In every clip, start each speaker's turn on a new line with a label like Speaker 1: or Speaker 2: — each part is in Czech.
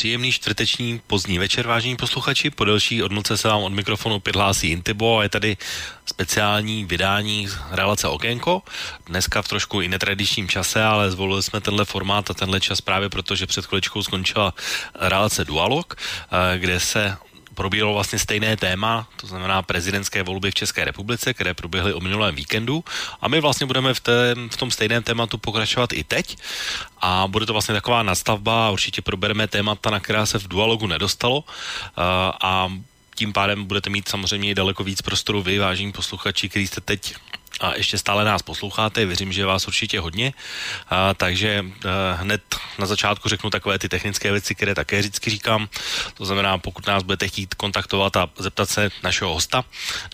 Speaker 1: Příjemný čtvrteční pozdní večer, vážení posluchači. Po delší odmlce se vám od mikrofonu opět hlásí Intibo a je tady speciální vydání relace Okénko. Dneska v trošku i netradičním čase, ale zvolili jsme tenhle formát a tenhle čas právě proto, že před chviličkou skončila relace Dualog, eh, kde se probíralo vlastně stejné téma, to znamená prezidentské volby v České republice, které proběhly o minulém víkendu. A my vlastně budeme v, té, v tom stejném tématu pokračovat i teď. A bude to vlastně taková nastavba určitě probereme témata, na která se v dualogu nedostalo. A tím pádem budete mít samozřejmě daleko víc prostoru vy, vážení posluchači, který jste teď a ještě stále nás posloucháte, věřím, že vás určitě hodně, a, takže a, e, hned na začátku řeknu takové ty technické věci, které také vždycky říkám, to znamená, pokud nás budete chtít kontaktovat a zeptat se našeho hosta,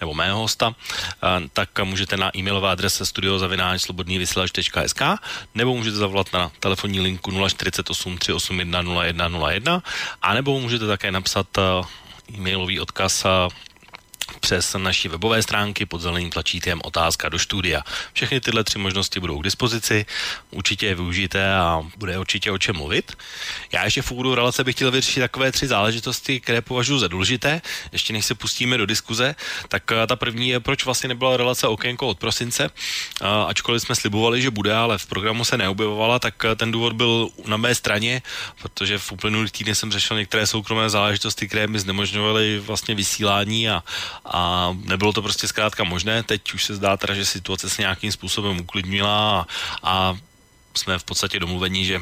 Speaker 1: nebo mého hosta, a, tak můžete na e-mailové adrese studiozavináčslobodnývysílač.sk nebo můžete zavolat na telefonní linku 048 381 0101 a nebo můžete také napsat e, e-mailový odkaz přes naší webové stránky pod zeleným tlačítkem otázka do studia. Všechny tyhle tři možnosti budou k dispozici, určitě je využijte a bude určitě o čem mluvit. Já ještě v úvodu relace bych chtěl vyřešit takové tři záležitosti, které považuji za důležité. Ještě než se pustíme do diskuze, tak eh, ta první je, proč vlastně nebyla relace okénko od prosince. Eh, ačkoliv jsme slibovali, že bude, ale v programu se neobjevovala, tak eh, ten důvod byl na mé straně, protože v uplynulých týdnech jsem řešil některé soukromé záležitosti, které mi znemožňovaly vlastně vysílání a, a nebylo to prostě zkrátka možné. Teď už se zdá teda, že situace se nějakým způsobem uklidnila a, a jsme v podstatě domluvení, že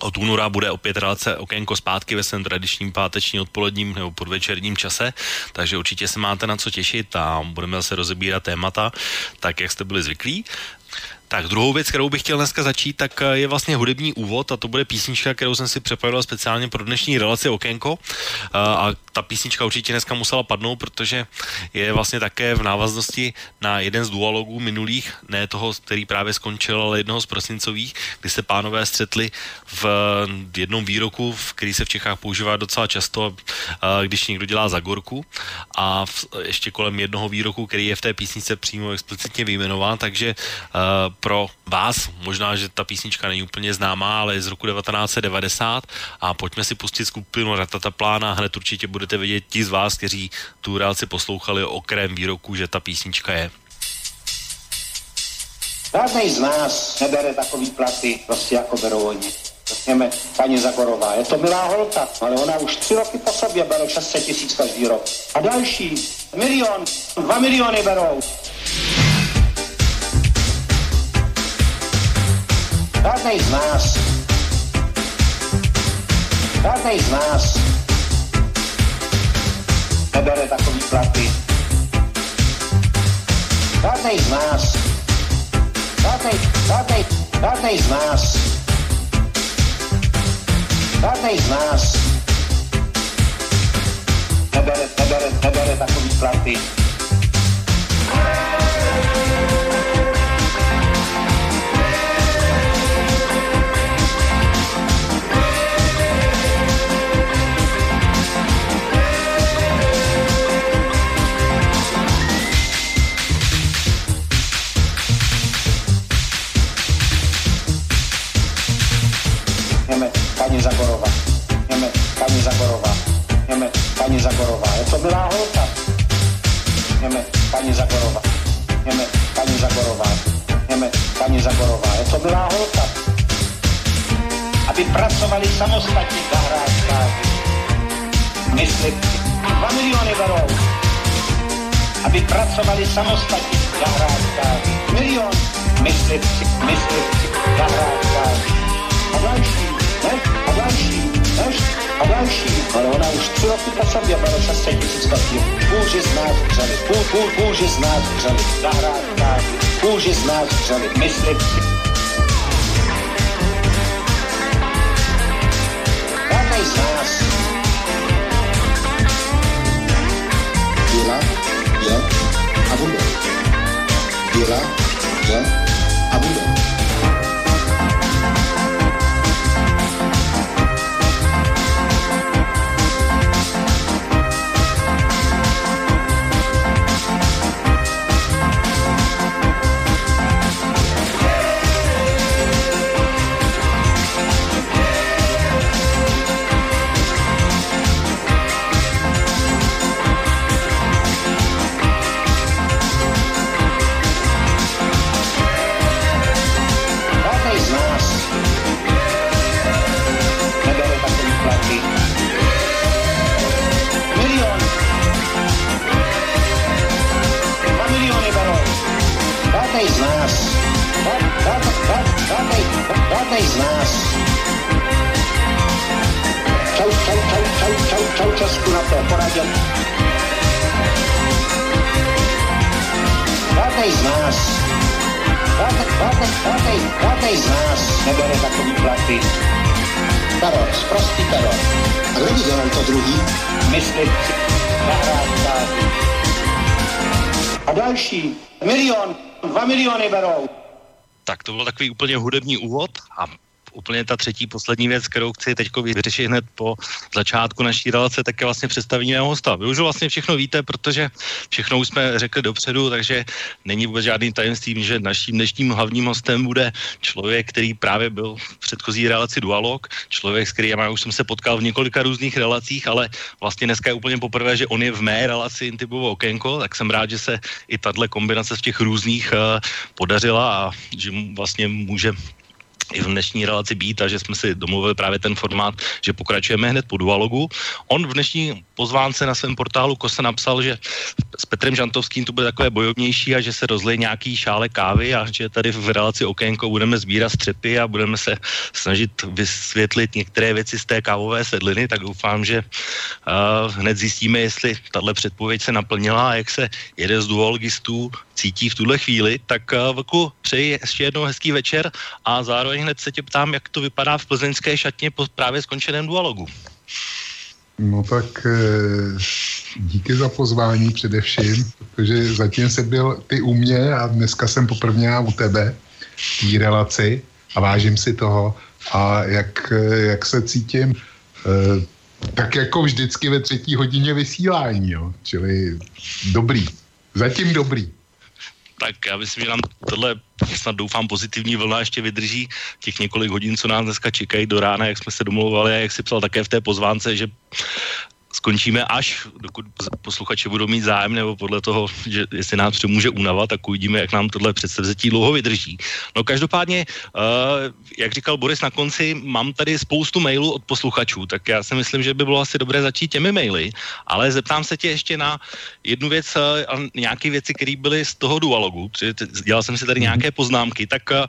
Speaker 1: od února bude opět relace okénko zpátky ve svém tradičním pátečním odpoledním nebo podvečerním čase, takže určitě se máte na co těšit a budeme zase rozebírat témata, tak jak jste byli zvyklí. Tak druhou věc, kterou bych chtěl dneska začít, tak eh, je vlastně hudební úvod a to bude písnička, kterou jsem si připravil speciálně pro dnešní relaci Okénko. Eh, a ta písnička určitě dneska musela padnout, protože je vlastně také v návaznosti na jeden z dualogů minulých, ne toho, který právě skončil, ale jednoho z prosincových, kdy se pánové střetli v jednom výroku, v který se v Čechách používá docela často, eh, když někdo dělá zagorku. A ještě kolem jednoho výroku, který je v té písnice přímo explicitně vyjmenován, takže pro vás, možná, že ta písnička není úplně známá, ale je z roku 1990 a pojďme si pustit skupinu Ratataplána a hned určitě budete vidět ti z vás, kteří tu relaci poslouchali o krém výroku, že ta písnička je.
Speaker 2: Žádnej z nás nebere takový platy, prostě jako berou oni. Řekněme, paní Zagorová, je to milá holka, ale ona už tři roky po sobě bere 600 tisíc každý rok. A další, milion, dva miliony berou. Žádnej z nás, žádnej z nás. Nebere takový platy. Žádnej z nás, žádnej, žádnej, žádnej z nás, žádnej z nás. Nebere, nebere, nebere takový platy. Paní Zagorová. Jdeme, paní Zagorová. Jdeme, paní Zagorová. Je to milá holka. Jdeme, paní Zagorová. Jdeme, paní Zagorová. Jdeme, paní Zagorová. Je to milá holka. Aby pracovali samostatně v zahrádkách. Myslím, dva miliony berou. Aby pracovali samostatně v zahrádkách. Milion, myslím myslím zahrádkách. A další, ne? a další, než a další. Ale ona už tři roky po sobě bere 600 tisíc papír. Kůži z nás vřeli, kůž, kůž, kůži z nás vřeli, zahrádkáři, kůži z nás vřeli, myslivci. Žádnej z nás.
Speaker 3: Byla, je a bude. Byla, je a bude.
Speaker 2: Nás, žádnej z nás. Čau, čau, čau, čau, čau, čau, Česku na to, poradil. Žádnej z nás, žádnej z nás nebere takový platy.
Speaker 3: Karol, zprostý Karol. A kdo by dělal to druhý?
Speaker 2: Myslivci, zahrádkáři. A další, milion, dva miliony berou.
Speaker 1: Tak to byl takový úplně hudební úvod a úplně ta třetí poslední věc, kterou chci teď vyřešit hned po začátku naší relace, tak je vlastně představení mého hosta. Vy už vlastně všechno víte, protože všechno už jsme řekli dopředu, takže není vůbec žádný tajemství, že naším dnešním hlavním hostem bude člověk, který právě byl v předchozí relaci Dualog, člověk, s kterým já už jsem se potkal v několika různých relacích, ale vlastně dneska je úplně poprvé, že on je v mé relaci Intibovo okénko, tak jsem rád, že se i tahle kombinace z těch různých uh, podařila a že vlastně může i v dnešní relaci být a že jsme si domluvili právě ten formát, že pokračujeme hned po dualogu. On v dnešní pozvánce na svém portálu Kosa napsal, že s Petrem Žantovským to bude takové bojovnější a že se rozleje nějaký šále kávy a že tady v relaci Okénko budeme sbírat střepy a budeme se snažit vysvětlit některé věci z té kávové sedliny, tak doufám, že uh, hned zjistíme, jestli tahle předpověď se naplnila a jak se jeden z duologistů cítí v tuhle chvíli. Tak uh, Vlku, přeji ještě jednou hezký večer a zároveň hned se tě ptám, jak to vypadá v plzeňské šatně po právě skončeném dualogu.
Speaker 4: No tak eh, díky za pozvání především, protože zatím se byl ty u mě a dneska jsem poprvé u tebe v té relaci a vážím si toho a jak, eh, jak se cítím, eh, tak jako vždycky ve třetí hodině vysílání, jo. čili dobrý, zatím dobrý
Speaker 1: tak já myslím, že nám tohle snad doufám pozitivní vlna ještě vydrží. Těch několik hodin, co nás dneska čekají do rána, jak jsme se domlouvali a jak si psal také v té pozvánce, že skončíme až, dokud posluchači budou mít zájem, nebo podle toho, že jestli nás přemůže únava, tak uvidíme, jak nám tohle předsevzetí dlouho vydrží. No každopádně, uh, jak říkal Boris na konci, mám tady spoustu mailů od posluchačů, tak já si myslím, že by bylo asi dobré začít těmi maily, ale zeptám se tě ještě na jednu věc uh, a nějaké věci, které byly z toho dualogu. Dělal jsem si tady mhm. nějaké poznámky, tak uh,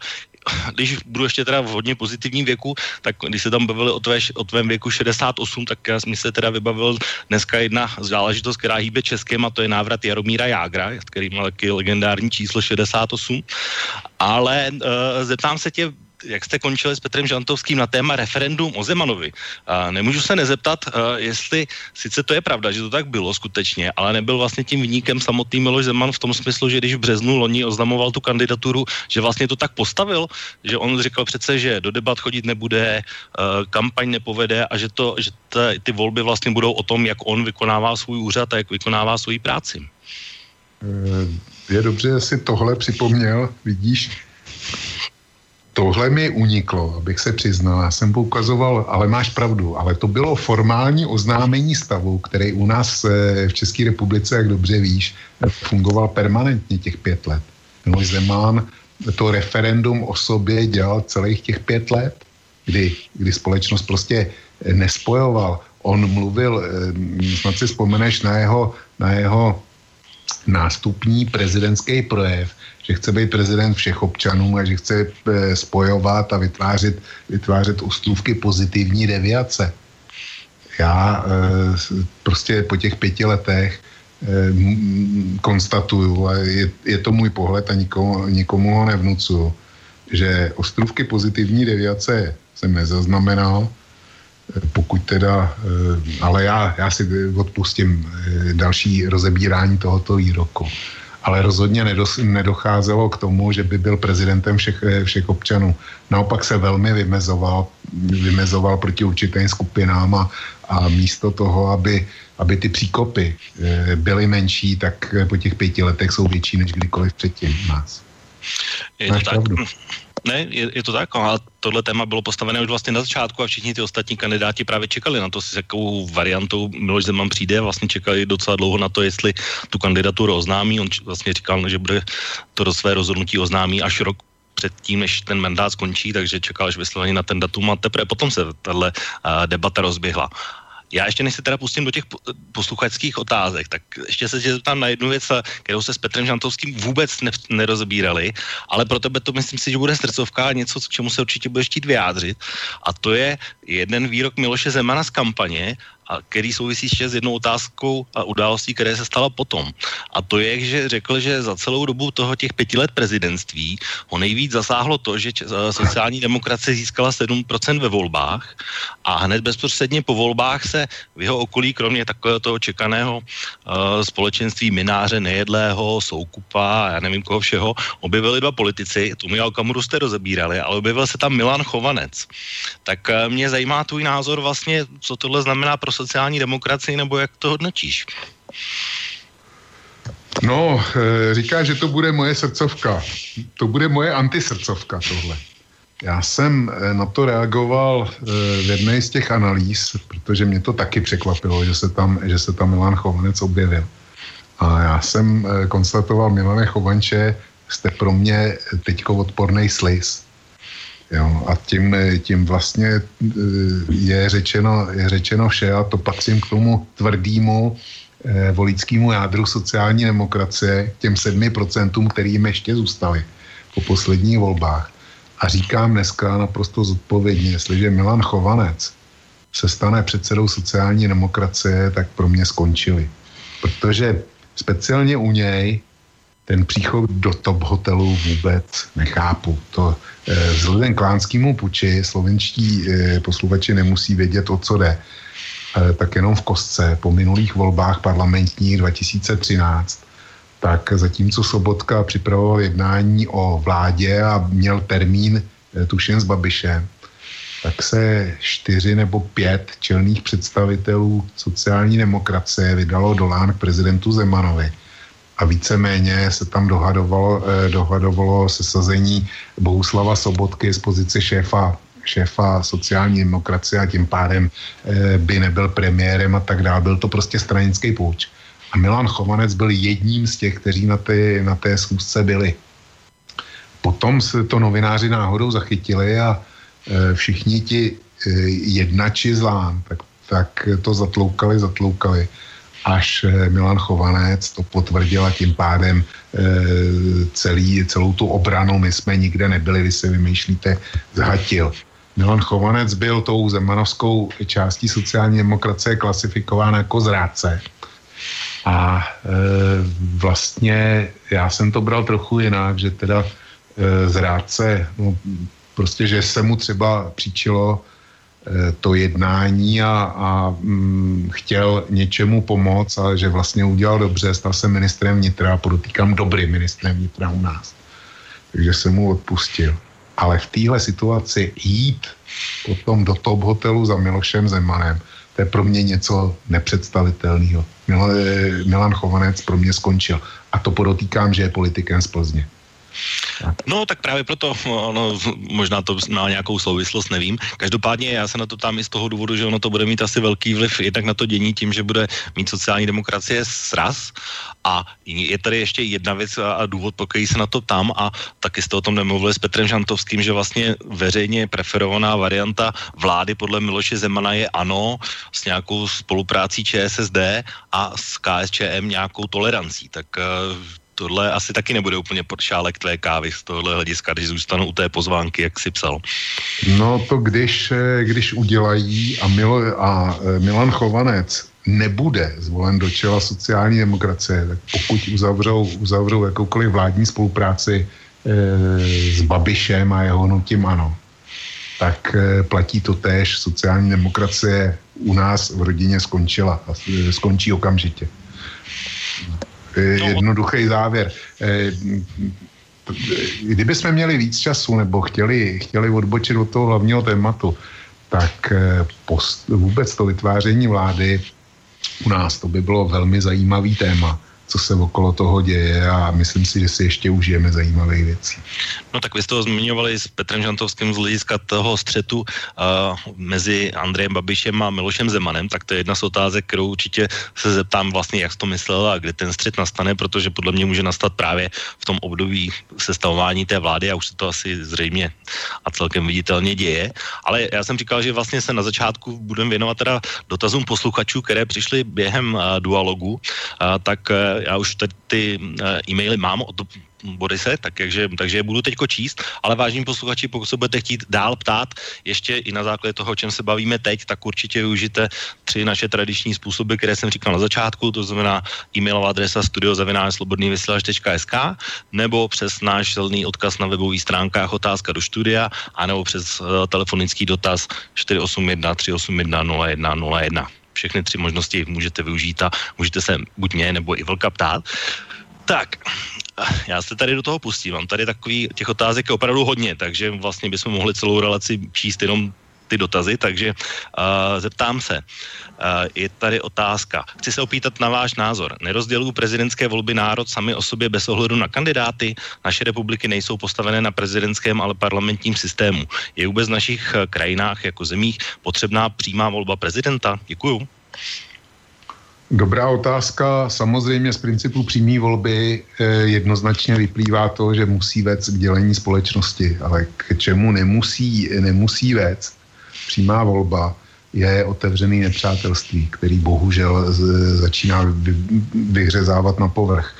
Speaker 1: když budu ještě teda v hodně pozitivním věku, tak když se tam bavili o, tvé, o tvém věku 68, tak já jsem se teda vybavil dneska jedna záležitost, která hýbe českým a to je návrat Jaromíra Jágra, který má taky legendární číslo 68. Ale uh, zeptám se tě, jak jste končili s Petrem Žantovským na téma referendum o Zemanovi. A nemůžu se nezeptat, jestli sice to je pravda, že to tak bylo skutečně, ale nebyl vlastně tím vníkem samotný Miloš Zeman v tom smyslu, že když v březnu loni oznamoval tu kandidaturu, že vlastně to tak postavil, že on říkal přece, že do debat chodit nebude, kampaň nepovede a že, to, že ta, ty volby vlastně budou o tom, jak on vykonává svůj úřad a jak vykonává svoji práci.
Speaker 4: Eh, je dobře, že si tohle připomněl, vidíš, tohle mi uniklo, abych se přiznal. Já jsem poukazoval, ale máš pravdu, ale to bylo formální oznámení stavu, který u nás eh, v České republice, jak dobře víš, fungoval permanentně těch pět let. Miloš Zeman to referendum o sobě dělal celých těch pět let, kdy, kdy společnost prostě nespojoval. On mluvil, eh, snad si vzpomeneš na jeho, na jeho nástupní prezidentský projev, že chce být prezident všech občanů a že chce eh, spojovat a vytvářet, vytvářet ústůvky pozitivní deviace. Já eh, prostě po těch pěti letech eh, konstatuju, a je, je to můj pohled a nikomu, nikomu ho nevnucuju, že ostrůvky pozitivní deviace jsem nezaznamenal, pokud teda, ale já, já si odpustím další rozebírání tohoto výroku ale rozhodně nedocházelo k tomu, že by byl prezidentem všech, eh, všech občanů. Naopak se velmi vymezoval, vymezoval proti určitým skupinám a, a místo toho, aby, aby ty příkopy eh, byly menší, tak eh, po těch pěti letech jsou větší než kdykoliv předtím nás.
Speaker 1: Je to tak. Pravdu. Ne, je, je to tak, ale tohle téma bylo postavené už vlastně na začátku a všichni ty ostatní kandidáti právě čekali na to, s jakou variantou Miloš Zeman přijde, vlastně čekali docela dlouho na to, jestli tu kandidaturu oznámí, on vlastně říkal, že bude to své rozhodnutí oznámí až rok předtím, než ten mandát skončí, takže čekal až vysloveně na ten datum a teprve potom se tahle uh, debata rozběhla. Já ještě než se teda pustím do těch posluchačských otázek, tak ještě se zeptám na jednu věc, kterou se s Petrem Žantovským vůbec ne, nerozebírali, ale pro tebe to myslím si, že bude srdcovka a něco, k čemu se určitě budeš chtít vyjádřit. A to je jeden výrok Miloše Zemana z kampaně, a který souvisí ještě s jednou otázkou a událostí, které se stala potom. A to je, že řekl, že za celou dobu toho těch pěti let prezidentství ho nejvíc zasáhlo to, že sociální demokracie získala 7% ve volbách a hned bezprostředně po volbách se v jeho okolí, kromě takového toho čekaného uh, společenství Mináře, Nejedlého, Soukupa a já nevím koho všeho, objevili dva politici, Tomio Okamuru jste rozebírali, ale objevil se tam Milan Chovanec. Tak uh, mě zajímá tvůj názor vlastně, co tohle znamená pro sociální demokracii, nebo jak to hodnotíš?
Speaker 4: No, eh, říká, že to bude moje srdcovka. To bude moje antisrdcovka tohle. Já jsem eh, na to reagoval eh, v jedné z těch analýz, protože mě to taky překvapilo, že se tam, že se tam Milan Chovanec objevil. A já jsem konstatoval, Milane Chovanče, jste pro mě teďko odporný slis. Jo, a tím, tím vlastně eh, je řečeno, je řečeno vše a to patřím k tomu tvrdýmu eh, voličskému jádru sociální demokracie, těm sedmi procentům, kterým ještě zůstali po posledních volbách. A říkám dneska naprosto zodpovědně, jestliže Milan Chovanec se stane předsedou sociální demokracie, tak pro mě skončili. Protože speciálně u něj ten příchod do top hotelu vůbec nechápu. To eh, vzhledem k lánskému puči slovenští eh, posluchači nemusí vědět, o co jde. Eh, tak jenom v kostce po minulých volbách parlamentních 2013 tak zatímco Sobotka připravoval jednání o vládě a měl termín tušen s Babišem, tak se čtyři nebo pět čelných představitelů sociální demokracie vydalo do Lán k prezidentu Zemanovi a víceméně se tam dohadovalo, eh, dohadovalo sesazení Bohuslava Sobotky z pozice šéfa šéfa sociální demokracie a tím pádem eh, by nebyl premiérem a tak dále. Byl to prostě stranický pouč. A Milan Chovanec byl jedním z těch, kteří na té, na té schůzce byli. Potom se to novináři náhodou zachytili a e, všichni ti e, jednači zlán, tak, tak to zatloukali, zatloukali až eh, Milan Chovanec to potvrdil a tím pádem e, celý, celou tu obranu my jsme nikde nebyli, vy si vymýšlíte, zhatil. Milan Chovanec byl tou zemanovskou částí sociální demokracie klasifikován jako zrádce. A e, vlastně já jsem to bral trochu jinak, že teda e, zrádce, no, prostě, že se mu třeba příčilo Eh, to jednání a, a mm, chtěl něčemu pomoct a že vlastně udělal dobře, stal se ministrem vnitra, podotýkám dobrým ministrem vnitra u nás. Takže jsem mu odpustil. Ale v téhle situaci jít potom do top hotelu za Milošem Zemanem, to je pro mě něco nepředstavitelného. Eh, Milan Chovanec pro mě skončil. A to podotýkám, že je politikem z Plzně.
Speaker 1: No, tak právě proto, ono, možná to má nějakou souvislost, nevím. Každopádně já se na to tam i z toho důvodu, že ono to bude mít asi velký vliv jednak na to dění tím, že bude mít sociální demokracie sraz. A je tady ještě jedna věc a důvod, po který se na to tam a taky jste o tom nemluvili s Petrem Žantovským, že vlastně veřejně preferovaná varianta vlády podle Miloše Zemana je ano, s nějakou spoluprácí ČSSD a s KSČM nějakou tolerancí. Tak eh, tohle asi taky nebude úplně pod šálek tvé kávy z tohohle hlediska, když zůstanu u té pozvánky, jak si psal.
Speaker 4: No to když, eh, když udělají a, Milo, a eh, Milan Chovanec nebude zvolen do čela sociální demokracie, tak pokud uzavřou, uzavřou jakoukoliv vládní spolupráci e, s Babišem a jeho nutím ano, tak e, platí to též. Sociální demokracie u nás v rodině skončila a skončí okamžitě. No. jednoduchý závěr. Eh, kdyby jsme měli víc času nebo chtěli, chtěli odbočit od toho hlavního tématu, tak eh, post, vůbec to vytváření vlády u nás, to by bylo velmi zajímavý téma. Co se okolo toho děje a myslím si, že si ještě užijeme zajímavých věcí.
Speaker 1: No tak vy jste ho zmiňovali s Petrem Žantovským z hlediska toho střetu uh, mezi Andrejem Babišem a Milošem Zemanem, tak to je jedna z otázek, kterou určitě se zeptám vlastně, jak to myslel a kde ten střet nastane, protože podle mě může nastat právě v tom období sestavování té vlády a už se to asi zřejmě a celkem viditelně děje. Ale já jsem říkal, že vlastně se na začátku budeme věnovat teda dotazům posluchačů, které přišly během uh, dualogu, uh, tak já už teď ty uh, e-maily mám od Borise, tak, takže, takže je budu teďko číst, ale vážní posluchači, pokud se budete chtít dál ptát, ještě i na základě toho, o čem se bavíme teď, tak určitě využijte tři naše tradiční způsoby, které jsem říkal na začátku, to znamená e-mailová adresa studiozavináčslobodnývysílač.sk nebo přes náš silný odkaz na webových stránkách otázka do studia, anebo přes uh, telefonický dotaz 481 381 0101 všechny tři možnosti můžete využít a můžete se buď mě nebo i Vlka ptát. Tak, já se tady do toho pustím. Mám tady takový, těch otázek je opravdu hodně, takže vlastně bychom mohli celou relaci číst jenom ty dotazy, takže uh, zeptám se. Uh, je tady otázka. Chci se opýtat na váš názor. Nerozdělují prezidentské volby národ sami o sobě bez ohledu na kandidáty? Naše republiky nejsou postavené na prezidentském, ale parlamentním systému. Je vůbec v našich krajinách jako zemích potřebná přímá volba prezidenta? Děkuju.
Speaker 4: Dobrá otázka. Samozřejmě z principu přímé volby eh, jednoznačně vyplývá to, že musí vést k dělení společnosti, ale k čemu nemusí, nemusí vést přímá volba, je otevřený nepřátelství, který bohužel začíná vyhřezávat na povrch.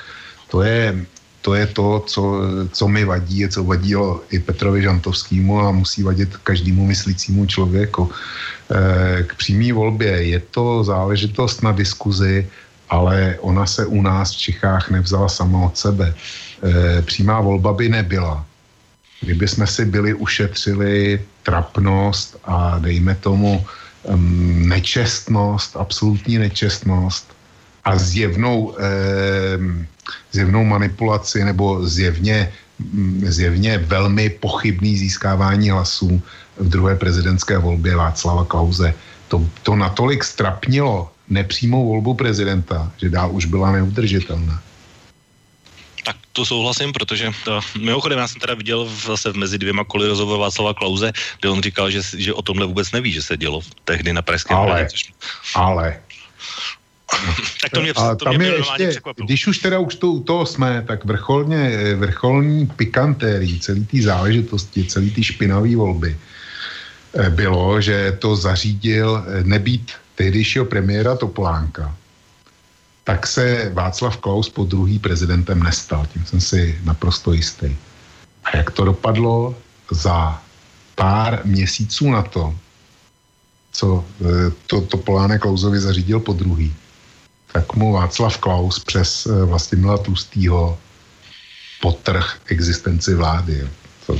Speaker 4: To je to, je to co, co mi vadí, co vadilo i Petrovi Žantovskému a musí vadit každému myslícímu člověku. Eh, k přímé volbě je to záležitost na diskuzi, ale ona se u nás v Čechách nevzala sama od sebe. Eh, přímá volba by nebyla, kdyby jsme si byli ušetřili trapnost a dejme tomu nečestnost, absolutní nečestnost a zjevnou, zjevnou manipulaci nebo zjevně, zjevně velmi pochybný získávání hlasů v druhé prezidentské volbě Václava Klauze. To, to natolik strapnilo nepřímou volbu prezidenta, že dál už byla neudržitelná.
Speaker 1: Tak to souhlasím, protože to, mimochodem já jsem teda viděl v, zase v mezi dvěma koly rozhovor Václava Klauze, kde on říkal, že, že o tomhle vůbec neví, že se dělo tehdy na Pražském
Speaker 4: Ale, hradě, což... ale,
Speaker 1: tak to mě,
Speaker 4: a to tam mě je ještě, když už teda už to, u toho jsme, tak vrcholně, vrcholní pikantérií celý té záležitosti, celý té špinavé volby eh, bylo, že to zařídil eh, nebýt tehdejšího premiéra Topolánka, tak se Václav Klaus po druhý prezidentem nestal. Tím jsem si naprosto jistý. A jak to dopadlo za pár měsíců na to, co eh, to, to Polánek Klausovi zařídil po druhý, tak mu Václav Klaus přes eh, Vlastimila Tlustýho potrh existenci vlády. To,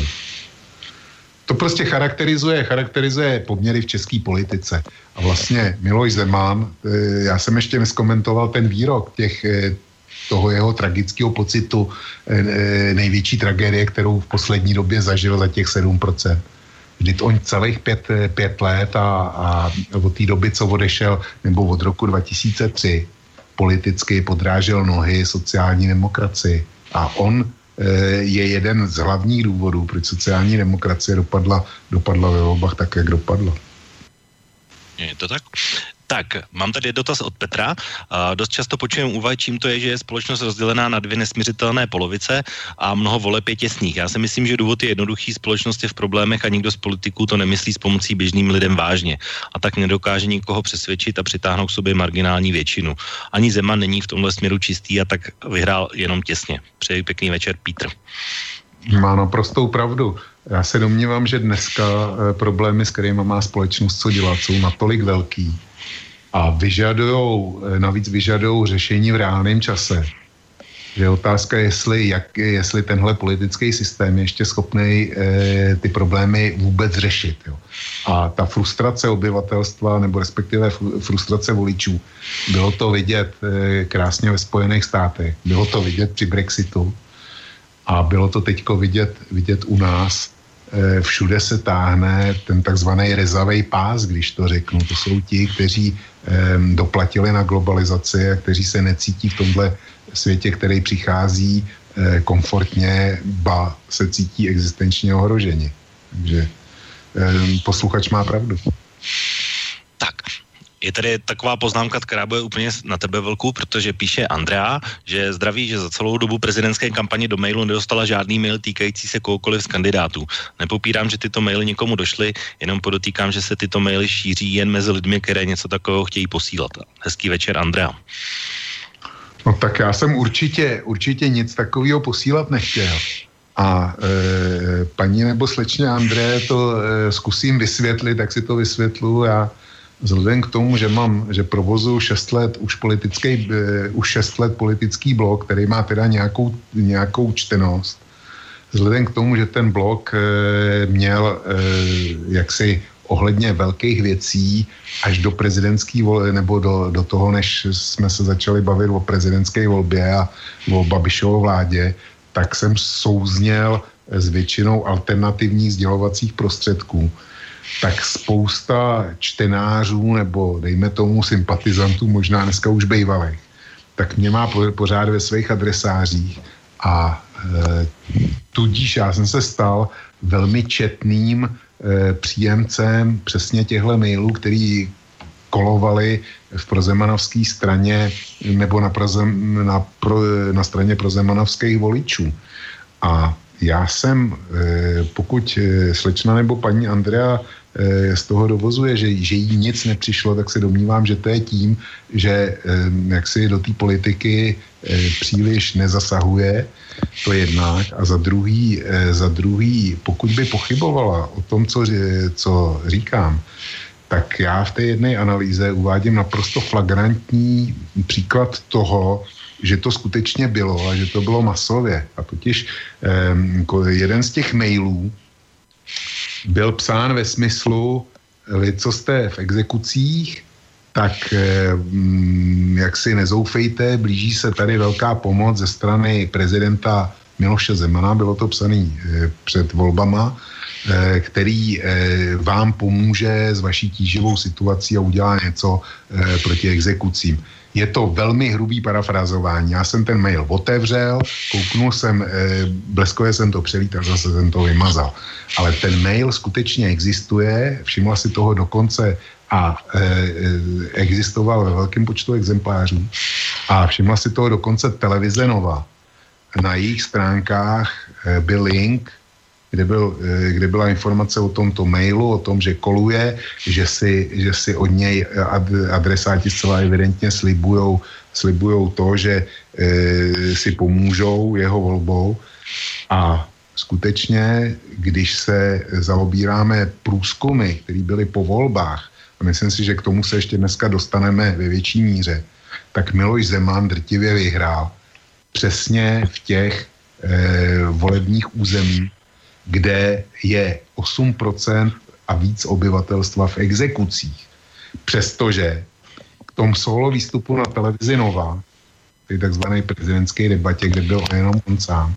Speaker 4: to prostě charakterizuje, charakterizuje poměry v české politice. A vlastně Miloš Zeman, eh, já jsem ještě neskomentoval ten výrok těch, eh, toho jeho tragického pocitu největší tragédie, kterou v poslední době zažil za těch 7%. Vždyť on celých pět, pět let a, a od té doby, co odešel, nebo od roku 2003, politicky podrážel nohy sociální demokracii. A on e, je jeden z hlavních důvodů, proč sociální demokracie dopadla, dopadla ve volbách tak, jak dopadla.
Speaker 1: Je to tak? Tak, mám tady dotaz od Petra. Uh, dost často počujeme úvahy, čím to je, že je společnost rozdělená na dvě nesměřitelné polovice a mnoho voleb je těsných. Já si myslím, že důvod je jednoduchý, společnost je v problémech a nikdo z politiků to nemyslí s pomocí běžným lidem vážně. A tak nedokáže nikoho přesvědčit a přitáhnout k sobě marginální většinu. Ani Zeman není v tomhle směru čistý a tak vyhrál jenom těsně. Přeji pěkný večer, Pítr.
Speaker 4: Má naprostou pravdu. Já se domnívám, že dneska eh, problémy, s kterými má společnost co dělat, jsou natolik velký, a vyžadujou, eh, navíc vyžadují řešení v reálném čase. Že otázka je, jestli, jak, jestli tenhle politický systém je ještě schopný e, ty problémy vůbec řešit. Jo. A ta frustrace obyvatelstva, nebo respektive frustrace voličů, bylo to vidět e, krásně ve Spojených státech, bylo to vidět při Brexitu a bylo to teďko vidět, vidět u nás všude se táhne ten takzvaný rezavý pás, když to řeknu. To jsou ti, kteří doplatili na globalizaci a kteří se necítí v tomhle světě, který přichází komfortně, ba se cítí existenčně ohroženi. Takže posluchač má pravdu.
Speaker 1: Je tady taková poznámka, která bude úplně na tebe velkou, protože píše Andrea, že zdraví, že za celou dobu prezidentské kampaně do mailu nedostala žádný mail týkající se kohokoliv z kandidátů. Nepopírám, že tyto maily někomu došly, jenom podotýkám, že se tyto maily šíří jen mezi lidmi, které něco takového chtějí posílat. Hezký večer, Andrea.
Speaker 4: No tak já jsem určitě, určitě nic takového posílat nechtěl. A e, paní nebo slečně André to e, zkusím vysvětlit, tak si to vysvětlu. Já vzhledem k tomu, že mám, že provozu 6 let už politický, uh, už 6 let politický blok, který má teda nějakou, nějakou čtenost, vzhledem k tomu, že ten blok uh, měl uh, jaksi ohledně velkých věcí až do prezidentské volby, nebo do, do toho, než jsme se začali bavit o prezidentské volbě a o Babišovo vládě, tak jsem souzněl s většinou alternativních sdělovacích prostředků tak spousta čtenářů nebo dejme tomu sympatizantů, možná dneska už bejvalých, tak mě má pořád ve svých adresářích a e, tudíž já jsem se stal velmi četným e, příjemcem přesně těchto mailů, který kolovali v prozemanovské straně nebo na, prozem, na, pro, na straně prozemanovských voličů. A já jsem, e, pokud e, slečna nebo paní Andrea z toho dovozuje, že, že jí nic nepřišlo, tak se domnívám, že to je tím, že jak si do té politiky eh, příliš nezasahuje, to jednak, a za druhý, eh, za druhý, pokud by pochybovala o tom, co, co říkám, tak já v té jedné analýze uvádím naprosto flagrantní příklad toho, že to skutečně bylo a že to bylo masově. A totiž eh, jeden z těch mailů, byl psán ve smyslu, vy, co jste v exekucích, tak eh, mm, jak si nezoufejte, blíží se tady velká pomoc ze strany prezidenta Miloše Zemana, bylo to psané eh, před volbama, eh, který vám pomůže s vaší tíživou situací a udělá něco proti exekucím. Je to velmi hrubý parafrazování. Já jsem ten mail otevřel, kouknul jsem, eh, bleskově jsem to přelít a zase jsem to vymazal. Ale ten mail skutečně existuje, všimla si toho dokonce a e, existoval ve velkém počtu exemplářů a všimla si toho dokonce televize Nova. Na jejich stránkách e, byl link kde, byl, eh, kde byla informace o tomto mailu, o tom, že koluje, že si, že si od něj adresáti zcela evidentně slibujou, slibujou to, že e, si pomůžou jeho volbou. A skutečně, když se zaobíráme průzkumy, které byly po volbách, a myslím si, že k tomu se ještě dneska dostaneme ve větší míře, tak Miloš Zeman drtivě vyhrál přesně v těch e, volebních územích, kde je 8% a víc obyvatelstva v exekucích. Přestože k tom solo výstupu na televizi Nova, té takzvané prezidentské debatě, kde byl jenom on sám,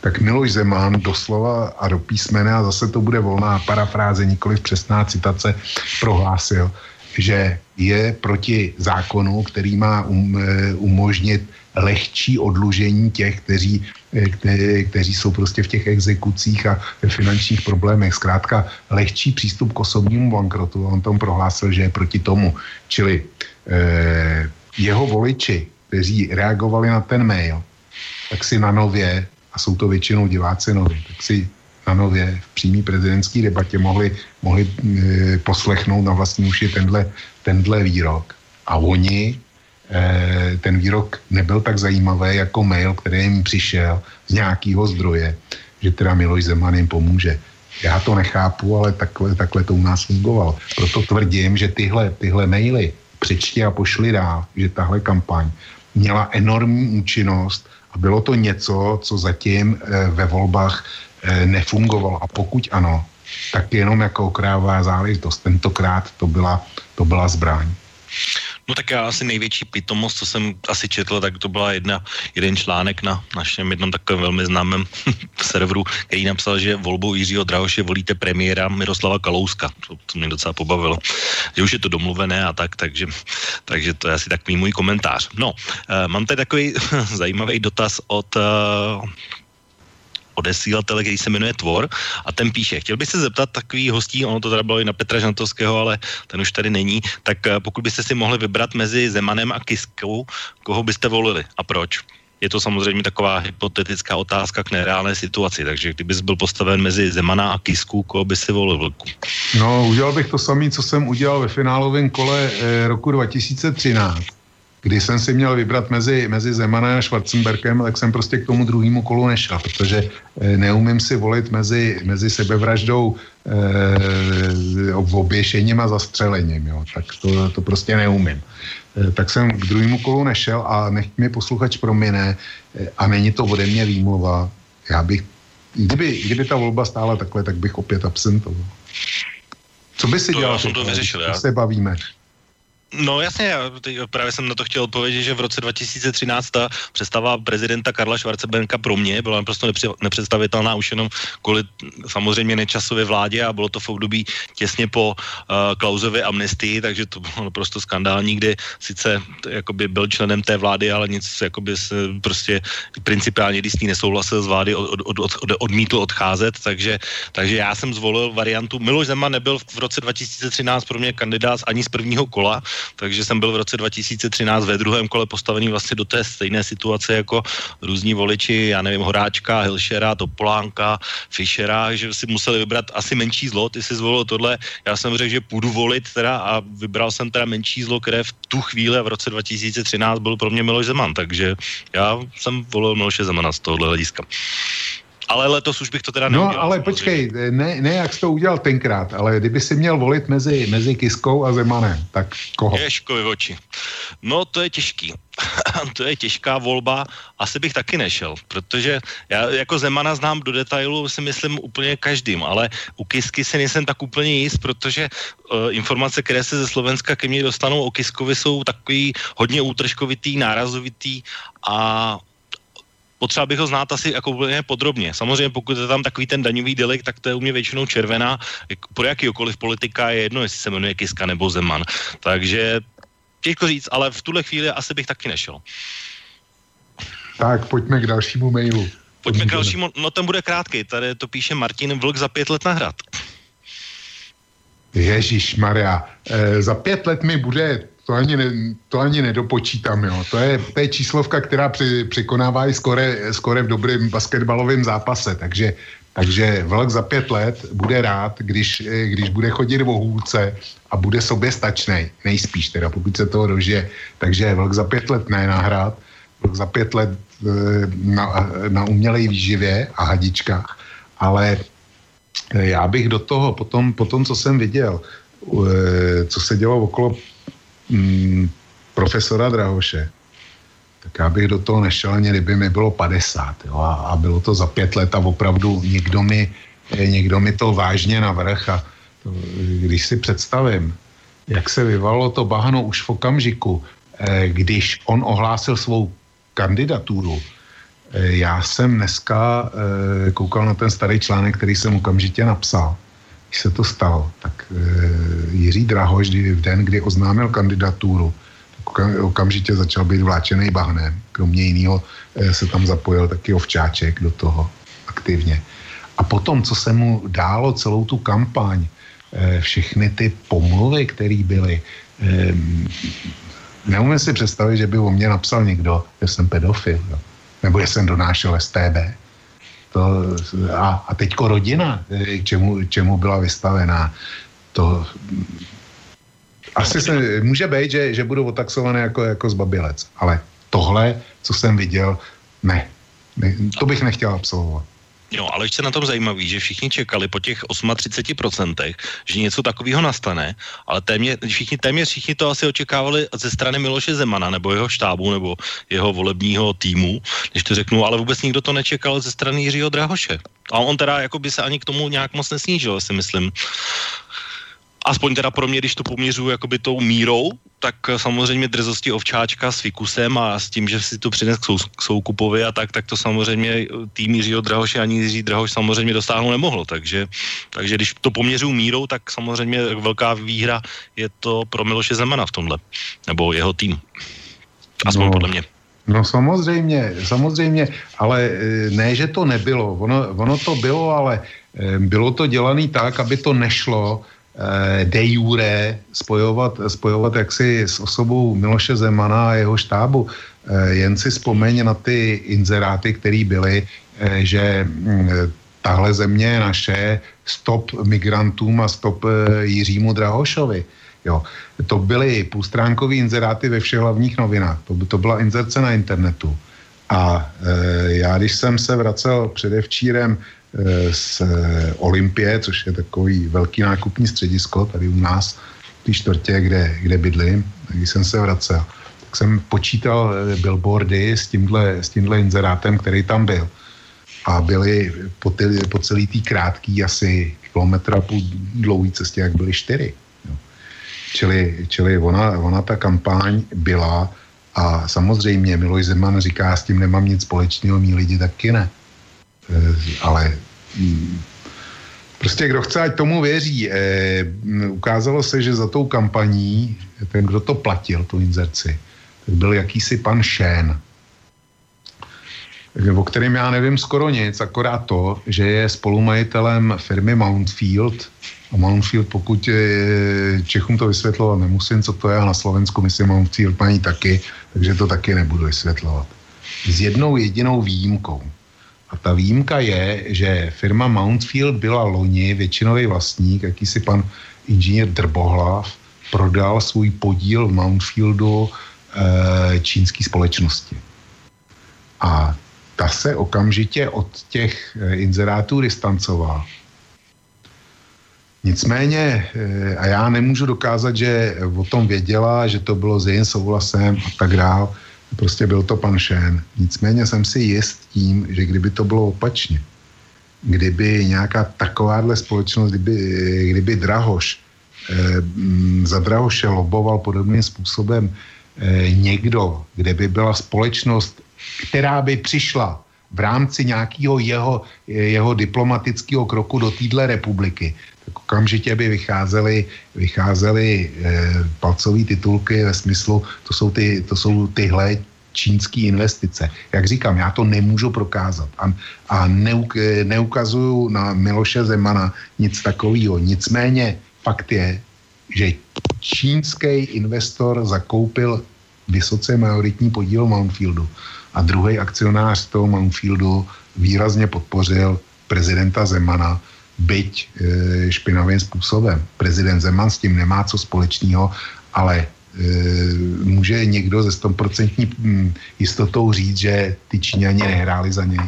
Speaker 4: tak Miloš Zeman doslova a do písmene, a zase to bude volná parafráze, nikoli přesná citace, prohlásil, že je proti zákonu, který má um, eh, umožnit lehčí odlužení těch, kteří, eh, kte, kteří jsou prostě v těch exekucích a ve finančních problémech. Zkrátka lehčí přístup k osobnímu bankrotu. On tom prohlásil, že je proti tomu. Čili eh, jeho voliči, kteří reagovali na ten mail, tak si na nově, a jsou to většinou diváci nově, tak si na nově v přímý prezidentské debatě mohli, mohli e, poslechnout na vlastní uši tenhle, tenhle výrok. A oni ten výrok nebyl tak zajímavý jako mail, který jim přišel z nějakého zdroje, že teda Miloš Zeman jim pomůže. Já to nechápu, ale takhle, takhle to u nás fungovalo. Proto tvrdím, že tyhle, tyhle maily přečti a pošli dál, že tahle kampaň měla enormní účinnost a bylo to něco, co zatím e, ve volbách e, nefungovalo. A pokud ano, tak jenom jako okrává záležitost. Tentokrát to byla, to byla zbraň.
Speaker 1: No tak já asi největší pitomost, co jsem asi četl, tak to byla jedna, jeden článek na našem jednom takovém velmi známém serveru, který napsal, že volbou Jiřího Drahoše volíte premiéra Miroslava Kalouska. To, to mě docela pobavilo. Že už je to domluvené a tak, takže, takže to je asi takový můj komentář. No, uh, mám tady takový zajímavý dotaz od uh, odesílatele, který se jmenuje Tvor a ten píše, chtěl bych se zeptat takový hostí, ono to teda bylo i na Petra Žantovského, ale ten už tady není, tak eh, pokud byste si mohli vybrat mezi Zemanem a Kiskou, koho byste volili a proč? Je to samozřejmě taková hypotetická otázka k nereálné situaci, takže kdybys byl postaven mezi Zemana a Kisku, koho by si volil vlku?
Speaker 4: No, udělal bych to samý, co jsem udělal ve finálovém kole eh, roku 2013 když jsem si měl vybrat mezi, mezi Zemanem a Schwarzenbergem, tak jsem prostě k tomu druhému kolu nešel, protože e, neumím si volit mezi, mezi sebevraždou e, oběšením a zastřelením, jo. tak to, to prostě neumím. E, tak jsem k druhému kolu nešel a nech mi posluchač promine e, a není to ode mě výmluva. Já bych, kdyby, kdyby ta volba stála takhle, tak bych opět absentoval. Co by si to dělal? Já
Speaker 1: jsem to vyřešil, já.
Speaker 4: se bavíme.
Speaker 1: No jasně, já právě jsem na to chtěl odpovědět, že v roce 2013 ta představa prezidenta Karla Schwarzenberga pro mě byla prostě nepředstavitelná už jenom kvůli samozřejmě nečasové vládě a bylo to v období těsně po uh, Klausově amnestii, takže to bylo naprosto skandální, kdy sice jakoby byl členem té vlády, ale nic jakoby se prostě principiálně, když s ní nesouhlasil z vlády, od, od, od, od, odmítl odcházet, takže, takže já jsem zvolil variantu, Miloš Zeman nebyl v roce 2013 pro mě kandidát ani z prvního kola, takže jsem byl v roce 2013 ve druhém kole postavený vlastně do té stejné situace jako různí voliči, já nevím, Horáčka, Hilšera, Topolánka, Fischera, že si museli vybrat asi menší zlo, ty si zvolil tohle, já jsem řekl, že půjdu volit teda a vybral jsem teda menší zlo, které v tu chvíli v roce 2013 byl pro mě Miloš Zeman, takže já jsem volil Miloše Zemana z tohohle hlediska ale letos už bych to teda
Speaker 4: no, neudělal. No, ale počkej, ne, ne jak jsi to udělal tenkrát, ale kdyby si měl volit mezi, mezi Kiskou a Zemanem, tak koho?
Speaker 1: Ježkovi oči. No, to je těžký. to je těžká volba, asi bych taky nešel, protože já jako Zemana znám do detailu, si myslím úplně každým, ale u Kisky si nejsem tak úplně jist, protože uh, informace, které se ze Slovenska ke mně dostanou o Kiskovi, jsou takový hodně útržkovitý, nárazovitý a potřeba bych ho znát asi jako úplně podrobně. Samozřejmě pokud je tam takový ten daňový delikt, tak to je u mě většinou červená. Pro jakýkoliv politika je jedno, jestli se jmenuje Kiska nebo Zeman. Takže těžko říct, ale v tuhle chvíli asi bych taky nešel.
Speaker 4: Tak, pojďme k dalšímu mailu.
Speaker 1: Pojďme k dalšímu, no ten bude krátký, tady to píše Martin Vlk za pět let na hrad.
Speaker 4: Ježíš Maria, e, za pět let mi bude to ani, ne, to ani nedopočítám, jo. To je, to je číslovka, která při, překonává i skore, skore v dobrém basketbalovém zápase, takže, takže Vlk za pět let bude rád, když, když bude chodit v hůlce a bude sobě stačnej, nejspíš teda, pokud se toho dožije. Takže Vlk za pět let ne nahrát, Vlk za pět let e, na, na umělej výživě a hadičkách, ale já bych do toho, potom, potom co jsem viděl, e, co se dělo okolo mm, profesora Drahoše, tak já bych do toho nešel ani kdyby mi bylo 50 jo, a, a bylo to za pět let a opravdu někdo mi, eh, někdo mi to vážně navrh a to, když si představím, jak se vyvalo to bahno už v okamžiku, eh, když on ohlásil svou kandidaturu, eh, já jsem dneska koukal na ten starý článek, který jsem okamžitě napsal když se to stalo, tak e, Jiří Drahoš, v den, kdy oznámil kandidaturu, okamžitě začal být vláčený bahnem. Kromě jiného e, se tam zapojil taky ovčáček do toho aktivně. A potom, co se mu dálo celou tu kampaň, e, všechny ty pomluvy, které byly, e, neumím si představit, že by o mě napsal někdo, že jsem pedofil, jo? nebo že jsem donášel STB to, a, a teďko rodina, k čemu, čemu byla vystavená, to asi se, může být, že, že budou otaxované jako, jako zbabilec, ale tohle, co jsem viděl, ne to bych nechtěl absolvovat.
Speaker 1: Jo, ale ještě na tom zajímavý, že všichni čekali po těch 38%, že něco takového nastane, ale téměř, všichni, téměř všichni to asi očekávali ze strany Miloše Zemana nebo jeho štábu nebo jeho volebního týmu, když to řeknu, ale vůbec nikdo to nečekal ze strany Jiřího Drahoše. A on teda jako by se ani k tomu nějak moc nesnížil, si myslím. Aspoň teda pro mě, když to poměřuji jakoby tou mírou tak samozřejmě drzosti ovčáčka s Fikusem a s tím, že si to přines k, sou, k Soukupovi a tak, tak to samozřejmě tým Jiřího Drahoše ani Jiří Drahoš samozřejmě dosáhnout nemohlo, takže, takže když to poměřují mírou, tak samozřejmě velká výhra je to pro Miloše Zemana v tomhle, nebo jeho tým. Aspoň no. podle mě.
Speaker 4: No samozřejmě, samozřejmě, ale e, ne, že to nebylo. Ono, ono to bylo, ale bylo to dělané tak, aby to nešlo Eh, de jure spojovat, spojovat jaksi s osobou Miloše Zemana a jeho štábu. Eh, jen si vzpomeň na ty inzeráty, které byly, eh, že mm, tahle země je naše, stop migrantům a stop Jiřímu Drahošovi. Jo. To byly půlstránkové inzeráty ve všech hlavních novinách. To, to byla inzerce na internetu. A e, já, když jsem se vracel předevčírem Eh, z eh, Olympie, což je takový velký nákupní středisko tady u nás, v té čtvrtě, kde, kde bydlím, když jsem se vracel, tak jsem počítal eh, billboardy s tímhle, s tímhle inzerátem, který tam byl. A byly po, ty, po celý tý krátký asi kilometra půl dlouhý cestě, jak byly čtyři. Jo. Čili, čili ona, ona ta kampaň byla a samozřejmě Miloš Zeman říká, s tím nemám nic společného, mý lidi taky ne. Eh, ale hm, prostě kdo chce, ať tomu věří. Eh, ukázalo se, že za tou kampaní, ten, kdo to platil, tu inzerci, tak byl jakýsi pan Shen, o kterém já nevím skoro nic, akorát to, že je spolumajitelem firmy Mountfield a Mountfield, pokud Čechům to vysvětlovat nemusím, co to je, a na Slovensku myslím Mountfield mají taky, takže to taky nebudu vysvětlovat. S jednou jedinou výjimkou. A ta výjimka je, že firma Mountfield byla loni většinový vlastník, jakýsi pan inženýr Drbohlav, prodal svůj podíl v Mountfieldu e, čínské společnosti. A ta se okamžitě od těch e, inzerátů distancovala. Nicméně, e, a já nemůžu dokázat, že o tom věděla, že to bylo s jejím souhlasem a tak dále, Prostě byl to pan Šén. Nicméně jsem si jist tím, že kdyby to bylo opačně, kdyby nějaká takováhle společnost, kdyby, kdyby Drahoš eh, za Drahoše loboval podobným způsobem eh, někdo, kde by byla společnost, která by přišla v rámci nějakého jeho, jeho diplomatického kroku do téhle republiky, okamžitě by vycházely, vycházely e, palcové titulky ve smyslu, to jsou, ty, to jsou tyhle čínské investice. Jak říkám, já to nemůžu prokázat a, a neuk, neukazuju na Miloše Zemana nic takového. Nicméně fakt je, že čínský investor zakoupil vysoce majoritní podíl Mountfieldu a druhý akcionář toho Mountfieldu výrazně podpořil prezidenta Zemana, byť e, špinavým způsobem. Prezident Zeman s tím nemá co společného, ale e, může někdo ze 100% hm, jistotou říct, že ty Číňani nehráli za něj?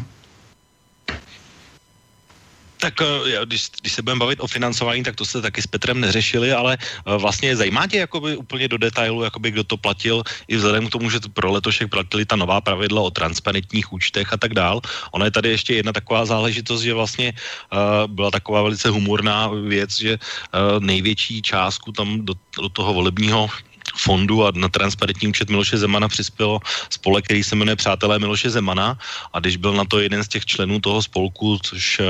Speaker 1: Tak eh, když, když se budeme bavit o financování, tak to se taky s Petrem neřešili, ale eh, vlastně zajímá tě jakoby úplně do detailu, jakoby kdo to platil, i vzhledem k tomu, že pro letošek platili ta nová pravidla o transparentních účtech a tak dál. Ona je tady ještě jedna taková záležitost, že vlastně uh, byla taková velice humorná věc, že uh, největší částku tam do, do toho volebního fondu a na transparentní účet Miloše Zemana přispělo spolek, který se jmenuje Přátelé Miloše Zemana. A když byl na to jeden z těch členů toho spolku, což uh,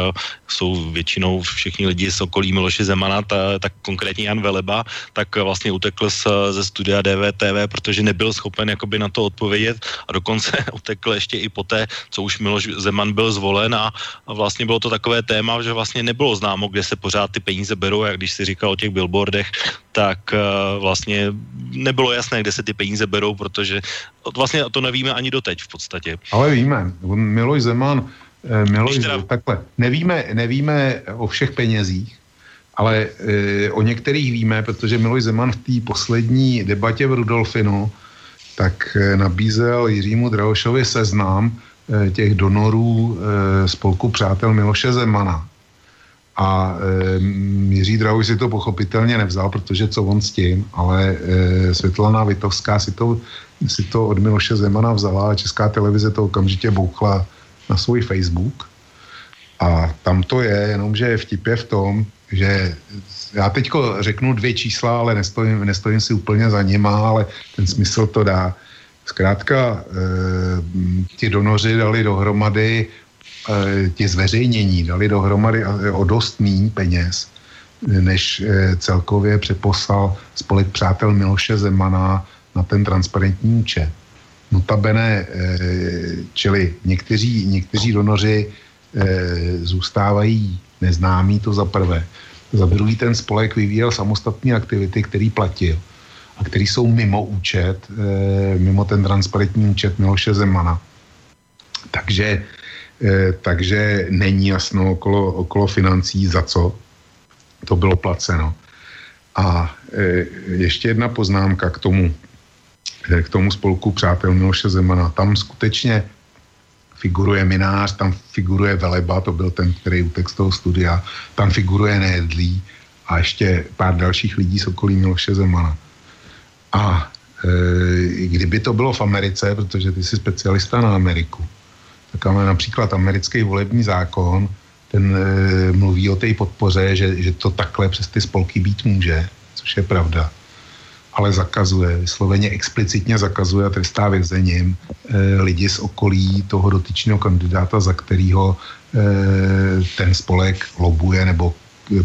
Speaker 1: jsou většinou všichni lidi z okolí Miloše Zemana, ta, tak konkrétně Jan Veleba, tak uh, vlastně utekl z, ze studia DVTV, protože nebyl schopen jakoby na to odpovědět. A dokonce utekl ještě i poté, co už Miloš Zeman byl zvolen. A, a vlastně bylo to takové téma, že vlastně nebylo známo, kde se pořád ty peníze berou, jak když si říkal o těch billboardech, tak uh, vlastně nebylo jasné, kde se ty peníze berou, protože vlastně to nevíme ani doteď v podstatě.
Speaker 4: Ale víme. Miloš Zeman, eh, Miloš, teda... takhle, nevíme, nevíme o všech penězích, ale e, o některých víme, protože Miloš Zeman v té poslední debatě v Rudolfinu tak e, nabízel Jiřímu Drahošovi seznam e, těch donorů e, spolku přátel Miloše Zemana. A e, Jiří Drahuj si to pochopitelně nevzal, protože co on s tím, ale e, Světlana Vitovská si to, si to od Miloše Zemana vzala a Česká televize to okamžitě bouchla na svůj Facebook. A tam to je, jenomže vtip je v tom, že já teďko řeknu dvě čísla, ale nestojím, nestojím si úplně za nima, ale ten smysl to dá. Zkrátka, e, ti donoři dali dohromady, ti zveřejnění dali dohromady o dost méně peněz, než e, celkově přeposlal spolek přátel Miloše Zemana na ten transparentní účet. Notabene, čili někteří, někteří donoři zůstávají neznámí, to za prvé. Za druhý ten spolek vyvíjel samostatné aktivity, který platil a který jsou mimo účet, mimo ten transparentní účet Miloše Zemana. Takže, takže není jasno okolo, okolo financí, za co to bylo placeno. A e, ještě jedna poznámka k tomu, k tomu spolku Přátel Miloše Zemana. Tam skutečně figuruje Minář, tam figuruje Veleba, to byl ten, který utek z toho studia, tam figuruje Nédlí a ještě pár dalších lidí z okolí Miloše Zemana. A e, kdyby to bylo v Americe, protože ty jsi specialista na Ameriku, tak máme například americký volební zákon, ten e, mluví o té podpoře, že, že to takhle přes ty spolky být může, což je pravda ale zakazuje, vysloveně explicitně zakazuje a trestá vězením e, lidi z okolí toho dotyčného kandidáta, za kterého e, ten spolek lobuje nebo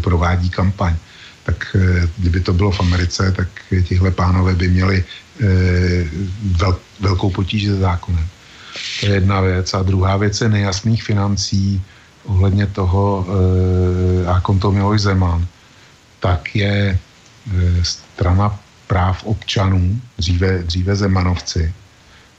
Speaker 4: provádí kampaň. Tak e, kdyby to bylo v Americe, tak tihle pánové by měli e, vel, velkou potíž se zákonem. To je jedna věc. A druhá věc je nejasných financí ohledně toho, e, a to Miloš Zeman, tak je e, strana práv občanů, dříve, dříve Zemanovci,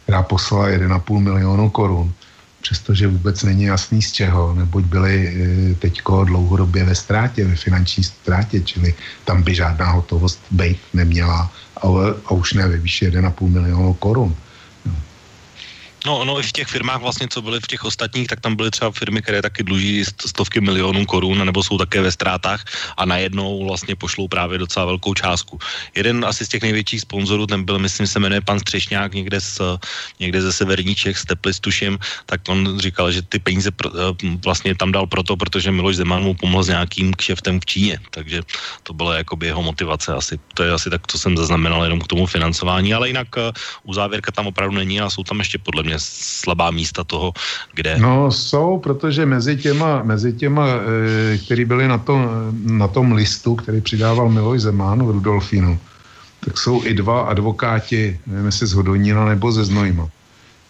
Speaker 4: která poslala 1,5 milionu korun, přestože vůbec není jasný z čeho, neboť byli e, teďko dlouhodobě ve ztrátě, ve finanční ztrátě, čili tam by žádná hotovost být neměla a, a už ne ve výši 1,5 milionu korun.
Speaker 1: No, no, i v těch firmách vlastně, co byly v těch ostatních, tak tam byly třeba firmy, které taky dluží stovky milionů korun, nebo jsou také ve ztrátách a najednou vlastně pošlou právě docela velkou částku. Jeden asi z těch největších sponzorů, ten byl, myslím, se jmenuje pan Střešňák, někde, z, někde ze severní Čech, z Teplic, tuším, tak on říkal, že ty peníze pr- eh, vlastně tam dal proto, protože Miloš Zeman mu pomohl s nějakým kšeftem v Číně, takže to bylo jakoby jeho motivace asi. To je asi tak, co jsem zaznamenal jenom k tomu financování, ale jinak uh, uzávěrka tam opravdu není a jsou tam ještě podle mě slabá místa toho, kde...
Speaker 4: No jsou, protože mezi těma, mezi těma e, který byli na tom, na tom listu, který přidával Miloš Zeman v Rudolfínu, tak jsou i dva advokáti, nevím jestli z Hodonina nebo ze Znojma,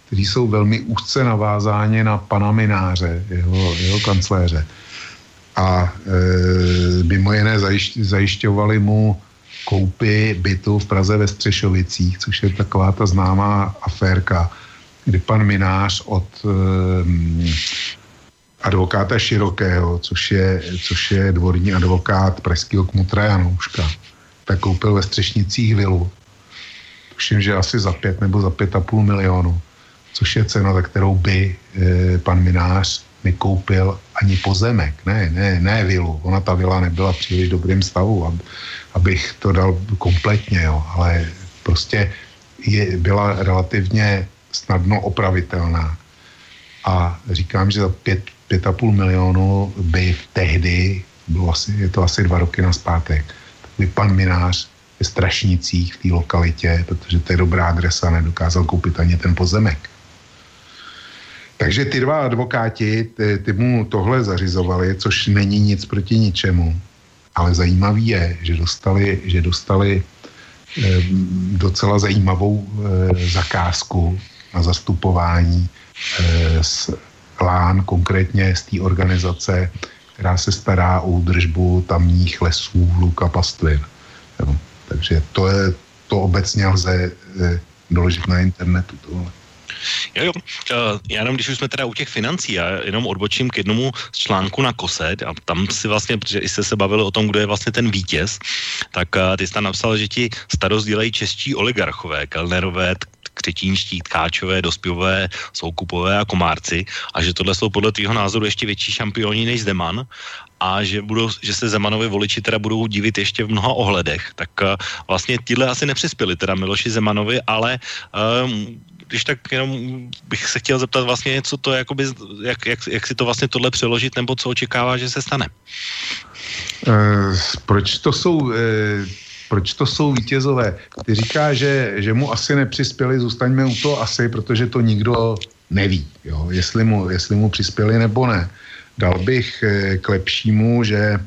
Speaker 4: kteří jsou velmi úzce navázáni na pana Mináře, jeho, jeho kancléře. A e, mimo jiné zajišť, zajišťovali mu koupy bytu v Praze ve Střešovicích, což je taková ta známá aférka, kdy pan Minář od um, advokáta Širokého, což je, což je dvorní advokát pražského kmutra Janouška, tak koupil ve Střešnicích vilu. Tuším, že asi za pět nebo za pět a půl milionu, což je cena, za kterou by e, pan Minář nekoupil ani pozemek, ne, ne, ne vilu. Ona ta vila nebyla v příliš dobrým stavu, ab, abych to dal kompletně, jo, ale prostě je, byla relativně snadno opravitelná. A říkám, že za pět, pět a půl milionu by v tehdy, bylo asi, je to asi dva roky na zpátek, by pan Minář ve Strašnicích v té lokalitě, protože to je dobrá adresa, nedokázal koupit ani ten pozemek. Takže ty dva advokáti, ty, ty mu tohle zařizovali, což není nic proti ničemu. Ale zajímavý je, že dostali, že dostali eh, docela zajímavou eh, zakázku na zastupování z LÁN, konkrétně z té organizace, která se stará o údržbu tamních lesů, luk a pastvin. Jo. Takže to je, to obecně lze e, doložit na internetu tohle.
Speaker 1: Jo, jo. Uh, já jenom, když už jsme teda u těch financí, já jenom odbočím k jednomu z článku na Koset a tam si vlastně, protože jste se bavili o tom, kdo je vlastně ten vítěz, tak ty jsi tam napsal, že ti starost dělají čeští oligarchové, Kellnerové, křetínští, tkáčové, dospěvové, soukupové a komárci a že tohle jsou podle tvého názoru ještě větší šampioni než Zeman a že, budou, že se Zemanovi voliči teda budou divit ještě v mnoha ohledech. Tak uh, vlastně tyhle asi nepřispěli teda Miloši Zemanovi, ale um, když tak jenom bych se chtěl zeptat vlastně, co to jakoby, jak, jak, jak si to vlastně tohle přeložit, nebo co očekává, že se stane?
Speaker 4: proč to jsou... proč to jsou vítězové? Ty říká, že, že mu asi nepřispěli, zůstaňme u toho asi, protože to nikdo neví, jo, jestli, mu, jestli mu přispěli nebo ne. Dal bych k lepšímu, že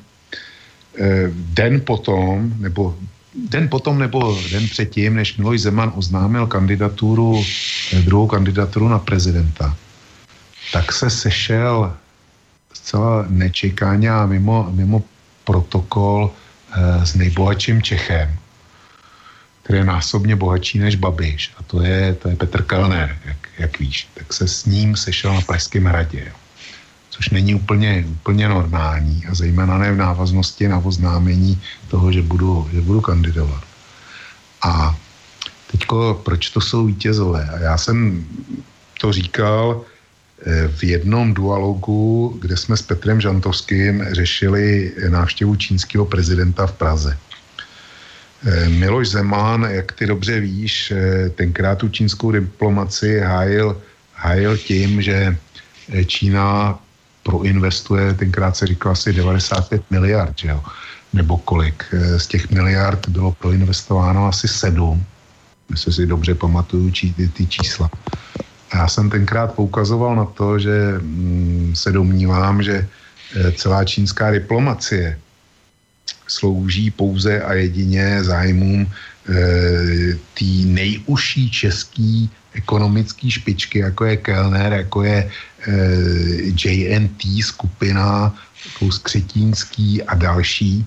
Speaker 4: den potom, nebo den potom nebo den předtím, než Miloš Zeman oznámil kandidaturu, druhou kandidaturu na prezidenta, tak se sešel zcela nečekáně a mimo, mimo protokol s nejbohatším Čechem, který je násobně bohatší než Babiš, a to je, to je Petr Kellner, jak, jak víš. Tak se s ním sešel na Pražském hradě, což není úplně, úplně normální a zejména ne v návaznosti na oznámení toho, že budu, že budu kandidovat. A teďko, proč to jsou vítězové? A já jsem to říkal Eh, v jednom dualogu, kde jsme s Petrem Žantovským řešili návštěvu čínského prezidenta v Praze. Eh, Miloš Zeman, jak ty dobře víš, eh, tenkrát tu čínskou diplomaci hájil, hájil tím, že Čína proinvestuje, tenkrát se říkalo asi 95 miliard, že jo? nebo kolik. Z těch miliard bylo proinvestováno asi 7, jestli si dobře pamatuju či, ty čísla. Já jsem tenkrát poukazoval na to, že mm, se domnívám, že eh, celá čínská diplomacie slouží pouze a jedině zájmům e, té nejužší český ekonomické špičky, jako je Kellner, jako je e, JNT skupina, jako Skřetínský a další,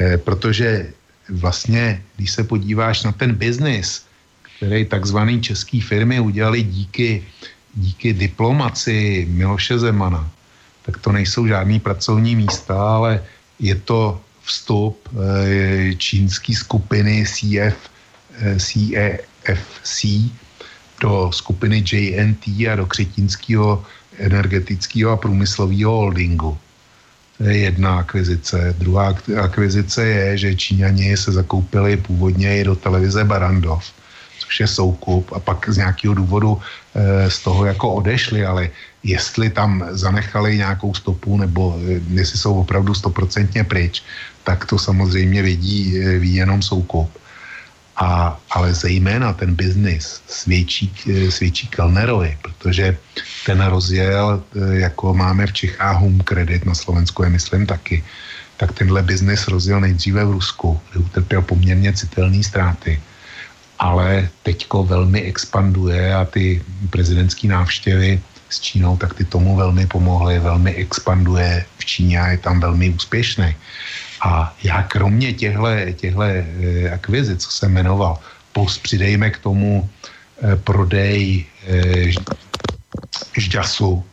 Speaker 4: e, protože vlastně, když se podíváš na ten biznis, který takzvané české firmy udělali díky, díky diplomaci Miloše Zemana, tak to nejsou žádný pracovní místa, ale je to vstup e, čínské skupiny CF, e, CEFC do skupiny JNT a do křetínského energetického a průmyslového holdingu. To je jedna akvizice. Druhá akvizice je, že Číňani se zakoupili původně i do televize Barandov je soukup a pak z nějakého důvodu e, z toho jako odešli, ale jestli tam zanechali nějakou stopu nebo e, jestli jsou opravdu stoprocentně pryč, tak to samozřejmě vidí, e, ví jenom soukup. A, ale zejména ten biznis svědčí, svědčí Kellnerovi, protože ten rozjel, jako máme v Čechách Home Credit, na Slovensku je myslím taky, tak tenhle biznis rozjel nejdříve v Rusku, kde utrpěl poměrně citelné ztráty ale teďko velmi expanduje a ty prezidentské návštěvy s Čínou, tak ty tomu velmi pomohly, velmi expanduje v Číně a je tam velmi úspěšný. A já kromě těchto eh, akvizic, co jsem jmenoval, plus přidejme k tomu eh, prodej eh, žďasu,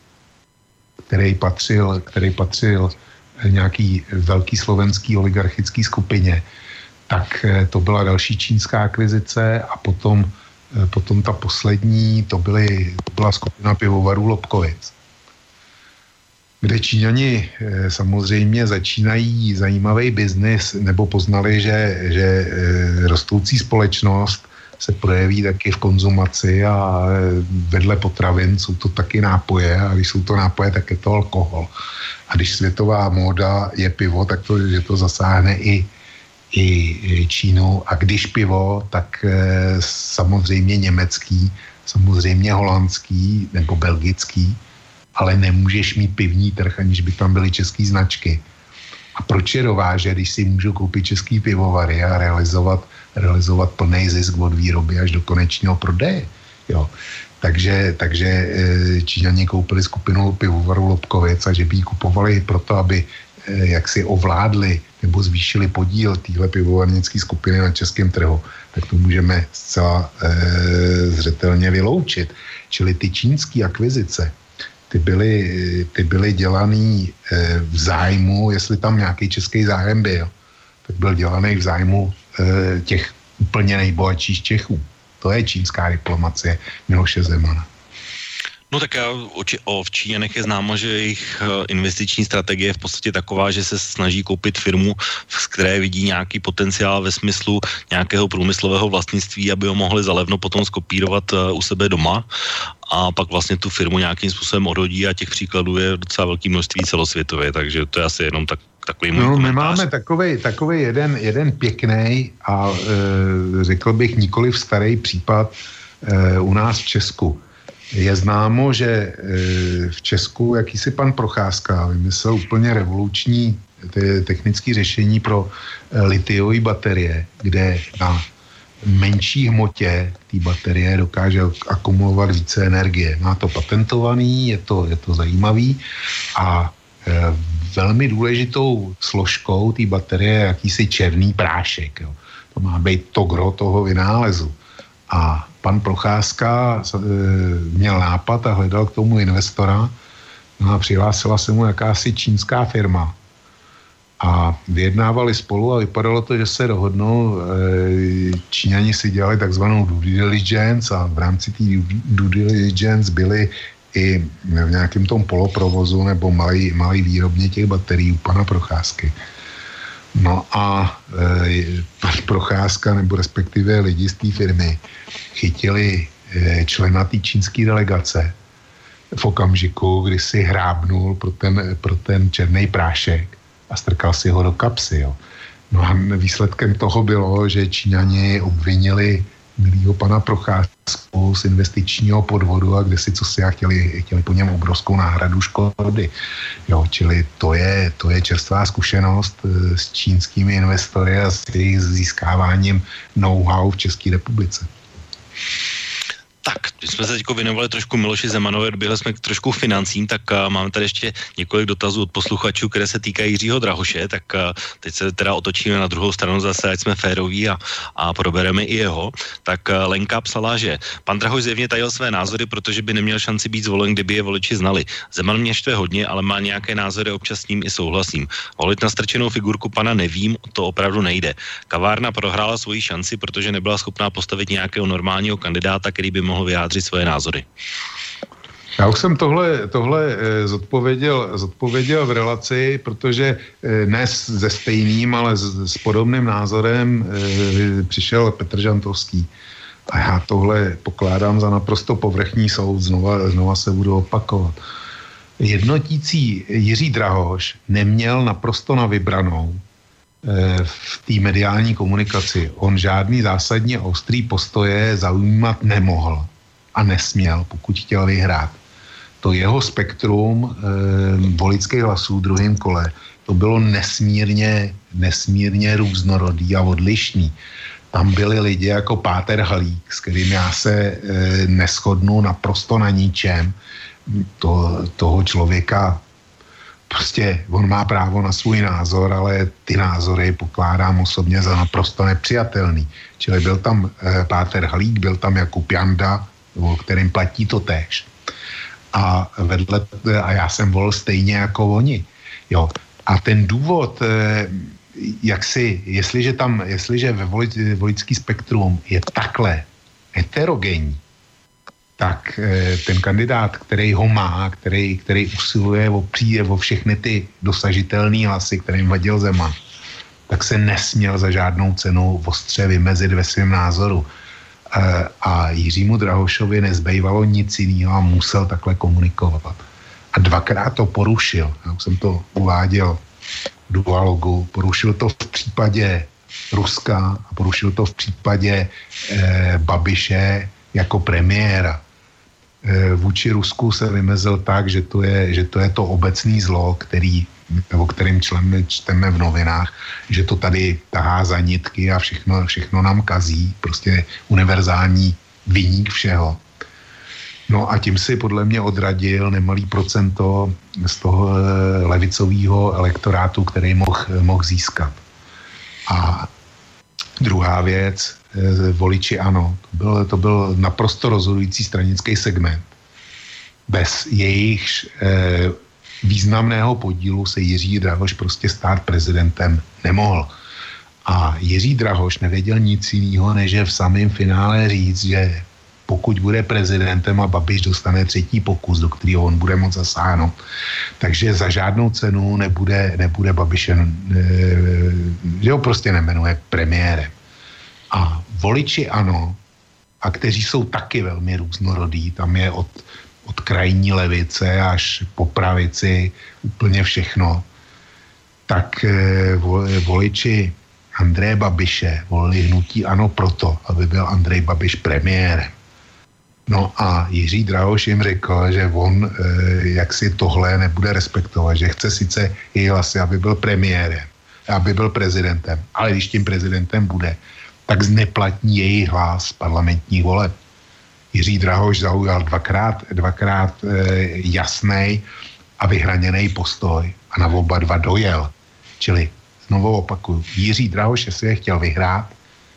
Speaker 4: který patřil, který patřil nějaký velký slovenský oligarchický skupině, tak eh, to byla další čínská akvizice a potom, eh, potom ta poslední, to, byly, to byla skupina pivovarů Lobkovic, kde Číňani eh, samozřejmě začínají zajímavý biznis nebo poznali, že, že rostoucí společnost se projeví taky v konzumaci a vedle potravin jsou to taky nápoje a když jsou to nápoje, tak je to alkohol. A když světová móda je pivo, tak to, že to zasáhne i i Čínu a když pivo, tak eh, samozřejmě německý, samozřejmě holandský nebo belgický, ale nemůžeš mít pivní trh, aniž by tam byly české značky. A proč je dovážet, když si můžu koupit český pivovary a realizovat, realizovat plný zisk od výroby až do konečného prodeje? Jo. Takže, takže eh, Číňani koupili skupinu pivovarů Lobkovic a že by ji kupovali proto, aby Eh, jak si ovládli nebo zvýšili podíl téhle pivovarnické skupiny na českém trhu, tak to můžeme zcela e, zřetelně vyloučit. Čili ty čínské akvizice, ty byly, ty byly dělaný e, v zájmu, jestli tam nějaký český zájem byl, tak byl dělaný v zájmu e, těch úplně nejbohatších Čechů. To je čínská diplomacie Miloše Zemana.
Speaker 1: No tak o, o v Číňanech je známo, že jejich eh, investiční strategie je v podstatě taková, že se snaží koupit firmu, z které vidí nějaký potenciál ve smyslu nějakého průmyslového vlastnictví, aby ho mohli zalevno potom skopírovat eh, u sebe doma a pak vlastně tu firmu nějakým způsobem odhodí a těch příkladů je docela velké množství celosvětově, takže to je asi jenom tak takový
Speaker 4: můj No, my máme takový, takový jeden, jeden pěkný a e, řekl bych nikoliv starý případ e, u nás v Česku. Je známo, že e, v Česku jakýsi pan Procházka vymyslel úplně revoluční technické řešení pro e, litiové baterie, kde na menší hmotě té baterie dokáže akumulovat více energie. Má to patentovaný, je to, je to zajímavý a e, velmi důležitou složkou té baterie je jakýsi černý prášek. Jo. To má být to gro toho vynálezu. A pan Procházka e, měl nápad a hledal k tomu investora no a přihlásila se mu jakási čínská firma, a vyjednávali spolu a vypadalo to, že se dohodnou. Eh, Číňani si dělali takzvanou due diligence a v rámci té due diligence byli i v nějakém tom poloprovozu nebo malý, malý výrobně těch baterií u pana Procházky. No a e, Procházka, nebo respektive lidi z té firmy, chytili e, člena té čínské delegace v okamžiku, kdy si hrábnul pro ten, pro ten černý prášek a strkal si ho do kapsy. Jo. No a výsledkem toho bylo, že Číňani obvinili milýho pana Procházku z investičního podvodu a kde si co si a chtěli, chtěli po něm obrovskou náhradu škody. Jo, čili to je, to je čerstvá zkušenost eh, s čínskými investory a s jejich získáváním know-how v České republice.
Speaker 1: Tak, když jsme se teď věnovali trošku Miloši Zemanovi, odběhli jsme k trošku financím, tak uh, máme tady ještě několik dotazů od posluchačů, které se týkají Jiřího Drahoše, tak uh, teď se teda otočíme na druhou stranu zase, ať jsme féroví a, a probereme i jeho. Tak uh, Lenka psala, že pan Drahoš zjevně tajil své názory, protože by neměl šanci být zvolen, kdyby je voliči znali. Zeman mě štve hodně, ale má nějaké názory, občas s ním i souhlasím. Volit na strčenou figurku pana nevím, to opravdu nejde. Kavárna prohrála svoji šanci, protože nebyla schopná postavit nějakého normálního kandidáta, který by mohl mohl vyjádřit svoje názory.
Speaker 4: Já už jsem tohle, tohle eh, zodpověděl, zodpověděl v relaci, protože eh, ne se stejným, ale s, s podobným názorem eh, přišel Petr Žantovský. A já tohle pokládám za naprosto povrchní soud, znova, znova se budu opakovat. Jednotící Jiří Drahoš neměl naprosto na vybranou v té mediální komunikaci. On žádný zásadně ostrý postoje zaujímat nemohl a nesměl, pokud chtěl vyhrát. To jeho spektrum e, volických hlasů v druhém kole, to bylo nesmírně, nesmírně různorodý a odlišný. Tam byli lidi jako Páter Halík, s kterým já se e, neschodnu naprosto na ničem. To, toho člověka prostě on má právo na svůj názor, ale ty názory pokládám osobně za naprosto nepřijatelný. Čili byl tam e, Páter Halík, byl tam Jakub Janda, o kterým platí to též. A, vedle, a já jsem volil stejně jako oni. Jo. A ten důvod, e, jak si, jestliže tam, jestliže ve volický spektrum je takhle heterogenní, tak eh, ten kandidát, který ho má, který, který usiluje o, přijde o všechny ty dosažitelné hlasy, kterým vadil Zeman, tak se nesměl za žádnou cenu ostře vymezit ve svém názoru. Eh, a Jiřímu Drahošovi nezbývalo nic jiného a musel takhle komunikovat. A dvakrát to porušil. Já už jsem to uváděl v dualogu. Porušil to v případě Ruska a porušil to v případě eh, Babiše jako premiéra. Eh, vůči Rusku se vymezil tak, že to je, že to, je to obecný zlo, který, o kterým členy čteme v novinách, že to tady tahá za nitky a všechno, všechno nám kazí, prostě univerzální vyník všeho. No a tím si podle mě odradil nemalý procento z toho eh, levicového elektorátu, který mohl moh získat. A druhá věc, voliči ano. To byl, to byl naprosto rozhodující stranický segment. Bez jejich eh, významného podílu se Jiří Drahoš prostě stát prezidentem nemohl. A Jiří Drahoš nevěděl nic jiného, než v samém finále říct, že pokud bude prezidentem a Babiš dostane třetí pokus, do kterého on bude moct zasáhnout, takže za žádnou cenu nebude, nebude Babišen, e, že ho prostě nemenuje premiérem. A voliči ano, a kteří jsou taky velmi různorodí, tam je od, od krajní levice až po pravici úplně všechno, tak eh, voliči Andreje Babiše volili hnutí ano proto, aby byl Andrej Babiš premiérem. No a Jiří Drahoš jim řekl, že on e, jak si tohle nebude respektovat, že chce sice její hlasy, aby byl premiérem, aby byl prezidentem, ale když tím prezidentem bude, tak zneplatní její hlas parlamentních voleb. Jiří Drahoš zaujal dvakrát, dvakrát e, jasný a vyhraněný postoj a na oba dva dojel. Čili znovu opakuju, Jiří Drahoš, jestli je chtěl vyhrát,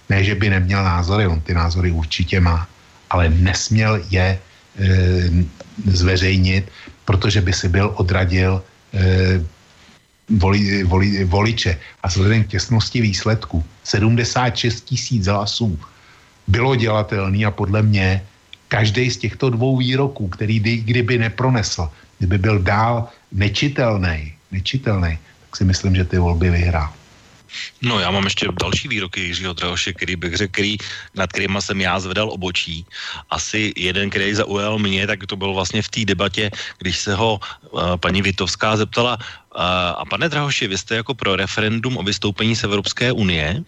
Speaker 4: ne, že by neměl názory, on ty názory určitě má, ale nesměl je e, zveřejnit, protože by si byl odradil e, voli, voli, voliče. A vzhledem k těsnosti výsledků 76 tisíc hlasů bylo dělatelný a podle mě každý z těchto dvou výroků, který kdyby nepronesl, kdyby byl dál nečitelný, nečitelný, tak si myslím, že ty volby vyhrál.
Speaker 1: No já mám ještě další výroky Jiřího Drahoše, který bych řekl, který, nad kterýma jsem já zvedal obočí. Asi jeden, který zaujal mě, tak to byl vlastně v té debatě, když se ho uh, paní Vitovská zeptala, a pane Drahoši, vy jste jako pro referendum o vystoupení z Evropské unie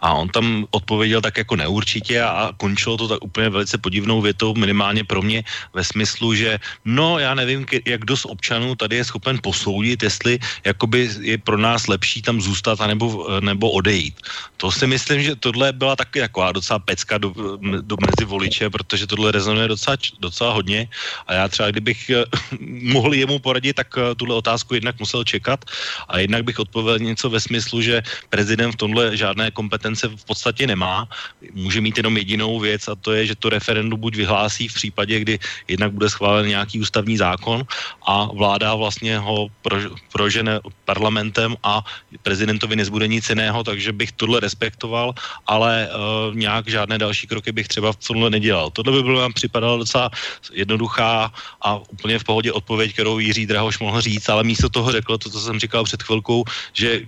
Speaker 1: a on tam odpověděl tak jako neurčitě a končilo to tak úplně velice podivnou větou, minimálně pro mě ve smyslu, že no já nevím, jak kdo z občanů tady je schopen posoudit, jestli jakoby je pro nás lepší tam zůstat anebo, nebo odejít. To si myslím, že tohle byla taky taková docela pecka do, do mezi voliče, protože tohle rezonuje docela, docela hodně a já třeba kdybych mohl jemu poradit, tak tuhle otázku jednak musel čekat. A jednak bych odpověděl něco ve smyslu, že prezident v tomhle žádné kompetence v podstatě nemá. Může mít jenom jedinou věc a to je, že to referendum buď vyhlásí v případě, kdy jednak bude schválen nějaký ústavní zákon a vláda vlastně ho pro, prožene parlamentem a prezidentovi nezbude nic jiného, takže bych tohle respektoval, ale uh, nějak žádné další kroky bych třeba v tomhle nedělal. Tohle by bylo nám připadalo docela jednoduchá a úplně v pohodě odpověď, kterou Jiří Drahoš mohl říct, ale místo toho řekl to, co jsem říkal před chvilkou, že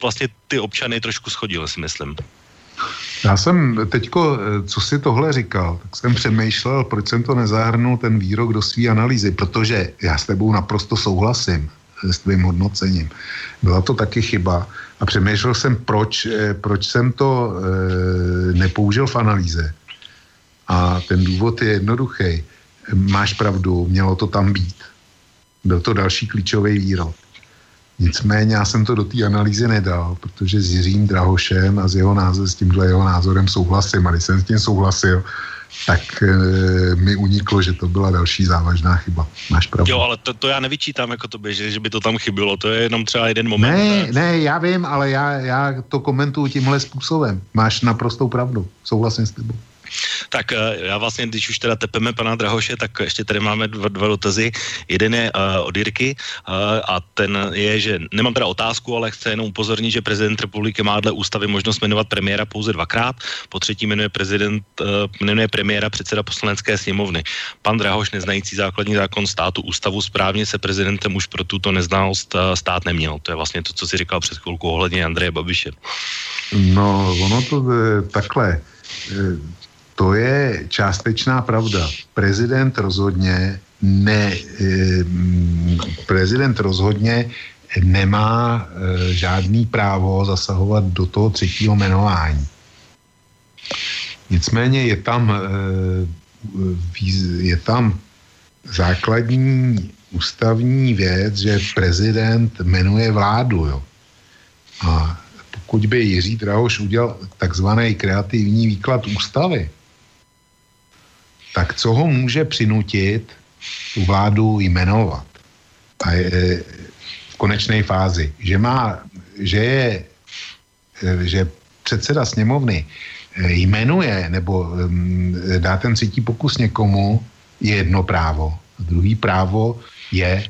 Speaker 1: vlastně ty občany trošku schodil, si myslím.
Speaker 4: Já jsem teďko, co si tohle říkal, tak jsem přemýšlel, proč jsem to nezahrnul ten výrok do své analýzy, protože já s tebou naprosto souhlasím s tvým hodnocením. Byla to taky chyba a přemýšlel jsem, proč, eh, proč jsem to nepoužil v analýze. A ten důvod je jednoduchý. Máš pravdu, mělo to tam být. Byl to další klíčový výrok. Nicméně já jsem to do té analýzy nedal, protože s Jiřím Drahošem a s, jeho názor, s tímhle jeho názorem souhlasím. A když jsem s tím souhlasil, tak e, mi uniklo, že to byla další závažná chyba. Máš pravdu.
Speaker 1: Jo, ale to, to já nevyčítám jako to že, že by to tam chybilo, to je jenom třeba jeden moment.
Speaker 4: Ne, ne, já vím, ale já, já to komentuju tímhle způsobem. Máš naprostou pravdu, souhlasím s tebou.
Speaker 1: Tak eh, já vlastně, když už teda tepeme pana Drahoše, tak ještě tady máme dva, dva dotazy. Jeden je uh, od Jirky uh, a ten je, že nemám teda otázku, ale chci jenom upozornit, že prezident republiky má dle ústavy možnost jmenovat premiéra pouze dvakrát. Po třetí jmenuje prezident, uh, jmenuje premiéra předseda poslanecké sněmovny. Pan Drahoš, neznající základní zákon státu ústavu, správně se prezidentem už pro tuto neznalost stát neměl. To je vlastně to, co si říkal před chvilkou ohledně Andreje Babiše.
Speaker 4: No, ono to je takhle to je částečná pravda. Prezident rozhodně ne, eh, prezident rozhodně nemá eh, žádný právo zasahovat do toho třetího jmenování. Nicméně je tam, eh, je tam základní ústavní věc, že prezident jmenuje vládu. Jo. A pokud by Jiří Drahoš udělal takzvaný kreativní výklad ústavy, tak co ho může přinutit tu vládu jmenovat? A je, v konečné fázi, že má, že je, že předseda sněmovny eh, jmenuje nebo mm, dá ten třetí pokus někomu, je jedno právo. A druhý právo je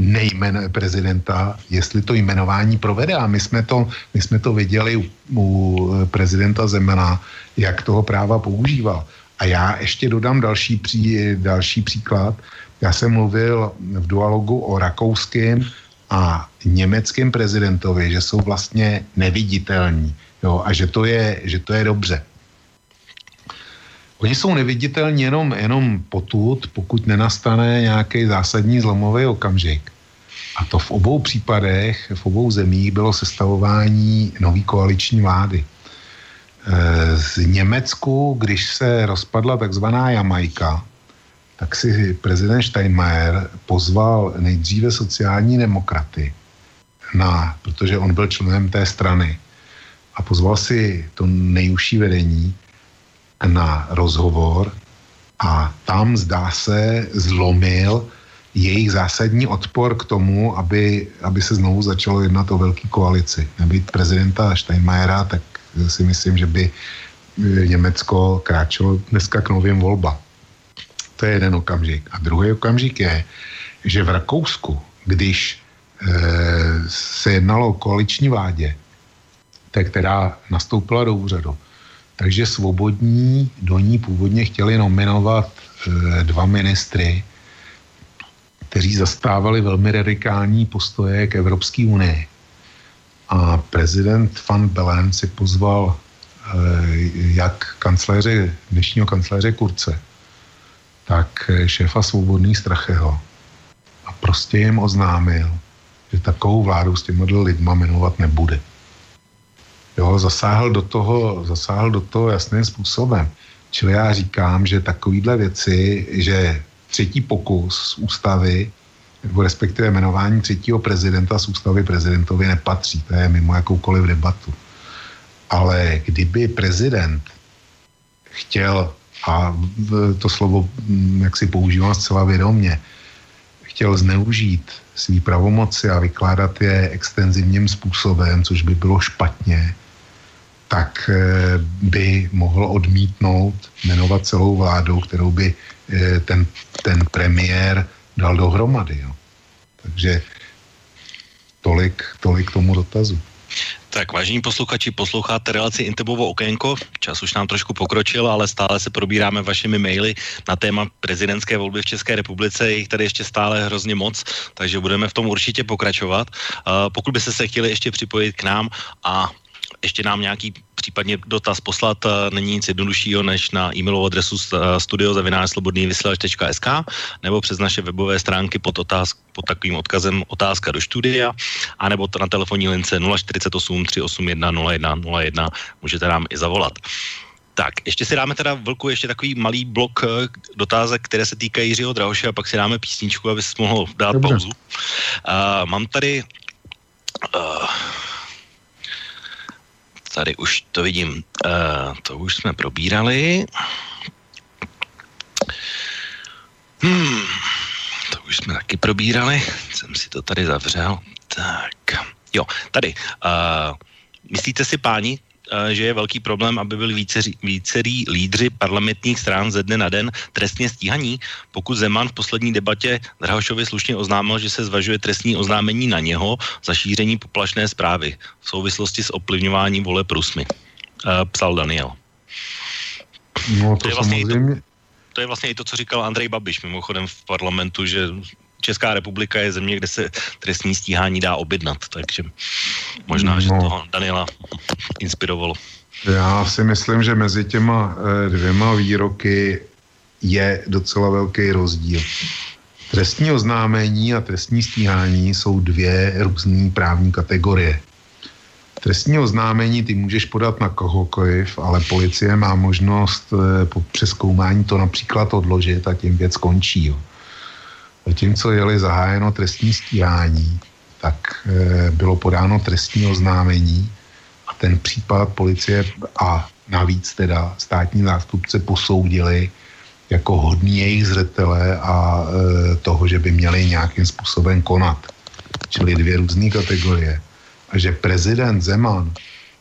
Speaker 4: nejmen prezidenta, jestli to jmenování provede. A my jsme to, my jsme to viděli u, u prezidenta Zemana, jak toho práva používal. A já ještě dodám další, pří, další příklad. Já jsem mluvil v dualogu o rakouském a německém prezidentovi, že jsou vlastně neviditelní jo, a že to, je, že to je dobře. Oni jsou neviditelní jenom, jenom potud, pokud nenastane nějaký zásadní zlomový okamžik. A to v obou případech, v obou zemích bylo sestavování nový koaliční vlády. Z Německu, když se rozpadla takzvaná Jamajka, tak si prezident Steinmeier pozval nejdříve sociální demokraty, na, protože on byl členem té strany, a pozval si to nejužší vedení na rozhovor a tam zdá se zlomil jejich zásadní odpor k tomu, aby, aby se znovu začalo jednat o velké koalici. Nebýt prezidenta Steinmeiera, tak si myslím, že by eh, Německo kráčelo dneska k novým volbám. To je jeden okamžik. A druhý okamžik je, že v Rakousku, když e, se jednalo o koaliční vládě, té, která nastoupila do úřadu, takže svobodní do ní původně chtěli nominovat e, dva ministry, kteří zastávali velmi radikální postoje k Evropské unii. A prezident Van Bellen si pozval e, jak kancléře, dnešního kancléře Kurce, tak šéfa svobodný Stracheho. A prostě jim oznámil, že takovou vládu s těmi lidma jmenovat nebude. Jo, zasáhl do toho, zasáhl do toho jasným způsobem. Čili já říkám, že takovýhle věci, že třetí pokus z ústavy, nebo respektive jmenování třetího prezidenta z ústavy prezidentovi nepatří. To je mimo jakoukoliv debatu. Ale kdyby prezident chtěl a to slovo, mm, jak si používám zcela vědomně, chtěl zneužít svý pravomoci a vykládat je extenzivním způsobem, což by bylo špatně, tak eh, by mohl odmítnout jmenovat celou vládu, kterou by eh, ten, ten premiér dal dohromady. Jo. Takže tolik, tolik tomu dotazu.
Speaker 1: Tak vážení posluchači, posloucháte relaci Intebovo okénko. Čas už nám trošku pokročil, ale stále se probíráme vašimi maily na téma prezidentské volby v České republice. Je jich tady ještě stále hrozně moc, takže budeme v tom určitě pokračovat. Uh, pokud byste se chtěli ještě připojit k nám a ještě nám nějaký případně dotaz poslat, eh, není nic jednoduššího, než na e-mailovou adresu eh, studiozavinářslobodnývysílač.sk nebo přes naše webové stránky pod, otázk, pod takovým odkazem otázka do studia, anebo na telefonní lince 048 381 0101 můžete nám i zavolat. Tak, ještě si dáme teda vlku ještě takový malý blok eh, dotázek, které se týkají Jiřího Drahoše a pak si dáme písničku, aby si mohl dát Dobře. pauzu. Uh, mám tady uh, Tady už to vidím, uh, to už jsme probírali. Hmm, to už jsme taky probírali, jsem si to tady zavřel. Tak, jo, tady. Uh, myslíte si, páni, že je velký problém, aby byli víceří, vícerý lídři parlamentních strán ze dne na den trestně stíhaní. Pokud Zeman v poslední debatě Drahošovi slušně oznámil, že se zvažuje trestní oznámení na něho za šíření poplašné zprávy v souvislosti s oplivňováním vole Prusmy. Uh, psal Daniel.
Speaker 4: No to, to je vlastně samozřejmě...
Speaker 1: To, to je vlastně i to, co říkal Andrej Babiš mimochodem v parlamentu, že Česká republika je země, kde se trestní stíhání dá objednat, takže možná, no. že to Daniela inspirovalo.
Speaker 4: Já si myslím, že mezi těma eh, dvěma výroky je docela velký rozdíl. Trestní oznámení a trestní stíhání jsou dvě různé právní kategorie. Trestní oznámení ty můžeš podat na kohokoliv, ale policie má možnost eh, po přeskoumání to například odložit a tím věc končí. Jo. Zatímco jeli zahájeno trestní stíhání, tak e, bylo podáno trestní oznámení a ten případ policie a navíc teda státní zástupce posoudili jako hodný jejich zřetele a e, toho, že by měli nějakým způsobem konat. Čili dvě různé kategorie. A že prezident Zeman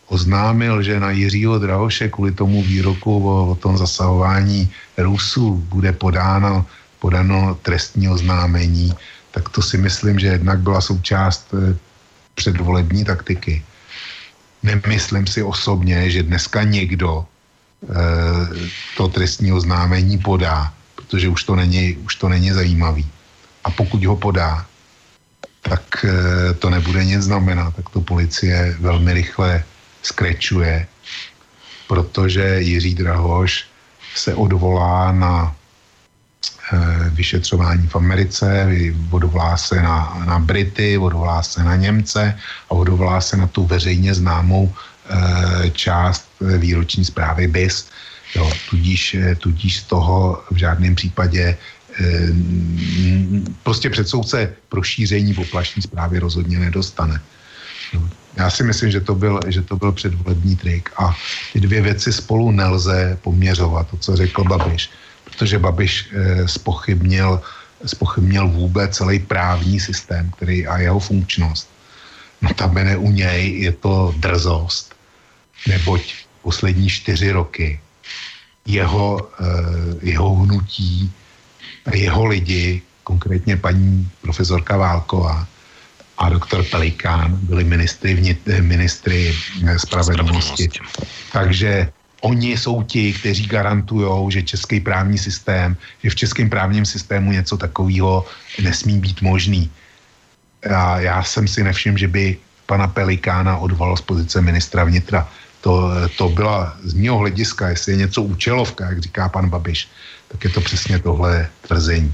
Speaker 4: oznámil, že na Jiřího Drahoše kvůli tomu výroku o, o tom zasahování Rusů bude podáno podano trestní oznámení, tak to si myslím, že jednak byla součást eh, předvolební taktiky. Nemyslím si osobně, že dneska někdo e, to trestní oznámení podá, protože už to není, už to není zajímavý. A pokud ho podá, tak e, to nebude nic znamenat, tak to policie velmi rychle skrečuje, protože Jiří Drahoš se odvolá na vyšetřování v Americe, vodovolá se na, na Brity, vodovolá se na Němce a vodovolá se na tu veřejně známou e, část výroční zprávy BIS. Jo, tudíž, tudíž z toho v žádném případě prostě před soudce prošíření poplašní zprávy rozhodně nedostane. Já si myslím, že to, byl, že to byl předvolební trik a ty dvě věci spolu nelze poměřovat, to, co řekl Babiš, protože Babiš eh, spochybnil, spochybnil vůbec celý právní systém který a jeho funkčnost. No tam u něj je to drzost, neboť poslední čtyři roky jeho, eh, jeho hnutí, jeho lidi, konkrétně paní profesorka Válková, a doktor Pelikán byli ministry, vnit, ministry eh, spravedlnosti. Takže oni jsou ti, kteří garantují, že český právní systém, že v českém právním systému něco takového nesmí být možný. A já jsem si nevšiml, že by pana Pelikána odvolal z pozice ministra vnitra. To, to byla z mého hlediska, jestli je něco účelovka, jak říká pan Babiš, tak je to přesně tohle tvrzení.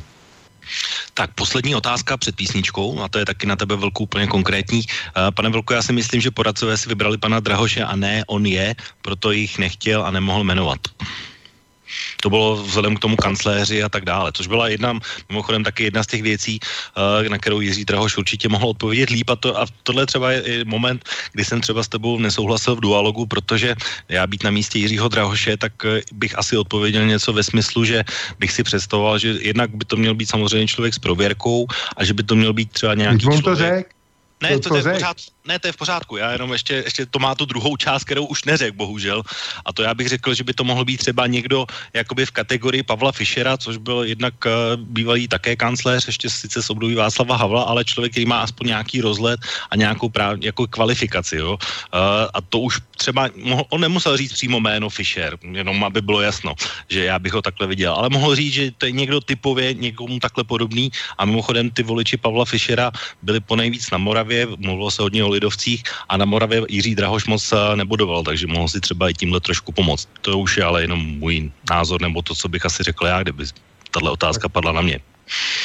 Speaker 1: Tak poslední otázka před písničkou, a to je taky na tebe velkou úplně konkrétní. Eh, pane Velko, já si myslím, že poradcové si vybrali pana Drahoše a ne on je, proto jich nechtěl a nemohl jmenovat. To bylo vzhledem k tomu kancléři a tak dále, což byla jedna, mimochodem taky jedna z těch věcí, eh, na kterou Jiří Drahoš určitě mohl odpovědět líp a, to, a tohle třeba je moment, kdy jsem třeba s tebou nesouhlasil v dualogu, protože já být na místě Jiřího Drahoše, tak eh, bych asi odpověděl něco ve smyslu, že bych si představoval, že jednak by to měl být samozřejmě člověk s prověrkou a že by to měl být třeba nějaký člověk.
Speaker 4: to řek.
Speaker 1: Ne, to, to, to je pořád, ne, to je v pořádku. Já jenom ještě, ještě to má tu druhou část, kterou už neřekl, bohužel. A to já bych řekl, že by to mohl být třeba někdo jakoby v kategorii Pavla Fischera, což byl jednak uh, bývalý také kancléř, ještě sice z období Václava Havla, ale člověk, který má aspoň nějaký rozhled a nějakou práv, jako kvalifikaci. Jo? Uh, a to už třeba, mohl, on nemusel říct přímo jméno Fischer, jenom aby bylo jasno, že já bych ho takhle viděl, ale mohl říct, že to je někdo typově někomu takhle podobný a mimochodem ty voliči Pavla Fischera byli po nejvíc na Moravě, mluvilo se hodně o lidovcích a na Moravě Jiří Drahoš moc eh, nebudoval, takže mohl si třeba i tímhle trošku pomoct. To už je ale jenom můj názor, nebo to, co bych asi řekl já, kdyby tahle otázka padla na mě.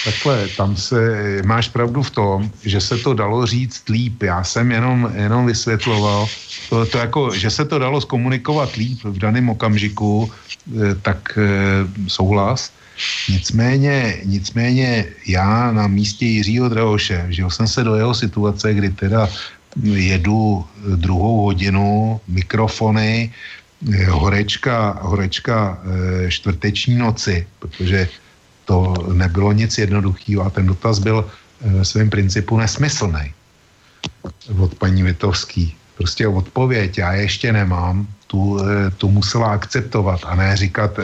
Speaker 4: Takhle, tam se, máš pravdu v tom, že se to dalo říct líp. Já jsem jenom, jenom vysvětloval, to, to jako, že se to dalo zkomunikovat líp v daném okamžiku, eh, tak eh, souhlas. Nicméně, nicméně já na místě Jiřího Drahoše, že jsem se do jeho situace, kdy teda jedu druhou hodinu, mikrofony, eh, horečka, horečka eh, čtvrteční noci, protože to nebylo nic jednoduchého a ten dotaz byl eh, ve svém principu nesmyslný od paní Vitovský. Prostě odpověď já ještě nemám, tu, tu musela akceptovat a ne říkat,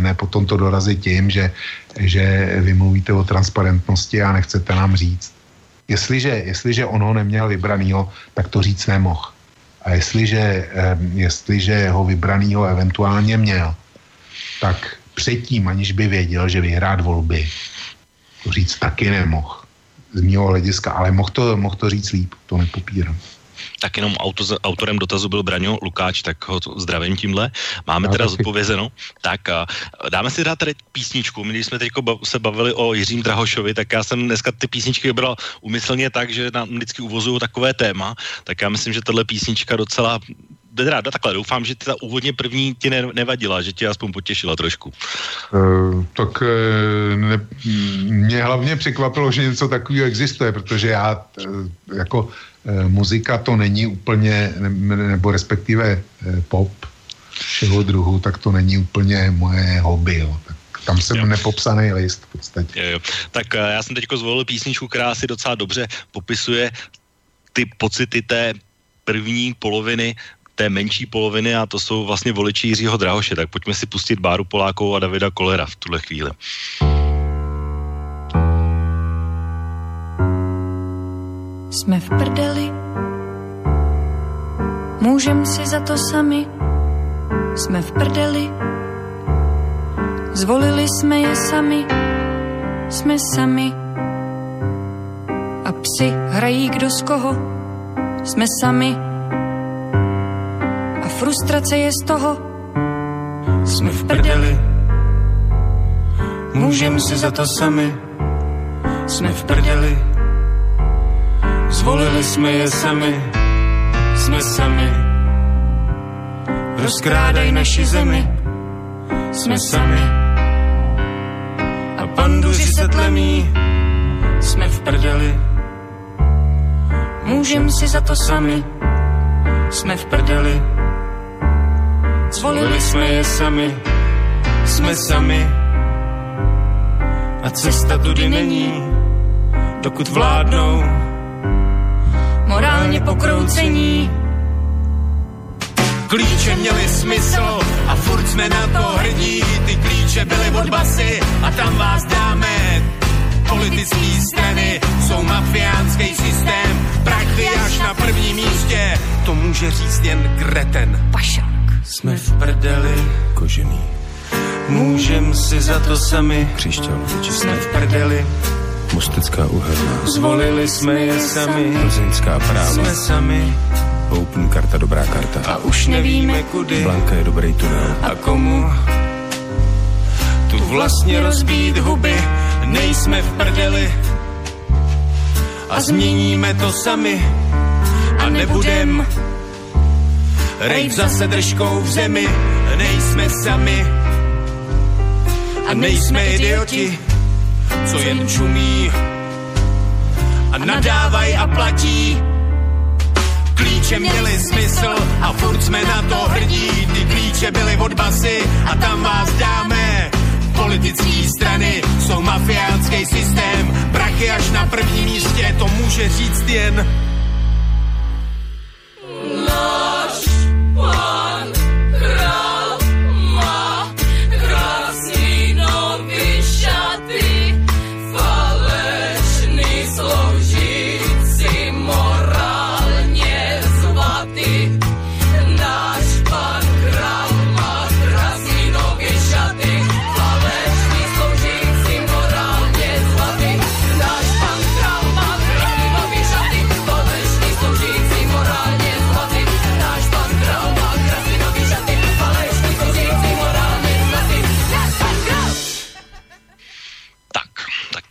Speaker 4: ne potom to dorazit tím, že, že vy mluvíte o transparentnosti a nechcete nám říct. Jestliže, jestliže on ho neměl vybranýho, tak to říct nemohl. A jestliže, jestliže ho vybranýho eventuálně měl, tak předtím, aniž by věděl, že vyhrát volby, to říct taky nemohl z mého hlediska, ale mohl to, mohl to říct líp, to nepopírám
Speaker 1: tak jenom auto, autorem dotazu byl Braňo Lukáč, tak ho zdravím tímhle. Máme teda zodpovězeno. Tak a dáme si dát tady písničku. My když jsme teď se bavili o Jiřím Drahošovi, tak já jsem dneska ty písničky vybral umyslně tak, že nám vždycky uvozují takové téma, tak já myslím, že tahle písnička docela teda takhle, doufám, že ta úvodně první ti ne, nevadila, že tě aspoň potěšila trošku.
Speaker 4: Uh, tak uh, ne, mě hlavně překvapilo, že něco takového existuje, protože já uh, jako Eh, muzika to není úplně, nebo respektive eh, pop všeho druhu, tak to není úplně moje hobby. Jo. Tak tam jsem jo. nepopsaný list v podstatě.
Speaker 1: Jo, jo. Tak eh, já jsem teď zvolil písničku, která si docela dobře popisuje ty pocity té první poloviny té menší poloviny a to jsou vlastně voliči Jiřího Drahoše. Tak pojďme si pustit Báru Polákovou a Davida Kolera v tuhle chvíli.
Speaker 5: Jsme v prdeli, můžem si za to sami. Jsme v prdeli, zvolili jsme je sami, jsme sami. A psi hrají kdo z koho, jsme sami. A frustrace je z toho, jsme v prdeli.
Speaker 6: Můžem si za to sami, jsme v prdeli. Zvolili jsme je sami, jsme sami. Rozkrádaj naši zemi, jsme sami. A panduři se tlemí, jsme v prdeli. Můžem si za to sami, jsme v prdeli. Zvolili jsme je sami, jsme sami. A cesta tudy není, dokud vládnou morálně pokroucení. Klíče měly smysl a furt jsme na to hrdí. Ty klíče byly od basy a tam vás dáme. Politické strany jsou mafiánský systém. Prachy až na prvním místě, to může říct jen Greten.
Speaker 5: Pašák.
Speaker 6: Jsme v prdeli, kožený. Můžem si za to sami,
Speaker 7: Příšťal,
Speaker 6: jsme v prdeli.
Speaker 7: Mostecká uhelná,
Speaker 6: Zvolili jsme je sami,
Speaker 7: Plzeňská práva,
Speaker 6: jsme sami.
Speaker 7: Open karta, dobrá karta.
Speaker 6: a už nevíme kudy.
Speaker 7: Blanka je dobrý tunel.
Speaker 6: a komu. Tu vlastně rozbít huby, nejsme v prdeli. A změníme to sami. A nebudem rejp zase držkou v zemi, nejsme sami. A nejsme idioti, co jen čumí a nadávaj a platí. Klíče měly smysl a furt jsme na to hrdí. Ty klíče byly od basy a tam vás dáme. Politické strany jsou mafiánský systém. Prachy až na prvním místě, to může říct jen
Speaker 8: Náš pán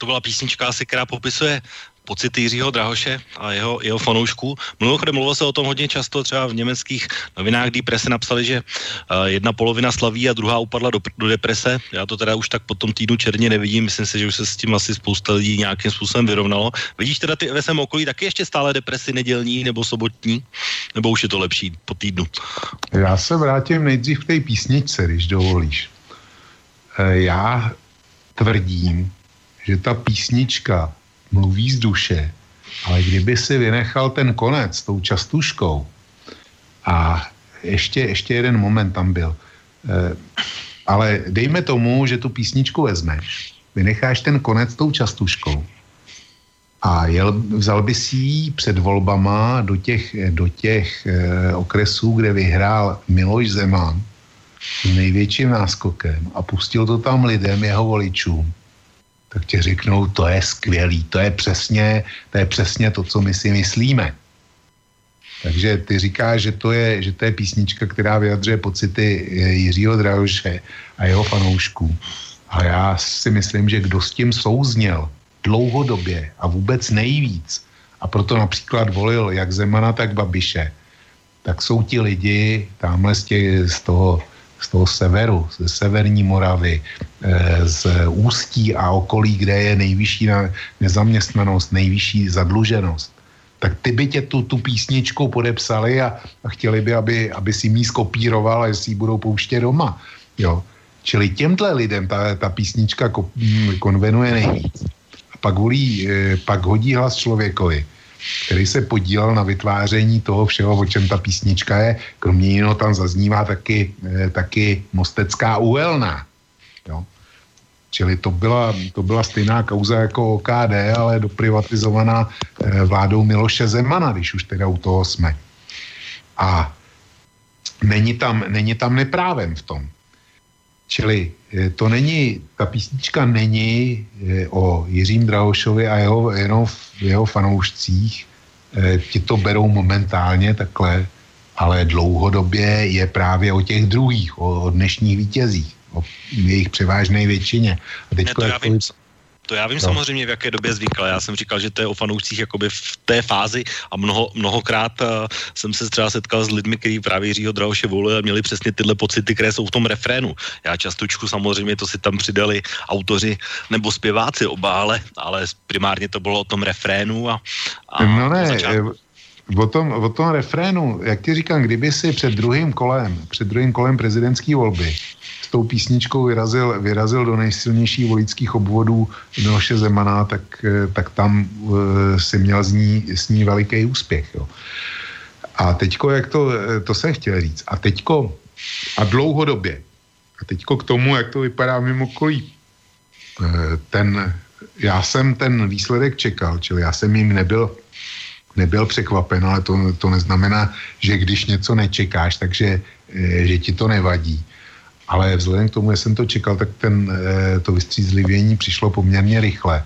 Speaker 1: to byla písnička asi, která popisuje pocity Jiřího Drahoše a jeho, jeho fanoušků. Mimochodem mluvilo se o tom hodně často, třeba v německých novinách Die Presse napsali, že uh, jedna polovina slaví a druhá upadla do, do deprese. Já to teda už tak po tom týdnu černě nevidím, myslím si, že už se s tím asi spousta lidí nějakým způsobem vyrovnalo. Vidíš teda ty ve svém okolí taky ještě stále depresy nedělní nebo sobotní? Nebo už je to lepší po týdnu?
Speaker 4: Já se vrátím nejdřív k té písničce, když dovolíš. E, Já tvrdím, že ta písnička mluví z duše, ale kdyby si vynechal ten konec s tou častuškou a ještě, ještě jeden moment tam byl, e, ale dejme tomu, že tu písničku vezmeš, vynecháš ten konec s tou častuškou a jel, vzal by si ji před volbama do těch, do těch e, okresů, kde vyhrál Miloš Zeman s největším náskokem a pustil to tam lidem, jeho voličům, tak ti řeknou, to je skvělý, to je přesně, to je přesně to, co my si myslíme. Takže ty říkáš, že to je, že to je písnička, která vyjadřuje pocity eh, Jiřího Drahoše a jeho fanoušků. A já si myslím, že kdo s tím souzněl dlouhodobě a vůbec nejvíc, a proto například volil jak Zemana, tak Babiše, tak jsou ti lidi tamhle z, tě, z, toho, z toho severu, ze severní Moravy, eh, z Ústí a okolí, kde je nejvyšší na- nezaměstnanost, nejvyšší zadluženost, tak ty by tě tu, tu písničku podepsali a, a chtěli by, aby, aby si ji skopíroval a jestli ji budou pouštět doma. Jo. Čili těmhle lidem ta, ta písnička mm, konvenuje nejvíc. A pak, volí, eh, pak hodí hlas člověkovi, který se podílel na vytváření toho všeho, o čem ta písnička je. Kromě jiného tam zaznívá taky, eh, taky Mostecká uhelná. Jo. Čili to byla, to byla stejná kauza jako OKD, ale doprivatizovaná eh, vládou Miloše Zemana, když už teda u toho jsme. A není tam, není tam neprávem v tom. Čili eh, to není, ta písnička není eh, o Jiřím Drahošovi a jeho, jenom v jeho fanoušcích. Eh, Ti to berou momentálně takhle, ale dlouhodobě je právě o těch druhých, o, o dnešních vítězích, o jejich převážné většině. A
Speaker 1: Ne,
Speaker 4: teďko,
Speaker 1: to já vím,
Speaker 4: to-
Speaker 1: já vím
Speaker 4: No.
Speaker 1: samozřejmě, v jaké době zvykle. Já jsem říkal, že to je o fanoušcích jakoby v té fázi a mnoho, mnohokrát uh, jsem se třeba setkal s lidmi, kteří právě Jiřího Drahoše volili a měli přesně tyhle pocity, které jsou v tom refrénu. Já častočku samozřejmě to si tam přidali autoři nebo zpěváci oba, ale, ale primárně to bylo o tom refrénu a, a
Speaker 4: No ne,
Speaker 1: začátku-
Speaker 4: eh, o tom, o tom refrénu, jak ti říkám, kdyby si před druhým kolem, před druhým kolem prezidentské volby s tou písničkou vyrazil, vyrazil do nejsilnějších voličských obvodů Miloše Zemana, tak, eh, tak tam uh, si měl z ní, s ní veliký úspěch. Jo. A teďko, jak to, eh, to jsem chtěl říct, a teďko, a dlouhodobě, a teďko k tomu, jak to vypadá mimo okolí, Eh, ten, já jsem ten výsledek čekal, čili já jsem jim nebyl, nebyl překvapen, ale to, to neznamená, že když něco nečekáš, takže eh, že ti to nevadí. Ale vzhledem k tomu, že jsem to čekal, tak ten, eh, to vystřízlivění přišlo poměrně rychle.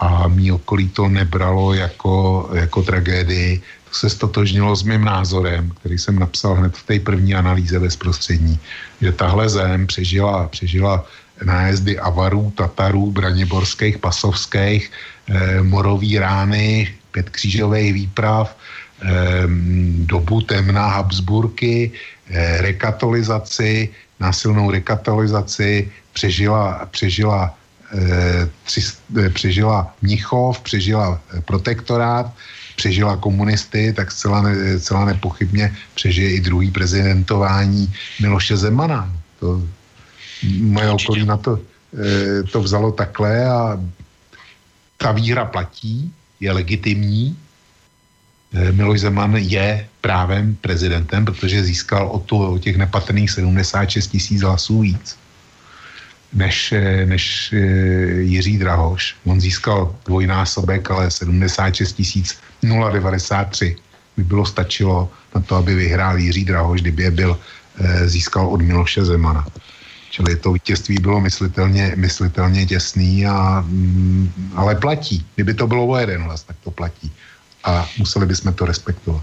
Speaker 4: A mý okolí to nebralo jako, jako tragédii. To se stotožnilo s mým názorem, který jsem napsal hned v té první analýze bezprostřední, že tahle zem přežila, přežila nájezdy avarů, tatarů, braniborských, pasovských, eh, morový rány, pětkřížových výprav, eh, dobu temna Habsburky, rekatolizaci, násilnou rekatolizaci, přežila, přežila, eh, tři, eh, přežila Mnichov, přežila eh, protektorát, přežila komunisty, tak zcela, ne, zcela nepochybně přežije i druhý prezidentování Miloše Zemana. To, moje okolí na to, e, to vzalo takhle a ta výhra platí, je legitimní. E, Miloš Zeman je právem prezidentem, protože získal o, to, o těch nepatrných 76 tisíc hlasů víc než, e, než e, Jiří Drahoš. On získal dvojnásobek, ale 76 tisíc 093 by bylo stačilo na to, aby vyhrál Jiří Drahoš, kdyby je byl e, získal od Miloše Zemana. Čili to vítězství bylo myslitelně, myslitelně těsný, a, mm, ale platí. Kdyby to bylo o jeden hlas, tak to platí. A museli bychom to respektovat.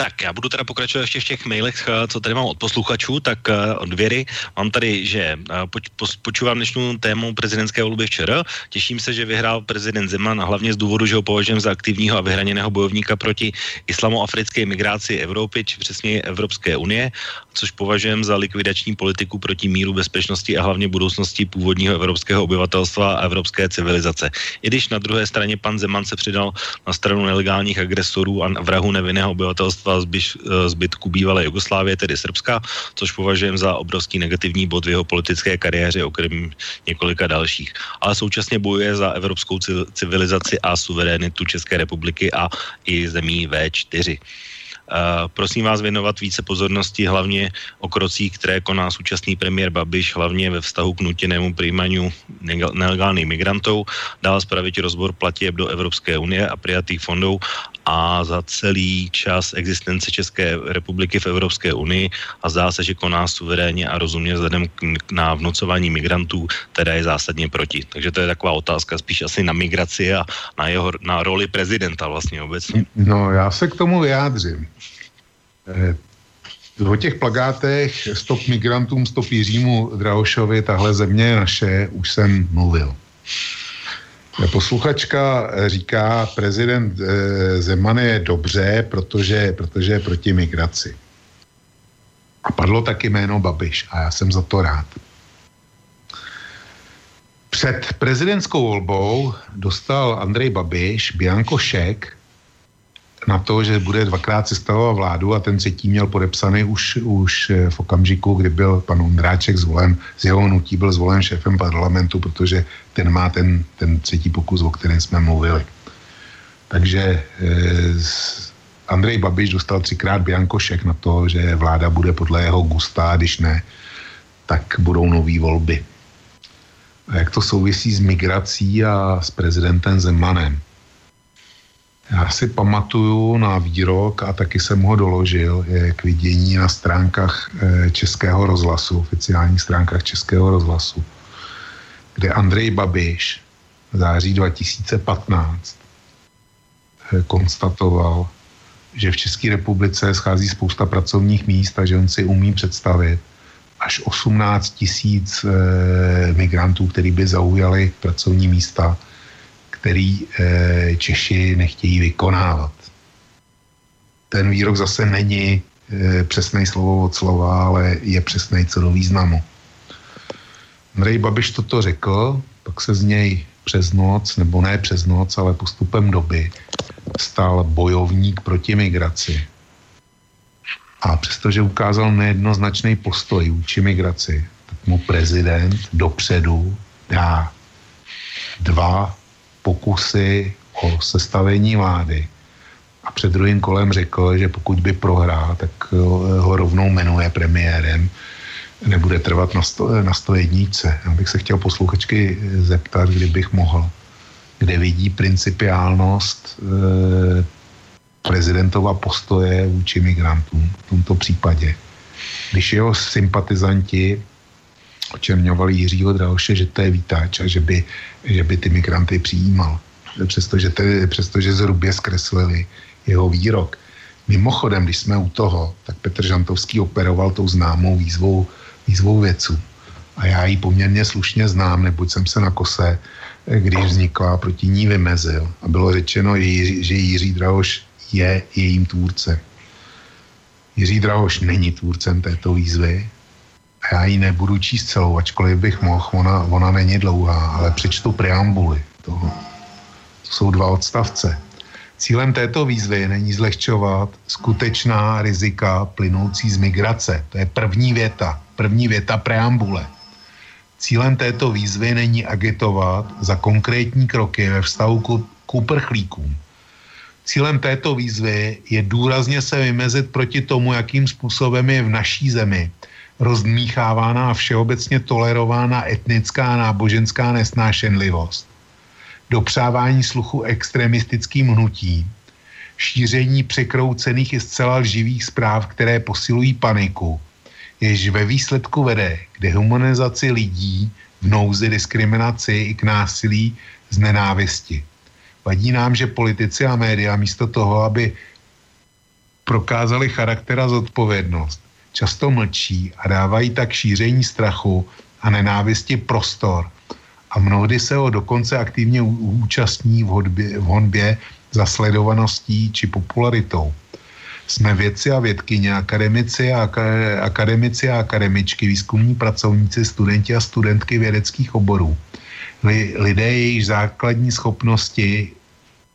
Speaker 1: Tak, já budu teda pokračovat ještě v těch mailech, eh, co tady mám od posluchačů, tak eh, od Věry. Mám tady, že eh, poč, pos, počúvám dnešní tému prezidentské volby včera. Těším se, že vyhrál prezident Zeman, a hlavně z důvodu, že ho považujem za aktivního a vyhraněného bojovníka proti islamoafrické migraci Evropy, či přesně Evropské unie, což považujem za likvidační politiku proti míru, bezpečnosti a hlavně budoucnosti původního evropského obyvatelstva a evropské civilizace. I když na druhé straně pan Zeman se přidal na stranu nelegálních agresorů a vrahu nevinného obyvatelstva zbyš, zbytku bývalé Jugoslávie, tedy Srbska, což považujem za obrovský negativní bod v jeho politické kariéře, okrem několika dalších. Ale současně bojuje za evropskou ci- civilizaci a suverénitu České republiky a i zemí V4. Prosím vás věnovat více pozornosti hlavně o krocích, které koná současný premiér Babiš, hlavně ve vztahu k nutěnému přijímaniu nega- nelegálnych migrantů, dál spravit rozbor platieb do Evropské unie a prijatých fondů a za celý čas existence České republiky v Evropské unii a zdá se, že koná suverénně a rozumně vzhledem k, na vnucování migrantů, teda je zásadně proti. Takže to je taková otázka spíš asi na migraci a na, jeho, na roli prezidenta vlastně obecně.
Speaker 4: No, já se k tomu vyjádřím. Eh, o těch plagátech Stop migrantům, stop Jiřímu Drahošovi, tahle země je naše, už jsem mluvil. Eh, Posluchačka eh, říká, prezident Zeman je dobře, protože, protože je proti migraci. A padlo taky jméno Babiš a já jsem za to rád. Před prezidentskou volbou dostal Andrej Babiš Bianko šek na to, že bude dvakrát sestavovat vládu a ten třetí měl podepsaný už, už eh, v okamžiku, kdy byl pan Ondráček zvolen, z jeho hnutí byl zvolen šéfem parlamentu, protože ten má ten, ten třetí pokus, o kterém jsme mluvili. Takže eh, Andrej Babiš dostal třikrát Bianko šek na to, že vláda bude podle jeho gusta, a když ne, tak budou nové volby. A jak to souvisí s migrací a s prezidentem Zemanem? Já si pamatuju na výrok a taky jsem ho doložil, je k vidění na stránkách eh, Českého rozhlasu, oficiálních stránkách Českého rozhlasu, kde Andrej Babiš v září 2015 eh, konstatoval, že v České republice schází spousta pracovních míst a že on si umí představit, až 18 tisíc e, migrantů, který by zaujali pracovní místa, který e, Češi nechtějí vykonávat. Ten výrok zase není e, přesný slovo od slova, ale je přesný co do významu. Andrej Babiš toto řekl, pak se z něj přes noc, nebo ne přes noc, ale postupem doby, stal bojovník proti migraci. A přestože ukázal nejednoznačný postoj vůči migraci, tak mu prezident dopředu dá dva pokusy o sestavení vlády. A před druhým kolem řekl, že pokud by prohrál, tak ho rovnou jmenuje premiérem nebude trvat na, sto, na 101. Já bych se chtěl posluchačky zeptat, kdybych mohl, kde vidí principiálnost e, prezidentova postoje vůči migrantům v tomto případě. Když jeho sympatizanti očerňovali Jiřího Drahoše, že to je vítač a že by, že by ty migranty přijímal. Přestože, tedy, přestože zhrubě zkreslili jeho výrok. Mimochodem, když jsme u toho, tak Petr Žantovský operoval tou známou výzvou výzvou věců. A já ji poměrně slušně znám, neboť jsem se na kose, když vznikla, proti ní vymezil. A bylo řečeno, že Jiří Drahoš je jejím tvůrcem. Jiří Drahoš není tvůrcem této výzvy já ji nebudu číst celou, ačkoliv bych mohl, ona, ona není dlouhá, ale přečtu preambuly toho. To jsou dva odstavce. Cílem této výzvy není zlehčovat skutečná rizika plynoucí z migrace. To je první věta, první věta preambule. Cílem této výzvy není agitovat za konkrétní kroky ve vztahu k, k uprchlíkům. Cílem této výzvy je důrazně se vymezit proti tomu, jakým způsobem je v naší zemi rozdmíchávána a všeobecně tolerována etnická a náboženská nesnášenlivost dopřávání sluchu extremistickým hnutím, šíření překroucených i zcela lživých zpráv, které posilují paniku, jež ve výsledku vede k dehumanizaci lidí, v nouzi, diskriminaci i k násilí z nenávisti. Vadí nám, že politici a média místo toho, aby prokázali charakter a zodpovědnost, často mlčí a dávají tak šíření strachu a nenávisti prostor a mnohdy se ho dokonce aktivně účastní v, hodbě, v honbě za sledovaností či popularitou. Jsme vědci a vědkyně, akademici a, akademici a akademičky, výzkumní pracovníci, studenti a studentky vědeckých oborů. Lidé, jejichž základní schopnosti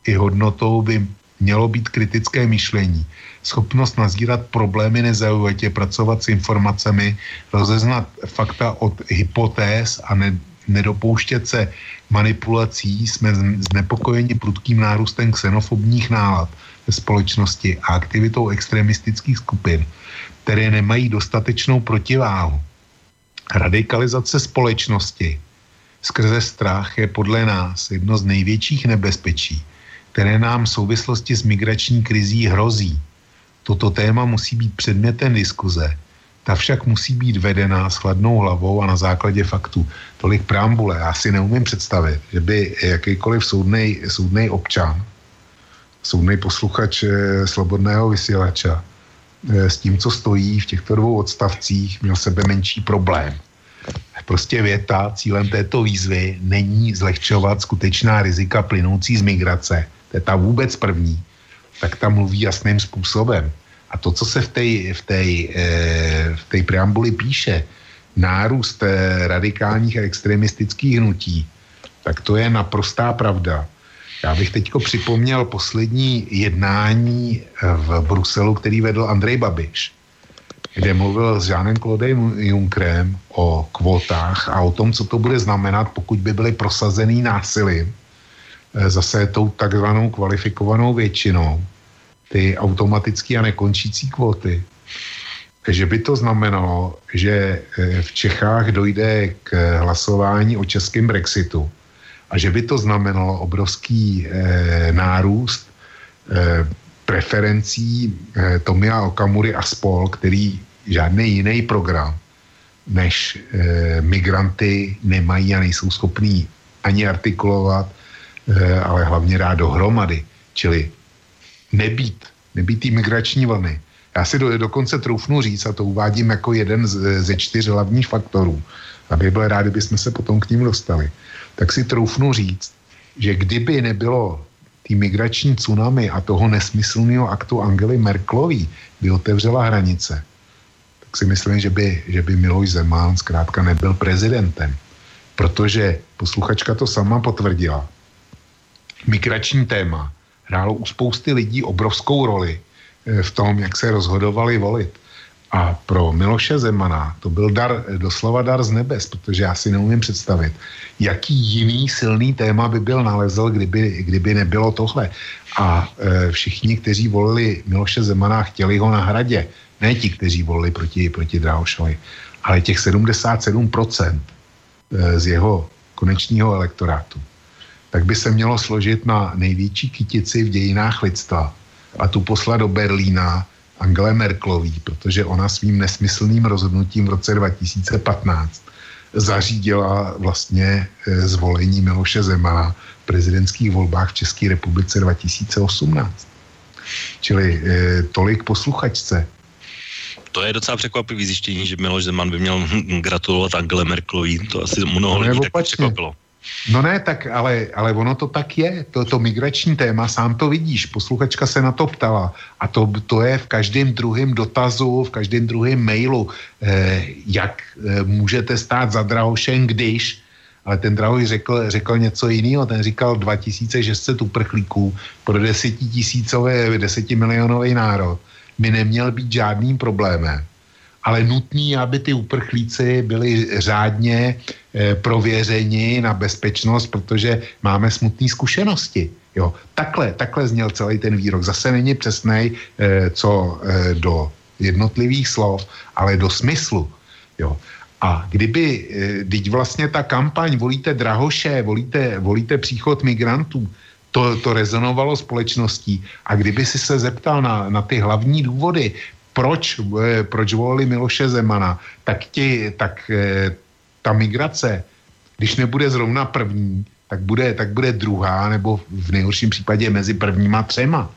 Speaker 4: i hodnotou by mělo být kritické myšlení, schopnost nazírat problémy nezaujatě, pracovat s informacemi, rozeznat fakta od hypotéz a ne, nedopouštět se manipulací, jsme znepokojeni prudkým nárůstem xenofobních nálad ve společnosti a aktivitou extremistických skupin, které nemají dostatečnou protiváhu. Radikalizace společnosti skrze strach je podle nás jedno z největších nebezpečí, které nám v souvislosti s migrační krizí hrozí. Toto téma musí být předmětem diskuze ta však musí být vedená s chladnou hlavou a na základě faktů. Tolik preambule. Já si neumím představit, že by jakýkoliv soudnej, soudnej občan, soudnej posluchač eh, slobodného vysílača eh, s tím, co stojí v těchto dvou odstavcích, měl sebe menší problém. Prostě věta cílem této výzvy není zlehčovat skutečná rizika plynoucí z migrace. To je ta vůbec první. Tak tam mluví jasným způsobem. A to, co se v té v tej, v tej preambuli píše, nárůst eh, radikálních a extremistických hnutí, tak to je naprostá pravda. Já bych teď připomněl poslední jednání eh, v Bruselu, který vedl Andrej Babiš, kde mluvil s Žánem Klodem Junkrem o kvotách a o tom, co to bude znamenat, pokud by byly prosazený násilím, eh, zase tou takzvanou kvalifikovanou většinou ty automatické a nekončící kvóty, že by to znamenalo, že eh, v Čechách dojde k hlasování o českém Brexitu a že by to znamenalo obrovský eh, nárůst eh, preferencí eh, Tomia Okamury a spol, který žádný jiný program než eh, migranty nemají a nejsou schopní ani artikulovat, eh, ale hlavně rád dohromady. Čili nebýt, nebýt té migrační vlny, Já si do, dokonce troufnu říct, a to uvádím jako jeden z, ze čtyř hlavních faktorů, aby byl rád, kdyby jsme se potom k ním dostali, tak si troufnu říct, že kdyby nebylo tý migrační tsunami a toho nesmyslného aktu Angely Merklový by otevřela hranice, tak si myslím, že by, že by Miloš Zeman zkrátka nebyl prezidentem. Protože posluchačka to sama potvrdila. Migrační téma hrálo u spousty lidí obrovskou roli eh, v tom, jak se rozhodovali volit. A pro Miloše Zemana to byl dar, doslova dar z nebes, protože já si neumím představit, jaký jiný silný téma by byl nalezl, kdyby, kdyby nebylo tohle. A e, všichni, kteří volili Miloše Zemana, chtěli ho na hradě. Ne ti, kteří volili proti, proti Drahošovi, ale těch 77% e, z jeho konečního elektorátu. Tak by se mělo složit na největší kytici v dějinách lidstva a tu poslat do Berlína Angele Merklový, protože ona svým nesmyslným rozhodnutím v roce 2015 zařídila vlastně eh, zvolení Miloše Zemana v prezidentských volbách v České republice 2018. Čili eh, tolik posluchačce.
Speaker 1: To je docela překvapivý zjištění, že Miloš Zeman by měl gratulovat Angele Merklový. To asi mnoho
Speaker 4: No,
Speaker 1: lidí tak překvapilo.
Speaker 4: No ne, tak ale, ale ono to tak je. To, to migrační téma, sám to vidíš, posluchačka se na to ptala. A to, to je v každém druhém dotazu, v každém druhém mailu, eh, jak eh, můžete stát za Drahošem, když, ale ten Drahoš řekl, řekl něco jiného, ten říkal 2600 uprchlíků pro desetitisícové, desetimilionový národ by neměl být žádným problémem ale nutný, aby ty uprchlíci byli řádně eh, prověřeni na bezpečnost, protože máme smutné zkušenosti. Jo. Takhle, takhle zněl celý ten výrok. Zase není přesnej, eh, co eh, do jednotlivých slov, ale do smyslu. Jo. A kdyby, teď vlastně ta kampaň volíte Drahoše, volíte, volíte příchod migrantů, to, to rezonovalo společností. A kdyby si se zeptal na, na ty hlavní důvody, proč, eh, proč volili Miloše Zemana, tak, ti, tak eh, ta migrace, když nebude zrovna první, tak bude, tak bude druhá, nebo v nejhorším případě mezi prvníma třema.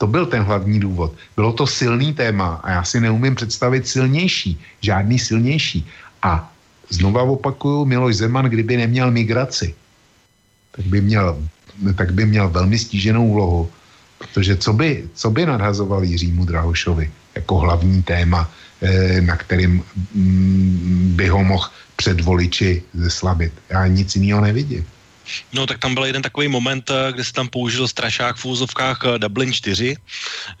Speaker 4: To byl ten hlavní důvod. Bylo to silný téma a já si neumím představit silnější, žádný silnější. A znova opakuju, Miloš Zeman, kdyby neměl migraci, tak by měl, tak by měl velmi stíženou úlohu, protože co by, co by nadhazoval Jiřímu Drahošovi jako hlavní téma, eh, na kterým mm, by ho mohl před voliči zeslabit. Já nic jiného nevidím.
Speaker 1: No tak tam byl jeden takový moment, eh, kde se tam použil strašák v úzovkách eh, Dublin 4,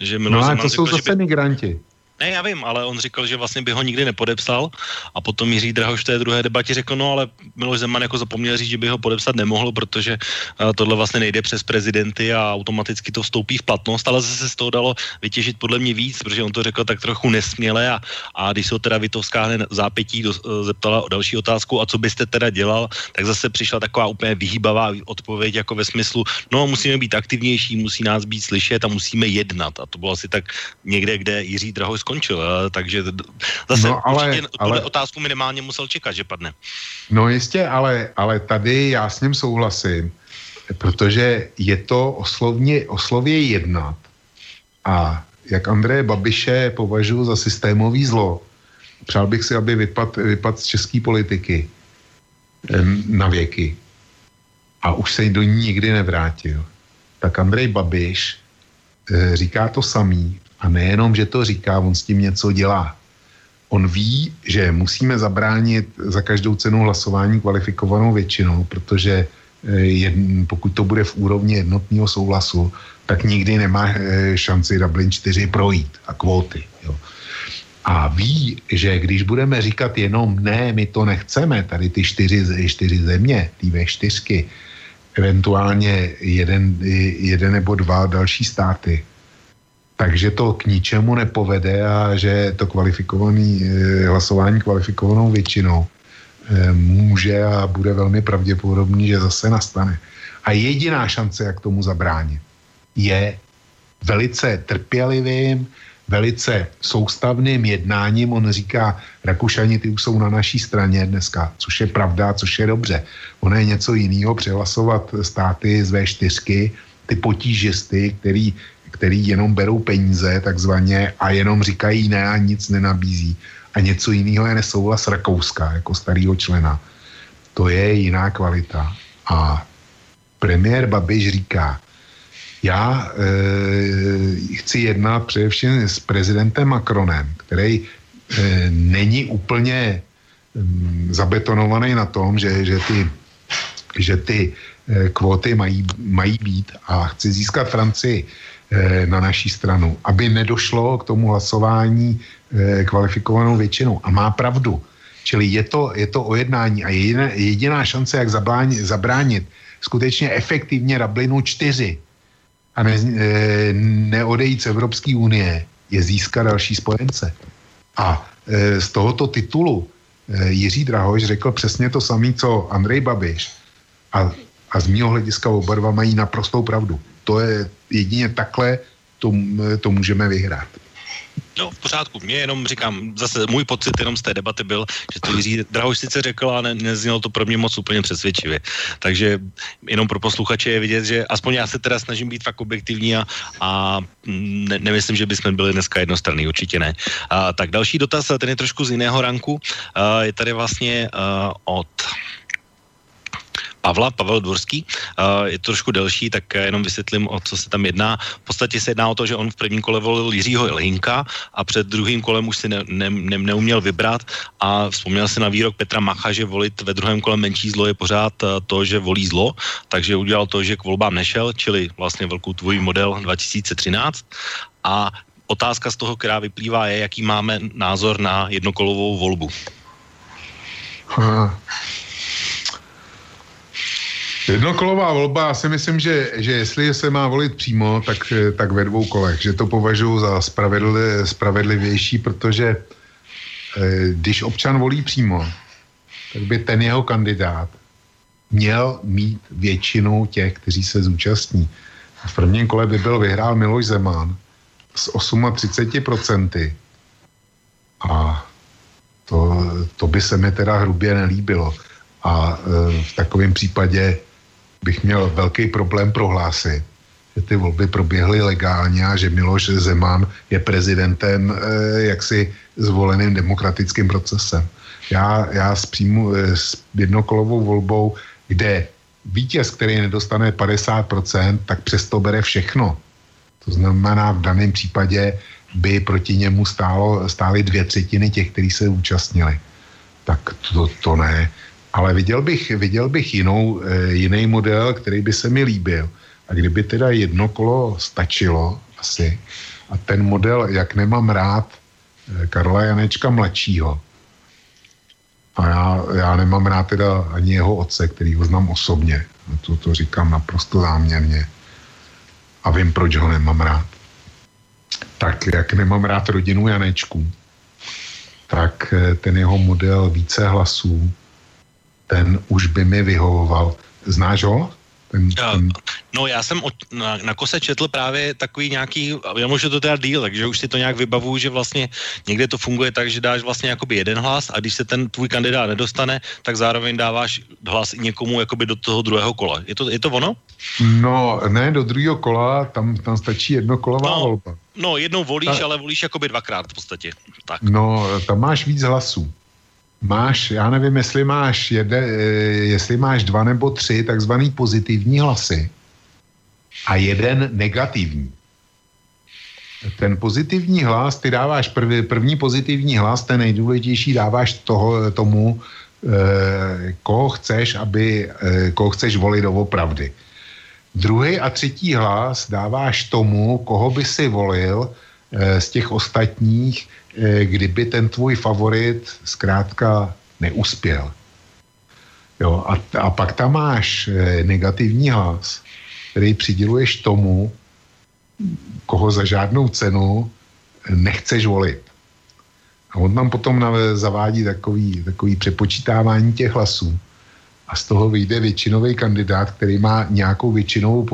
Speaker 1: že Miloš
Speaker 4: No ale to jsou
Speaker 1: řekl,
Speaker 4: zase
Speaker 1: by...
Speaker 4: migranti.
Speaker 1: Ne, já vím, ale on říkal, že vlastně by ho nikdy nepodepsal a potom Jiří Drahoš v té druhé debatě řekl, no ale Miloš Zeman jako zapomněl říct, že by ho podepsat nemohl, protože uh, tohle vlastně nejde přes prezidenty a automaticky to vstoupí v platnost, ale zase se z toho dalo vytěžit podle mě víc, protože on to řekl tak trochu nesměle a, a když se ho teda Vitovská hned zápětí do, uh, zeptala o další otázku, a co byste teda dělal, tak zase přišla taková úplně vyhýbavá odpověď jako ve smyslu, no musíme být aktivnější, musí nás být slyšet a musíme jednat. A to bylo asi tak někde, kde Jiří Drahoš skončil, takže zase
Speaker 4: No, ale-
Speaker 1: určitě
Speaker 4: ale-
Speaker 1: otázku minimálně musel čekat, že padne.
Speaker 4: No jistě, ale, ale tady já s ním souhlasím, protože je to oslovně, oslově jednat. A jak Andreje Babiše považuji za systémový zlo, přál bych si, aby vypad, vypad z české politiky na věky a už se do ní nikdy nevrátil. Tak Andrej Babiš eh, říká to samý a nejenom, že to říká, on s tím něco dělá. On ví, že musíme zabránit za každou cenu hlasování kvalifikovanou většinou, protože eh, jedn, pokud to bude v úrovni jednotného souhlasu, tak nikdy nemá eh, šanci Dublin 4 projít a kvóty. Jo. A ví, že když budeme říkat jenom ne, my to nechceme, tady ty čtyři, čtyři země, ty V4, eventuálně jeden, jeden nebo dva další státy, takže to k ničemu nepovede a že to kvalifikovaný eh, hlasování kvalifikovanou většinou eh, může a bude velmi pravděpodobný, že zase nastane. A jediná šance, jak tomu zabránit, je velice trpělivým, velice soustavným jednáním. On říká, Rakušani, ty už jsou na naší straně dneska, což je pravda, což je dobře. Ono je něco jiného přehlasovat státy z V4, ty potížisty, který, který jenom berou peníze takzvaně a jenom říkají ne a nic nenabízí. A něco jiného je nesouhlas Rakouska jako starého člena. To je jiná kvalita. A premiér Babiš říká, já e, chci jednat především s prezidentem Macronem, který e, není úplně mm, zabetonovaný na tom, že, že ty, že ty e, kvóty mají, mají být a chci získat Francii e, na naší stranu, aby nedošlo k tomu hlasování e, kvalifikovanou většinou. A má pravdu. Čili je to, je to o jednání a jediná, jediná šance, jak zabránit, zabránit skutečně efektivně Dublinu 4 a ne, e, neodejít z Evropské unie, je získat další spojence. A z tohoto titulu Jiří Drahoš řekl přesně to samé, co Andrej Babiš. A, a z mého hlediska oba dva mají naprostou pravdu. To je jedině takhle, to, to můžeme vyhrát.
Speaker 1: No, v pořádku. Mě jenom říkám, zase můj pocit jenom z té debaty byl, že to Jiří Drahoš sice řekl, ale ne, neznělo to pro mě moc úplně přesvědčivě. Takže jenom pro posluchače je vidět, že aspoň já se teda snažím být fakt objektivní a, a ne, nemyslím, že bychom byli dneska jednostranný, určitě ne. A, tak další dotaz, ten je trošku z jiného ranku. A, je tady vlastně a, od Pavla, Pavel Dvorský. Uh, je to trošku delší, tak jenom vysvětlím, o co se tam jedná. V podstatě se jedná o to, že on v prvním kole volil Jiřího Ilhinka a před druhým kolem už si ne, ne, ne, neuměl vybrat a vzpomněl si na výrok Petra Macha, že volit ve druhém kole menší zlo je pořád to, že volí zlo, takže udělal to, že k volbám nešel, čili vlastně velkou tvůj model 2013 a otázka z toho, která vyplývá, je, jaký máme názor na jednokolovou volbu.
Speaker 4: Ha. Jednokolová volba, já si myslím, že, že jestli se má volit přímo, tak, tak ve dvou kolech, že to považuji za spravedli, spravedlivější, protože eh, když občan volí přímo, tak by ten jeho kandidát měl mít většinu těch, kteří se zúčastní. V prvním kole by byl vyhrál Miloš Zeman s 38% a to, to by se mi teda hrubě nelíbilo. A e, v takovém případě bych měl velký problém prohlásit, že ty volby proběhly legálně a že Miloš Zeman je prezidentem eh, jaksi zvoleným demokratickým procesem. Já, já s, přímu, eh, s jednokolovou volbou, kde vítěz, který nedostane 50%, tak přesto bere všechno. To znamená, v daném případě by proti němu stálo, stály dvě třetiny těch, kteří se účastnili. Tak to, to ne ale viděl bych, viděl bych jinou, e, jiný model, který by se mi líbil. A kdyby teda jedno kolo stačilo asi, a ten model, jak nemám rád e, Karla Janečka mladšího, a já, já nemám rád teda ani jeho otce, který ho znám osobně. To, to říkám naprosto záměrně. A vím, proč ho nemám rád. Tak jak nemám rád rodinu Janečku, tak e, ten jeho model více hlasů ten už by mi vyhovoval. Znáš ho? Ten, ten...
Speaker 1: No já jsem od, na, na kose četl právě takový nějaký, já můžu to teda díl, takže už si to nějak vybavuju, že vlastně někde to funguje tak, že dáš vlastně jakoby jeden hlas a když se ten tvůj kandidát nedostane, tak zároveň dáváš hlas i někomu jakoby do toho druhého kola. Je to, je to ono?
Speaker 4: No ne, do druhého kola, tam, tam stačí jednokolová
Speaker 1: no,
Speaker 4: volba.
Speaker 1: No jednou volíš, Ta... ale volíš jakoby dvakrát v podstatě. Tak.
Speaker 4: No, tam máš víc hlasů máš, já nevím, jestli máš, jede, eh, jestli máš dva nebo tři takzvaný pozitivní hlasy a jeden negativní. Ten pozitivní hlas, ty dáváš první, první pozitivní hlas, ten nejdůležitější dáváš toho, tomu, eh, koho chceš, aby, eh, koho chceš volit doopravdy. Druhý a třetí hlas dáváš tomu, koho by si volil z těch ostatních, Eh, kdyby ten tvůj favorit zkrátka neuspěl. Jo, a, a pak tam máš eh, negativní hlas, který přiděluješ tomu, koho za žádnou cenu nechceš volit. A on tam potom zavádí takový, takový přepočítávání těch hlasů a z toho vyjde většinový kandidát, který má nějakou většinovou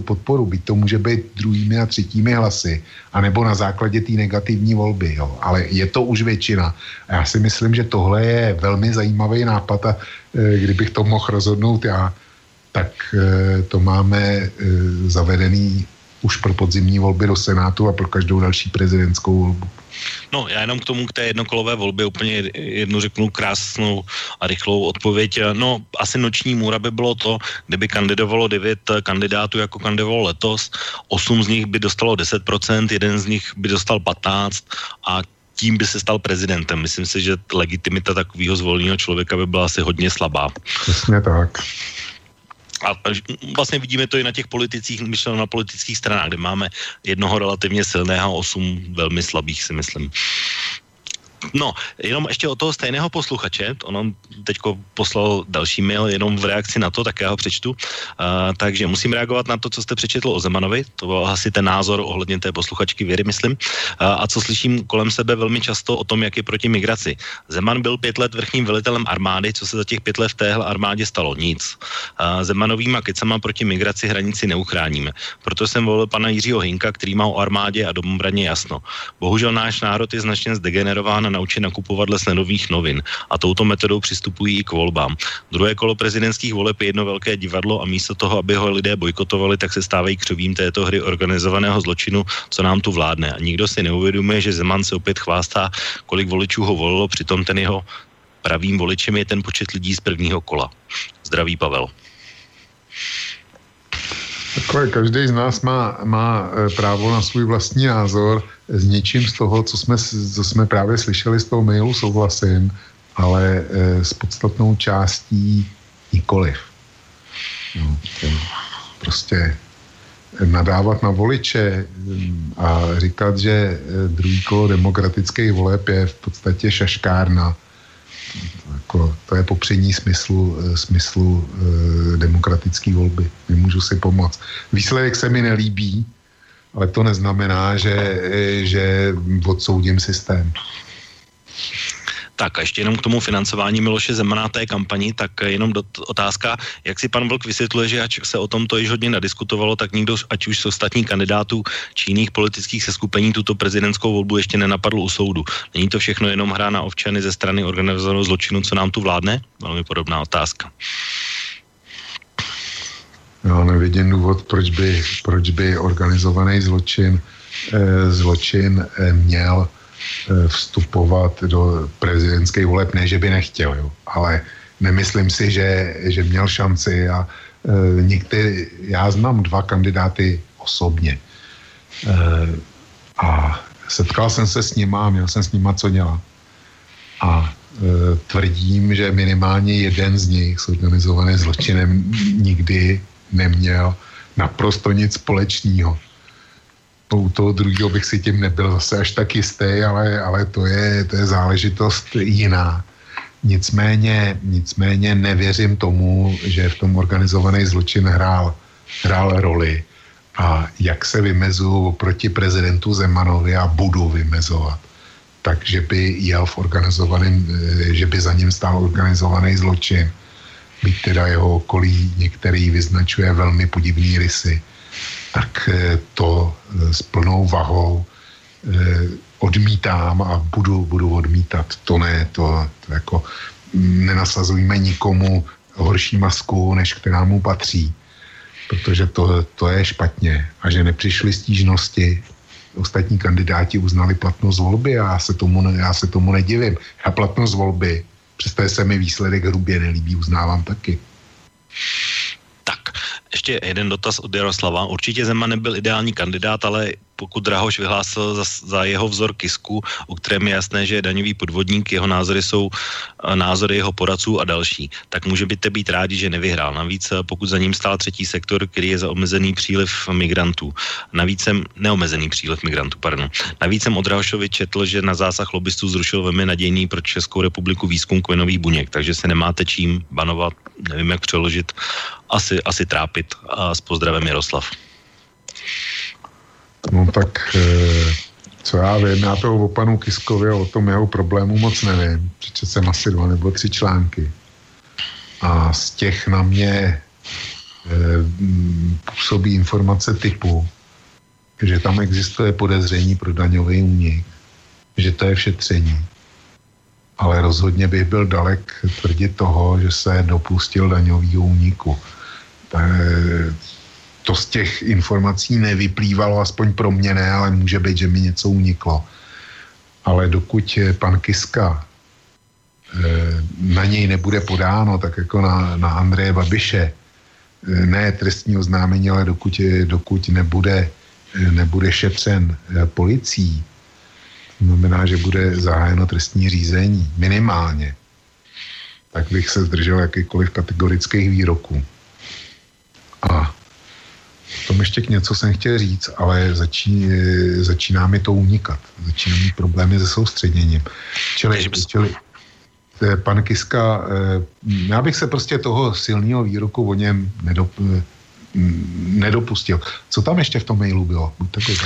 Speaker 4: podporu. Byť to může být druhými a třetími hlasy, anebo na základě té negativní volby. Jo. Ale je to už většina. A já si myslím, že tohle je velmi zajímavý nápad a e, kdybych to mohl rozhodnout já, tak e, to máme e, zavedený už pro podzimní volby do Senátu a pro každou další prezidentskou volbu.
Speaker 1: No, já jenom k tomu, k té jednokolové volbě úplně jednu řeknu krásnou a rychlou odpověď. No, asi noční můra by bylo to, kdyby kandidovalo devět kandidátů, jako kandidovalo letos, osm z nich by dostalo 10%, jeden z nich by dostal 15 a tím by se stal prezidentem. Myslím si, že legitimita takového zvoleného člověka by byla asi hodně slabá.
Speaker 4: Přesně tak.
Speaker 1: A vlastně vidíme to i na těch politicích, myšleno na politických stranách, kde máme jednoho relativně silného a osm velmi slabých, si myslím. No, jenom ještě od toho stejného posluchače, on nám teďko poslal další mail jenom v reakci na to, tak já ho přečtu. Uh, takže musím reagovat na to, co jste přečetl o Zemanovi, to byl asi ten názor ohledně té posluchačky Věry, myslím. Uh, a co slyším kolem sebe velmi často o tom, jak je proti migraci. Zeman byl pět let vrchním velitelem armády, co se za těch pět let v téhle armádě stalo? Nic. Uh, Zemanovýma kecama proti migraci hranici neuchráníme. Proto jsem volil pana Jiřího Hinka, který má o armádě a domobraně jasno. Bohužel náš národ je značně zdegenerován naučit nakupovat les nových novin a touto metodou přistupují i k volbám. Druhé kolo prezidentských voleb je jedno velké divadlo a místo toho, aby ho lidé bojkotovali, tak se stávají křovím této hry organizovaného zločinu, co nám tu vládne. A nikdo si neuvědomuje, že Zeman se opět chvástá, kolik voličů ho volilo, přitom ten jeho pravým voličem je ten počet lidí z prvního kola. Zdraví Pavel.
Speaker 4: Takové, každý z nás má, má eh, právo na svůj vlastní názor. S něčím z toho, co jsme, co jsme právě slyšeli z toho mailu, souhlasím, ale eh, s podstatnou částí nikoliv. No, prostě nadávat na voliče hm, a říkat, že eh, druhý kolo demokratických voleb je v podstatě šaškárna, jako, to je popření smyslu, eh, smyslu e, demokratické volby. Nemůžu si pomoct. Výsledek se mi nelíbí, ale to neznamená, že, eh, že odsoudím systém.
Speaker 1: Tak a ještě jenom k tomu financování Miloše Zemana té kampani, tak jenom do, otázka, jak si pan Vlk vysvětluje, že ač se o tom to již hodně nadiskutovalo, tak nikdo, ať už z ostatních kandidátů či jiných politických seskupení tuto prezidentskou volbu ještě nenapadl u soudu. Není to všechno jenom hra na ovčany ze strany organizovaného zločinu, co nám tu vládne? Velmi podobná otázka.
Speaker 4: Já nevidím důvod, proč by, proč by organizovaný zločin, eh, zločin eh, měl Eh, vstupovat do prezidentských voleb, ne, že by nechtěl, jo, ale nemyslím si, že, že měl šanci a e, některý, já znám dva kandidáty osobně. E, a setkal jsem se s nima, měl jsem s nima co dělat. A e, tvrdím, že minimálně jeden z nich s organizovaným zločinem nikdy neměl naprosto nic společného u toho druhého bych si tím nebyl zase až tak jistý, ale, ale to, je, to je záležitost jiná. Nicméně, nicméně nevěřím tomu, že v tom organizovaný zločin hrál, hrál roli. A jak se vymezu proti prezidentu Zemanovi a budu vymezovat, takže by jel v organizovaném, eh, že by za ním stál organizovaný zločin, byť teda jeho okolí některý vyznačuje velmi podivný rysy, tak eh, to eh, s plnou vahou eh, odmítám a budu, budu odmítat. To ne, to, to jako mm, nenasazujme nikomu horší masku, než která mu patří, protože to, to je špatně. A že nepřišly stížnosti, ostatní kandidáti uznali platnost volby a já se tomu, já se tomu nedivím. A platnost volby, přesto se mi výsledek hrubě nelíbí, uznávám taky.
Speaker 1: Tak, ještě jeden dotaz od Jaroslava. Určitě Zeman nebyl ideální kandidát, ale pokud Drahoš vyhlásil za, za jeho vzor Kisku, o kterém je jasné, že je daňový podvodník, jeho názory jsou eh, názory jeho poradců a další, tak může byte být rádi, že nevyhrál. Navíc eh, pokud za ním stál třetí sektor, který je za omezený příliv migrantů. Navíc jsem, neomezený příliv migrantů, pardon. Navíc jsem od Drahošovi četl, že na zásah lobbystů zrušil velmi nadějný pro Českou republiku výzkum kmenových buněk, takže se nemáte čím banovat, nevím jak přeložit, asi, asi trápit. A s pozdravem Jaroslav.
Speaker 4: No tak, eh, co já vím, já toho o panu Kiskovi a o tom jeho problému moc nevím. Přečet jsem asi dva nebo tři články. A z těch na mě e, působí informace typu, že tam existuje podezření pro daňový únik, že to je v šetření. Ale rozhodně bych byl dalek tvrdit toho, že se dopustil daňového úniku. To z těch informací nevyplývalo, aspoň pro mě ne, ale může být, že mi něco uniklo. Ale dokud pan Kiska eh, na něj nebude podáno, tak jako na, na Andreje Babiše, eh, ne trestní oznámení, ale dokud, dokud nebude, eh, nebude šetřen policií, znamená, že bude zahájeno trestní řízení, minimálně, tak bych se zdržel jakýkoliv kategorických výroků. A tom ještě k něco jsem chtěl říct, ale začí, začíná mi to unikat. Začíná mít problémy se soustředěním. Čili, čili eh, pan Kiska, eh, já bych se prostě toho silného výroku o něm nedop, eh, nedopustil. Co tam ještě v tom mailu bylo? Buď takový.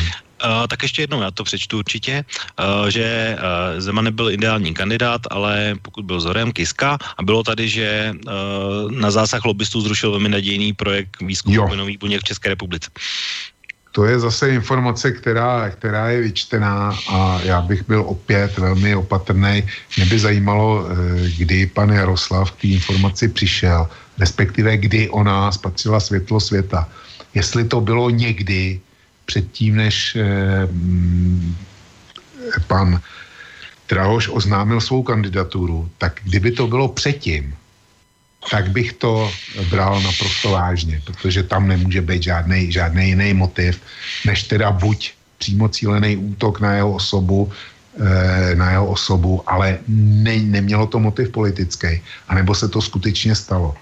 Speaker 1: Uh, tak ještě jednou, já to přečtu určitě, uh, že uh, Zeman nebyl ideální kandidát, ale pokud byl vzorem Kiska a bylo tady, že uh, na zásah lobbystů zrušil velmi nadějný projekt výzkumu plynových buněk v České republice.
Speaker 4: To je zase informace, která, která je vyčtená a já bych byl opět velmi opatrný. Mě by zajímalo, kdy pan Jaroslav k té informaci přišel, respektive kdy ona spatřila světlo světa. Jestli to bylo někdy předtím, než eh, mm, pan Drahoš oznámil svou kandidaturu, tak kdyby to bylo předtím, tak bych to bral naprosto vážně, protože tam nemůže být žádný, žádný jiný motiv, než teda buď přímo cílený útok na jeho osobu, eh, na jeho osobu, ale ne, nemělo to motiv politický, anebo se to skutečně stalo.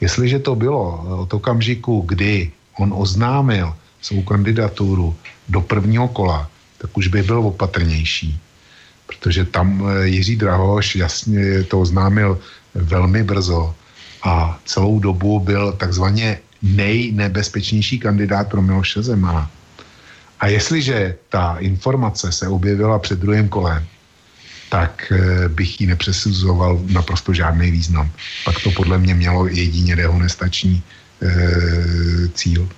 Speaker 4: Jestliže to bylo od okamžiku, kdy on oznámil, svou kandidaturu do prvního kola, tak už by byl opatrnější. Protože tam eh, Jiří Drahoš jasně to oznámil velmi brzo a celou dobu byl takzvaně nejnebezpečnější kandidát pro Miloše Zemana. A jestliže ta informace se objevila před druhým kolem, tak eh, bych ji nepřesuzoval naprosto žádný význam. Pak to podle mě mělo jedině dehonestační e, cíl.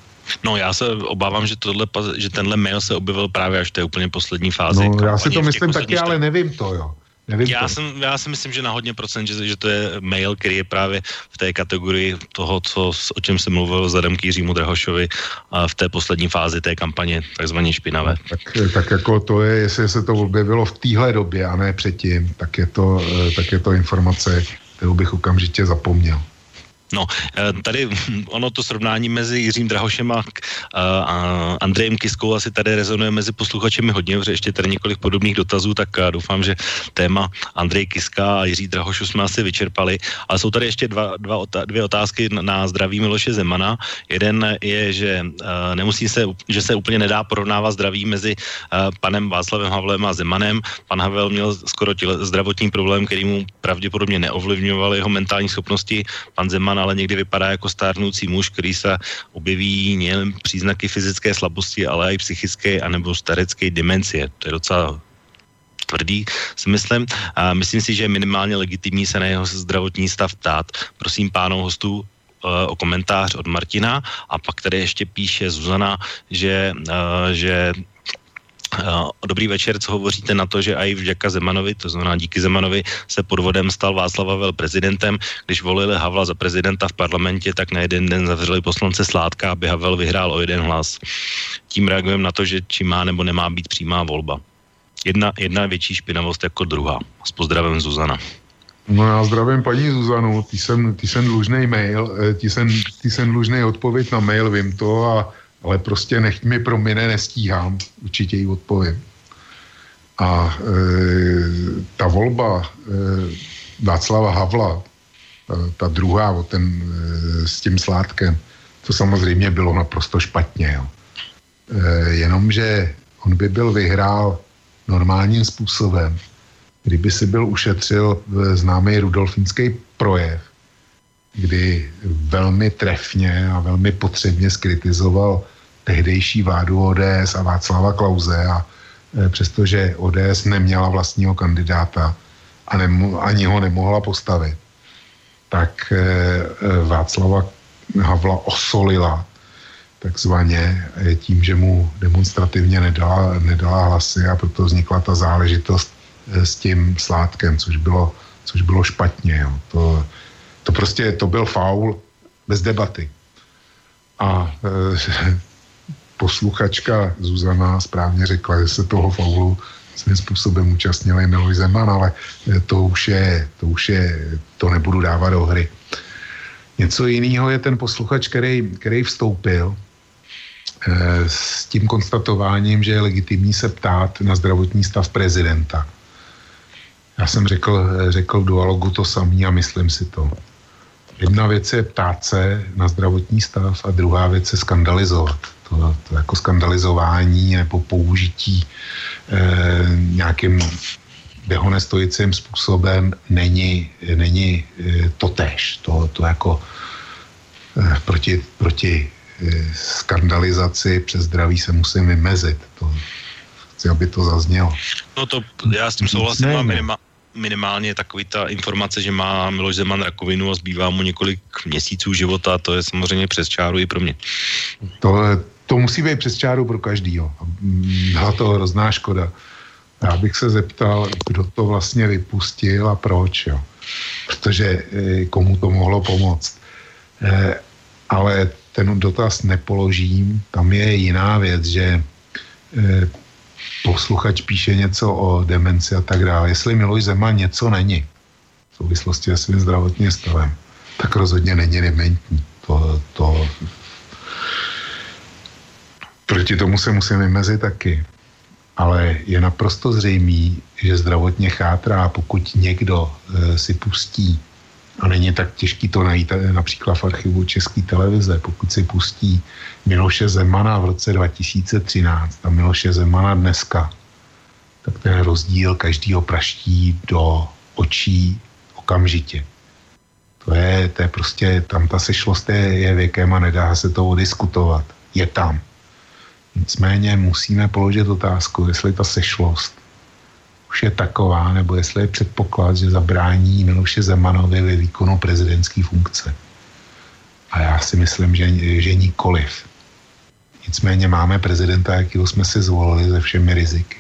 Speaker 1: No já se obávám, že, tohle, že tenhle mail se objevil právě až v té úplně poslední fázi.
Speaker 4: No já si to myslím taky, ale nevím to, jo. Nevím
Speaker 1: já, to. Jsem, já si myslím, že na hodně procent, že, že to je mail, který je právě v té kategorii toho, co, o čem jsem mluvil vzhledem k Jiřímu Drahošovi a v té poslední fázi té kampaně, takzvaně špinavé.
Speaker 4: Tak, tak jako to je, jestli se to objevilo v téhle době a ne předtím, tak je to, eh, tak je to informace, kterou bych okamžitě zapomněl.
Speaker 1: No, eh, tady ono to srovnání mezi Jiřím Drahošem a, a Andrejem Kiskou asi tady rezonuje mezi posluchačemi hodně, protože ještě tady několik podobných dotazů, tak doufám, že téma Andrej Kiska a Jiří Drahošu jsme asi vyčerpali, ale jsou tady ještě dva, dva, dvě otázky na zdraví Miloše Zemana. Jeden je, že nemusí se, že se úplně nedá porovnávat zdraví mezi panem Václavem Havlem a Zemanem. Pan Havel měl skoro zdravotní problém, který mu pravděpodobně neovlivňoval jeho mentální schopnosti. Pan Zeman ale někdy vypadá jako stárnoucí muž, který se objeví nejen příznaky fyzické slabosti, ale i psychické anebo starecké demencie. To je docela tvrdý, si myslím. A myslím si, že je minimálně legitimní se na jeho zdravotní stav ptát. Prosím pánov hostů, eh, o komentář od Martina a pak tady ještě píše Zuzana, že, eh, že dobrý večer, co hovoříte na to, že i vďaka Zemanovi, to znamená díky Zemanovi, se podvodem stal Václav Havel prezidentem. Když volili Havla za prezidenta v parlamentě, tak na jeden den zavřeli poslance Sládka, aby Havel vyhrál o jeden hlas. Tím reagujeme na to, že či má nebo nemá být přímá volba. Jedna, jedna větší špinavost jako druhá. S pozdravem Zuzana.
Speaker 4: No já zdravím paní Zuzanu, ty jsem, ty jsem dlužný mail, eh, ty jsem, ty jsem dlužný odpověď na mail, vím to a ale prostě nechť mi promine, nestíhám, určitě jí odpovím. A e, ta volba e, Václava Havla, ta, ta druhá o ten, e, s tím sládkem, to samozřejmě bylo naprosto špatně. Jo. E, jenomže on by byl vyhrál normálním způsobem, kdyby si byl ušetřil e, známý rudolfínský projev, kdy velmi trefně a velmi potřebně skritizoval tehdejší vládu ODS a Václava Klauze a e, přestože ODS neměla vlastního kandidáta a nemu, ani ho nemohla postavit, tak e, e, Václava Havla osolila takzvaně tím, že mu demonstrativně nedala, nedala hlasy a proto vznikla ta záležitost s tím sládkem, což bylo, což bylo špatně. Jo. To, to prostě to byl faul bez debaty. A e, posluchačka Zuzana správně řekla, že se toho faulu svým způsobem účastnil i Miloš Zeman, ale e, to už je, to už je, to nebudu dávat do hry. Něco jiného je ten posluchač, který, který vstoupil e, s tím konstatováním, že je legitimní se ptát na zdravotní stav prezidenta. Já jsem řekl, řekl v dualogu to samý a myslím si to. Jedna věc je ptát se na zdravotní stav a druhá věc je skandalizovat. To, to jako skandalizování nebo použití eh, nějakým dehonestojicím způsobem není, není eh, totéž. To, to jako eh, proti, proti eh, skandalizaci přes zdraví se musím vymezit. To, chci, aby to zaznělo.
Speaker 1: No to já s tím souhlasím a
Speaker 4: Nicméně.
Speaker 1: minima, minimálně takový ta informace, že má Miloš Zeman rakovinu a zbývá mu několik měsíců života, to je samozřejmě přes čáru i pro mě.
Speaker 4: To, to musí být přes čáru pro každýho. Byla to hrozná škoda. Já bych se zeptal, kdo to vlastně vypustil a proč, jo. Protože eh, komu to mohlo pomoct. Eh, ale ten dotaz nepoložím. Tam je jiná věc, že eh, posluchač píše něco o demenci a tak dále. Jestli Miloš Zeman něco není v souvislosti se svým zdravotním stavem, tak rozhodně není dementní. To, to proti tomu se musím vymezit taky. Ale je naprosto zřejmý, že zdravotně chátrá, pokud někdo e, si pustí, a není tak těžký to najít e, například v archivu České televize, pokud si pustí Miloše Zemana v roce 2013 a Miloše Zemana dneska, tak ten rozdíl každýho praští do očí okamžitě. To je, to je prostě, tam ta sešlost je, je věkem a nedá se to diskutovat. Je tam. Nicméně musíme položit otázku, jestli ta sešlost už je taková, nebo jestli je předpoklad, že zabrání Miloše Zemanovi ve výkonu prezidentské funkce. A já si myslím, že, že nikoliv. Nicméně máme prezidenta, jakýho jsme si zvolili se všemi riziky.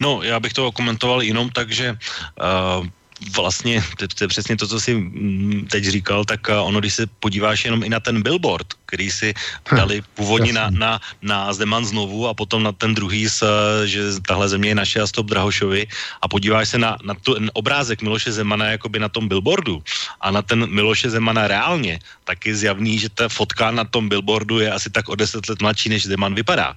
Speaker 1: No, já bych to komentoval jenom tak, že uh, vlastně, to, to je přesně to, co jsi mm, teď říkal, tak uh, ono, když se podíváš jenom i na ten billboard, který si dali původně na, na, na Zeman znovu a potom na ten druhý, s, uh, že tahle země je naše a stop Drahošovi a podíváš se na, na ten obrázek Miloše Zemana jakoby na tom billboardu a na ten Miloše Zemana reálně, tak je zjavný, že ta fotka na tom billboardu je asi tak o deset let mladší, než Zeman vypadá.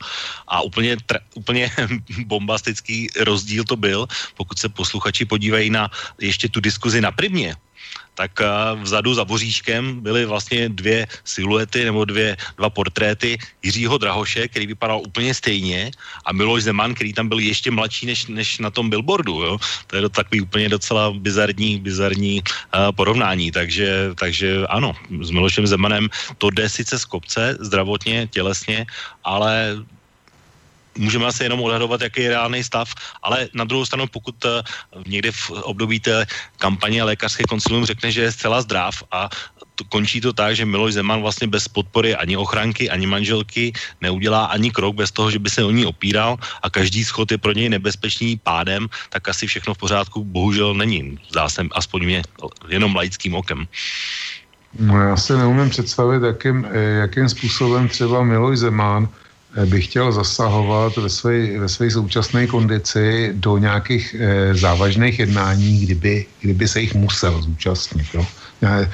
Speaker 1: A úplně, tra, úplně bombastický rozdíl to byl, pokud se posluchači podívají na ještě tu diskuzi na Primě, tak uh, vzadu za voříškem byly vlastně dvě siluety nebo dvě, dva portréty Jiřího Drahoše, který vypadal úplně stejně a Miloš Zeman, který tam byl ještě mladší než, než na tom billboardu. Jo? To je to takový úplně docela bizarní, bizarní uh, porovnání. Takže, takže ano, s Milošem Zemanem to jde sice z kopce, zdravotně, tělesně, ale můžeme asi jenom odhadovat, jaký je reálný stav, ale na druhou stranu, pokud uh, někde v období té kampaně lékařské konsilium řekne, že je zcela zdrav a to, končí to tak, že Miloš Zeman vlastně bez podpory ani ochranky, ani manželky neudělá ani krok bez toho, že by se o ní opíral a každý schod je pro něj nebezpečný pádem, tak asi všechno v pořádku bohužel není. Zdá se aspoň mě jenom laickým okem.
Speaker 4: No já si neumím představit, jakým, eh, jakým způsobem třeba Miloš Zeman eh, by chtěl zasahovat ve své, ve své současné kondici do nějakých e, závažných jednání, kdyby, kdyby se jich musel zúčastnit. Jo? E, e,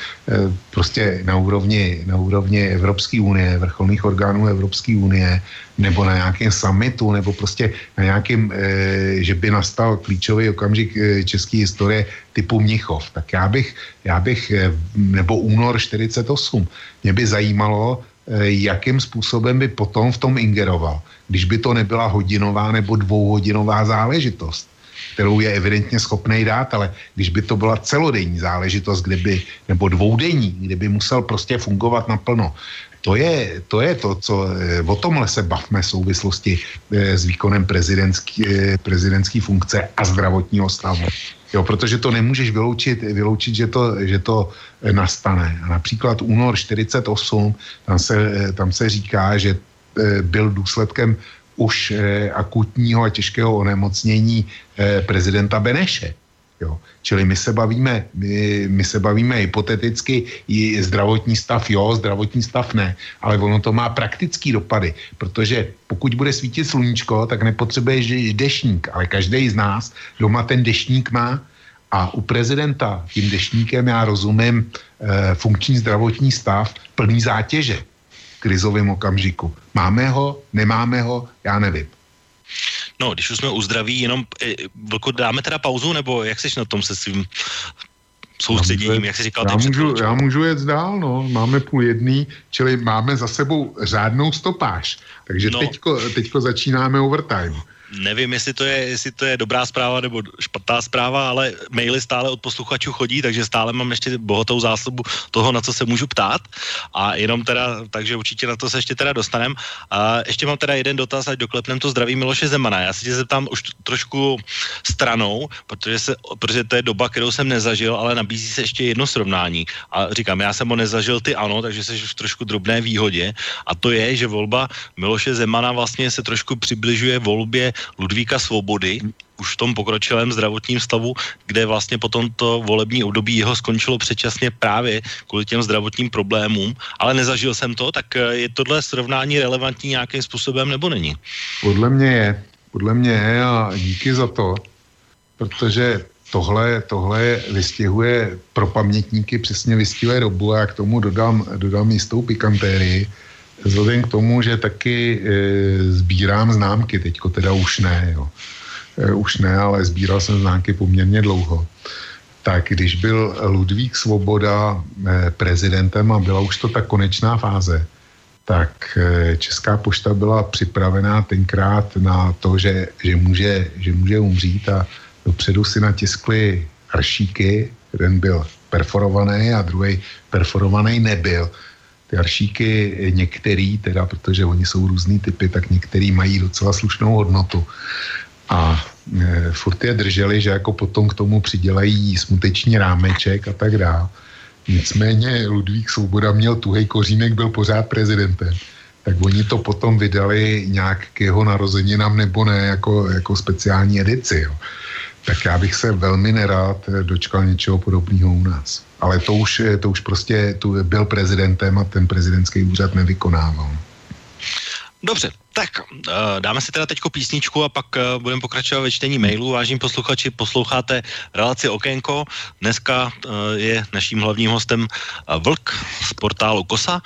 Speaker 4: prostě na úrovni, na úrovni Evropské unie, vrcholných orgánů Evropské unie, nebo na nějakém summitu, nebo prostě na nějakém, e, že by nastal klíčový okamžik e, české historie typu Mnichov. Tak já bych, já bych e, nebo únor 48, mě by zajímalo, jakým způsobem by potom v tom ingeroval, když by to nebyla hodinová nebo dvouhodinová záležitost kterou je evidentně schopný dát, ale když by to byla celodenní záležitost, kde by, nebo dvoudenní, kde by musel prostě fungovat naplno, to je, to je to, co eh, o tomhle se bavme v souvislosti eh, s výkonem prezidentský, eh, prezidentský funkce a zdravotního stavu. Jo, protože to nemůžeš vyloučit, vyloučit že, to, že to eh, nastane. A například únor 48, tam se, eh, tam se říká, že eh, byl důsledkem už akutního a těžkého onemocnění prezidenta Beneše. Jo. Čili my se bavíme, my, my se bavíme hypoteticky, i zdravotní stav jo, zdravotní stav ne, ale ono to má praktický dopady, protože pokud bude svítit sluníčko, tak nepotřebuje dešník, ale každý z nás doma ten dešník má a u prezidenta tím dešníkem já rozumím e, funkční zdravotní stav plný zátěže v krizovém okamžiku. Máme ho, nemáme ho, já nevím.
Speaker 1: No, když už jsme u zdraví, jenom, e, Vlko, dáme teda pauzu, nebo jak jsi na tom se svým soustředěním, jak jsi říkal?
Speaker 4: Já můžu, já můžu jet dál, no. Máme půl jedný, čili máme za sebou řádnou stopáž. Takže no. teďko, teďko začínáme overtime
Speaker 1: nevím, jestli to, je, jestli to je dobrá zpráva nebo špatná zpráva, ale maily stále od posluchačů chodí, takže stále mám ještě bohatou zásobu toho, na co se můžu ptát. A jenom teda, takže určitě na to se ještě teda dostanem. A ještě mám teda jeden dotaz, ať doklepnem to zdraví Miloše Zemana. Já se tě zeptám už trošku stranou, protože, se, protože to je doba, kterou jsem nezažil, ale nabízí se ještě jedno srovnání. A říkám, já jsem ho nezažil, ty ano, takže jsi v trošku drobné výhodě. A to je, že volba Miloše Zemana vlastně se trošku přibližuje volbě Ludvíka Svobody, už v tom pokročilém zdravotním stavu, kde vlastně potom to volební období jeho skončilo předčasně právě kvůli těm zdravotním problémům, ale nezažil jsem to, tak eh, je tohle srovnání relevantní nějakým způsobem nebo není?
Speaker 4: Podle mě je, podle mě je a díky za to, protože tohle, tohle vystihuje pro pamětníky, přesně vystihuje dobu a já k tomu dodám, dodám jistou pikantérii, vzhledem k tomu, že taky e, sbírám známky, teďko teda už ne, jo. E, už ne, ale sbíral jsem známky poměrně dlouho. Tak když byl Ludvík Svoboda e, prezidentem a byla už to ta konečná fáze, tak e, Česká pošta byla připravená tenkrát na to, že, že, může, že může umřít a dopředu si natiskli aršíky, jeden byl perforovaný a druhý perforovaný nebyl ty aršíky některý, teda protože oni jsou různý typy, tak některý mají docela slušnou hodnotu. A e, furt je drželi, že jako potom k tomu přidělají smuteční rámeček a tak dále. Nicméně Ludvík Svoboda měl tuhej kořínek, byl pořád prezidentem. Tak oni to potom vydali nějak k jeho narozeninám nebo ne, jako, jako speciální edici. Jo. Tak já bych se velmi nerád dočkal něčeho podobného u nás ale to už, to už prostě tu byl prezidentem a ten prezidentský úřad nevykonával.
Speaker 1: Dobře, tak eh, dáme si teda teďko písničku a pak eh, budeme pokračovat ve čtení mailů. Vážení posluchači, posloucháte relaci Okénko. Dneska eh, je naším hlavním hostem Vlk z portálu Kosa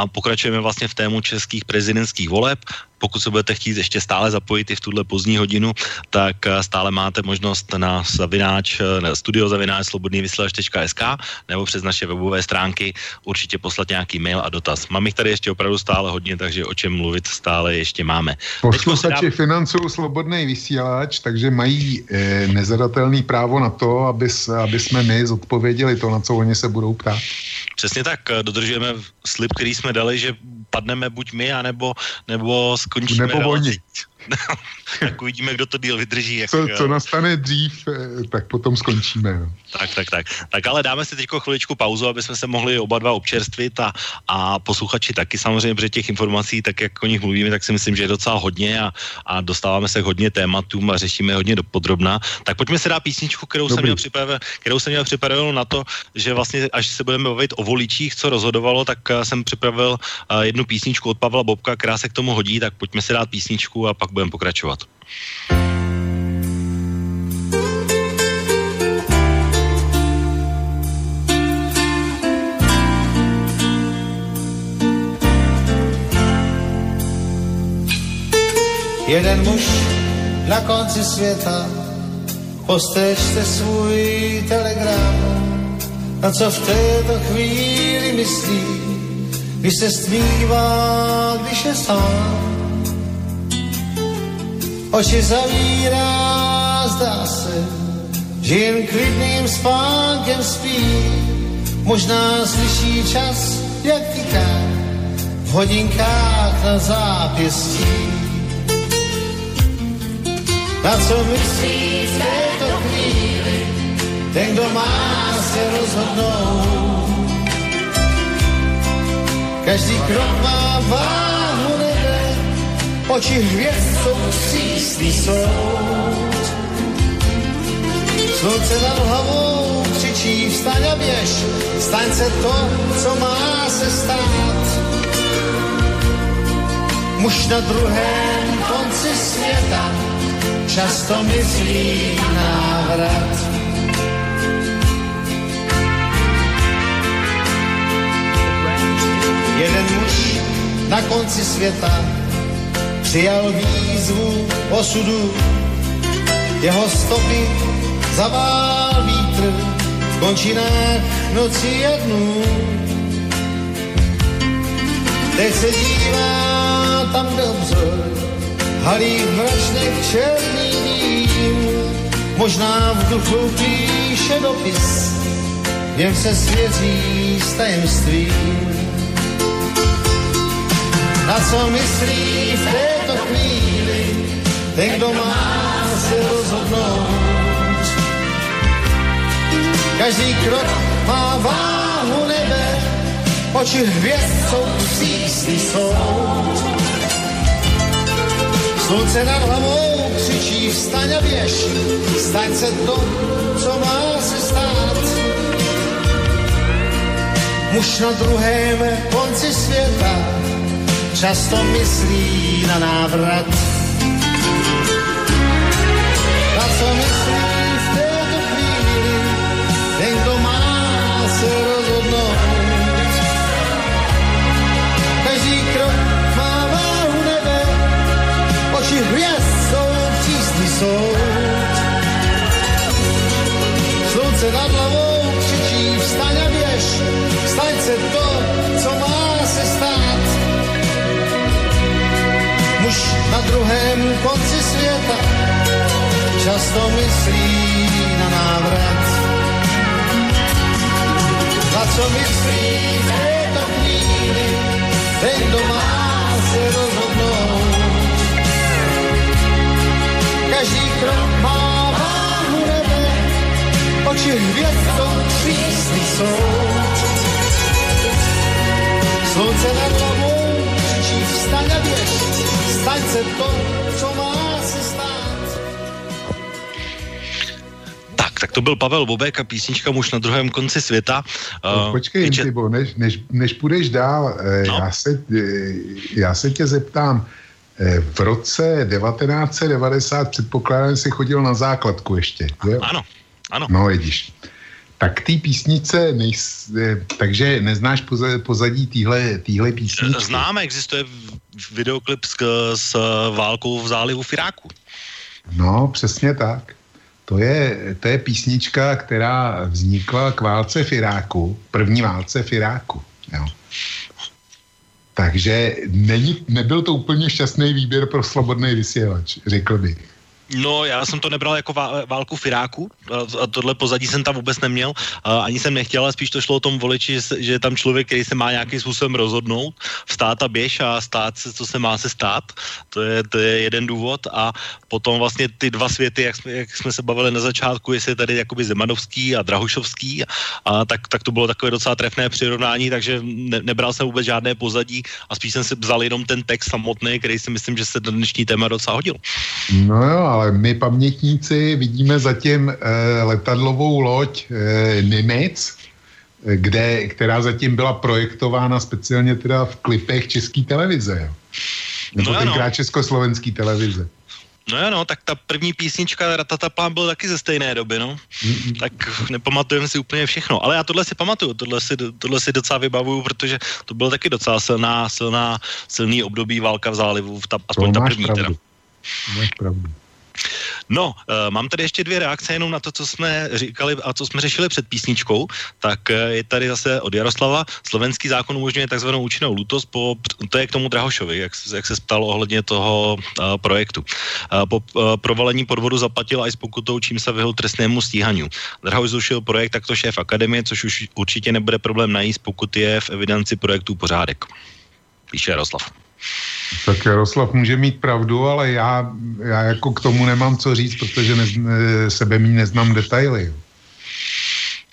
Speaker 1: a pokračujeme vlastně v tému českých prezidentských voleb pokud se budete chtít ještě stále zapojit i v tuhle pozdní hodinu, tak eh, stále máte možnost na zavináč, eh, na studiozavináč slobodnývysílač.sk nebo přes naše webové stránky určitě poslat nějaký mail a dotaz. Mám jich tady ještě opravdu stále hodně, takže o čem mluvit stále ještě máme.
Speaker 4: Posluchači dám... financují slobodný vysílač, takže mají e, nezadatelný právo na to, aby, aby jsme my zodpověděli to, na co oni se budou ptát.
Speaker 1: Přesně tak, dodržujeme slib, který jsme dali, že padneme buď my, anebo, nebo skončíme.
Speaker 4: Nebo oni.
Speaker 1: tak uvidíme, kdo to díl vydrží. Jak...
Speaker 4: Co, co nastane dřív, eh, tak potom skončíme. No.
Speaker 1: Tak, tak, tak. Tak ale dáme si teď chviličku pauzu, aby jsme se mohli oba dva občerstvit a, a posluchači taky samozřejmě, protože těch informací, tak jak o nich mluvíme, tak si myslím, že je docela hodně a, a dostáváme se k hodně tématům a řešíme hodně do podrobna. Tak pojďme si dát písničku, kterou jsem, měl připraven, kterou jsem měl připravenou na to, že vlastně až se budeme bavit o voličích, co rozhodovalo, tak eh, jsem připravil jednu písničku od Pavla Bobka, která se k tomu hodí, tak pojďme si dát písničku a pak budeme pokračovat.
Speaker 9: Jeden muž na konci světa, postřežte svůj telegram, na co v této chvíli myslí, když se stmívá, když je sám oči zavírá, zdá se, že jen klidným spánkem spí. Možná slyší čas, jak týká v hodinkách na zápěstí. Na co myslí v této chvíli, ten, kdo má se rozhodnout. Každý krok má váhu oči hvězd jsou přísný soud. Slunce nad hlavou křičí, vstaň a běž, staň se to, co má se stát. Muž na druhém konci světa často myslí návrat. Jeden muž na konci světa přijal výzvu osudu. Jeho stopy zavál vítr v končinách noci a dnů. Teď se dívá tam dobře, halí v mračnech černý dým. Možná v duchu píše dopis, něm se svěří s tajemstvím. Na co myslí v této chvíli ten, kdo má se rozhodnout. Každý krok má váhu nebe, oči hvězd jsou přísný soud. Slunce nad hlavou křičí, vstaň a běž, staň se to, co má se stát. Muž na druhém konci světa často myslí na návrat. Na co myslí v této chvíli, ten, kdo má se rozhodnout. Každý krok má váhu nebe, oči hvězd jsou přísný soud. Slunce nad hlavou křičí, vstaň a běž, staň se to, na druhém konci světa často myslí na návrat. Na co myslí v této chvíli, ten, kdo má se rozhodnout. Každý krok má váhu nebe, oči hvězdou přísný soud. Slunce nad hlavou křičí vstaň a běž, staň se to, co má se stát.
Speaker 1: Tak, tak to byl Pavel Bobek a písnička Muž na druhém konci světa.
Speaker 4: No,
Speaker 1: Uh,
Speaker 4: Počkej,
Speaker 1: Iče-
Speaker 4: Intibo, než, než, než půjdeš dál, eh,
Speaker 1: No.
Speaker 4: já, se, eh, já se tě zeptám, eh, v roce 1990 předpokládám, že jsi chodil na základku ještě, jo?
Speaker 1: Ano, ano.
Speaker 4: No, vidíš. Tak ty písnice, nejs, eh, takže neznáš poza- pozadí týhle, týhle písničky?
Speaker 1: Známe, existuje videoklip s, s válkou v zálivu v Iráku.
Speaker 4: No, přesně tak. To je, to je písnička, která vznikla k válce v Iráku, první válce v Iráku. Jo. Takže není, nebyl to úplně šťastný výběr pro slobodný vysílač, řekl bych.
Speaker 1: No, já jsem to nebral jako vá- válku v Iráku, a tohle pozadí jsem tam vůbec neměl, a ani jsem nechtěl, ale spíš to šlo o tom voliči, že, že je tam člověk, který se má nějakým způsobem rozhodnout, vstát a běž a stát se, co se má se stát, to je, to je jeden důvod. A potom vlastně ty dva světy, jak jsme, jak jsme se bavili na začátku, jestli je tady jakoby Zemanovský a Drahušovský, a tak, tak to bylo takové docela trefné přirovnání, takže ne, nebral jsem vůbec žádné pozadí a spíš jsem si vzal jenom ten text samotný, který si myslím, že se do dnešní téma docela hodil.
Speaker 4: No jo, ale my pamětníci vidíme zatím eh, letadlovou loď eh, Nimitz, eh, kde, která zatím byla projektována speciálně teda v klipech české televize. Jo. Nebo
Speaker 1: No
Speaker 4: tenkrát československý televize.
Speaker 1: No jo, no, tak ta první písnička Ratataplán byl taky ze stejné doby, no. Tak nepamatujeme si úplně všechno. Ale já tohle si pamatuju, tohle si, tohle si docela vybavuju, protože to bylo taky docela silná, silná, silný období válka v zálivu, ta, aspoň ta první
Speaker 4: pravdu.
Speaker 1: teda.
Speaker 4: Máš pravdu.
Speaker 1: No, uh, mám tady ještě dvě reakce jenom na to, co jsme říkali a co jsme řešili před písničkou. Tak uh, je tady zase od Jaroslava. Slovenský zákon umožňuje takzvanou účinnou lutost, po, to je k tomu Drahošovi, jak, jak se ptal ohledně toho uh, projektu. Uh, po uh, provalení podvodu zaplatil i s pokutou, čím se vyhl trestnému stíhaniu. Drahoš zrušil projekt takto šéf akademie, což už určitě nebude problém najít, pokud je v evidenci projektů pořádek. Píše Jaroslav.
Speaker 4: Tak Jaroslav může mít pravdu, ale já, já jako k tomu nemám co říct, protože ne, sebe mý neznám detaily.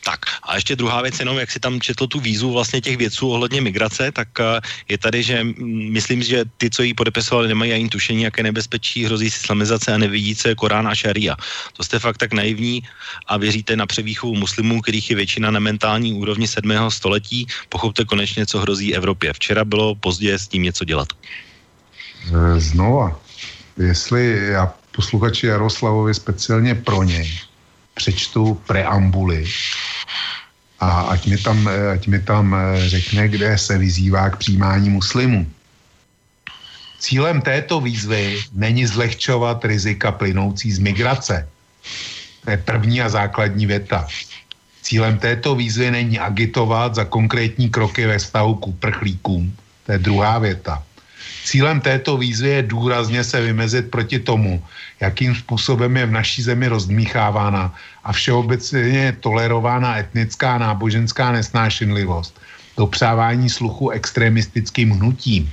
Speaker 1: Tak a ještě druhá věc, jenom jak si tam četl tu výzvu vlastně těch vědců ohledně migrace, tak eh, je tady, že mm, myslím, že ty, co ji podepisovali, nemají ani tušení, jaké nebezpečí hrozí islamizace a nevidí, co je Korán a šaria. To jste fakt tak naivní a věříte na převýchovu muslimů, kterých je většina na mentální úrovni 7. století. Pochopte konečně, co hrozí Evropě. Včera bylo pozdě s tím něco dělat.
Speaker 4: E, Znova, jestli já posluchači Jaroslavovi speciálně pro něj přečtu preambuly a ať mi tam, eh, ať mi tam eh, řekne, kde se vyzývá k přijímání muslimů. Cílem této výzvy není zlehčovat rizika plynoucí z migrace. To je první a základní věta. Cílem této výzvy není agitovat za konkrétní kroky ve vztahu k uprchlíkům. To je druhá věta. Cílem této výzvy je důrazně se vymezit proti tomu, jakým způsobem je v naší zemi rozdmíchávána a všeobecně tolerována etnická náboženská nesnášenlivost, dopřávání sluchu extremistickým hnutím.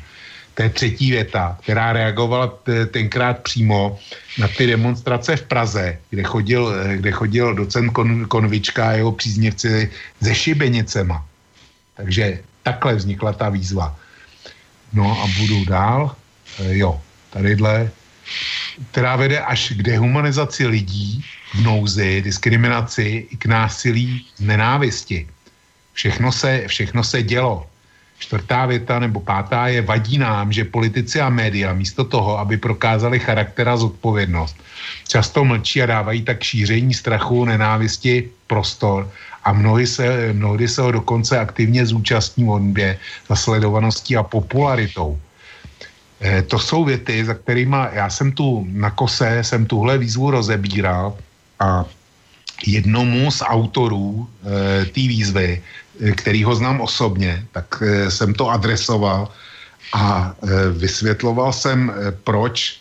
Speaker 4: To je třetí věta, která reagovala t- tenkrát přímo na ty demonstrace v Praze, kde chodil, eh, kde chodil docent Kon, Konvička a jeho příznivci se šibenicema. Takže takhle vznikla ta výzva. No a budu dál. E, jo, tadyhle, která vede až k dehumanizaci lidí v nouzi, diskriminaci i k násilí nenávisti. Všechno se, všechno se dělo. Čtvrtá věta nebo pátá je vadí nám, že politici a média místo toho, aby prokázali charakter a zodpovědnost, často mlčí a dávají tak šíření strachu, nenávisti prostor a mnohdy se, mnohdy se ho dokonce aktivně zúčastní honbě za sledovaností a popularitou. E, to jsou věty, za kterými já jsem tu na kose, jsem tuhle výzvu rozebíral a jednomu z autorů e, té výzvy, e, který ho znám osobně, tak e, jsem to adresoval a e, vysvětloval jsem, e, proč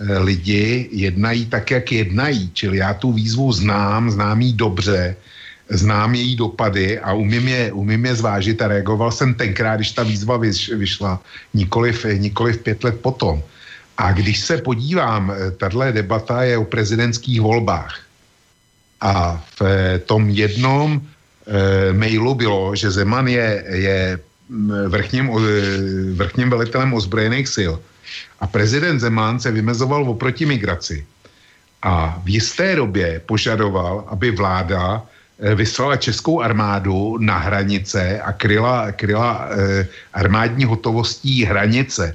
Speaker 4: lidi jednají tak, jak jednají. Čili já tu výzvu znám, znám ji dobře, znám její dopady a umím je, umím je zvážit a reagoval jsem tenkrát, když ta výzva vyš, vyšla, nikoliv, nikoliv pět let potom. A když se podívám, eh, tahle debata je o prezidentských volbách. A v eh, tom jednom e, mailu bylo, že Zeman je, je mm, vrchním, vrchním velitelem ozbrojených sil. A prezident Zeman se vymezoval oproti migraci. A v jisté době požadoval, aby vláda vyslala českou armádu na hranice a kryla, kryla eh, armádní hotovostí hranice.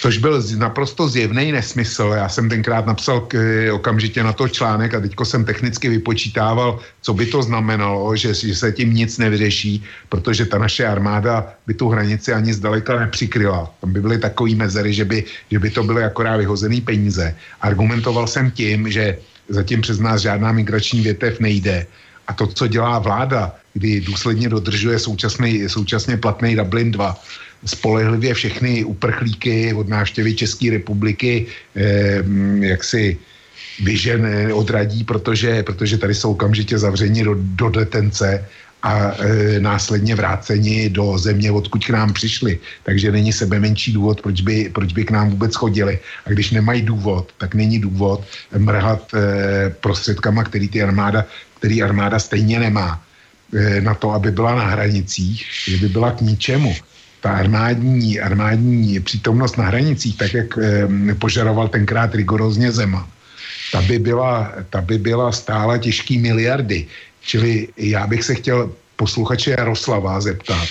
Speaker 4: Což byl naprosto zjevný nesmysl. Já jsem tenkrát napsal k, eh, okamžitě na to článek a teďko jsem technicky vypočítával, co by to znamenalo, že, že se tím nic nevyřeší, protože ta naše armáda by tu hranici ani zdaleka nepřikryla. Tam by byly takový mezery, že by, že by to byly akorát vyhozený peníze. Argumentoval jsem tím, že zatím přes nás žádná migrační větev nejde a to, co dělá vláda, kdy důsledně dodržuje současný, současně platný Dublin 2, spolehlivě všechny uprchlíky od návštěvy České republiky eh, jak si vyžen eh, odradí, protože, protože tady jsou okamžitě zavřeni do, do detence a e, následně vráceni do země, odkud k nám přišli. Takže není sebe menší důvod, proč by, proč by k nám vůbec chodili. A když nemají důvod, tak není důvod mrhat e, prostředkama, který ty armáda který armáda stejně nemá eh, na to, aby byla na hranicích, že by byla k ničemu. Ta armádní, armádní přítomnost na hranicích, tak jak eh, požadoval tenkrát rigorózně Zema, ta by byla, ta by byla stála těžký miliardy. Čili já bych se chtěl posluchače Jaroslava zeptat,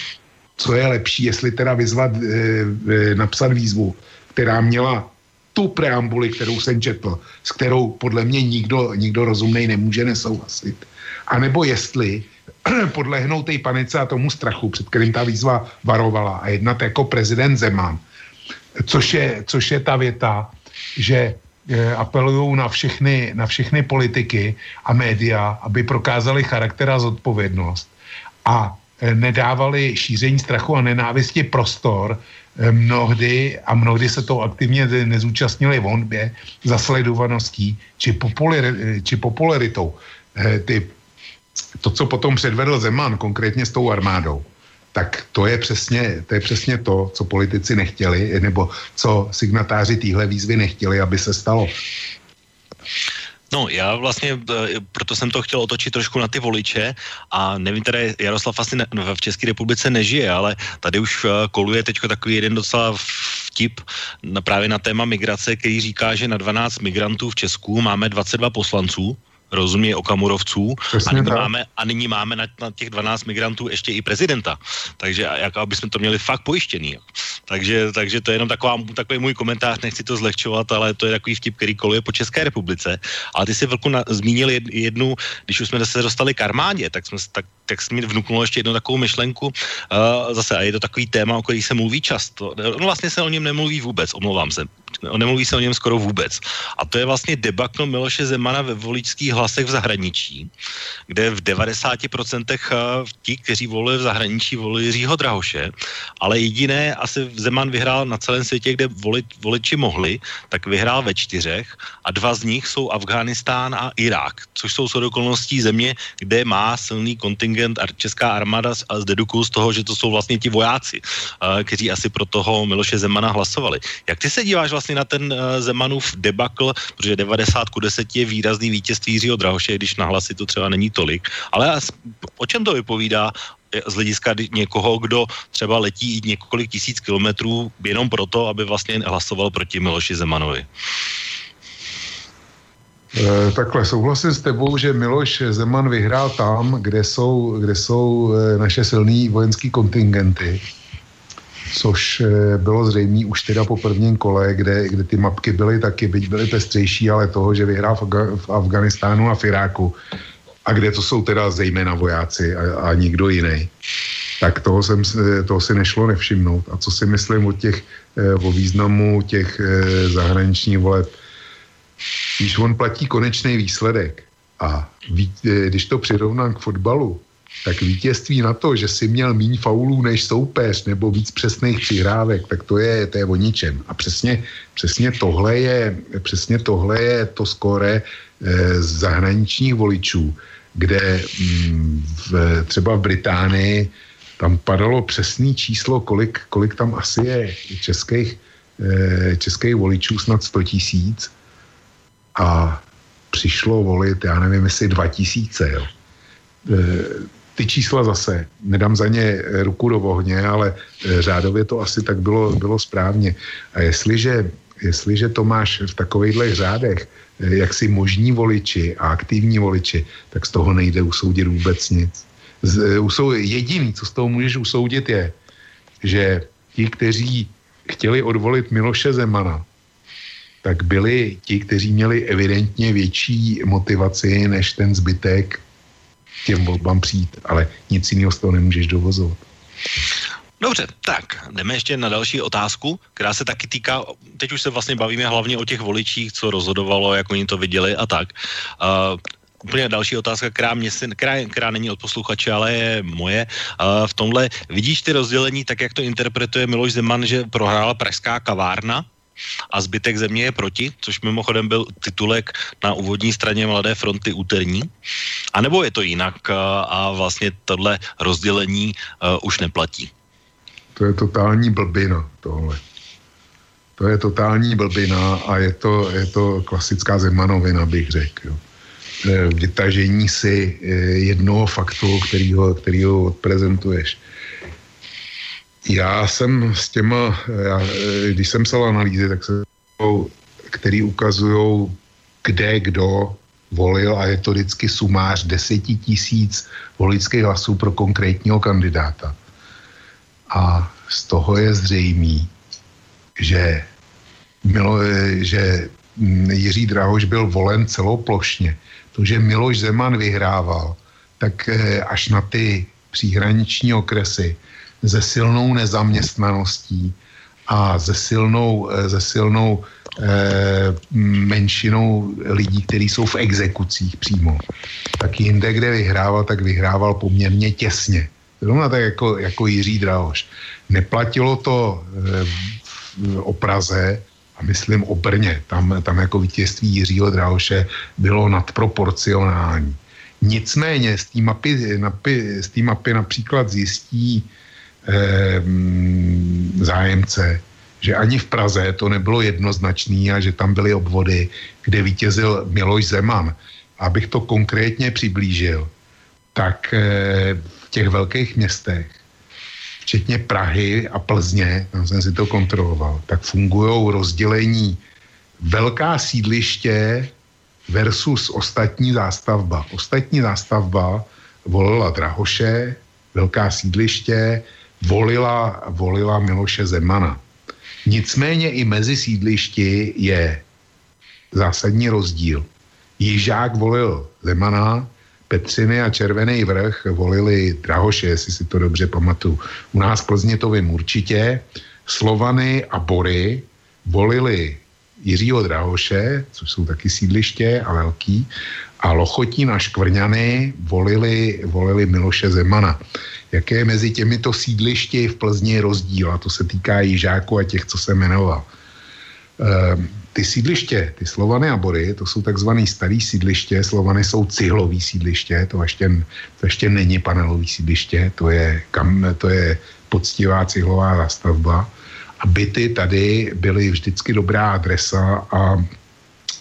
Speaker 4: co je lepší, jestli teda vyzvat, e, napsat výzvu, která měla tu preambuli, kterou jsem četl, s kterou podle mě nikdo, nikdo rozumnej nemůže nesouhlasit. A nebo jestli podlehnout té panice a tomu strachu, před kterým ta výzva varovala a jednat jako prezident Zeman, což je, což je ta věta, že eh, apelují na všechny, na všechny politiky a média, aby prokázali charakter a zodpovědnost a eh, nedávali šíření strachu a nenávisti prostor mnohdy a mnohdy se to aktivně nezúčastnili v honbě za sledovaností či, populari, či popularitou. Eh, ty, to, co potom předvedl Zeman, konkrétně s tou armádou, tak to je přesně to, je přesně to co politici nechtěli, nebo co signatáři téhle výzvy nechtěli, aby se stalo.
Speaker 1: No, já vlastně, eh, proto jsem to chtěl otočit trošku na ty voliče a nevím, tady Jaroslav asi ne, v České republice nežije, ale tady už eh, koluje teď takový jeden docela vtip na, právě na téma migrace, který říká, že na 12 migrantů v Česku máme 22 poslanců, rozumě okamurovců a nyní, máme, a nyní máme na, na těch 12 migrantů ještě i prezidenta. Takže jak aby jsme to měli fakt pojištěný. Takže, takže to je jenom taková, takový můj komentář, nechci to zlehčovat, ale to je takový vtip, který koluje po České republice. Ale ty si velkou na, zmínil jednu, když už jsme se dostali k armádě, tak jsme tak tak mi vnuknulo ještě jednu takovou myšlenku. Uh, zase, a je to takový téma, o který se mluví často. No vlastně se o něm nemluví vůbec, omlouvám se. Nemluví se o něm skoro vůbec. A to je vlastně debakl Miloše Zemana ve voličských hlasech v zahraničí, kde v 90% ti, kteří volili v zahraničí, volili Jiřího Drahoše, ale jediné asi Zeman vyhrál na celém světě, kde volit, voliči mohli, tak vyhrál ve čtyřech a dva z nich jsou Afghánistán a Irák, což jsou shodou okolností země, kde má silný kontingent česká armáda a zdedukuju z toho, že to jsou vlastně ti vojáci, kteří asi pro toho Miloše Zemana hlasovali. Jak ty se díváš vlastně na ten Zemanův debakl, protože 90 ku 10 je výrazný vítězství Jiřího Drahoše, když na hlasy to třeba není tolik, ale o čem to vypovídá? Z hlediska někoho, kdo třeba letí i několik tisíc kilometrů jenom proto, aby vlastně hlasoval proti Miloši Zemanovi.
Speaker 4: E, takhle, souhlasím s tebou, že Miloš Zeman vyhrál tam, kde jsou, kde jsou e, naše silné vojenské kontingenty, což e, bylo zřejmé už teda po prvním kole, kde, kde ty mapky byly taky, byť byly pestřejší, ale toho, že vyhrál v, Afga- v Afganistánu a v Iráku, a kde to jsou teda zejména vojáci a, a nikdo jiný, tak toho, jsem, toho si nešlo nevšimnout. A co si myslím o těch, o významu těch zahraničních voleb, když on platí konečný výsledek a ví, eh, když to přirovnám k fotbalu, tak vítězství na to, že si měl méně faulů než soupeř nebo víc přesných přihrávek, tak to je, to je o ničem. A přesně, přesně, tohle je, přesně tohle je to skóre eh, zahraničních voličů, kde mm, v, třeba v Británii tam padalo přesný číslo, kolik, kolik tam asi je českých, eh, českých voličů, snad 100 tisíc a přišlo volit, já nevím, jestli 2000, jo. Ty čísla zase, nedám za ně ruku do ohně, ale e, řádově to asi tak bylo, bylo správně. A jestliže, jestliže to máš v takovýchhle řádech, e, jak si možní voliči a aktivní voliči, tak z toho nejde usoudit vůbec nic. Jediný, co z toho můžeš usoudit, je, že ti, kteří chtěli odvolit Miloše Zemana, tak byli ti, kteří měli evidentně větší motivaci než ten zbytek těm volbám přijít, ale nic jiného z toho nemůžeš dovozovat.
Speaker 1: Dobře, tak jdeme ještě na další otázku, která se taky týká, teď už se vlastně bavíme hlavně o těch voličích, co rozhodovalo, jak oni to viděli a tak. Uh, úplně další otázka, která, mě která, která není od posluchače, ale je moje. Uh, v tomhle vidíš ty rozdělení, tak jak to interpretuje Miloš Zeman, že prohrála pražská kavárna, a zbytek země je proti, což mimochodem byl titulek na úvodní straně Mladé fronty úterní. A nebo je to jinak eh, a vlastně tohle rozdělení uh, už neplatí?
Speaker 4: To je totální blbina tohle. To je totální blbina a je to, je to klasická zemanovina, bych řekl. Eh, vytažení si jednoho faktu, kterýho, kterýho odprezentuješ. Já jsem s těma, já, když jsem psal analýzy, tak se který ukazují, kde kdo volil a je to vždycky sumář deseti tisíc voličských hlasů pro konkrétního kandidáta. A z toho je zřejmý, že, Milo, že Jiří Drahoš byl volen celoplošně. To, že Miloš Zeman vyhrával, tak eh, až na ty příhraniční okresy, se silnou nezaměstnaností a se silnou, eh, se silnou eh, menšinou lidí, kteří jsou v exekucích přímo, tak jinde, kde vyhrával, tak vyhrával poměrně těsně. Zrovna tak jako, jako Jiří Drahoš. Neplatilo to eh, o Praze, a myslím o Brně. Tam, tam jako vítězství Jiřího Drahoše bylo nadproporcionální. Nicméně z té mapy, mapy, mapy například zjistí eh, zájemce, že ani v Praze to nebylo jednoznačný a že tam byly obvody, kde vítězil Miloš Zeman. Abych to konkrétně přiblížil, tak eh, v těch velkých městech, včetně Prahy a Plzně, tam jsem si to kontroloval, tak fungují rozdělení velká sídliště versus ostatní zástavba. Ostatní zástavba volila Drahoše, velká sídliště, volila, volila Miloše Zemana. Nicméně i mezi sídlišti je zásadní rozdíl. Jižák volil Zemana, Petřiny a Červený vrch volili Drahoše, jestli si to dobře pamatuju. U nás Plzně to vím určitě. Slovany a Bory volili Jiřího Drahoše, což jsou taky sídliště a velký, a Lochotín a Škvrňany volili, volili Miloše Zemana. Jaké je mezi těmito sídlišti v Plzni rozdíl, a to se týká Jižáku a těch, co se jmenoval. Ehm, ty sídliště, ty Slovany a Bory, to jsou takzvané starý sídliště, Slovany jsou cihlový sídliště, to ještě, to ještě není panelový sídliště, to je, kam, to je poctivá cihlová zástavba. A byty tady byly vždycky dobrá adresa a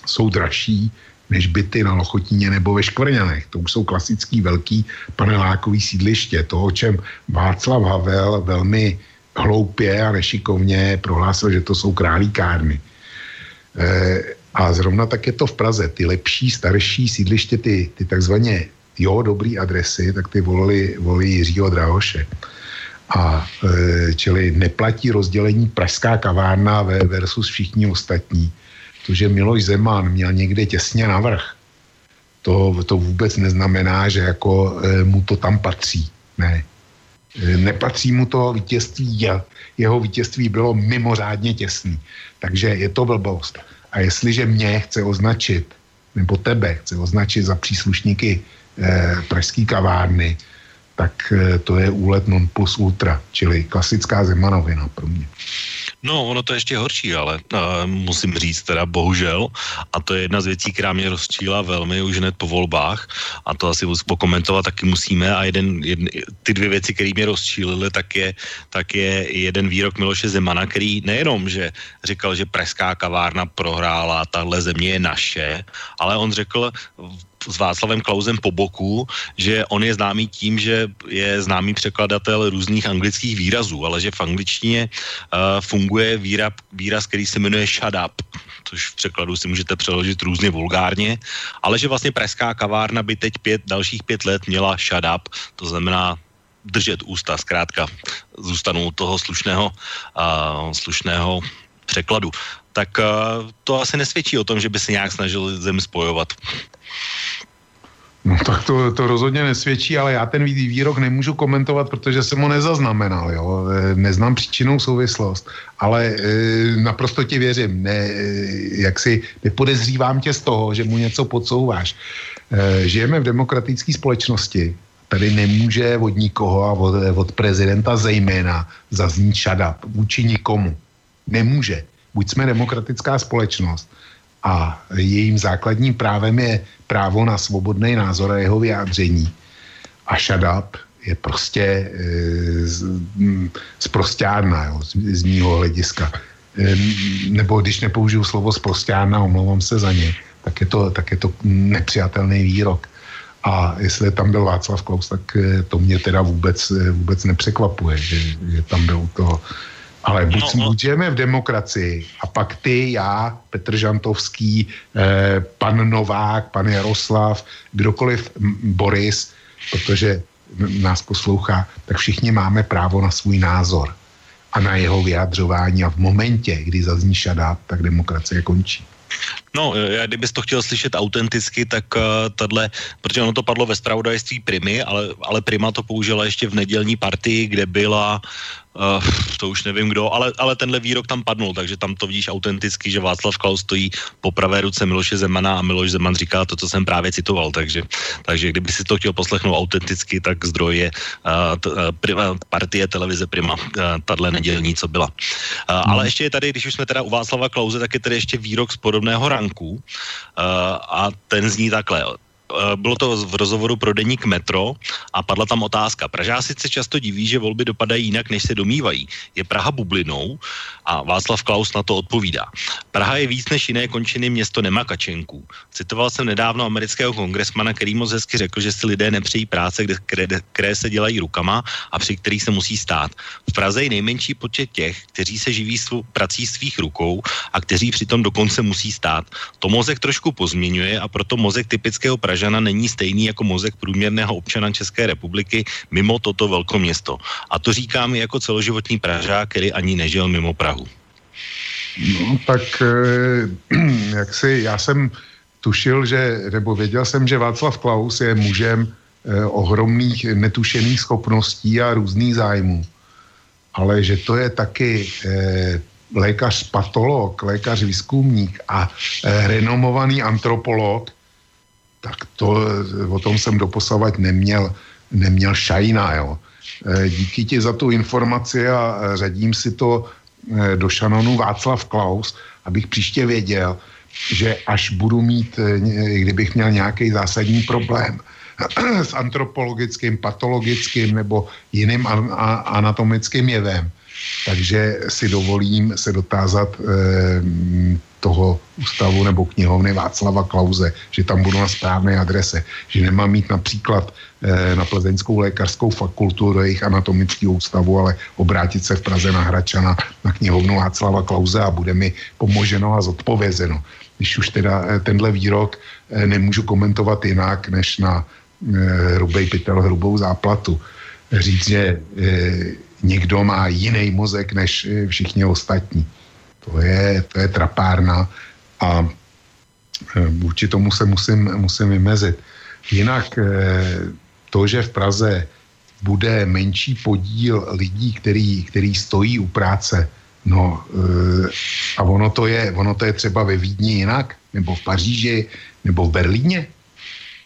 Speaker 4: jsou dražší než byty na Lochotíně nebo ve Škvrňanech. To už jsou klasický velký panelákový sídliště. To, o čem Václav Havel velmi hloupě a nešikovně prohlásil, že to jsou králíkárny. E, a zrovna tak je to v Praze. Ty lepší, starší sídliště, ty, ty takzvaně jo, dobrý adresy, tak ty volili, volili Jiřího Drahoše. A e, čili neplatí rozdělení pražská kavárna versus všichni ostatní. To, že Miloš Zeman měl někde těsně navrh, to, to vůbec neznamená, že jako e, mu to tam patří. Ne. E, nepatří mu to vítězství, jeho vítězství bylo mimořádně těsný. Takže je to blbost. A jestliže mě chce označit, nebo tebe chce označit za příslušníky e, pražské kavárny, tak e, to je úlet non plus ultra, čili klasická zemanovina pro mě.
Speaker 1: No, ono to je ještě horší, ale uh, musím říct teda bohužel, a to je jedna z věcí, která mě rozčíla velmi už hned po volbách, a to asi pokomentovat taky musíme, a jeden, jedn, ty dvě věci, které mě rozčílily, tak je, tak je jeden výrok Miloše Zemana, který nejenom, že říkal, že preská kavárna prohrála, tahle země je naše, ale on řekl s Václavem Klausem po boku, že on je známý tím, že je známý překladatel různých anglických výrazů, ale že v angličtině uh, funguje výrab, výraz, který se jmenuje shut up, což v překladu si můžete přeložit různě vulgárně, ale že vlastně preská kavárna by teď pět, dalších pět let měla shut up, to znamená držet ústa, zkrátka zůstanou toho slušného, uh, slušného překladu. Tak uh, to asi nesvědčí o tom, že by se nějak snažil zem spojovat.
Speaker 4: No tak to, to rozhodně nesvědčí, ale já ten výrok nemůžu komentovat, protože jsem ho nezaznamenal, jo. E, neznám příčinou souvislost, ale e, naprosto ti věřím, ne, jak si nepodezřívám tě z toho, že mu něco podsouváš. E, žijeme v demokratické společnosti, tady nemůže od nikoho a od, od prezidenta zejména zaznít šada vůči nikomu. Nemůže. Buď jsme demokratická společnost, a jejím základním právem je právo na svobodný názor a jeho vyjádření. A shut up je prostě e, z, m, zprostárna jo, z, z mýho hlediska. E, nebo když nepoužiju slovo zprostárna, omlouvám se za ně, tak je to, tak je to nepřijatelný výrok. A jestli tam byl Václav Klaus, tak e, to mě teda vůbec, e, vůbec nepřekvapuje, že, že tam byl to ale buď, no, no. buď žijeme v demokracii a pak ty, já, Petr Žantovský, eh, pan Novák, pan Jaroslav, kdokoliv, Boris, protože nás poslouchá, tak všichni máme právo na svůj názor a na jeho vyjadřování a v momentě, kdy zazní šadá, tak demokracie končí.
Speaker 1: No, já kdybys to chtěl slyšet autenticky, tak uh, tahle, protože ono to padlo ve spravodajství Primy, ale, ale Prima to použila ještě v nedělní partii, kde byla Uh, to už nevím kdo, ale, ale tenhle výrok tam padnul, takže tam to vidíš autenticky, že Václav Klaus stojí po pravé ruce Miloše Zemana a Miloš Zeman říká to, co jsem právě citoval, takže, takže kdyby si to chtěl poslechnout autenticky, tak zdroj je uh, t, uh, prima, partie televize Prima, uh, tahle nedělní, co byla. Uh, hmm. Ale ještě je tady, když už jsme teda u Václava Klauze, tak je tady ještě výrok z podobného ranku uh, a ten zní takhle. Eh, bylo to v rozhovoru pro deník Metro a padla tam otázka. Pražáci se často diví, že volby dopadají jinak, než se domývají. Je Praha bublinou? A Václav Klaus na to odpovídá. Praha je víc než jiné končiny město nemakačenků. Citoval jsem nedávno amerického kongresmana, který moc hezky řekl, že si lidé nepřejí práce, kde, které, které se dělají rukama a při kterých se musí stát. V Praze je nejmenší počet těch, kteří se živí svou prací svých rukou a kteří přitom dokonce musí stát. To mozek trošku pozměňuje a proto mozek typického Pražana není stejný jako mozek průměrného občana České republiky mimo toto velkoměsto. A to říkám jako celoživotní Pražák, který ani nežil mimo Prahu.
Speaker 4: No, tak eh, jak si, já jsem tušil, že, nebo věděl jsem, že Václav Klaus je mužem eh, ohromných netušených schopností a různých zájmů. Ale že to je taky eh, lékař patolog, lékař výzkumník a eh, renomovaný antropolog, tak to, eh, o tom jsem doposavat neměl, neměl šajna, jo. Eh, díky ti za tu informaci a eh, řadím si to do šanonu Václav Klaus, abych příště věděl, že až budu mít, kdybych měl nějaký zásadní problém s antropologickým, patologickým nebo jiným anatomickým jevem, takže si dovolím se dotázat eh, toho ústavu nebo knihovny Václava Klauze, že tam budu na správné adrese, že nemám mít například eh, na Plzeňskou lékařskou fakultu do jejich anatomického ústavu, ale obrátit se v Praze na Hračana na knihovnu Václava Klauze a bude mi pomoženo a zodpovězeno. Když už teda eh, tenhle výrok eh, nemůžu komentovat jinak, než na eh, hrubej pytel, hrubou záplatu. Říct, že eh, někdo má jiný mozek než eh, všichni ostatní. To je, to je trapárna a eh, vůči tomu se musím, musím vymezit. Jinak eh, to, že v Praze bude menší podíl lidí, který, který stojí u práce, no a ono to, je, ono to je třeba ve Vídni jinak, nebo v Paříži, nebo v Berlíně,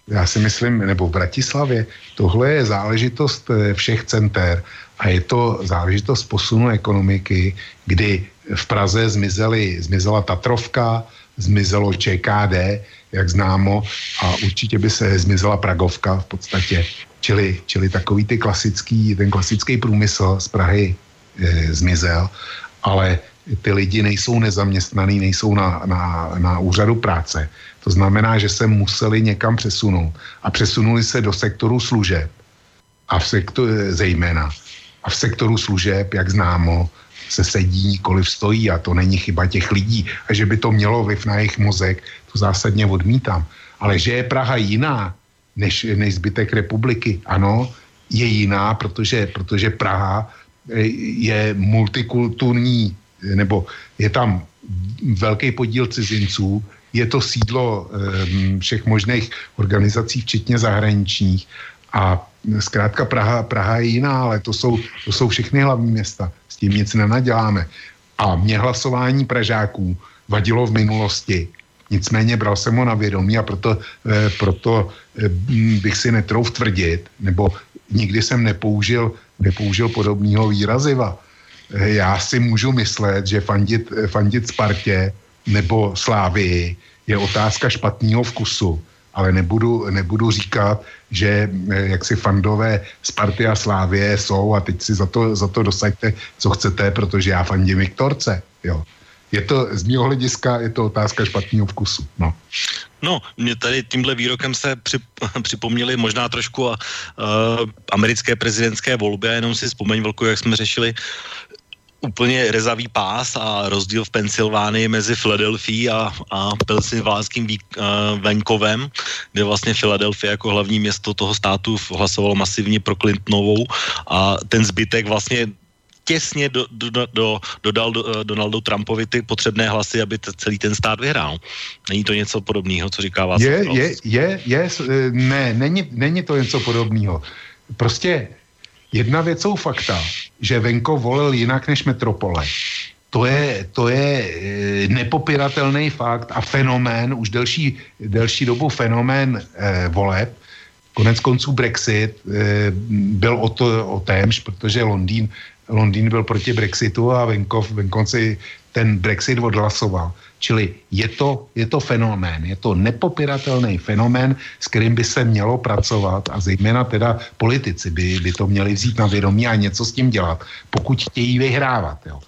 Speaker 4: já si myslím, nebo v Bratislavě, tohle je záležitost všech center a je to záležitost posunu ekonomiky, kdy v Praze zmizely, zmizela Tatrovka, zmizelo ČKD, jak známo, a určitě by se zmizela Pragovka v podstatě. Čili, čili takový ty klasický, ten klasický průmysl z Prahy e, zmizel, ale ty lidi nejsou nezaměstnaný, nejsou na, na, na úřadu práce. To znamená, že se museli někam přesunout. A přesunuli se do sektoru služeb. A v sektoru, zejména. A v sektoru služeb, jak známo, se sedí, nikoliv stojí a to není chyba těch lidí. A že by to mělo vliv na jejich mozek, to zásadně odmítám. Ale že je Praha jiná než, než zbytek republiky, ano, je jiná, protože, protože Praha eh, je multikulturní, eh, nebo je tam velký podíl cizinců, je to sídlo um, všech možných organizací, včetně zahraničních. A zkrátka Praha, Praha je jiná, ale to jsou, to jsou všechny hlavní města. S tím nic nenaděláme. A mě hlasování Pražáků vadilo v minulosti. Nicméně bral jsem ho na vědomí a proto, eh, proto eh, bych si netrouf tvrdit, nebo nikdy jsem nepoužil, nepoužil podobného výraziva. Eh, já si můžu myslet, že fandit, fandit Spartě nebo Slávii je otázka špatného vkusu, ale nebudu, nebudu říkat, že eh, jak si fandové Sparty a Slávie jsou a teď si za to, za to dosaďte, co chcete, protože já fandím Viktorce. Jo. Je to z mého hlediska je to otázka špatného vkusu. No.
Speaker 1: No, mě tady tímhle výrokem se při, připomněli možná trošku uh, americké prezidentské volby a jenom si vzpomeň, Velku, jak jsme řešili úplně rezavý pás a rozdíl v Pensylvánii mezi Filadelfií a, a pensylvánským uh, venkovem, kde vlastně Filadelfie jako hlavní město toho státu hlasovalo masivně pro Clintonovou a ten zbytek vlastně těsně do, do, do, dodal do, Donaldu Trumpovi ty potřebné hlasy, aby t- celý ten stát vyhrál. Není to něco podobného, co říká vás?
Speaker 4: Je, je, je, je, ne, není, není to něco podobného. Prostě jedna věc jsou fakta, že Venko volil jinak než metropole. To je, to je nepopiratelný fakt a fenomén, už delší, delší dobu fenomén eh, voleb. Konec konců Brexit eh, byl o, to, o témž, protože Londýn Londýn byl proti Brexitu a venkov, venkonci ten Brexit odhlasoval. Čili je to, je to fenomén, je to nepopiratelný fenomén, s kterým by se mělo pracovat a zejména teda politici by, by to měli vzít na vědomí a něco s tím dělat, pokud chtějí vyhrávat. Jo.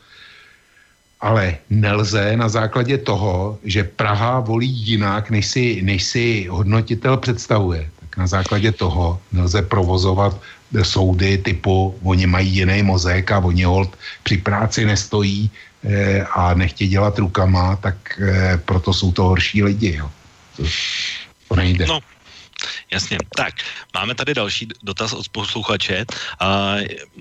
Speaker 4: Ale nelze na základě toho, že Praha volí jinak, než si, než si hodnotitel představuje, tak na základě toho nelze provozovat soudy typu, oni mají jiný mozek a oni hold při práci nestojí a nechtějí dělat rukama, tak eh, proto jsou to horší lidi. Jo. To, to nejde.
Speaker 1: No, Jasně. Tak, máme tady další dotaz od posluchače. A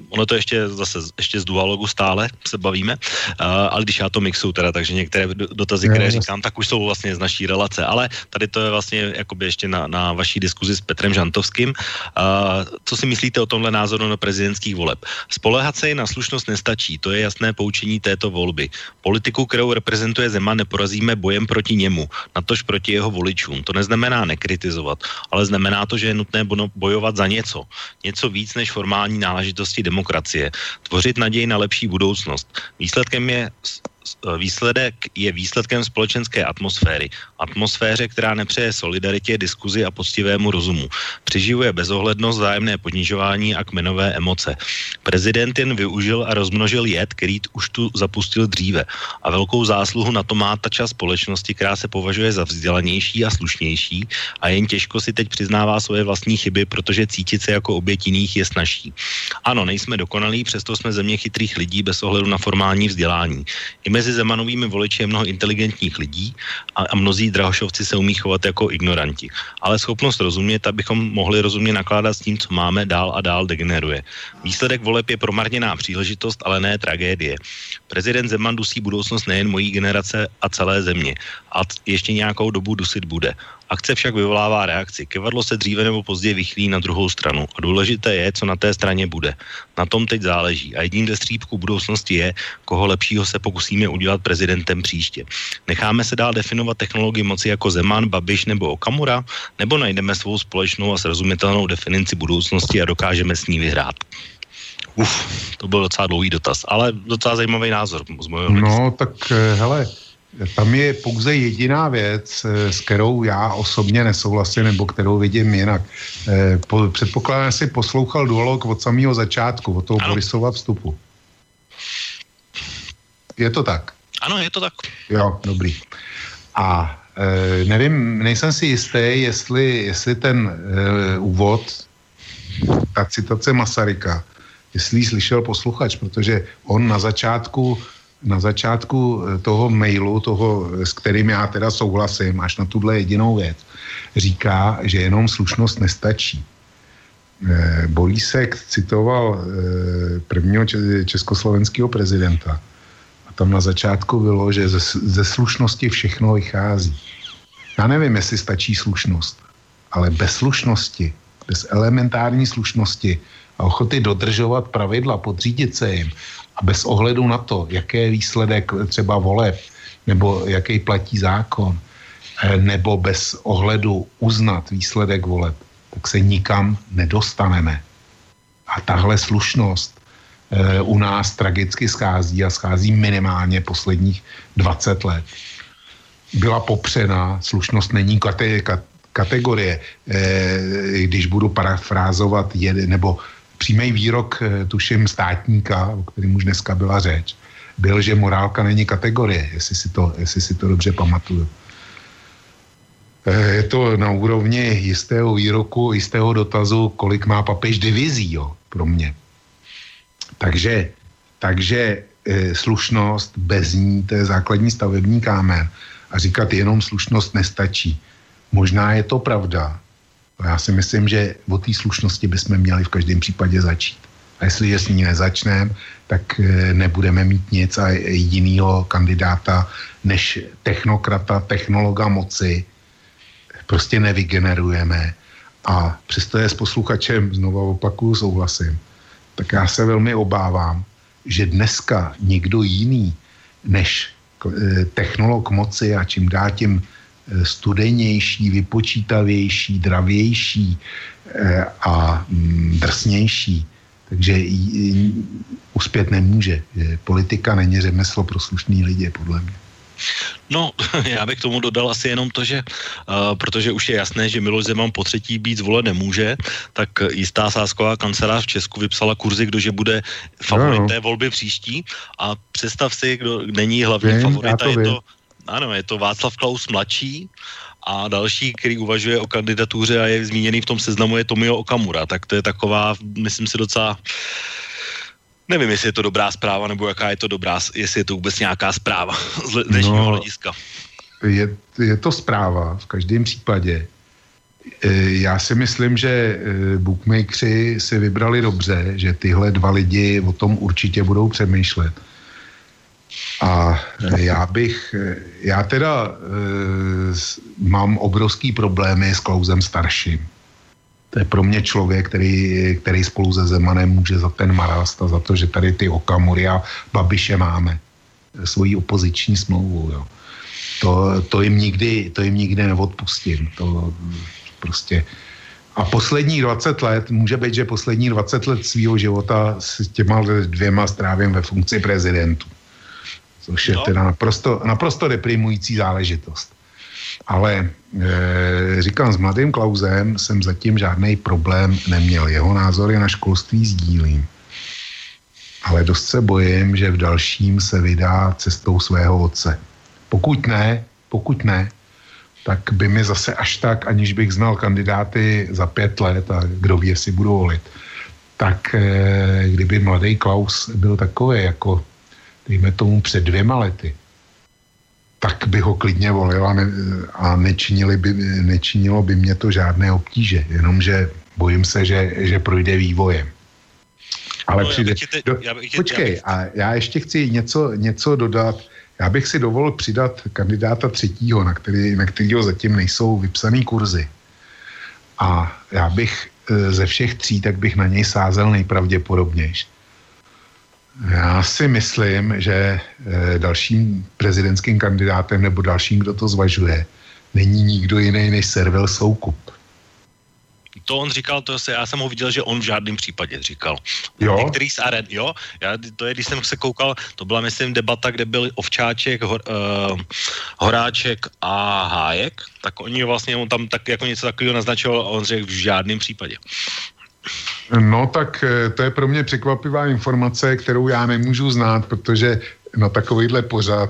Speaker 1: ono to ještě zase ještě z dualogu stále se bavíme, a, ale když já to mixu teda, takže některé dotazy, které říkám, tak už jsou vlastně z naší relace, ale tady to je vlastně jakoby ještě na, na vaší diskuzi s Petrem Žantovským. A, co si myslíte o tomhle názoru na prezidentských voleb? Spolehat se na slušnost nestačí, to je jasné poučení této volby. Politiku, kterou reprezentuje Zeman, neporazíme bojem proti němu, natož proti jeho voličům. To neznamená nekritizovat, ale znamená to, že je nutné bojovat za něco. Něco víc než formální náležitosti demokracie. Tvořit naději na lepší budoucnost. Výsledkem je výsledek je výsledkem společenské atmosféry. Atmosféře, která nepřeje solidaritě, diskuzi a poctivému rozumu. Přiživuje bezohlednost, zájemné ponižování a kmenové emoce. Prezident jen využil a rozmnožil jed, který už tu zapustil dříve. A velkou zásluhu na to má ta část společnosti, která se považuje za vzdělanější a slušnější a jen těžko si teď přiznává svoje vlastní chyby, protože cítit se jako oběť jiných je snažší. Ano, nejsme dokonalí, přesto jsme země chytrých lidí bez ohledu na formální vzdělání. I mezi Zemanovými voliči je mnoho inteligentních lidí a, a mnozí drahošovci se umí chovat jako ignoranti. Ale schopnost rozumět, abychom mohli rozumně nakládat s tím, co máme, dál a dál degeneruje. Výsledek voleb je promarněná příležitost, ale ne tragédie. Prezident Zeman dusí budoucnost nejen mojí generace a celé země. A ještě nějakou dobu dusit bude. Akce však vyvolává reakci. Kevadlo se dříve nebo později vychýlí na druhou stranu. A důležité je, co na té straně bude. Na tom teď záleží. A jedním ze střípků budoucnosti je, koho lepšího se pokusíme udělat prezidentem příště. Necháme se dál definovat technologii moci jako Zeman, Babiš nebo Okamura, nebo najdeme svou společnou a srozumitelnou definici budoucnosti a dokážeme s ní vyhrát. Uf, to byl docela dlouhý dotaz, ale docela zajímavý názor z mojho
Speaker 4: No, tak eh, hele, tam je pouze jediná věc, eh, s kterou já osobně nesouhlasím, nebo kterou vidím jinak. Eh, po, předpokládám, že si poslouchal duolog od samého začátku, od toho ano. Borisova vstupu. Je to tak?
Speaker 1: Ano, je to tak.
Speaker 4: Jo, dobrý. A e, nevím, nejsem si jistý, jestli, jestli ten e, úvod, ta citace Masaryka, jestli ji slyšel posluchač, protože on na začátku na začátku eh, toho mailu, toho, eh, s kterým já teda souhlasím, až na tuhle jedinou věc, říká, že jenom slušnost nestačí. E, Borísek citoval prvního československého prezidenta a tam na začátku bylo, že ze, ze slušnosti všechno vychází. Já nevím, jestli stačí slušnost, ale bez slušnosti, bez elementární slušnosti a ochoty dodržovat pravidla, podřídit se jim a bez ohledu na to, jaký je výsledek třeba voleb, nebo jaký platí zákon, eh, nebo bez ohledu uznat výsledek voleb, tak se nikam nedostaneme. A tahle slušnost e, u nás tragicky schází a schází minimálně posledních 20 let. Byla popřena, slušnost není kate, kategorie, e, když budu parafrázovat, nebo přímý výrok, eh, tuším, státníka, o kterém už dneska byla řeč, byl, že morálka není kategorie, jestli si to, jestli si to dobře pamatuju. Eh, je to na úrovni jistého výroku, jistého dotazu, kolik má papež divizí, jo, pro mě. Takže, takže e, slušnost bez ní, to je základní stavební kámen. A říkat jenom slušnost nestačí. Možná je to pravda, já si myslím, že o té slušnosti bychom měli v každém případě začít. A jestli je s ní nezačneme, tak eh, nebudeme mít nic a jiného kandidáta než technokrata, technologa moci prostě nevygenerujeme. A přesto je s posluchačem, znovu opakuju, souhlasím, tak já se velmi obávám, že dneska někdo jiný než eh, technolog moci a čím dá tím studenější, vypočítavější, dravější eh, a mm, drsnější. Takže uspět nemůže. Že politika není řemeslo pro slušný lidi, podle mě.
Speaker 1: No, já bych k tomu dodal asi jenom to, že uh, protože už je jasné, že Miloš Zeman po třetí být zvolen nemůže, tak jistá sásková kancelář v Česku vypsala kurzy, kdože bude favorit
Speaker 4: No, no.
Speaker 1: té volby příští a představ si, kdo není hlavní
Speaker 4: Vím,
Speaker 1: favorita,
Speaker 4: to
Speaker 1: je to, ano, je to Václav Klaus mladší a další, který uvažuje o kandidatuře a je zmíněný v tom seznamu, je Tomio Okamura, tak to je taková, myslím si docela Nevím, jestli je to dobrá zpráva, nebo jaká je to dobrá, jestli je to vůbec nějaká zpráva z dnešního
Speaker 4: No.
Speaker 1: hlediska.
Speaker 4: Je, je to zpráva v každém případě. E, Já si myslím, že e, bookmakeri si vybrali dobře, že tyhle dva lidi o tom určitě budou přemýšlet. A já bych, já teda e, mám obrovský problémy s Klausem starším. To je pro mě člověk, který, který spolu se Zemanem může za ten marast a za to, že tady ty Okamury a Babiše máme svoji opoziční smlouvu. Jo. To, to, jim nikdy, to jim nikdy neodpustím. To prostě a posledních 20 let, může být, že poslední 20 let svého života s těma dvěma strávím ve funkci prezidentu. Což je
Speaker 1: No.
Speaker 4: teda naprosto, naprosto deprimující záležitost. Ale e, říkám, s mladým Klausem jsem zatím žádný problém neměl. Jeho názory na školství sdílím. Ale dost se bojím, že v dalším se vydá cestou svého otce. Pokud ne, pokud ne, tak by mi zase až tak, aniž bych znal kandidáty za pět let a kdo ví, jestli budou volit, tak eh, kdyby mladý Klaus byl takový jako, dejme tomu před dvěma lety, tak by ho klidně volil a, ne, a nečinili by, nečinilo by mě to žádné obtíže, jenomže bojím se, že, že projde vývojem. Ale
Speaker 1: No, já
Speaker 4: přijde,
Speaker 1: ti te-
Speaker 4: do,
Speaker 1: já bych já
Speaker 4: počkej,
Speaker 1: bych-
Speaker 4: a já ještě chci něco, něco dodat. Já bych si dovolil přidat kandidáta třetího, na, který, na kterého zatím nejsou vypsaný kurzy. A já bych e, ze všech tří, tak bych na něj sázel nejpravděpodobnější. Já si myslím, že e, dalším prezidentským kandidátem nebo dalším, kdo to zvažuje, není nikdo jiný než Servel Soukup.
Speaker 1: To on říkal, to se, já jsem ho viděl, že on v žádném případě říkal.
Speaker 4: Jo?
Speaker 1: Některý z aren, jo, já, to je, když jsem se koukal, to byla, myslím, debata, kde byl Ovčáček, hor, uh, Horáček a Hájek, tak oni vlastně, on tam tak jako něco takového naznačoval a on řekl v žádném případě.
Speaker 4: No tak eh, to je pro mě překvapivá informace, kterou já nemůžu znát, protože na takovýhle pořad,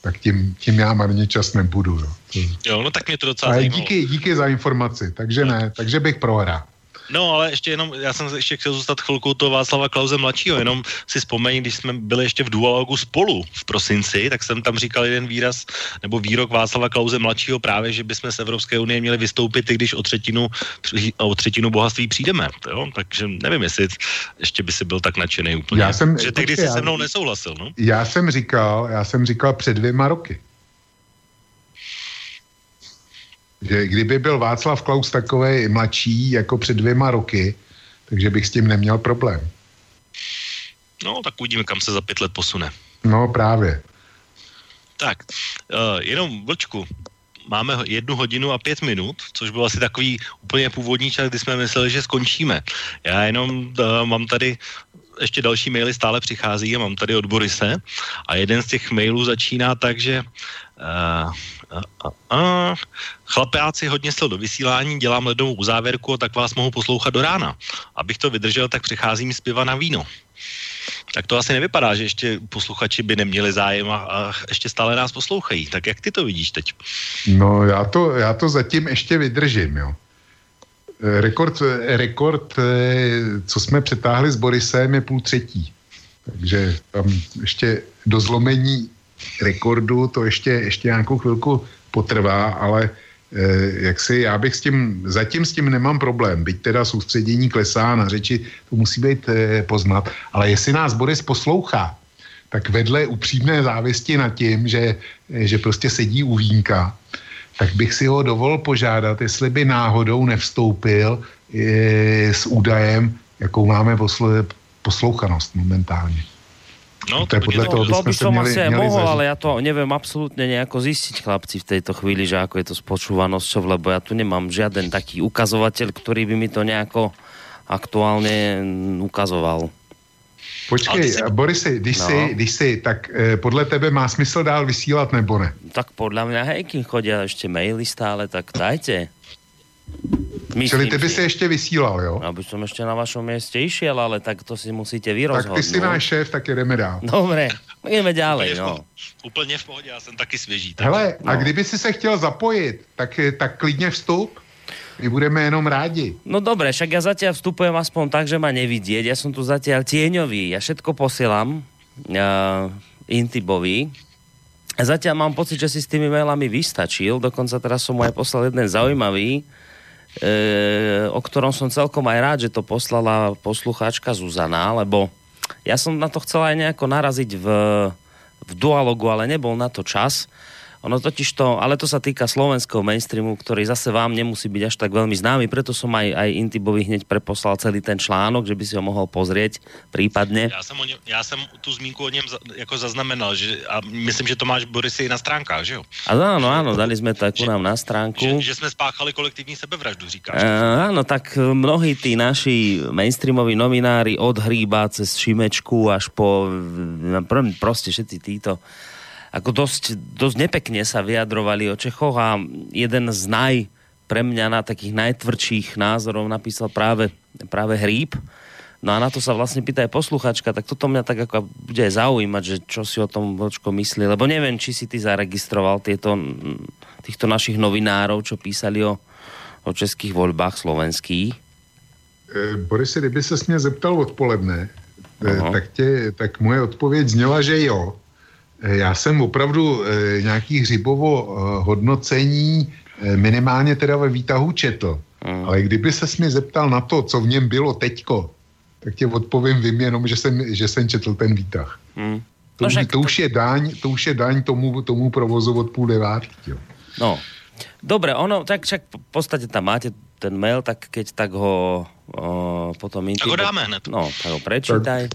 Speaker 4: tak tím, tím já marně čas nebudu. Jo. To,
Speaker 1: Jo, no tak mě to docela
Speaker 4: ale
Speaker 1: zajímalo.
Speaker 4: díky, díky za informaci, takže ne, takže bych prohrál.
Speaker 1: No, ale ještě jenom, já jsem se ještě chtěl zůstat chvilku toho Václava Klauze mladšího, jenom si vzpomeň, když jsme byli ještě v dualogu spolu v prosinci, tak jsem tam říkal jeden výraz, nebo výrok Václava Klauze mladšího právě, že bychom z Evropské unie měli vystoupit, i když o třetinu, o třetinu bohatství přijdeme. Jo? Takže nevím, jestli ještě by si byl tak nadšený úplně.
Speaker 4: Já jsem-
Speaker 1: že tehdy
Speaker 4: počkej,
Speaker 1: jsi se mnou nesouhlasil, no?
Speaker 4: Já jsem říkal, já jsem říkal před dvěma roky, že kdyby byl Václav Klaus takový mladší jako před dvěma roky, takže bych s tím neměl problém.
Speaker 1: No, tak uvidíme, kam se za pět let posune.
Speaker 4: No právě.
Speaker 1: Tak, uh, jenom vlčku, máme jednu hodinu a pět minut, což byl asi takový úplně původní čas, kdy jsme mysleli, že skončíme. Já jenom uh, mám tady ještě další maily stále přichází a mám tady od Borise a jeden z těch mailů začíná tak, že uh, uh, uh, chlapáci hodně stel do vysílání, dělám ledovou uzávěrku, tak vás mohu poslouchat do rána. Abych to vydržel, tak přicházím z piva na víno. Tak to asi nevypadá, že ještě posluchači by neměli zájem a, a ještě stále nás poslouchají. Tak jak ty to vidíš teď?
Speaker 4: No já to, já to zatím ještě vydržím, jo. Eh, Rekord, eh, rekord, eh, co jsme přetáhli s Borisem, je půl třetí. Takže tam ještě do zlomení rekordu to ještě, ještě nějakou chvilku potrvá, ale eh, jak si, já bych s tím, zatím s tím nemám problém, byť teda soustředění klesá na řeči, to musí být eh, poznat, ale jestli nás Boris poslouchá, tak vedle upřímné závisti nad tím, že, že prostě sedí u vínka, tak bych si ho dovolil požádat, jestli by náhodou nevstoupil e, s údajem, jakou máme posl, poslouchanost momentálně.
Speaker 1: No,
Speaker 4: To je podle toho,
Speaker 10: to by
Speaker 4: se
Speaker 10: som
Speaker 4: měli-
Speaker 10: asi aj
Speaker 4: měli
Speaker 10: mohol,
Speaker 4: zažiť.
Speaker 10: ale ja to neviem absolútne nejako zistiť, chlapci, v tejto chvíli, že ako je to s počúvanosťou, lebo ja tu nemám žiaden taký ukazovateľ, ktorý by mi to nejako aktuálne mm, ukazoval.
Speaker 4: Počkej,
Speaker 1: jsi-
Speaker 4: Borisy, když,
Speaker 10: No.
Speaker 4: když si, tak eh, podle tebe má smysl dál vysílat nebo ne?
Speaker 10: Tak podľa mňa, hej, kým chodia ešte maily stále, tak dajte.
Speaker 4: Čili ty by si ještě vysílal, jo?
Speaker 10: Aby som ešte na vašom mieste išiel, ale tak to si musíte vy
Speaker 4: Tak ty si
Speaker 10: rozhodnúť.
Speaker 4: náš šéf, tak jedeme dál.
Speaker 10: Dobre, ideme ďalej,
Speaker 1: Úplně, v
Speaker 10: no.
Speaker 1: úplně v pohodě, já jsem taky svěží. Tak.
Speaker 4: Hele, a
Speaker 10: No.
Speaker 4: kdyby si se chtěl zapojit, tak, eh, tak klidně vstup. My budeme jenom rádi.
Speaker 10: No dobre, však ja zatiaľ vstupujem aspoň tak, že ma nevidieť. Ja som tu zatiaľ tieňový. Ja všetko posielam uh, Intibovi. A zatiaľ mám pocit, že si s tými mailami vystačil. Dokonca teraz som mu aj poslal jeden zaujímavý, o ktorom som celkom aj rád, že to poslala poslucháčka Zuzana, lebo ja som na to chcela aj nejako naraziť v, v dualogu, ale nebol na to čas. Ono totiž to, ale to sa týka slovenského mainstreamu, ktorý zase vám nemusí byť až tak veľmi známy, preto som aj, aj Intibovi hneď preposlal celý ten článok, že by si ho mohol pozrieť prípadne.
Speaker 1: Já jsem, o něm, já jsem tu zmínku o něm za, jako zaznamenal, že, a myslím, že to máš Borisy i na stránkách, že jo?
Speaker 10: A áno, áno, dali sme to nám na stránku.
Speaker 1: Že, že jsme spáchali kolektivní sebevraždu, říkáš.
Speaker 10: Uh, áno, tak eh, mnohí tí naši mainstreamoví nominári od Hríba cez Šimečku až po eh, pr- proste všetci títo ako dosť, dosť nepekne sa vyjadrovali o Čechoch a jeden z naj pre mňa na takých najtvrdších názorov napísal práve, práve Hríb. No a na to sa vlastne pýta aj posluchačka, tak toto mňa tak ako bude aj zaujímať, že čo si o tom Vlčko myslí, lebo neviem, či si ty zaregistroval tieto, týchto našich novinárov, čo písali o, o českých voľbách slovenských.
Speaker 4: Eh, Borisy, kdyby se mě zeptal odpoledne, eh,
Speaker 10: Aha.
Speaker 4: tak, tě, tak moje odpověď zněla, že jo. Já jsem opravdu eh, nějaký hřibovo eh, hodnocení eh, minimálně teda ve výtahu četl.
Speaker 10: Mm.
Speaker 4: Ale kdyby se mě zeptal na to, co v něm bylo teďko, tak tě odpovím vím jenom, že jsem, že jsem četl ten výtah.
Speaker 10: Hm.
Speaker 4: To,
Speaker 10: No
Speaker 4: už,
Speaker 10: však
Speaker 4: to, už je daň, to už je daň tomu, tomu provozu od půl devátky. Jo.
Speaker 10: No, dobre, ono, tak však v podstate tam máte ten mail, tak keď tak ho o, potom...
Speaker 1: Tak ho dáme hned.
Speaker 10: No, tak ho prečítaj.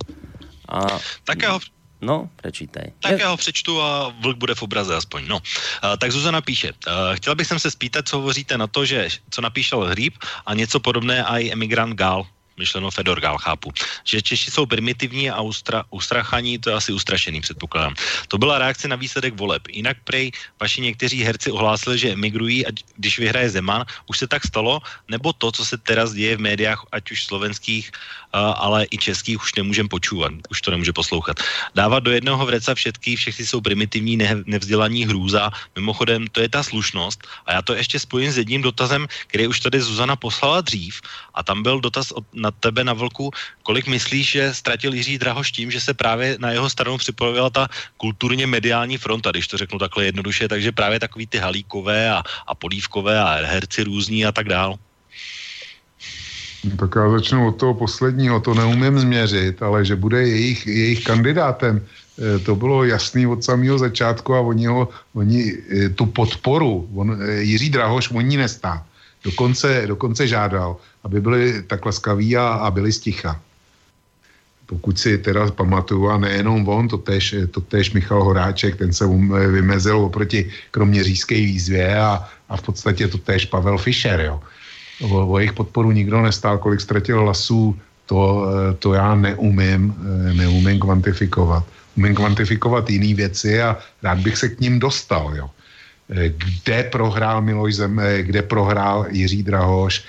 Speaker 10: A,
Speaker 1: Tak já ho
Speaker 10: no, prečítaj.
Speaker 1: Tak já ho přečtu a vlk bude v obraze aspoň. No. Uh, tak Zuzana píše, uh, chtěla bych se spýtat, co hovoříte na to, že co napíšel Hříb a něco podobné i emigrant Gál, myšleno Fedor Gál, chápu. Že Češi jsou primitivní a ustra, ustrachaní, to je asi ustrašený, předpokládám. To byla reakce na výsledek voleb. Jinak prej vaši někteří herci ohlásili, že emigrují, ať, když vyhraje Zeman. Už se tak stalo? Nebo to, co se teraz děje v médiách, ať už slovenských, ale i českých, už nemůžem počúvat, už to nemůže poslouchat. Dávat do jednoho vreca všetky, všechny jsou primitivní, ne, nevzdělaní hrůza. Mimochodem, to je ta slušnost. A já to ještě spojím s jedním dotazem, který už tady Zuzana poslala dřív. A tam byl dotaz od, na tebe na Vlku, kolik myslíš, že ztratil Jiří Drahoš tím, že se právě na jeho stranu připojila ta kulturně mediální fronta, když to řeknu takhle jednoduše, takže právě takový ty halíkové a, a polívkové a herci různí a tak dál.
Speaker 4: Tak já začnu od toho posledního, to neumím změřit, ale že bude jejich, jejich kandidátem, eh, to bylo jasný od samého začátku a oni, ho, oni eh, tu podporu, on, eh, Jiří Drahoš, on ní nestá. Dokonce, dokonce žádal, aby byli tak laskaví a, a byli sticha. Pokud si teda pamatuju, a nejenom on, to tež, to tež Michal Horáček, ten se um, vymezil oproti kroměřížské výzvě a, a v podstatě to tež Pavel Fischer, jo. O, o jejich podporu nikdo nestál, kolik ztratil hlasů, to, eh, to já neumím, eh, neumím kvantifikovat. Umím kvantifikovat jiné věci a rád bych se k ním dostal, jo. Eh, Kde prohrál Miloš Zem, eh, kde prohrál Jiří Drahoš,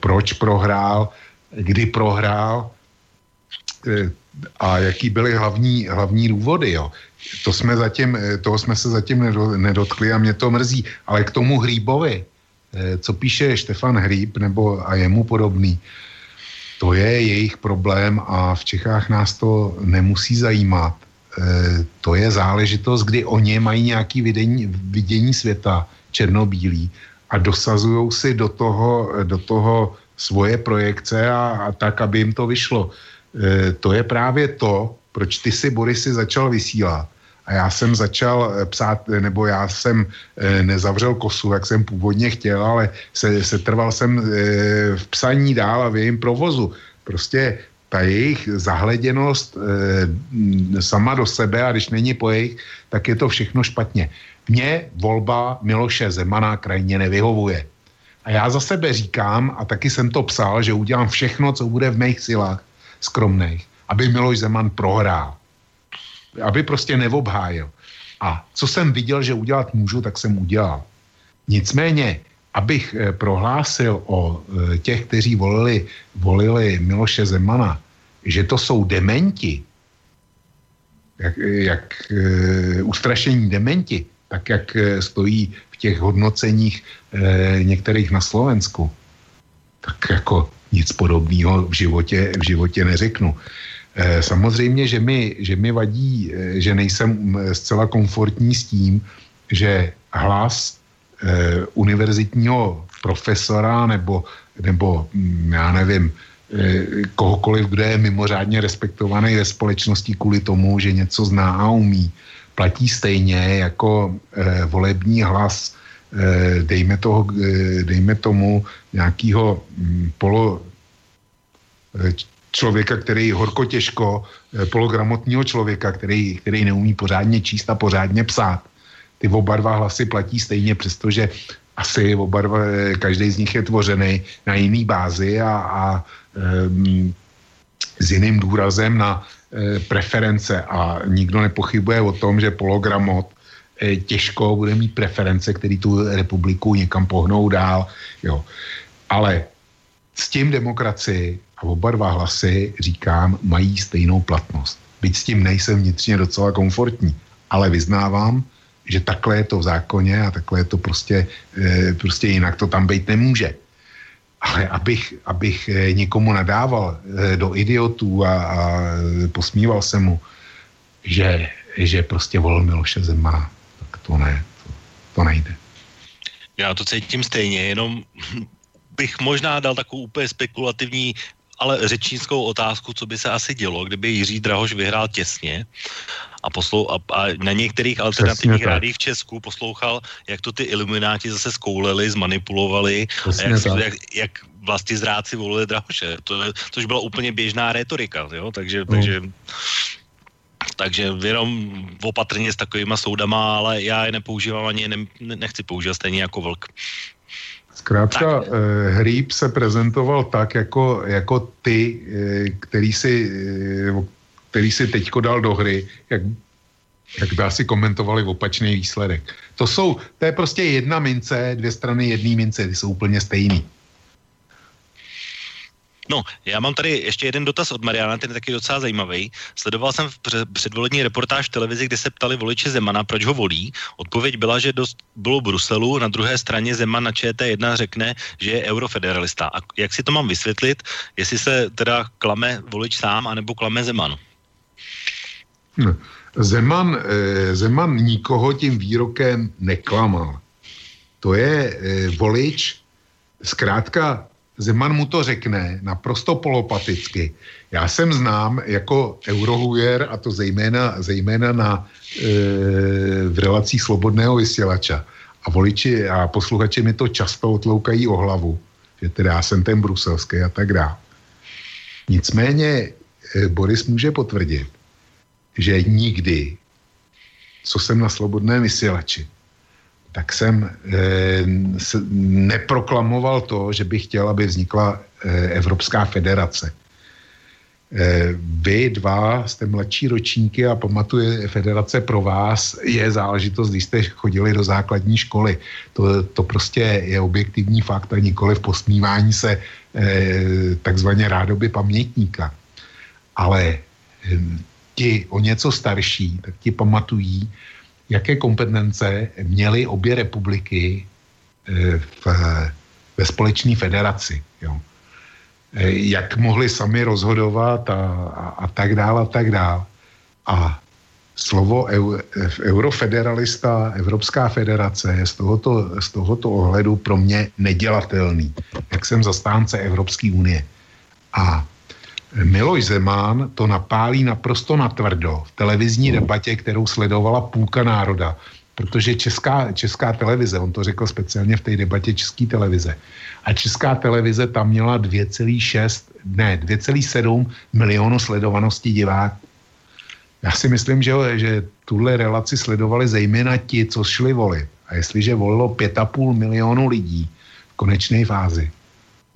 Speaker 4: proč prohrál, kdy prohrál, a jaký byly hlavní, hlavní důvody, jo. To jsme zatím, toho jsme se zatím nedo- nedotkli a mě to mrzí. Ale k tomu Hříbovi, co píše Štefan Hříb nebo a jemu podobný, to je jejich problém a v Čechách nás to nemusí zajímat. Eh, To je záležitost, kdy oni mají nějaký vidění, vidění světa černobílý a dosazují si do toho, do toho svoje projekce a, a tak, aby jim to vyšlo. E, to je právě to, proč ty si, Borisy, začal vysílat. A já jsem začal eh, psát, eh, nebo já jsem e, nezavřel kosu, jak jsem původně chtěl, ale se, se trval jsem v psaní dál a v jejím provozu. Prostě ta jejich zahleděnost sama do sebe a když není po jejich, tak je to všechno špatně. Mně volba Miloše Zemana krajně nevyhovuje. A já za sebe říkám, a taky jsem to psal, že udělám všechno, co bude v mých silách, skromných, aby Miloš Zeman prohrál. Aby prostě nevobhájil. A co jsem viděl, že udělat můžu, tak jsem udělal. Nicméně, abych eh, prohlásil o eh, těch, kteří volili, volili Miloše Zemana, že to jsou dementi, jak, jak e, ustrašení dementi, tak jak stojí v těch hodnoceních e, některých na Slovensku, tak jako nic podobného v životě, v životě neřeknu. E, samozřejmě, že mi, že mi vadí, e, že nejsem zcela komfortní s tím, že hlas e, univerzitního profesora nebo, nebo mm, já nevím, Eh, kohokoliv, kdo je mimořádně respektovaný ve společnosti kvůli tomu, že něco zná a umí, platí stejně jako eh, volební hlas, eh, dejme, toho, eh, dejme tomu nějakého hm, polo eh, člověka, který horko těžko, eh, pologramotního člověka, který, který neumí pořádně číst a pořádně psát. Ty oba dva hlasy platí stejně, přestože asi oba dva, eh, každý z nich je tvořený na jiný bázi a, a um, s jiným důrazem na preference a nikdo nepochybuje o tom, že pologramot těžko bude mít preference, který tu republiku někam pohnou dál. Jo. Ale s tím demokracii a oba dva hlasy, říkám, mají stejnou platnost. Byť s tím nejsem vnitřně docela komfortní, ale vyznávám, že takhle je to v zákoně a takhle je to prostě, e, prostě jinak to tam být nemůže. Ale abych, abych eh, někomu nadával eh, do idiotů a, a posmíval se mu, že, že prostě volil Miloše Zemana, tak to ne, to, to nejde.
Speaker 1: Já to cítím stejně, jenom bych možná dal takovou úplně spekulativní ale řečnickou otázku, co by se asi dělo, kdyby Jiří Drahoš vyhrál těsně a, poslou, a, a na některých alternativních rádích v Česku poslouchal, jak to ty ilumináti zase skouleli, zmanipulovali, a jak, jak, jak vlastně zráci volili Drahoše. To, což byla úplně běžná retorika, jo? takže, no. takže takže jenom opatrně s takovýma soudama, ale já je nepoužívám ani ne, nechci používat stejně jako vlk.
Speaker 4: Zkrátka, tak. eh, Hříb se prezentoval tak, jako, jako ty, eh, který si, eh, který si teďko dal do hry, jak, jak by asi komentovali opačný výsledek. To jsou, to je prostě jedna mince, dvě strany jedné mince, ty jsou úplně stejný.
Speaker 1: No, já mám tady ještě jeden dotaz od Mariana, ten je taky docela zajímavý. Sledoval jsem předvolební reportáž v televizi, kde se ptali voliče Zemana, proč ho volí. Odpověď byla, že dost bylo Bruselu, na druhé straně Zeman na ČT1 řekne, že je eurofederalista. A jak si to mám vysvětlit, jestli se teda klame volič sám, anebo klame Zeman?
Speaker 4: No, Zeman, eh, Zeman nikoho tím výrokem neklamal. To je eh, volič, zkrátka Zeman mu to řekne naprosto polopaticky. Já jsem znám jako eurohujer a to zejména, zejména na, e, v relacích slobodného vysílača. A voliči a posluchači mi to často otloukají o hlavu, že teda já jsem ten bruselský a tak dále. Nicméně e, Boris může potvrdit, že nikdy, co jsem na slobodném vysílači, tak jsem eh, neproklamoval to, že bych chtěl, aby vznikla eh, Evropská federace. Eh, vy dva jste mladší ročníky a pamatuje federace pro vás je záležitost, když jste chodili do základní školy. To, to prostě je objektivní fakt a nikoli v posmívání se takzvaně rádoby pamětníka. Ale ti o něco starší, tak ti pamatují, jaké kompetence měly obě republiky eh, v, ve společné federaci. Jo. Eh, jak mohli sami rozhodovat a, a, a tak dále, a tak dále. A slovo eu, eurofederalista, Evropská federace je z tohoto, z tohoto ohledu pro mě nedělatelný, jak jsem zastánce Evropské unie. A Miloš Zeman to napálí naprosto natvrdo v televizní debatě, kterou sledovala půlka národa, protože česká, česká televize, on to řekl speciálně v té debatě české televize, a česká televize tam měla 2,6, ne, 2,7 milionu sledovanosti diváků. Já si myslím, že, že tuhle relaci sledovali zejména ti, co šli volit. A jestliže volilo 5,5 milionu lidí v konečné fázi,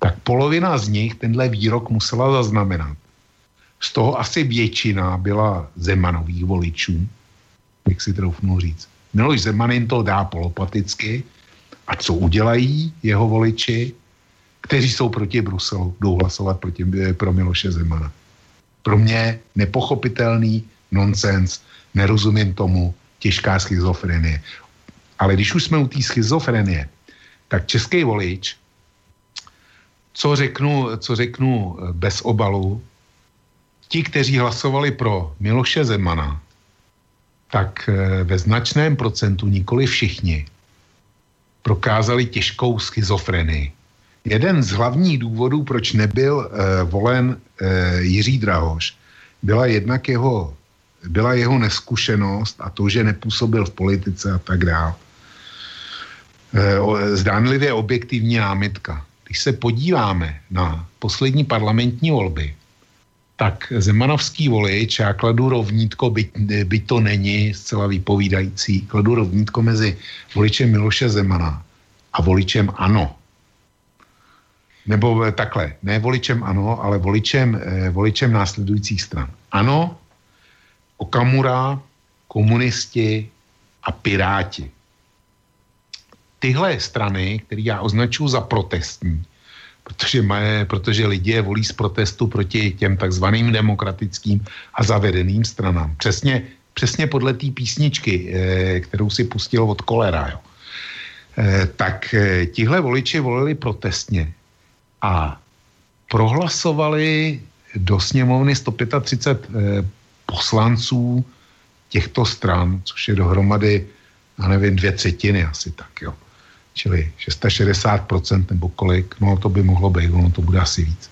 Speaker 4: tak polovina z nich tenhle výrok musela zaznamenat. z toho asi většina byla Zemanových voličů, bych si troufnul říct. Miloš Zeman jim to dá polopaticky a co udělají jeho voliči, kteří jsou proti Bruselu, jdou hlasovat proti, pro Miloše Zemana. Pro mě nepochopitelný nonsens, nerozumím tomu, těžká schizofrenie. Ale když už jsme u té schizofrenie, tak český volič, co řeknu, co řeknu bez obalu, ti, kteří hlasovali pro Miloše Zemana, tak eh, ve značném procentu, nikoli všichni, prokázali těžkou schizofrenii. Jeden z hlavních důvodů, proč nebyl eh, volen eh, Jiří Drahoš, byla jednak jeho, byla jeho neskušenost a to, že nepůsobil v politice a tak dále. Eh, zdánlivě objektivní námitka. Když se podíváme na poslední parlamentní volby, tak zemanovský volič, já kladu rovnítko, byť, byť to není zcela vypovídající, kladu rovnítko mezi voličem Miloše Zemana a voličem ANO. Nebo takhle, ne voličem ANO, ale voličem, eh, voličem následujících stran. Ano, Okamura, komunisti a piráti. Tyhle strany, které já označuji za protestní, protože, mají, protože lidi je volí z protestu proti těm takzvaným demokratickým a zavedeným stranám. Přesně, přesně podle té písničky, eh, kterou si pustil od kolera. Jo. Eh, tak eh, tihle voliči volili protestně a prohlasovali do sněmovny 135 poslanců těchto stran, což je dohromady, já nevím, dvě třetiny asi tak, jo čili 660% nebo kolik, no to by mohlo být, ono to bude asi víc.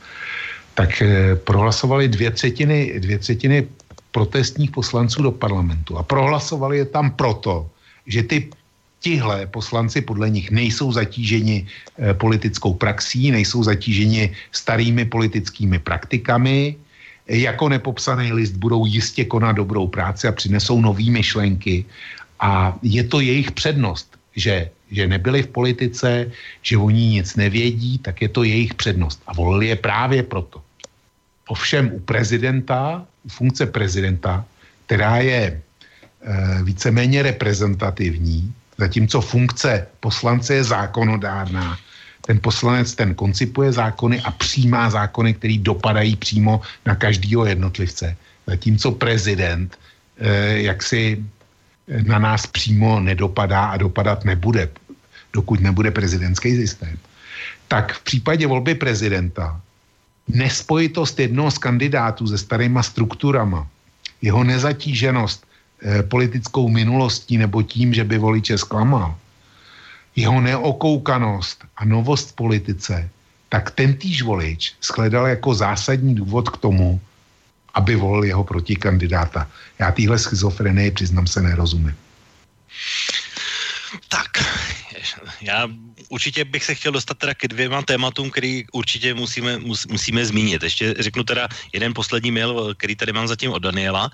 Speaker 4: Tak eh, prohlasovali dvě třetiny, dvě třetiny protestních poslanců do parlamentu a prohlasovali je tam proto, že ty tihle poslanci podle nich nejsou zatíženi eh, politickou praxí, nejsou zatíženi starými politickými praktikami, jako nepopsaný list budou jistě konat dobrou práci a přinesou nové myšlenky a je to jejich přednost, že že nebyli v politice, že oni nic nevědí, tak je to jejich přednost. A volili je právě proto. Ovšem u prezidenta, u funkce prezidenta, která je e, víceméně reprezentativní, zatímco funkce poslance je zákonodárná, ten poslanec ten koncipuje zákony a přijímá zákony, které dopadají přímo na každého jednotlivce. Zatímco prezident e, jak si na nás přímo nedopadá a dopadat nebude, dokud nebude prezidentský systém. Tak v případě volby prezidenta nespojitost jednoho z kandidátů se starýma strukturama, jeho nezatíženost eh, politickou minulostí nebo tím, že by voliče zklamal, jeho neokoukanost a novost v politice, tak ten týž volič shledal jako zásadní důvod k tomu, aby volil jeho protikandidáta. Já téhle schizofrenii, přiznám se, nerozumím.
Speaker 1: Tak, já určitě bych se chtěl dostat teda ke dvěma tématům, který určitě musíme, mus, musíme zmínit. Ještě řeknu teda jeden poslední mail, který tady mám zatím od Daniela.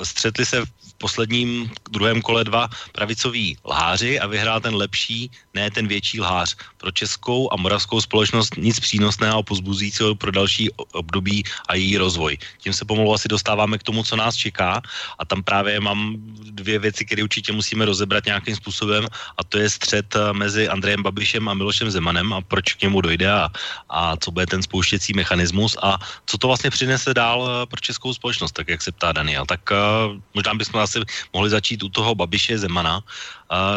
Speaker 1: Střetli se v posledním druhém kole dva pravicoví lháři a vyhrál ten lepší, ne ten větší lhář. Pro českou a moravskou společnost nic přínosného a pozbuzujícího pro další období a její rozvoj. Tím se pomalu asi dostáváme k tomu, co nás čeká a tam právě mám dvě věci, které určitě musíme rozebrat nějakým způsobem a to je střed eh, mezi Andrejem Babišem a Milošem Zemanem a proč k němu dojde a, a co bude ten spouštěcí mechanismus a co to vlastně přinese dál eh, pro českou společnost, tak jak se ptá Daniel. Tak uh, možná bychom asi mohli začít u toho Babiše Zemana. Uh,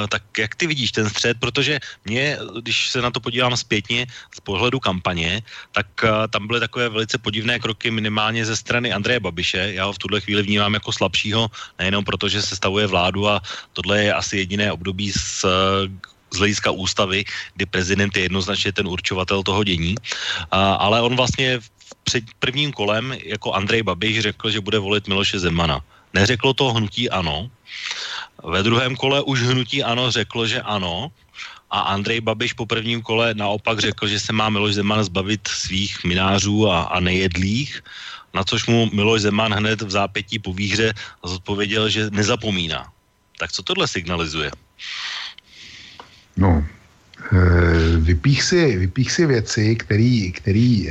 Speaker 1: tak jak ty vidíš ten střed, protože mě, když se na to podívám zpětně z pohledu kampaně, tak uh, tam byly takové velice podivné kroky minimálně ze strany Andreje Babiše. Já ho v tuhle chvíli vnímám jako slabšího, nejenom proto, že se stavuje vládu a tohle je asi jediné období s z hlediska ústavy, kdy prezident je jednoznačně ten určovatel toho dění. A, ale on vlastně před prvním kolem jako Andrej Babiš řekl, že bude volit Miloše Zemana. Neřeklo to hnutí ano. Ve druhém kole už hnutí ano řeklo, že ano. A Andrej Babiš po prvním kole naopak řekl, že se má Miloš Zeman zbavit svých minářů a, a nejedlých, na což mu Miloš Zeman hned v zápětí po výhře zodpověděl, že nezapomíná. Tak co tohle signalizuje?
Speaker 4: No, vypích si, vypích si věci, který, který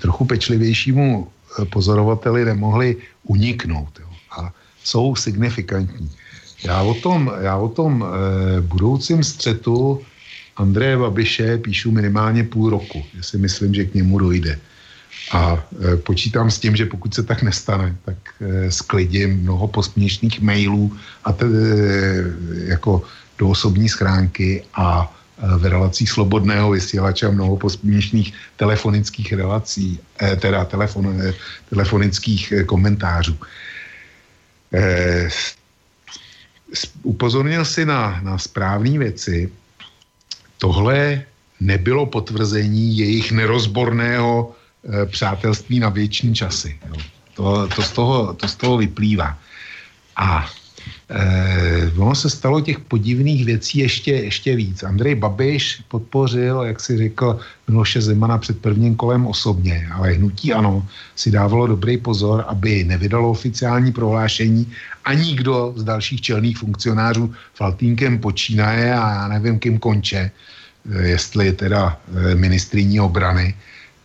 Speaker 4: trochu pečlivějšímu eh, pozorovateli nemohly uniknout. Jo. A jsou signifikantní. Já o tom, já o tom e, budoucím střetu Andreje Babiše píšu minimálně půl roku, že si myslím, že k němu dojde. A e, počítám s tím, že pokud se tak nestane, tak e, sklidím mnoho posměšných mailů a te, e, jako do osobní schránky a v relacích slobodného vysílače mnoho posměšných telefonických relací, teda telefon, telefonických komentářů. Upozornil si na, na správné věci. Tohle nebylo potvrzení jejich nerozborného e, přátelství na věčný časy. Jo. To, to, z toho, to z toho vyplývá. A e, ono se stalo těch podivných věcí ještě, ještě víc. Andrej Babiš podpořil, jak si řekl, Miloše Zemana před prvním kolem osobně, ale hnutí ano si dávalo dobrý pozor, aby nevydalo oficiální prohlášení a nikdo z dalších čelných funkcionářů Faltínkem počínaje a já nevím, kým konče, e, jestli teda e, ministriní obrany,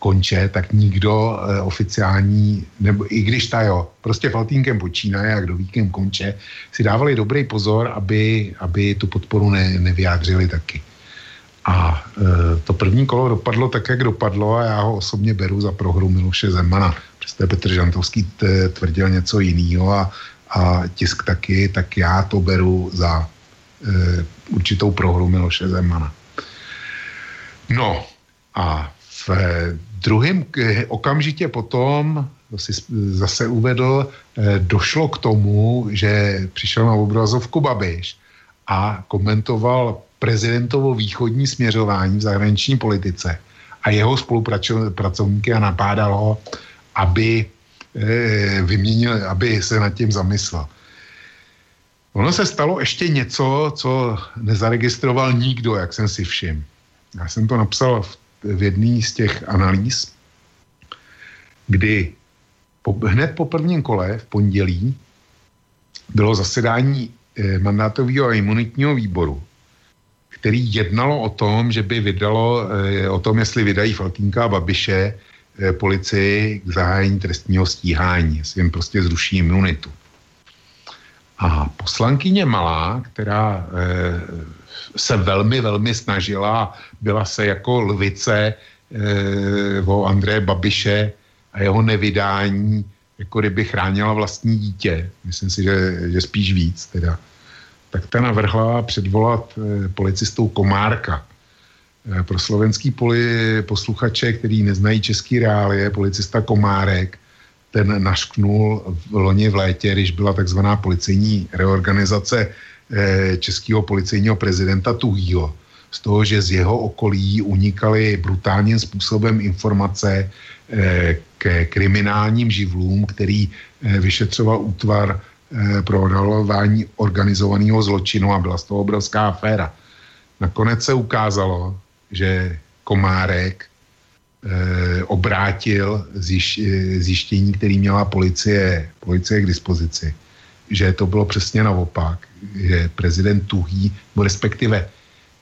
Speaker 4: konče, tak nikdo e, oficiální, nebo i když ta jo, prostě Faltínkem počínaje a kdo ví, kým konče, si dávali dobrý pozor, aby, aby tu podporu ne, nevyjádřili taky. A e, to první kolo dopadlo tak, jak dopadlo a já ho osobně beru za prohru Miloše Zemana. Přesto Petr Žantovský t, tvrdil něco jiného a, a tisk taky, tak já to beru za e, určitou prohru Miloše Zemana. No a v eh, druhém k- okamžitě potom, to si zase uvedl, eh, došlo k tomu, že přišel na obrazovku Babiš a komentoval prezidentovo východní směřování v zahraniční politice a jeho spolupracovníky a napádal ho, aby eh, vyměnil, aby se nad tím zamyslel. Ono se stalo ještě něco, co nezaregistroval nikdo, jak jsem si všiml. Já jsem to napsal v, v jedné z těch analýz, kdy po, hned po prvním kole v pondělí bylo zasedání eh, mandátového a imunitního výboru, který jednalo o tom, že by vydalo, eh, o tom, jestli vydají Faltínka a Babiše eh, policii k zahájení trestního stíhání, jestli jim prostě zruší imunitu. A poslankyně Malá, která se velmi, velmi snažila, byla se jako lvice eh, o Andreje Babiše a jeho nevydání, jako kdyby chránila vlastní dítě. Myslím si, že, že spíš víc teda. Tak ta navrhla předvolat eh, policistou Komárka. Eh, pro slovenský poli, posluchače, který neznají český reálie, policista Komárek, ten našknul v loni v létě, když byla takzvaná policejní reorganizace českého policejního prezidenta Tuhýho. Z toho, že z jeho okolí unikaly brutálním způsobem informace eh, ke kriminálním živlům, který eh, vyšetřoval útvar eh, pro odhalování organizovaného zločinu a byla z toho obrovská aféra. Nakonec se ukázalo, že Komárek eh, obrátil zjiš, eh, zjištění, který měla policie, policie k dispozici, že to bylo přesně naopak, že prezident Tuhý, respektive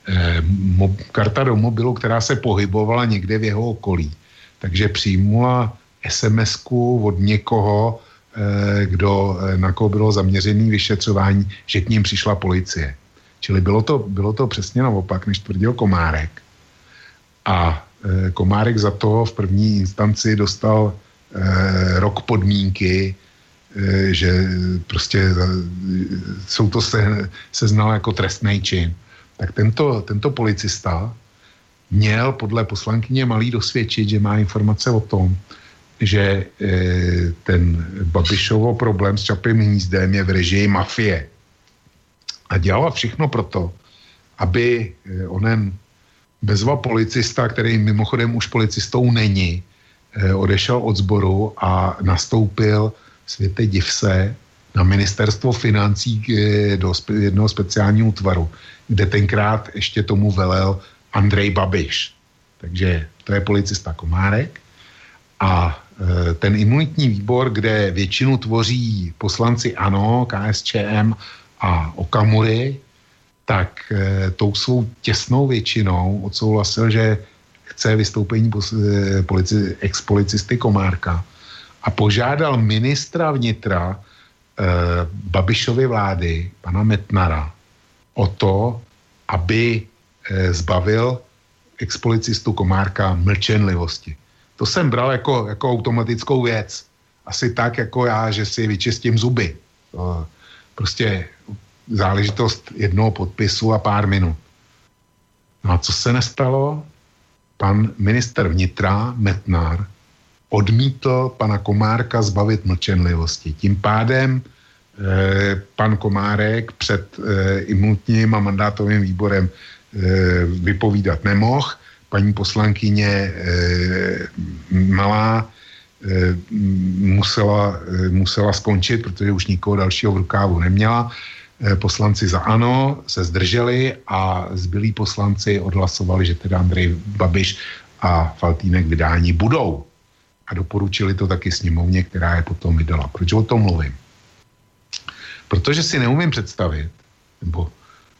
Speaker 4: eh, mo, karta do mobilu, která se pohybovala někde v jeho okolí, takže přijmula sms od někoho, eh, kdo, eh, na koho bylo zaměřené vyšetřování, že k ním přišla policie. Čili bylo to, bylo to přesně naopak, než tvrdil Komárek. A e, Komárek za to v první instanci dostal e, rok podmínky, že prostě e, jsou to se, se znal jako trestný čin. Tak tento, tento policista měl podle poslankyně Malý dosvědčit, že má informace o tom, že e, ten Babišovo problém s Čapým hnízdem je v režii mafie. A dělala všechno proto, aby onen bezva policista, který mimochodem už policistou není, eh, odešel od sboru a nastoupil světe divse na ministerstvo financí eh, do jednoho speciálního útvaru, kde tenkrát ještě tomu velel Andrej Babiš. Takže to je policista Komárek. A eh, ten imunitní výbor, kde většinu tvoří poslanci ANO, KSČM a Okamury, tak e, tou svou těsnou většinou odsouhlasil, že chce vystoupení polici, ex-policisty Komárka a požádal ministra vnitra eh, Babišovy vlády, pana Metnara, o to, aby eh, zbavil expolicistu Komárka mlčenlivosti. To jsem bral jako, jako automatickou věc. Asi tak jako já, že si vyčistím zuby. To, prostě záležitost jednoho podpisu a pár minut. No a co se nestalo? Pan minister vnitra Metnar odmítl pana Komárka zbavit mlčenlivosti. Tím pádem eh, pan Komárek před eh, imunitním a mandátovým výborem eh, vypovídat nemohl. Paní poslankyně Malá musela, musela skončit, protože už nikoho dalšího v rukávu neměla. Poslanci za ANO se zdrželi a zbylí poslanci odhlasovali, že teda Andrej Babiš a Faltýnek vydání budou. A doporučili to taky sněmovně, která je potom vydala. Proč o tom mluvím? Protože si neumím představit, nebo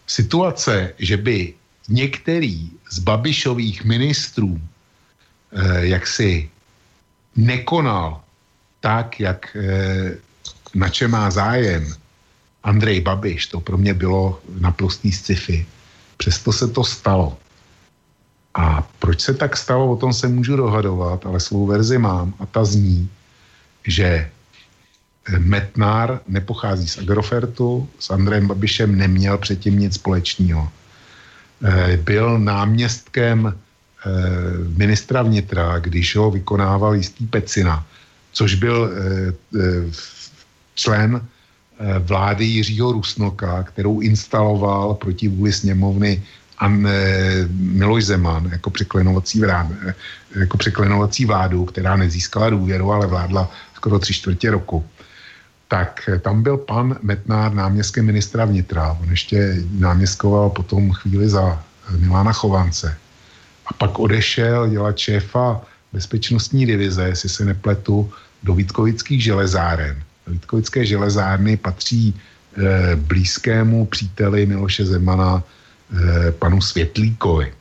Speaker 4: situace, že by některý z Babišových ministrů eh, jak si nekonal tak, jak eh, na čem má zájem Andrej Babiš, to pro mě bylo naprostý sci-fi. Přesto se to stalo. A proč se tak stalo, o tom se můžu dohadovat, ale svou verzi mám a ta zní, že Metnár nepochází z Agrofertu, s Andrejem Babišem neměl předtím nic společného. Eh, Byl náměstkem eh, ministra vnitra, když ho vykonával jistý Pecina, což byl eh, eh, člen eh, vlády Jiřího Rusnoka, kterou instaloval proti vůli sněmovny An, eh, Miloš Zeman jako překlenovací, vlád, eh, jako překlenovací vládu, která nezískala důvěru, ale vládla skoro tři čtvrtě roku. Tak eh, tam byl pan Metnár náměstkem ministra vnitra. On ještě náměstkoval potom chvíli za Milana Chovance. A pak odešel dělat šéfa bezpečnostní divize, jestli se nepletu, do Vítkovických železáren. Vítkovické železárny patří blízkému příteli Miloše Zemana, panu Světlíkovi.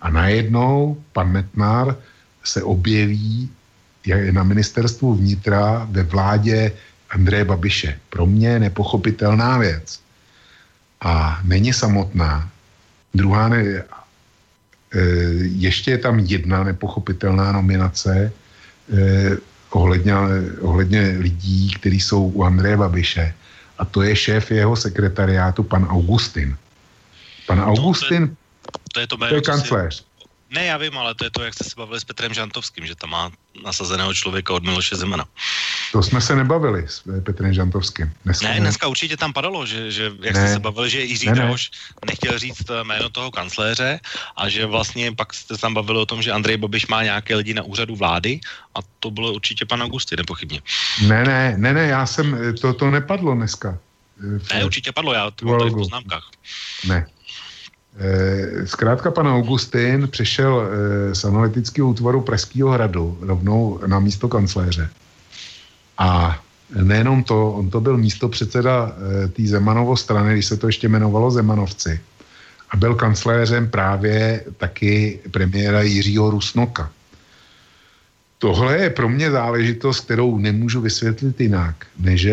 Speaker 4: A najednou pan Metnár se objeví je na ministerstvu vnitra ve vládě Andreje Babiše. Pro mě nepochopitelná věc. A není samotná. Druhá ne, e, ještě je tam jedna nepochopitelná nominace e, ohledně, ohledně lidí, kteří jsou u Andreje Babiše. A to je šéf jeho sekretariátu, pan Augustin. Pan Augustin,
Speaker 1: To je to
Speaker 4: to
Speaker 1: jméno,
Speaker 4: je
Speaker 1: si-
Speaker 4: kancléř.
Speaker 1: Ne, já vím, ale to je to, jak jste se bavili s Petrem Žantovským, že tam má nasazeného člověka od Miloše Zemana.
Speaker 4: To jsme se nebavili s Petrem Žantovským. Dneska
Speaker 1: Ne, dneska určitě tam padalo, že, že jak
Speaker 4: Ne.
Speaker 1: jste se bavili, že Jiří
Speaker 4: Ne, ne.
Speaker 1: Drahoš nechtěl říct eh, jméno toho kancléře a že vlastně pak jste tam bavili o tom, že Andrej Babiš má nějaké lidi na úřadu vlády a to bylo určitě pan Augusty, nepochybně.
Speaker 4: Ne, ne, ne, ne, já jsem, eh, to, to nepadlo dneska. Eh, v-
Speaker 1: Ne, určitě padlo, já to v poznámkách.
Speaker 4: Ne. Eh, Zkrátka pan Augustin přešel eh, z analytického útvaru Pražského hradu rovnou na místo kancléře. A nejenom to, on to byl místo předseda eh, té Zemanovo strany, když se to ještě jmenovalo Zemanovci. A byl kancléřem právě taky premiéra Jiřího Rusnoka. Tohle je pro mě záležitost, kterou nemůžu vysvětlit jinak, než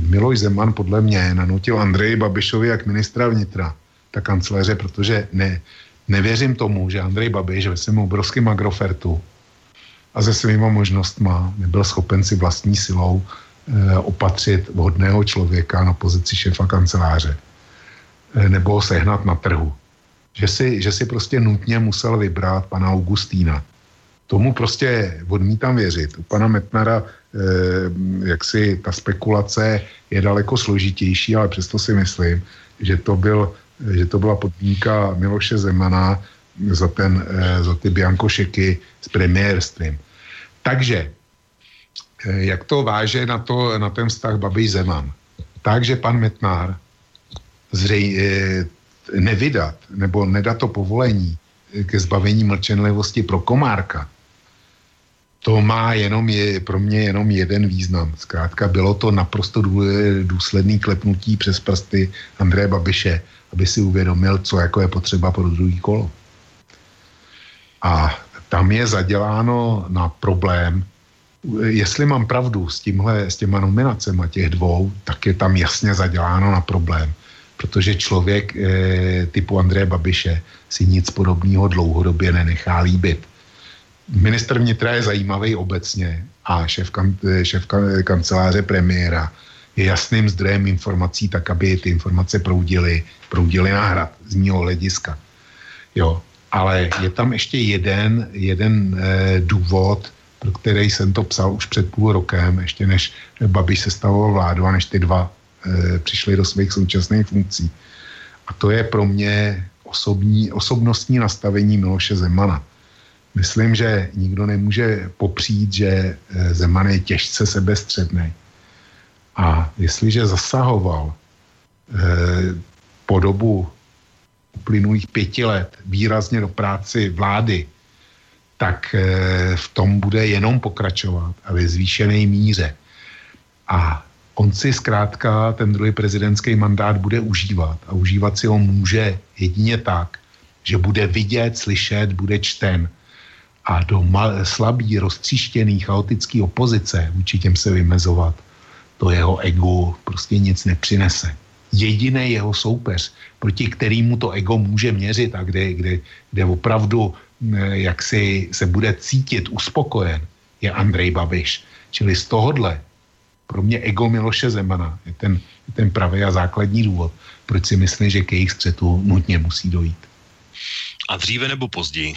Speaker 4: Miloš Zeman podle mě nanutil Andreji Babišovi jak ministra vnitra, tak kancléře, protože ne, nevěřím tomu, že Andrej Babiš ve svém obrovském agrofertu a se svýma možnostma nebyl schopen si vlastní silou eh, opatřit vhodného člověka na pozici šéfa kanceláře eh, nebo ho sehnat na trhu. Že si, že si prostě nutně musel vybrat pana Augustína. Tomu prostě odmítám věřit. U pana Metnara eh, jak si ta spekulace je daleko složitější, ale přesto si myslím, že to, byl, že to byla podmínka Miloše Zemana za, ten, eh, za ty biankošeky s premiérstvím. Takže, eh, jak to váže na, to, na ten vztah Babiš Zeman? Takže pan Metnár zrej, eh, nevydat nebo nedat to povolení ke zbavení mlčenlivosti pro Komárka, to má jenom je, pro mě jenom jeden význam. Zkrátka bylo to naprosto dů- důsledný klepnutí přes prsty Andreje Babiše, aby si uvědomil, co jako je potřeba pro druhý kolo. A tam je zaděláno na problém, jestli mám pravdu s, tímhle, s těma nominacemi těch dvou, tak je tam jasně zaděláno na problém. Protože člověk e, typu Andreje Babiše si nic podobného dlouhodobě nenechá líbit. Minister vnitra je zajímavý obecně a šéf, kan, šéf kan, kanceláře premiéra je jasným zdrojem informací, tak aby ty informace proudily, proudily na hrad z mého hlediska. Jo, ale je tam ještě jeden, jeden e, důvod, pro který jsem to psal už před půl rokem, ještě než Babiš se stavoval vládu a než ty dva e, přišli do svých současných funkcí. A to je pro mě osobní, osobnostní nastavení Miloše Zemana. Myslím, že nikdo nemůže popřít, že e, Zeman je těžce sebestředný. A jestliže zasahoval e, po dobu uplynulých pěti let výrazně do práci vlády, tak eh, v tom bude jenom pokračovat a ve zvýšené míře. A on si zkrátka ten druhý prezidentský mandát bude užívat a užívat si ho může jedině tak, že bude vidět, slyšet, bude čten a do mal, slabý, roztříštěný, chaotický opozice vůči těm se vymezovat, to jeho ego prostě nic nepřinese. Jediný jeho soupeř, proti kterému to ego může měřit a kde, kde, kde opravdu jak si se bude cítit uspokojen, je Andrej Babiš. Čili z tohohle pro mě ego Miloše Zemana je ten, je ten pravý a základní důvod, proč si myslím, že k jejich střetu nutně musí dojít.
Speaker 1: A dříve nebo později?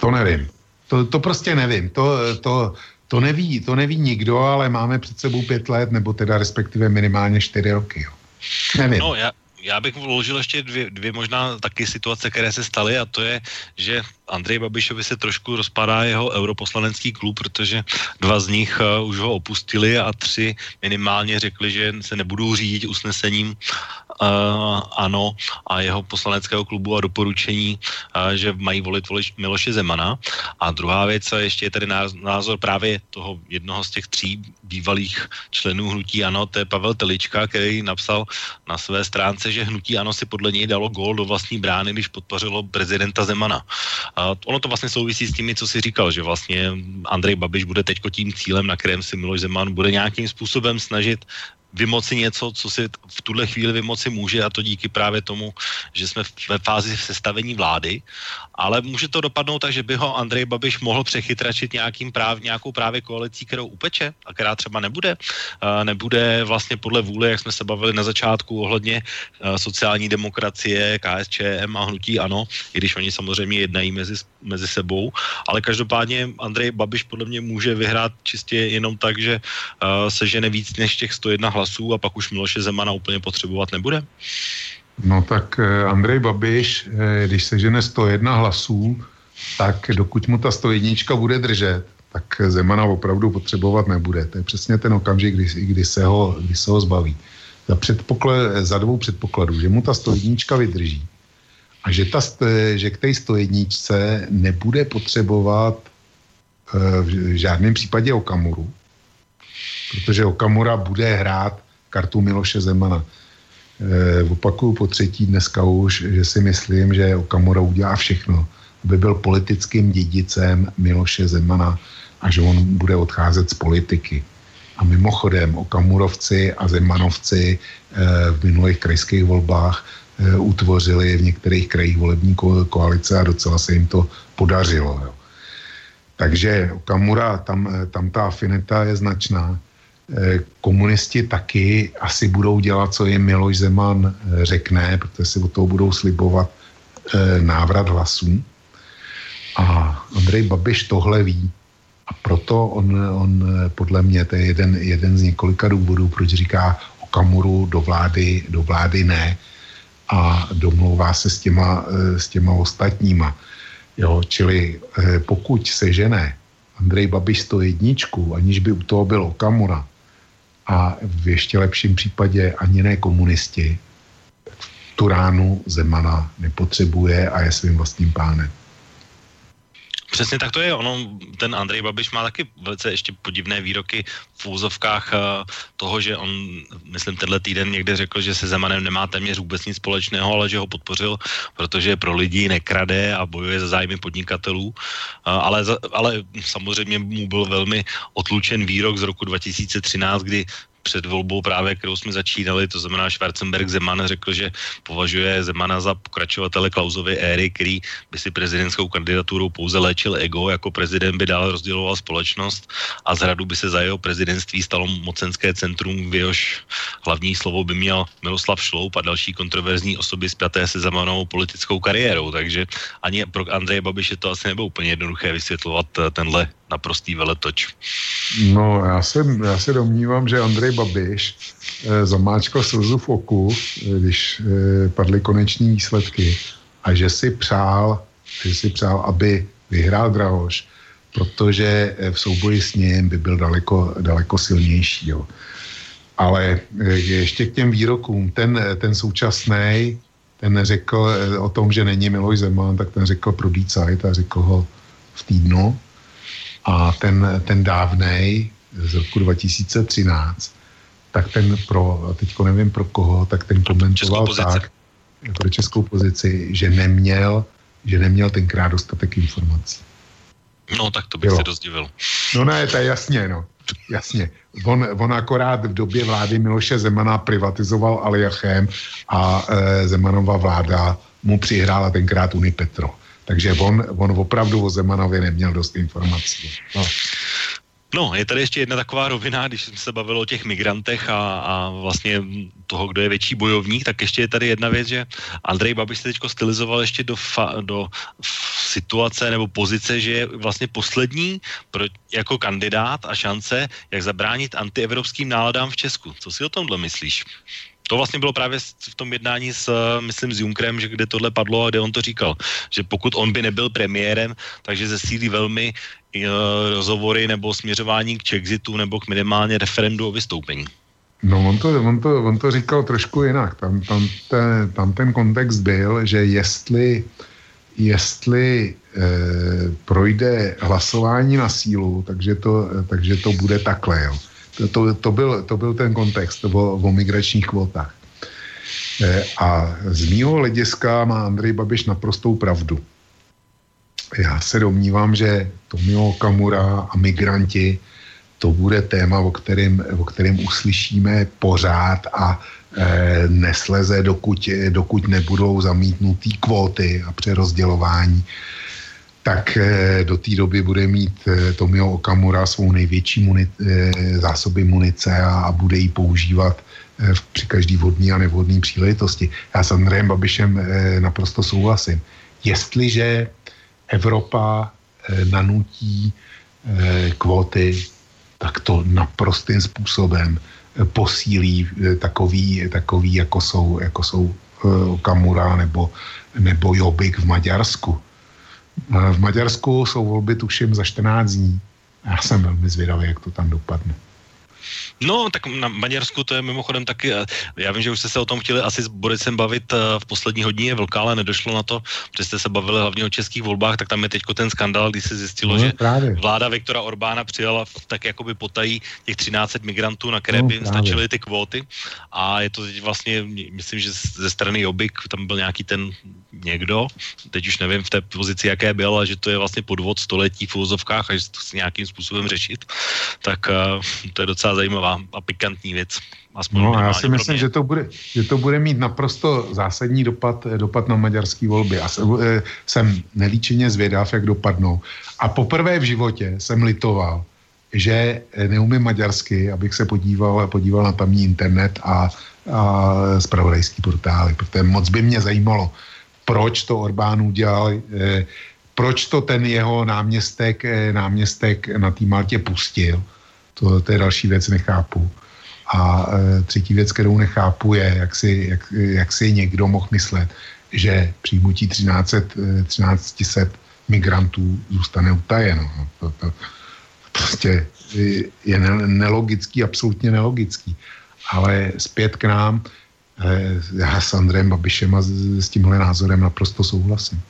Speaker 4: To nevím. To, to prostě nevím. To, to, to, neví, to neví nikdo, ale máme před sebou pět let, nebo teda respektive minimálně čtyři roky. Jo. Nevím.
Speaker 1: No, já, já bych vložil ještě dvě, dvě možná taky situace, které se staly a to je, že Andrej Babišovi se trošku rozpadá jeho europoslanecký klub, protože dva z nich uh, už ho opustili a tři minimálně řekli, že se nebudou řídit usnesením ANO a jeho poslaneckého klubu a doporučení, uh, že mají volit volič Miloše Zemana. A druhá věc, a ještě je tady názor právě toho jednoho z těch tří bývalých členů hnutí ANO, to je Pavel Telička, který napsal na své stránce, že hnutí ANO si podle něj dalo gól do vlastní brány, když podpořilo prezidenta Zemana. A ono to vlastně souvisí s tím, co si říkal, že vlastně Andrej Babiš bude teď tím cílem, na kterém si Miloš Zeman bude nějakým způsobem snažit vymoci něco, co si v tuhle chvíli vymoci může a to díky právě tomu, že jsme ve fázi sestavení vlády, ale může to dopadnout tak, že by ho Andrej Babiš mohl přechytračit nějakým práv, nějakou právě koalicí, kterou upeče a která třeba nebude. Nebude vlastně podle vůle, jak jsme se bavili na začátku ohledně sociální demokracie, KSČM a hnutí ANO, i když oni samozřejmě jednají mezi, mezi sebou, ale každopádně Andrej Babiš podle mě může vyhrát čistě jenom tak, že se žene víc než těch 101 hlasů hlasů a pak už Miloše Zemana úplně potřebovat nebude?
Speaker 4: No tak eh, Andrej Babiš, eh, když se žene 101 hlasů, tak dokud mu ta 101 bude držet, tak Zemana opravdu potřebovat nebude. To je přesně ten okamžik, kdy, kdy, se, ho, kdy se ho zbaví. Za, za dvou předpokladů, že mu ta 101 vydrží a že, ta, že k té 101 nebude potřebovat eh, v žádném případě Okamuru, protože Okamura bude hrát kartu Miloše Zemana. E, opakuju po třetí dneska už, že si myslím, že Okamura udělá všechno, aby byl politickým dědicem Miloše Zemana a že on bude odcházet z politiky. A mimochodem Okamurovci a Zemanovci e, v minulých krajských volbách e, utvořili v některých krajích volební ko- koalice a docela se jim to podařilo. Jo. Takže Okamura, tam, tam ta afinita je značná. Eh, komunisti taky asi budou dělat, co jim Miloš Zeman eh, řekne, protože si od toho budou slibovat eh, návrat hlasů. A Andrej Babiš tohle ví. A proto on, on podle mě, to je jeden, jeden z několika důvodů, proč říká o Kamuru do vlády, do vlády ne a domlouvá se s těma, s těma ostatníma. Jo, čili pokud se žene Andrej Babiš 101, aniž by u toho byl Okamura, a v ještě lepším případě ani ne komunisti, tu ránu Zemana nepotřebuje a je svým vlastním pánem.
Speaker 1: Přesně tak to je. Ono, ten Andrej Babiš má taky velice ještě podivné výroky v úzovkách eh, toho, že on, myslím, tenhle týden někde řekl, že se Zemanem nemá téměř vůbec nic společného, ale že ho podpořil, protože pro lidi nekrade a bojuje za zájmy podnikatelů. Eh, Ale, ale samozřejmě mu byl velmi otlučen výrok z roku 2013, kdy před volbou právě, kterou jsme začínali, to znamená Schwarzenberg Zeman řekl, že považuje Zemana za pokračovatele Klausovy éry, který by si prezidentskou kandidaturou pouze léčil ego, jako prezident by dál rozděloval společnost a z hradu by se za jeho prezidentství stalo mocenské centrum, v jehož hlavní slovo by měl Miroslav Šloup a další kontroverzní osoby spjaté se Zemanovou politickou kariérou, takže ani pro Andreje Babiše to asi nebylo úplně jednoduché vysvětlovat eh, tenhle naprostý veletoč.
Speaker 4: No, já se, já se domnívám, že Andrej Babiš eh, zamáčkal slzu v oku, eh, když eh, padly koneční výsledky a že si přál, že si přál, aby vyhrál Drahoš, protože v souboji s ním by byl daleko, daleko silnější. Jo. Ale ještě k těm výrokům, ten, ten současný, ten řekl o tom, že není Miloš Zeman, tak ten řekl pro a řekl ho v týdnu. A ten, ten dávnej z roku 2013, tak ten pro, teďko nevím pro koho, tak ten komentoval tak, pro českou pozici, že neměl, že neměl tenkrát dostatek informací.
Speaker 1: No, tak to bych
Speaker 4: Jo.
Speaker 1: se dost divil.
Speaker 4: No ne, to je jasně, no. Jasně. On, on akorát v době vlády Miloše Zemana privatizoval Aliachem a e, Zemanova vláda mu přihrála tenkrát Unipetro. Takže on, on opravdu o Zemanově neměl dost informací. No.
Speaker 1: No, je tady ještě jedna taková rovina, když jsme se bavili o těch migrantech a, a vlastně toho, kdo je větší bojovník, tak ještě je tady jedna věc, že Andrej Babiš se teď stylizoval ještě do, fa, do situace nebo pozice, že je vlastně poslední pro, jako kandidát a šance, jak zabránit antievropským náladám v Česku. Co si o tomhle myslíš? To vlastně bylo právě v tom jednání s, eh, myslím, s Junkrem, že kde tohle padlo a kde on to říkal, že pokud on by nebyl premiérem, takže zesílí velmi eh, rozhovory nebo směřování k Chexitu nebo k minimálně referendu o vystoupení.
Speaker 4: No on to, on, to, on to říkal trošku jinak. Tam, tam, ten, tam ten kontext byl, že jestli, jestli e, projde hlasování na sílu, takže to, takže to bude takhle. Jo. To, to, byl, to byl ten kontext o, o migračních kvotách. E, a z mýho hlediska má Andrej Babiš naprostou pravdu. Já se domnívám, že Tomio Okamura a migranti to bude téma, o kterém, o kterém uslyšíme pořád a e, nesleze, dokud, dokud nebudou zamítnutý kvóty a přerozdělování, tak e, do té doby bude mít e, Tomio Okamura svou největší muni, e, zásoby munice a, bude ji používat při každý vodní a nevhodný příležitosti. Já s Andrejem Babišem naprosto souhlasím. Jestliže Evropa nanutí kvóty, tak to naprostým způsobem eh, posílí eh, takový, takový jako jsou, jako jsou eh, Kamura nebo, nebo Jobik v Maďarsku. V Maďarsku jsou volby tuším za 14 dní. Já jsem velmi zvědavý, jak to tam dopadne.
Speaker 1: No, tak na Maďarsku to je mimochodem taky, eh, já vím, že už jste se o tom chtěli asi s Boricem bavit eh, v poslední hodině vlka, ale nedošlo na to, protože jste se bavili hlavně o českých volbách, tak tam je teď ten skandal, kdy se zjistilo,
Speaker 4: No,
Speaker 1: že
Speaker 4: právě.
Speaker 1: vláda Viktora Orbána přijala v- tak jakoby potají těch 13 migrantů, na které
Speaker 4: No,
Speaker 1: by jim stačily ty kvóty a je to teď vlastně, myslím, že ze strany Jobik tam byl nějaký ten někdo, teď už nevím v té pozici, jaké byl, ale že to je vlastně podvod století v úzovkách a že se to chce nějakým způsobem řešit, tak uh, to je docela zajímavá a pikantní věc. Aspoň
Speaker 4: No já si myslím, že to, bude, že to bude mít naprosto zásadní dopad, dopad na maďarské volby. A jsem, eh, jsem nelíčeně zvědav, jak dopadnou. A poprvé v životě jsem litoval, že eh, neumím maďarsky, abych se podíval, podíval na tamní internet a, a spravodajský portály, protože moc by mě zajímalo, proč to Orbán udělal, eh, proč to ten jeho náměstek, eh, náměstek na té Maltě pustil. To, to je další věc, nechápu. A e, třetí věc, kterou nechápu, je, jak si, jak, jak si někdo mohl myslet, že přijmutí 1300, e, 1300 migrantů zůstane utajeno. No, to, to, prostě je- je ne- nelogický, absolutně nelogický. Ale zpět k nám, já s Andrejem Babišem a s, tímhle názorem naprosto souhlasím.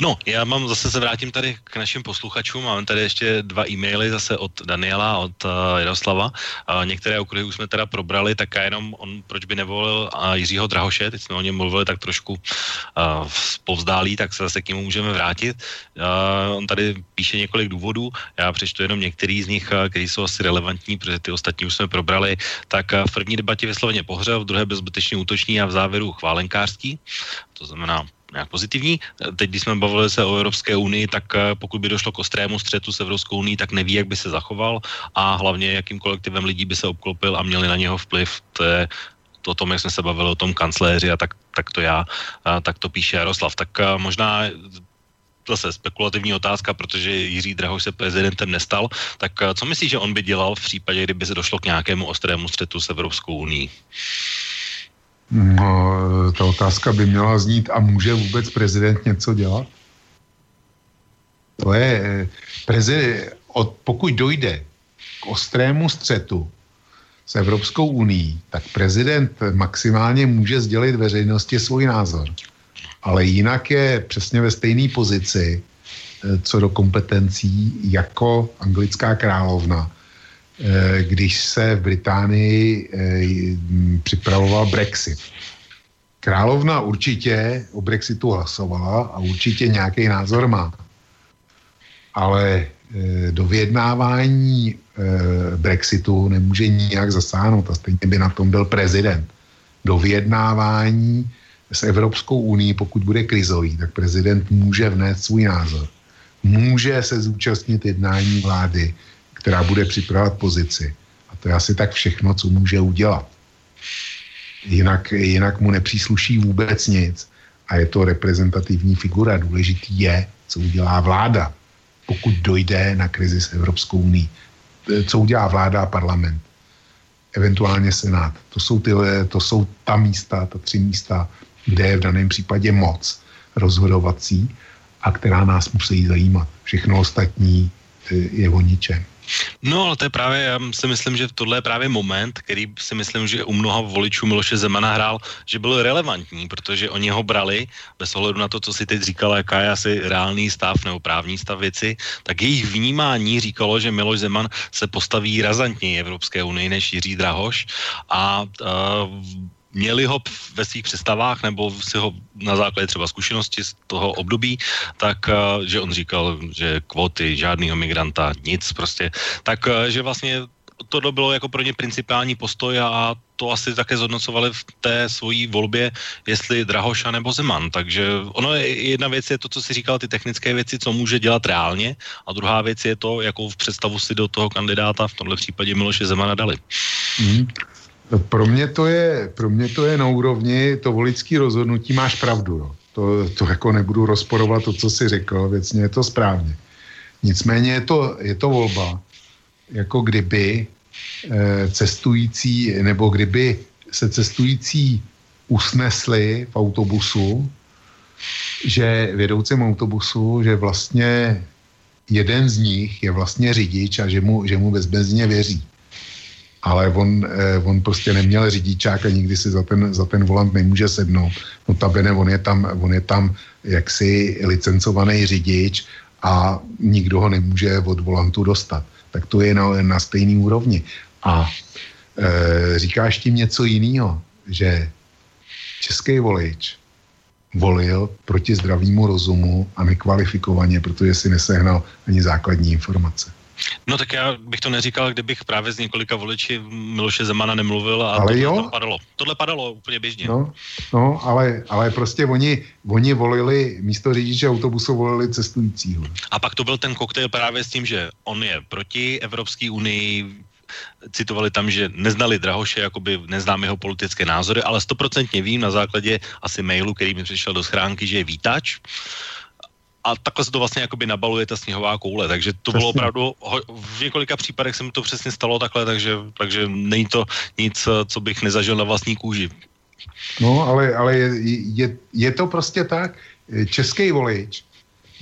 Speaker 1: No, já mám zase se vrátím tady k našim posluchačům. Máme tady ještě dva e-maily zase od Daniela, od uh, Jaroslava. Uh, některé okruhy už jsme teda probrali, tak já jenom on, proč by nevolil uh, Jiřího Drahoše, teď jsme o něm mluvili tak trošku uh, povzdálí, tak se zase k němu můžeme vrátit. Uh, on tady píše několik důvodů, já přečtu jenom některý z nich, uh, který jsou asi relevantní, protože ty ostatní už jsme probrali. Tak uh, v první debatě vysloveně pohřel, v druhé byl zbytečně útočný a v závěru chválenkářský. To znamená nějak pozitivní. Teď, když jsme bavili se o Evropské unii, tak eh, pokud by došlo k ostrému střetu s Evropskou unii, tak neví, jak by se zachoval a hlavně, jakým kolektivem lidí by se obklopil a měli na něho vplyv. To je to o tom, jak jsme se bavili o tom kancléři a tak, tak to já, a tak to píše Jaroslav. Tak a možná zase spekulativní otázka, protože Jiří Drahoš se prezidentem nestal, tak a co myslíš, že on by dělal v případě, kdyby se došlo k nějakému ostrému střetu s Evropskou unii?
Speaker 4: No, ta otázka by měla znít, a může vůbec prezident něco dělat? To je, prezident, od, pokud dojde k ostrému střetu s Evropskou uní, tak prezident maximálně může sdělit veřejnosti svůj názor. Ale jinak je přesně ve stejné pozici, eh, co do kompetencí, jako anglická královna, když se v Británii eh, připravoval Brexit. Královna určitě o Brexitu hlasovala a určitě nějaký názor má. Ale eh, do vyjednávání Brexitu nemůže nijak zasáhnout a stejně by na tom byl prezident. Do vyjednávání s Evropskou unii, pokud bude krizový, tak prezident může vnést svůj názor. Může se zúčastnit jednání vlády, která bude připravovat pozici. A to je asi tak všechno, co může udělat. Jinak, jinak mu nepřísluší vůbec nic a je to reprezentativní figura. Důležitý je, co udělá vláda, pokud dojde na krizi s Evropskou unii. Co udělá vláda a parlament, eventuálně senát. To jsou, ty, to jsou ta místa, ta tři místa, kde je v daném případě moc rozhodovací a která nás musí zajímat. Všechno ostatní eh, je o ničem.
Speaker 1: No, ale to je právě, já si myslím, že tohle je právě moment, který si myslím, že u mnoha voličů Miloše Zemana hrál, že byl relevantní, protože oni ho brali, bez ohledu na to, co si teď říkala, jaká je asi reálný stav nebo právní stav věci, tak jejich vnímání říkalo, že Miloš Zeman se postaví razantněji Evropské unii než Jiří Drahoš. A uh, měli ho ve svých představách nebo si ho na základě třeba zkušenosti z toho období, tak eh, že on říkal, že kvóty, žádného migranta, nic prostě, tak eh, že vlastně to bylo jako pro ně principální postoj a to asi také zhodnocovali v té svojí volbě, jestli Drahoša nebo Zeman. Takže ono je, jedna věc je to, co si říkal, ty technické věci, co může dělat reálně a druhá věc je to, jakou v představu si do toho kandidáta, v tomhle případě Miloše Zemana dali.
Speaker 4: Mm. Pro mě to je, pro mě to je na úrovni, to volický rozhodnutí máš pravdu. Jo. To, to jako nebudu rozporovat to, co jsi řekl, věcně je to správně. Nicméně je to, je to volba, jako kdyby e, cestující, nebo kdyby se cestující usnesli v autobusu, že vědoucím autobusu, že vlastně jeden z nich je vlastně řidič a že mu, že mu bezbenzně věří ale on, eh, on prostě neměl řidičák a nikdy si za ten, za ten volant nemůže sednout. Notabene on je tam, on je tam jaksi licencovaný řidič a nikdo ho nemůže od volantu dostat. Tak to je na, na stejný úrovni. A e, říkáš tím něco jiného, že český volič volil proti zdravému rozumu a nekvalifikovaně, protože si nesehnal ani základní informace.
Speaker 1: No tak já bych to neříkal, kdybych právě z několika voliči Miloše Zemana nemluvil a
Speaker 4: ale
Speaker 1: tohle
Speaker 4: jo?
Speaker 1: to padalo. Tohle padalo úplně běžně.
Speaker 4: No, no ale, ale prostě oni, oni volili, místo řidiče autobusu volili cestujícího.
Speaker 1: A pak to byl ten koktejl právě s tím, že on je proti Evropské unii, citovali tam, že neznali Drahoše, jakoby neznám jeho politické názory, ale stoprocentně vím na základě asi mailu, který mi přišel do schránky, že je vítač a takhle se to vlastně jakoby nabaluje ta sněhová koule, takže to bylo opravdu, v několika případech se mi to přesně stalo takhle, takže, takže není to nic, co bych nezažil na vlastní kůži.
Speaker 4: No, ale, ale je, je, je to prostě tak, český volič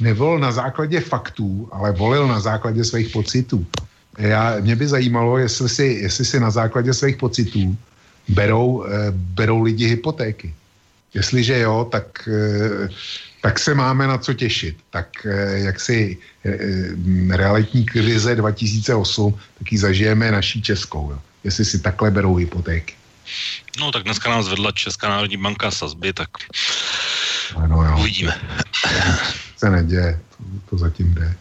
Speaker 4: nevolil na základě faktů, ale volil na základě svých pocitů. Já, mě by zajímalo, jestli si, jestli si na základě svých pocitů berou, eh, berou lidi hypotéky. Jestliže jo, tak, eh, tak se máme na co těšit. Tak eh, jak si eh, eh, realitní krize 2008, tak ji zažijeme naší českou. Jo. Jestli si takhle berou hypotéky.
Speaker 1: No tak dneska nám zvedla Česká národní banka sazby, tak
Speaker 4: Ano, jo.
Speaker 1: uvidíme.
Speaker 4: Se neděje, to, to zatím jde.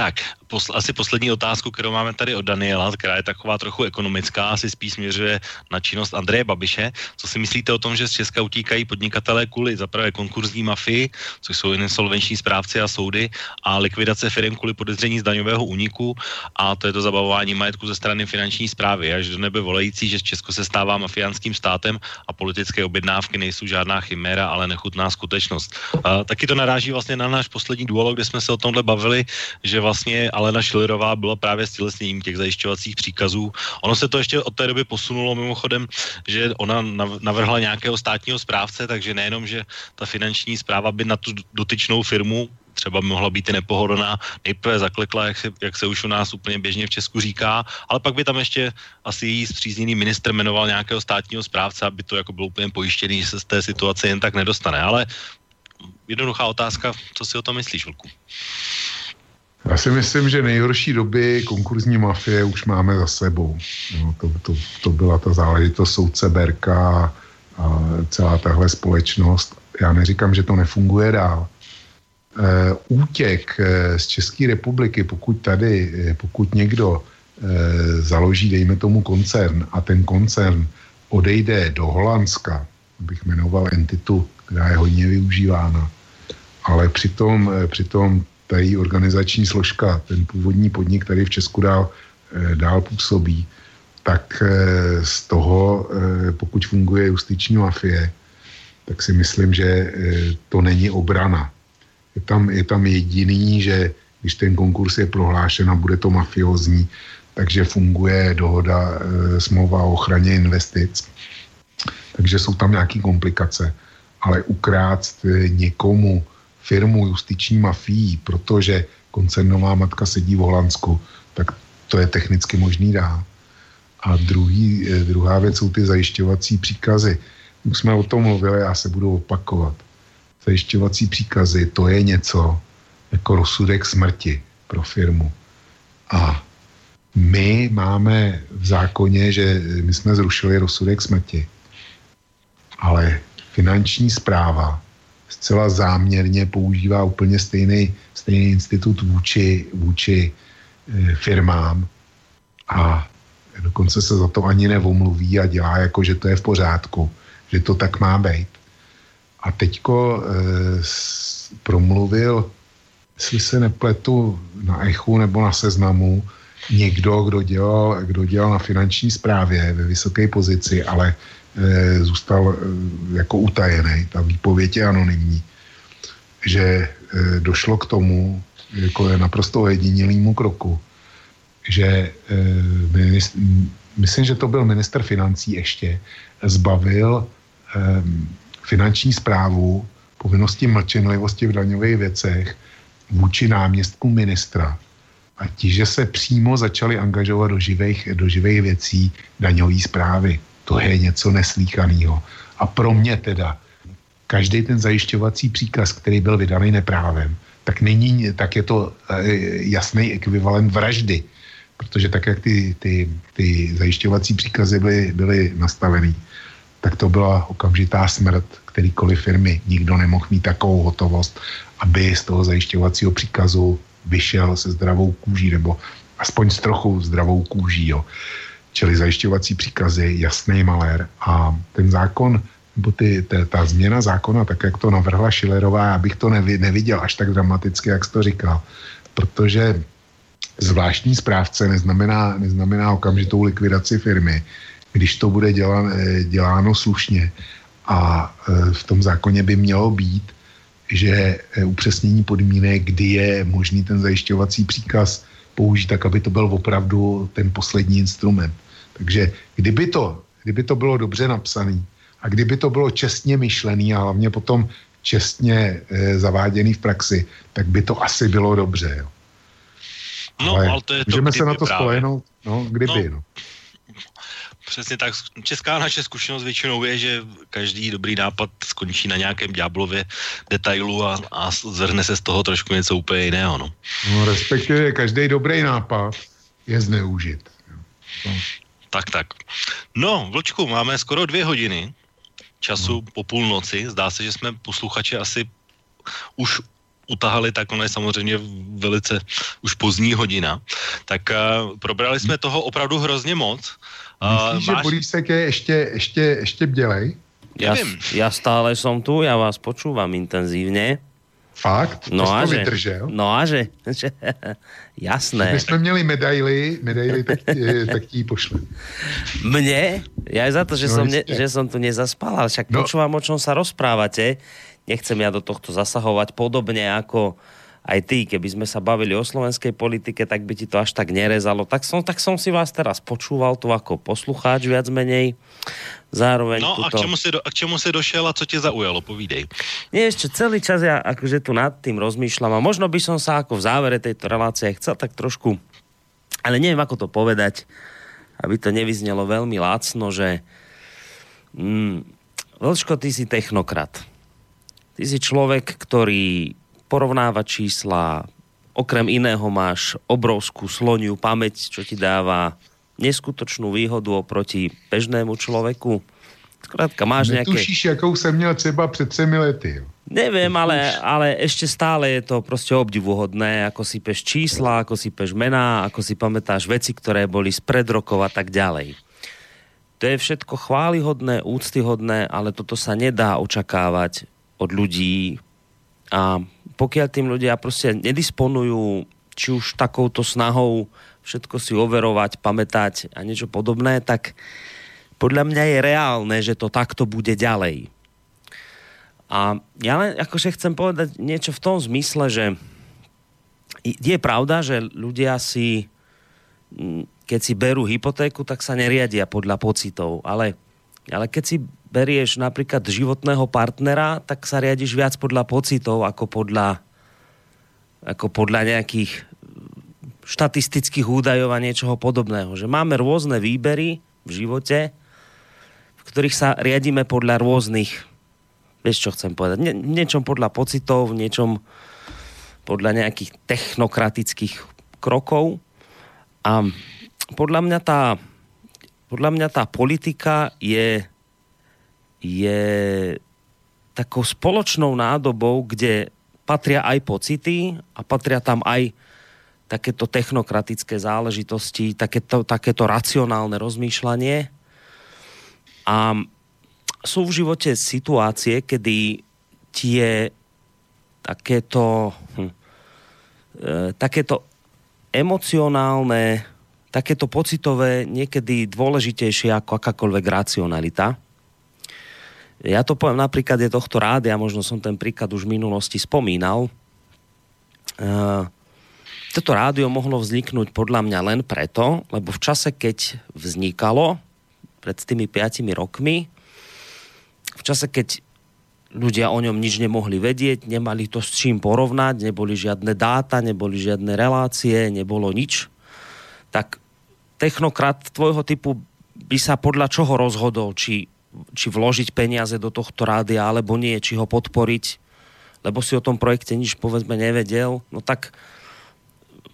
Speaker 1: Tak, posl- asi poslední otázku, kterou máme tady od Daniela, která je taková trochu ekonomická, asi spíš směřuje na činnost Andreje Babiše. Co si myslíte o tom, že z Česka utíkají podnikatelé kvůli zaprvé konkurzní mafii, což jsou insolvenční správci a soudy, a likvidace firm kvůli podezření z daňového úniku, a to je to zabavování majetku ze strany finanční zprávy, až do nebe volající, že Česko se stává mafiánským státem a politické objednávky nejsou žádná chiméra, ale nechutná skutečnost. A taky to naráží vlastně na náš poslední duolo, kde jsme se o tomhle bavili, že vlastně Alena Schillerová byla právě stělesněním těch zajišťovacích příkazů. Ono se to ještě od té doby posunulo mimochodem, že ona nav- navrhla nějakého státního správce, takže nejenom, že ta finanční zpráva by na tu dotyčnou firmu třeba mohla být i nepohodlná, nejprve zaklekla, jak se, jak se už u nás úplně běžně v Česku říká, ale pak by tam ještě asi její zpřízněný ministr jmenoval nějakého státního správce, aby to jako bylo úplně pojištěný, že se z té situace jen tak nedostane. Ale jednoduchá otázka, co si o tom myslíš, Vlku?
Speaker 4: Já si myslím, že nejhorší doby konkurzní mafie už máme za sebou. No, to, to, to byla ta záležitost soudce Berka a celá tahle společnost. Já neříkám, že to nefunguje dál. E, útěk e, z České republiky, pokud tady, e, pokud někdo e, založí, dejme tomu koncern a ten koncern odejde do Holandska, bych jmenoval entitu, která je hodně využívána, ale přitom, eh, přitom ta její organizační složka, ten původní podnik tady v Česku dál, eh, dál působí, tak eh, z toho, pokud funguje justiční mafie, tak si myslím, že to není obrana. Je tam, je tam jediný, že když ten konkurs je prohlášen a bude to mafiozní, takže funguje dohoda, smlouva o ochraně investic. Takže jsou tam nějaké komplikace. Ale ukrást někomu firmu justiční mafií, protože koncernová matka sedí v Holandsku, tak to je technicky možný dál. A druhý, druhá věc jsou ty zajišťovací příkazy. Už jsme o tom mluvili, já se budu opakovat. Zajišťovací příkazy, to je něco jako rozsudek smrti pro firmu. A my máme v zákoně, že my jsme zrušili rozsudek smrti, ale finanční zpráva zcela záměrně používá úplně stejný, stejný institut vůči, vůči e, firmám a dokonce se za to ani nevomluví a dělá jako, že to je v pořádku, že to tak má být. A teďko e, promluvil, jestli se nepletu na Echu nebo na Seznamu, někdo, kdo dělal, kdo dělal na finanční správě ve vysoké pozici, ale zůstal e, jako utajený, ta výpověď je anonymní, že e, došlo k tomu, jako je naprosto jedinilému kroku, že myslím, že to byl minister financí ještě, zbavil finanční zprávu povinnosti mlčenlivosti v daňových věcech vůči náměstku ministra a ti, že se přímo začali angažovat do živých, do živých věcí daňové zprávy. To je něco neslíchaného. A pro mě teda, každý ten zajišťovací příkaz, který byl vydaný neprávem, tak, není, tak je to jasný ekvivalent vraždy. Protože tak, jak ty, ty, ty zajišťovací příkazy byly, byly nastavený, tak to byla okamžitá smrt kterýkoliv firmy. Nikdo nemohl mít takovou hotovost, aby z toho zajišťovacího příkazu vyšel se zdravou kůží, nebo aspoň s trochu zdravou kůží, jo. Čili zajišťovací příkazy, jasný malér. A ten zákon, nebo ty, ta, ta změna zákona, tak jak to navrhla Šilerová, já bych to nevi, neviděl až tak dramaticky, jak jsi to říkal. Protože zvláštní správce neznamená, neznamená okamžitou likvidaci firmy, když to bude dělan, děláno slušně. A v tom zákoně by mělo být, že upřesnění podmínek, kdy je možný ten zajišťovací příkaz použít tak, aby to byl opravdu ten poslední instrument. Takže kdyby to, kdyby to bylo dobře napsané a kdyby to bylo čestně myšlený a hlavně potom čestně e, zaváděný v praxi, tak by to asi bylo dobře. Jo.
Speaker 1: No, ale, ale to je to,
Speaker 4: můžeme se na to
Speaker 1: právě.
Speaker 4: spolehnout, no, kdyby, no. no.
Speaker 1: Přesně tak. Česká naše zkušenost většinou je, že každý dobrý nápad skončí na nějakém ďáblově detailu a, a zvrhne se z toho trošku něco úplně jiného. No.
Speaker 4: No, respektive každý dobrý nápad je zneužit. No.
Speaker 1: Tak, tak. No, Vlčku, máme skoro dvě hodiny času po půlnoci. Zdá se, že jsme posluchače asi už utahali, tak ono je samozřejmě velice už pozdní hodina. Tak uh, probrali jsme toho opravdu hrozně moc. Uh,
Speaker 4: Myslíš, že Borísek je ještě, ještě, ještě bdělej?
Speaker 10: Ja,
Speaker 1: Neviem.
Speaker 10: ja stále som tu, ja vás počúvam intenzívne.
Speaker 4: Fakt?
Speaker 10: No
Speaker 4: to
Speaker 10: a
Speaker 4: jsi to
Speaker 10: že?
Speaker 4: vydržel?
Speaker 10: No a že? Jasné.
Speaker 4: My jsme měli medaily, medaily tak, ti- tak ti ji pošlem.
Speaker 10: Mne? Ja aj za to, že,
Speaker 4: No
Speaker 10: som, ne, že som tu nezaspal, ale však
Speaker 4: No.
Speaker 10: počúvam, o čom sa rozprávate. Nechcem ja do tohto zasahovať podobne ako aj ty, keby sme sa bavili o slovenskej politike, tak by ti to až tak nerezalo. Tak som, tak som si vás teraz počúval tu ako poslucháč viac menej. Zároveň
Speaker 1: No a k
Speaker 10: tuto...
Speaker 1: čemu, si do, a k čemu si došel a co tě zaujalo? Povídej.
Speaker 10: Nie, ešte celý čas ja akože tu nad tým rozmýšľam a možno by som sa ako v závere tejto relácie chcel tak trošku, ale neviem ako to povedať, aby to nevyznelo veľmi lácno, že mm, Vlčko, ty si technokrat. Ty si človek, ktorý porovnáva čísla, okrem iného máš obrovskú sloniu pamäť, čo ti dáva neskutočnú výhodu oproti bežnému človeku. Skrátka, máš nejaké...
Speaker 4: Netušíš, jakou jsem měl třeba před třemi lety. Jo.
Speaker 10: Neviem, ale, ale ešte stále je to proste obdivuhodné, ako si peš čísla, ako si peš mená, ako si pamätáš veci, ktoré boli spred rokov a tak ďalej. To je všetko chválihodné, úctyhodné, ale toto sa nedá očakávať od ľudí a pokiaľ tým ľudia proste nedisponujú či už takouto snahou všetko si overovať, pamätať a niečo podobné, tak podľa mňa je reálne, že to takto bude ďalej. A ja len akože chcem povedať niečo v tom zmysle, že je pravda, že ľudia si, mm, keď si berú hypotéku, tak sa neriadia podľa pocitov, ale, ale keď si berieš napríklad životného partnera, tak sa riadiš viac podľa pocitov ako podľa, ako podľa nejakých štatistických údajov a niečoho podobného. Že máme rôzne výbery v živote, v ktorých sa riadíme podľa rôznych vieš čo chcem povedať, Nie, niečom podľa pocitov, niečom podľa nejakých technokratických krokov a podľa mňa tá podľa mňa tá politika je je takou spoločnou nádobou, kde patria aj pocity a patria tam aj takéto technokratické záležitosti, takéto, takéto racionálne rozmýšľanie. A sú v živote situácie, kedy tie takéto, hm, e, takéto emocionálne, takéto pocitové niekedy dôležitejšie ako akákoľvek racionalita. Ja to poviem napríklad je tohto rádia, možno som ten príklad už v minulosti spomínal. E, toto rádio mohlo vzniknúť podľa mňa len preto, lebo v čase, keď vznikalo, pred tými 5 rokmi, v čase, keď ľudia o ňom nič nemohli vedieť, nemali to s čím porovnať, neboli žiadne dáta, neboli žiadne relácie, nebolo nič, tak technokrat tvojho typu by sa podľa čoho rozhodol, či, či vložiť peniaze do tohto rádia, alebo nie, či ho podporiť, lebo si o tom projekte nič povedzme nevedel, no tak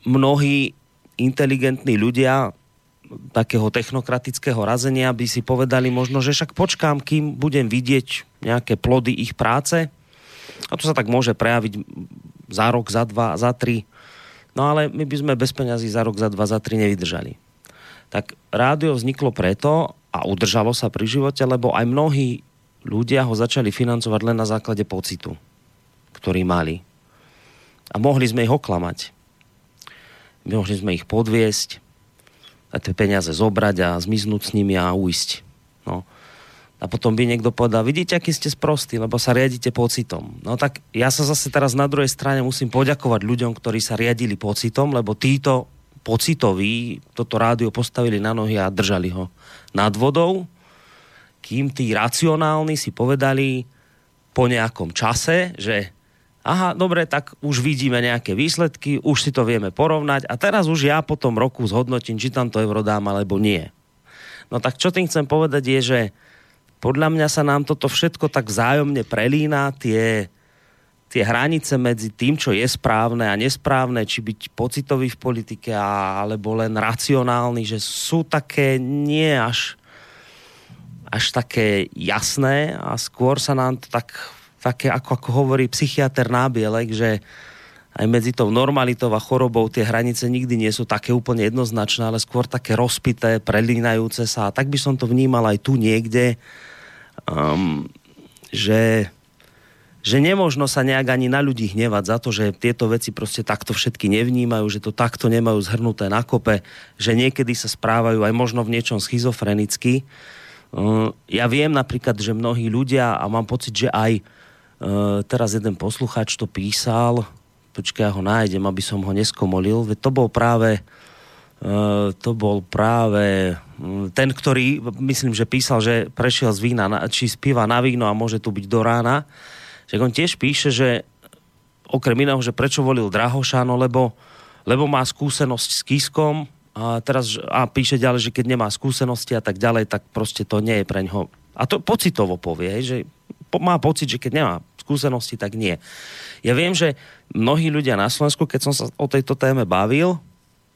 Speaker 10: mnohí inteligentní ľudia takého technokratického razenia by si povedali možno, že však počkám, kým budem vidieť nejaké plody ich práce. A to sa tak môže prejaviť za rok, za dva, za tri. No ale my by sme bez peňazí za rok, za dva, za tri nevydržali. Tak rádio vzniklo preto a udržalo sa pri živote, lebo aj mnohí ľudia ho začali financovať len na základe pocitu, ktorý mali. A mohli sme ich oklamať. Mohli sme ich podviesť, a tie peniaze zobrať a zmiznúť s nimi a uísť. No. A potom by niekto povedal, vidíte, aký ste sprostí, lebo sa riadite pocitom. No tak ja sa zase teraz na druhej strane musím poďakovať ľuďom, ktorí sa riadili pocitom, lebo títo pocitoví toto rádio postavili na nohy a držali ho nad vodou, kým tí racionálni si povedali po nejakom čase, že aha, dobre, tak už vidíme nejaké výsledky, už si to vieme porovnať a teraz už ja po tom roku zhodnotím, či tam to euro dám alebo nie. No tak čo tým chcem povedať je, že podľa mňa sa nám toto všetko tak vzájomne prelína, tie, tie hranice medzi tým, čo je správne a nesprávne, či byť pocitový v politike a, alebo len racionálny, že sú také nie až až také jasné a skôr sa nám to tak, také, ako, ako hovorí psychiatr Nábielek, že aj medzi tou normalitou a chorobou tie hranice nikdy nie sú také úplne jednoznačné, ale skôr také rozpité, prelínajúce sa. A tak by som to vnímal aj tu niekde, um, že že nemožno sa nejak ani na ľudí hnevať za to, že tieto veci prostě takto všetky nevnímajú, že to takto nemajú zhrnuté na kope, že niekedy sa správajú aj možno v niečom schizofrenicky. Ja viem napríklad, že mnohí ľudia, a mám pocit, že aj teraz jeden posluchač to písal, počkaj, ja ho nájdem, aby som ho neskomolil, veď to bol práve to bol práve ten, ktorý, myslím, že písal, že prešiel z vína, na, či z piva na víno a môže tu byť do rána. Že on tiež píše, že okrem iného, že prečo volil Drahoša, no lebo, lebo má skúsenosť s Kiskom a, teraz, a píše ďalej, že keď nemá skúsenosti a tak ďalej, tak prostě to nie je pre ňoho. A to pocitovo povie, že má pocit, že keď nemá skúsenosti, tak nie. Ja viem, že mnohí ľudia na Slovensku, keď som sa o tejto téme bavil,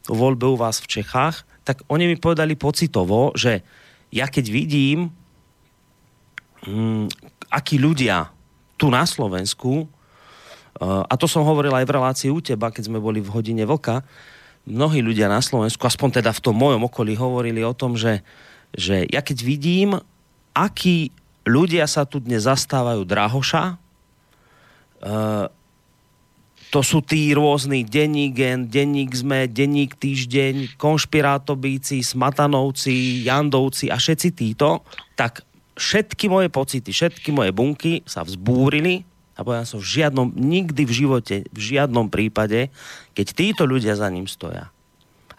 Speaker 10: o voľbe u vás v Čechách, tak oni mi povedali pocitovo, že ja keď vidím, mm, akí ľudia tu na Slovensku, uh, a to som hovoril aj v relácii u teba, keď sme boli v hodine vlka, mnohí ľudia na Slovensku, aspoň teda v tom mojom okolí, hovorili o tom, že, že ja keď vidím, akí ľudia sa tu dnes zastávajú Drahoša, uh, to sú tí rôzni denník gen, denník sme, denník týždeň, konšpirátobíci, smatanovci, jandovci a všetci títo, tak všetky moje pocity, všetky moje bunky sa vzbúrili a povedal som v žiadnom, nikdy v živote, v žiadnom prípade, keď títo ľudia za ním stoja.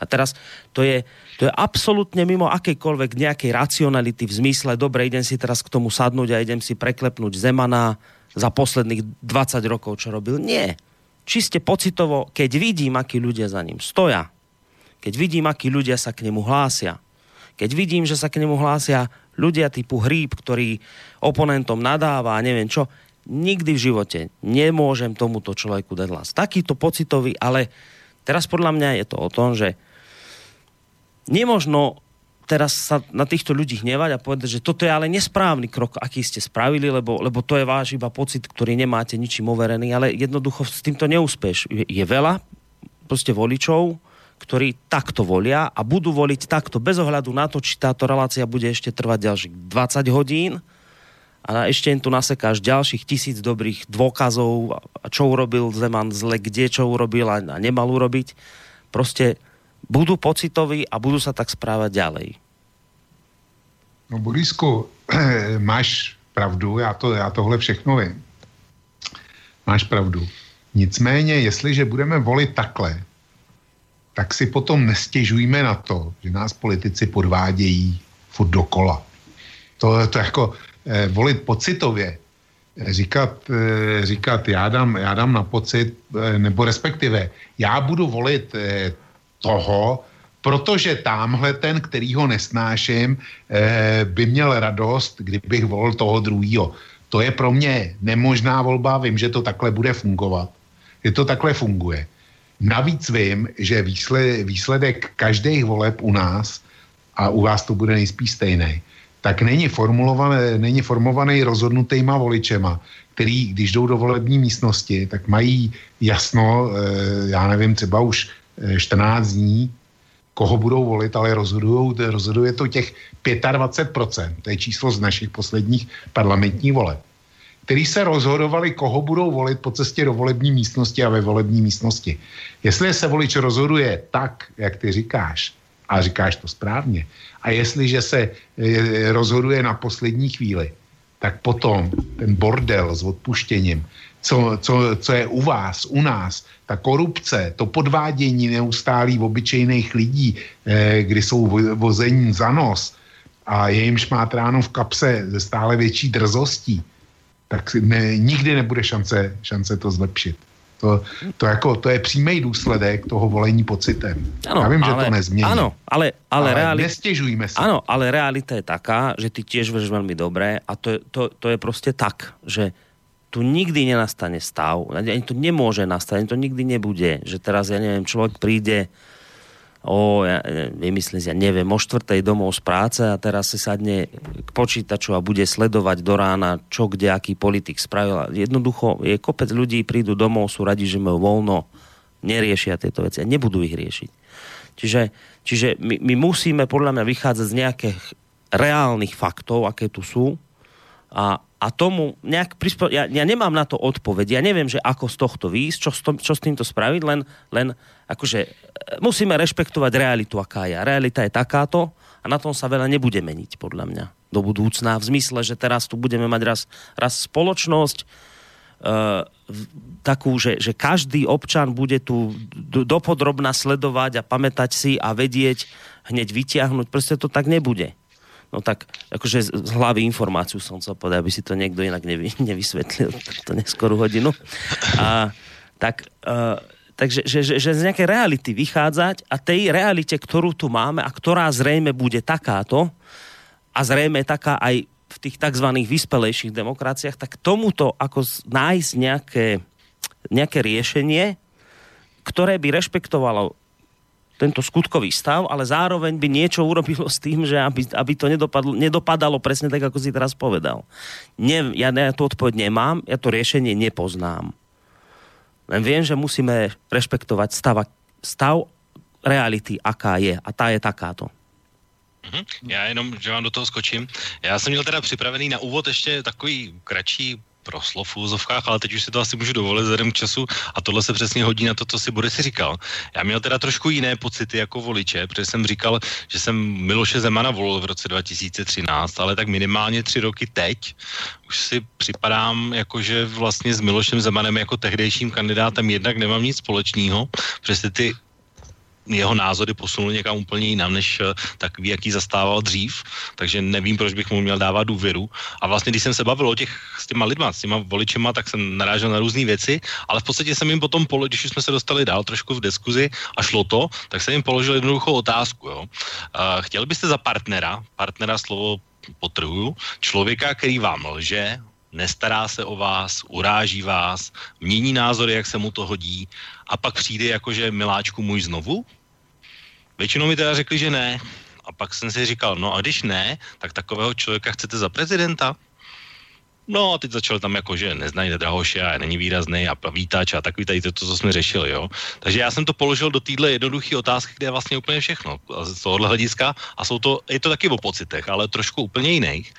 Speaker 10: A teraz to je, to je absolútne mimo akejkoľvek nejakej racionality v zmysle, dobre, idem si teraz k tomu sadnúť a idem si preklepnúť Zemana za posledných 20 rokov, čo robil. Nie čiste pocitovo, keď vidím, akí ľudia za ním stoja, keď vidím, akí ľudia sa k nemu hlásia, keď vidím, že sa k nemu hlásia ľudia typu hríb, ktorý oponentom nadáva a neviem čo, nikdy v živote nemôžem tomuto človeku dať hlas. Takýto pocitový, ale teraz podľa mňa je to o tom, že nemožno teraz sa na týchto ľudí hnevať a povedať, že toto je ale nesprávny krok, aký ste spravili, lebo, lebo to je váš iba pocit, ktorý nemáte ničím overený, ale jednoducho s týmto neúspeš. Je, je veľa prostě voličov, ktorí takto volia a budú voliť takto bez ohľadu na to, či táto relácia bude ešte trvať ďalších 20 hodín a ešte im tu nasekáš ďalších tisíc dobrých dôkazov, čo urobil Zeman zle, kde čo urobil a nemal urobiť. Prostě budú pocitoví a budú sa tak správať ďalej.
Speaker 4: No Borisku, máš pravdu, já, to, já tohle všechno vím. Máš pravdu. Nicméně, jestliže budeme volit takhle, tak si potom nestěžujme na to, že nás politici podvádějí furt dokola. To, to jako eh, volit pocitově, eh, říkat, eh, říkat já, dám, já dám na pocit, eh, nebo respektive já budu volit eh, toho, protože tamhle ten, který ho nesnáším, eh, by měl radost, kdybych volil toho druhého. To je pro mě nemožná volba, vím, že to takhle bude fungovat. Že to takhle funguje. Navíc vím, že výsled, výsledek každých voleb u nás, a u vás to bude nejspíš stejný, tak není, není formovaný rozhodnutýma voličema, který, když jdou do volební místnosti, tak mají jasno, eh, já nevím, třeba už 14 eh, dní, koho budou volit, ale rozhoduje to těch 25%, to je číslo z našich posledních parlamentních voleb, který se rozhodovali, koho budou volit po cestě do volební místnosti a ve volební místnosti. Jestli se volič rozhoduje tak, jak ty říkáš, a říkáš to správně, a jestliže se e, rozhoduje na poslední chvíli, tak potom ten bordel s odpuštěním co, co, co je u vás, u nás, ta korupce, to podvádění neustálý obyčejných lidí, eh, kdy jsou vození za nos a je jim šmátráno v kapse ze stále větší drzostí, tak ne, nikdy nebude šance, šance to zlepšit. To, to, jako, to je přímý důsledek toho volení pocitem.
Speaker 10: Ano,
Speaker 4: Já vím,
Speaker 10: ale,
Speaker 4: že to nezmění.
Speaker 10: Áno, ale, ale,
Speaker 4: ale
Speaker 10: realita...
Speaker 4: nestěžujme si.
Speaker 10: Áno, ale realita je taká, že ty tiež vieš veľmi dobre a to, je- to, to je proste tak, že tu nikdy nenastane stav, ani to nemôže nastať, ani to nikdy nebude, že teraz, ja neviem, človek príde o, ja, vymyslím si, ja neviem, o štvrtej domov z práce a teraz si sadne k počítaču a bude sledovať do rána, čo kde aký politik spravil. Jednoducho, je kopec ľudí, prídu domov, sú radi, že majú voľno, neriešia tieto veci a nebudú ich riešiť. Čiže, čiže my, my musíme podľa mňa vychádzať z nejakých reálnych faktov, aké tu sú a, a tomu nejak prispo... ja, ja nemám na to odpoveď, ja neviem, že ako z tohto výjsť, čo, s tom, čo s týmto spraviť, len, len akože e, musíme rešpektovať realitu, aká je. Realita je takáto a na tom sa veľa nebude meniť, podľa mňa, do budúcna. V zmysle, že teraz tu budeme mať raz, raz spoločnosť, uh, takú, že, že každý občan bude tu do- dopodrobna sledovať a pamätať si a vedieť, hneď vytiahnuť. Proste to tak nebude. No tak, akože z hlavy informáciu som chcel povedať, aby si to niekto inak nevy, nevysvetlil to neskorú hodinu. A tak, uh, takže že, že, že z nejakej reality vychádzať a tej realite, ktorú tu máme a ktorá zrejme bude takáto a zrejme taká aj v tých tzv. vyspelejších demokraciách, tak tomuto ako nájsť nejaké, nejaké riešenie, ktoré by rešpektovalo tento skutkový stav, ale zároveň by niečo urobilo s tým, že aby, aby to nedopadlo, nedopadalo presne tak, ako si teraz povedal. Ne, ja, ja tú odpoveď nemám, ja to riešenie nepoznám. Len viem, že musíme rešpektovať stav, stav reality, aká je. A tá je takáto.
Speaker 1: Mhm. Já jenom, že vám do toho skočím. Já jsem měl teda připravený na úvod ještě takový kratší proslov v úzovkách, ale teď už si to asi můžu dovolit vzhledem k času a tohle se přesně hodí na to, co si Boris říkal. Já měl teda trošku jiné pocity jako voliče, protože jsem říkal, že jsem Miloše Zemana volil v roce 2013, ale tak minimálně tři roky teď už si připadám jako, že vlastně s Milošem Zemanem jako tehdejším kandidátem jednak nemám nic společného, protože ty jeho názory posunul někam úplně jinam, než eh, takový, jaký zastával dřív, takže nevím, proč bych mu měl dávat důvěru. A vlastně, když jsem se bavil o těch s těma lidma, s těma voličema, tak jsem narážel na různé věci, ale v podstatě jsem jim potom, když jsme se dostali dál trošku v diskuzi a šlo to, tak jsem jim položil jednoduchou otázku. Jo. Uh, chtěl byste za partnera, partnera slovo potrhuju, člověka, který vám lže, nestará se o vás, uráží vás, mění názory, jak se mu to hodí a pak přijde jako, že miláčku můj znovu? Většinou mi teda řekli, že ne. A pak jsem si říkal, no a když ne, tak takového člověka chcete za prezidenta? No a teď začal tam jako, že neznají Drahoše a není výrazný a vítač a takový tady to, co jsme řešili, jo. Takže já jsem to položil do téhle jednoduché otázky, kde je vlastně úplně všechno z tohohle hlediska a jsou to, je to taky o pocitech, ale trošku úplně jiných.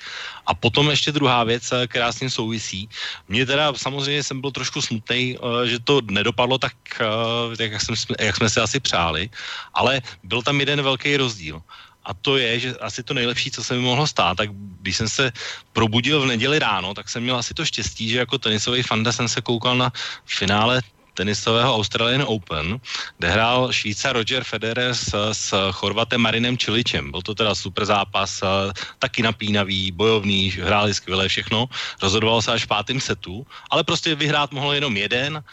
Speaker 1: A potom ještě druhá věc, eh, která s tím souvisí. Mně teda samozřejmě jsem byl trošku smutný, že to nedopadlo tak, eh, jak, jsme, jak jsme si asi přáli, ale byl tam jeden velký rozdíl. A to je, že asi to nejlepší, co se mi mohlo stát, tak když jsem se probudil v neděli ráno, tak jsem měl asi to štěstí, že jako tenisový fanda jsem se koukal na finále tenisového Australian Open, kde hrál Švýcar Roger Federer s, s Chorvatem Marinem Čiličem. Byl to teda super zápas, eh, taky napínavý, bojovný, hráli skvěle všechno. Rozhodoval se až v pátém setu, ale prostě vyhrát mohl jenom jeden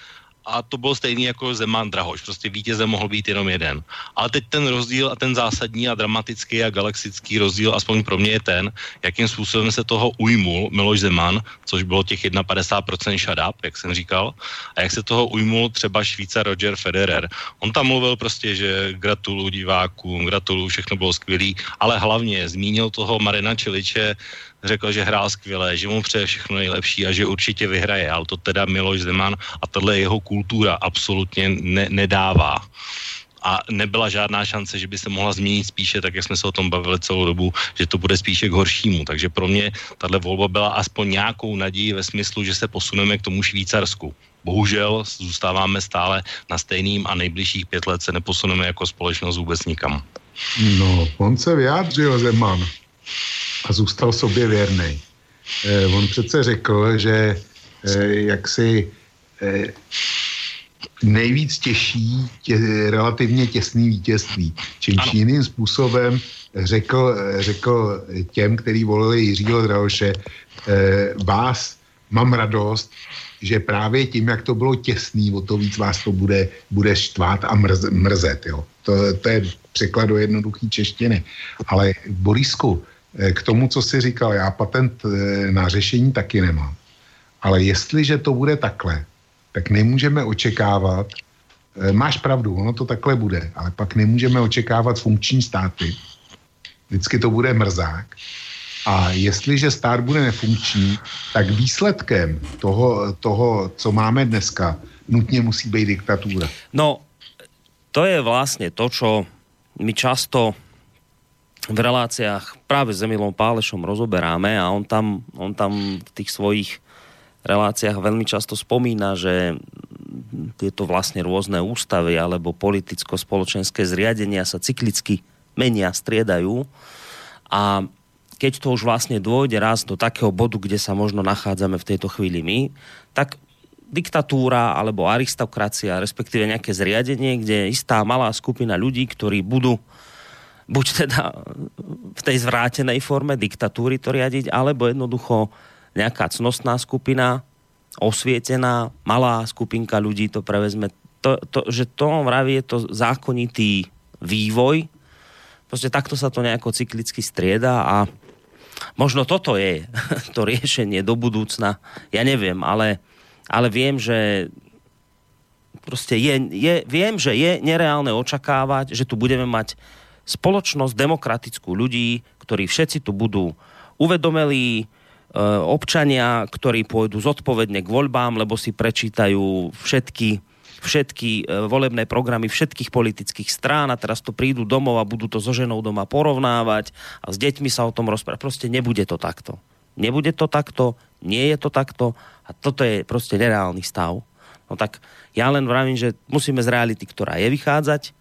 Speaker 1: a to bylo stejný jako Zeman Drahoš. Prostě vítězem mohl být jenom jeden. Ale teď ten rozdíl a ten zásadní a dramatický a galaxický rozdíl, aspoň pro mě je ten, jakým způsobem se toho ujmul Miloš Zeman, což bylo těch 51% shut up, jak jsem říkal, a jak se toho ujmul třeba Švýcar Roger Federer. On tam mluvil prostě, že gratuluju divákům, gratuluju, všechno bylo skvělý, ale hlavně zmínil toho Marina Čiliče, řekl, že hrál skvěle, že mu přeje všechno nejlepší a že určitě vyhraje, ale to teda Miloš Zeman a tahle jeho kultura absolutně ne, nedává. A nebyla žádná šance, že by se mohla změnit spíše, tak jak jsme se o tom bavili celou dobu, že to bude spíše k horšímu. Takže pro mě tahle volba byla aspoň nějakou naději ve smyslu, že se posuneme k tomu Švýcarsku. Bohužel zůstáváme stále na stejným a nejbližších pět let se neposuneme jako společnost vůbec nikam.
Speaker 4: No, on se vyjádřil Zeman a zůstal sobě věrný. Eh, on přece řekl, že eh, jak si eh, nejvíc těší tě, relativně těsný vítězství. Čímž
Speaker 1: Ano.
Speaker 4: jiným způsobem řekl, řekl těm, který volili Jiřího Drahoše, eh, vás mám radost, že právě tím, jak to bylo těsný, o to víc vás to bude, bude štvát a mrz, mrzet. Jo. To, to je překlad do jednoduchý češtiny. Ale Borisku, eh, k tomu, co jsi říkal, já patent eh, na řešení taky nemám. Ale jestliže to bude takhle, tak nemůžeme očekávat, eh, máš pravdu, ono to takhle bude, ale pak nemůžeme očekávat funkční státy. Vždycky to bude mrzák. A jestliže stát bude nefunkční, tak výsledkem toho, toho co máme dneska, nutně musí být diktatura.
Speaker 10: No, to je vlastne to, čo my často v reláciách práve s Emilom Pálešom rozoberáme a on tam, on tam v tých svojich reláciách veľmi často spomína, že tieto vlastne rôzne ústavy alebo politicko-spoločenské zriadenia sa cyklicky menia, striedajú. A keď to už vlastne dôjde raz do takého bodu, kde sa možno nachádzame v tejto chvíli my, tak diktatúra alebo aristokracia, respektíve nejaké zriadenie, kde istá malá skupina ľudí, ktorí budú buď teda v tej zvrátenej forme diktatúry to riadiť, alebo jednoducho nejaká cnostná skupina, osvietená, malá skupinka ľudí to prevezme. To, to, že to vraví je to zákonitý vývoj. Proste takto sa to nejako cyklicky strieda a možno toto je to riešenie do budúcna. Ja neviem, ale, ale viem, že proste je, je, viem, že je nereálne očakávať, že tu budeme mať spoločnosť demokratickú ľudí, ktorí všetci tu budú uvedomelí, e, občania, ktorí pôjdu zodpovedne k voľbám, lebo si prečítajú všetky všetky e, volebné programy všetkých politických strán a teraz to prídu domov a budú to so ženou doma porovnávať a s deťmi sa o tom rozprávať. Proste nebude to takto. Nebude to takto, nie je to takto a toto je proste nereálny stav. No tak ja len vravím, že musíme z reality, ktorá je vychádzať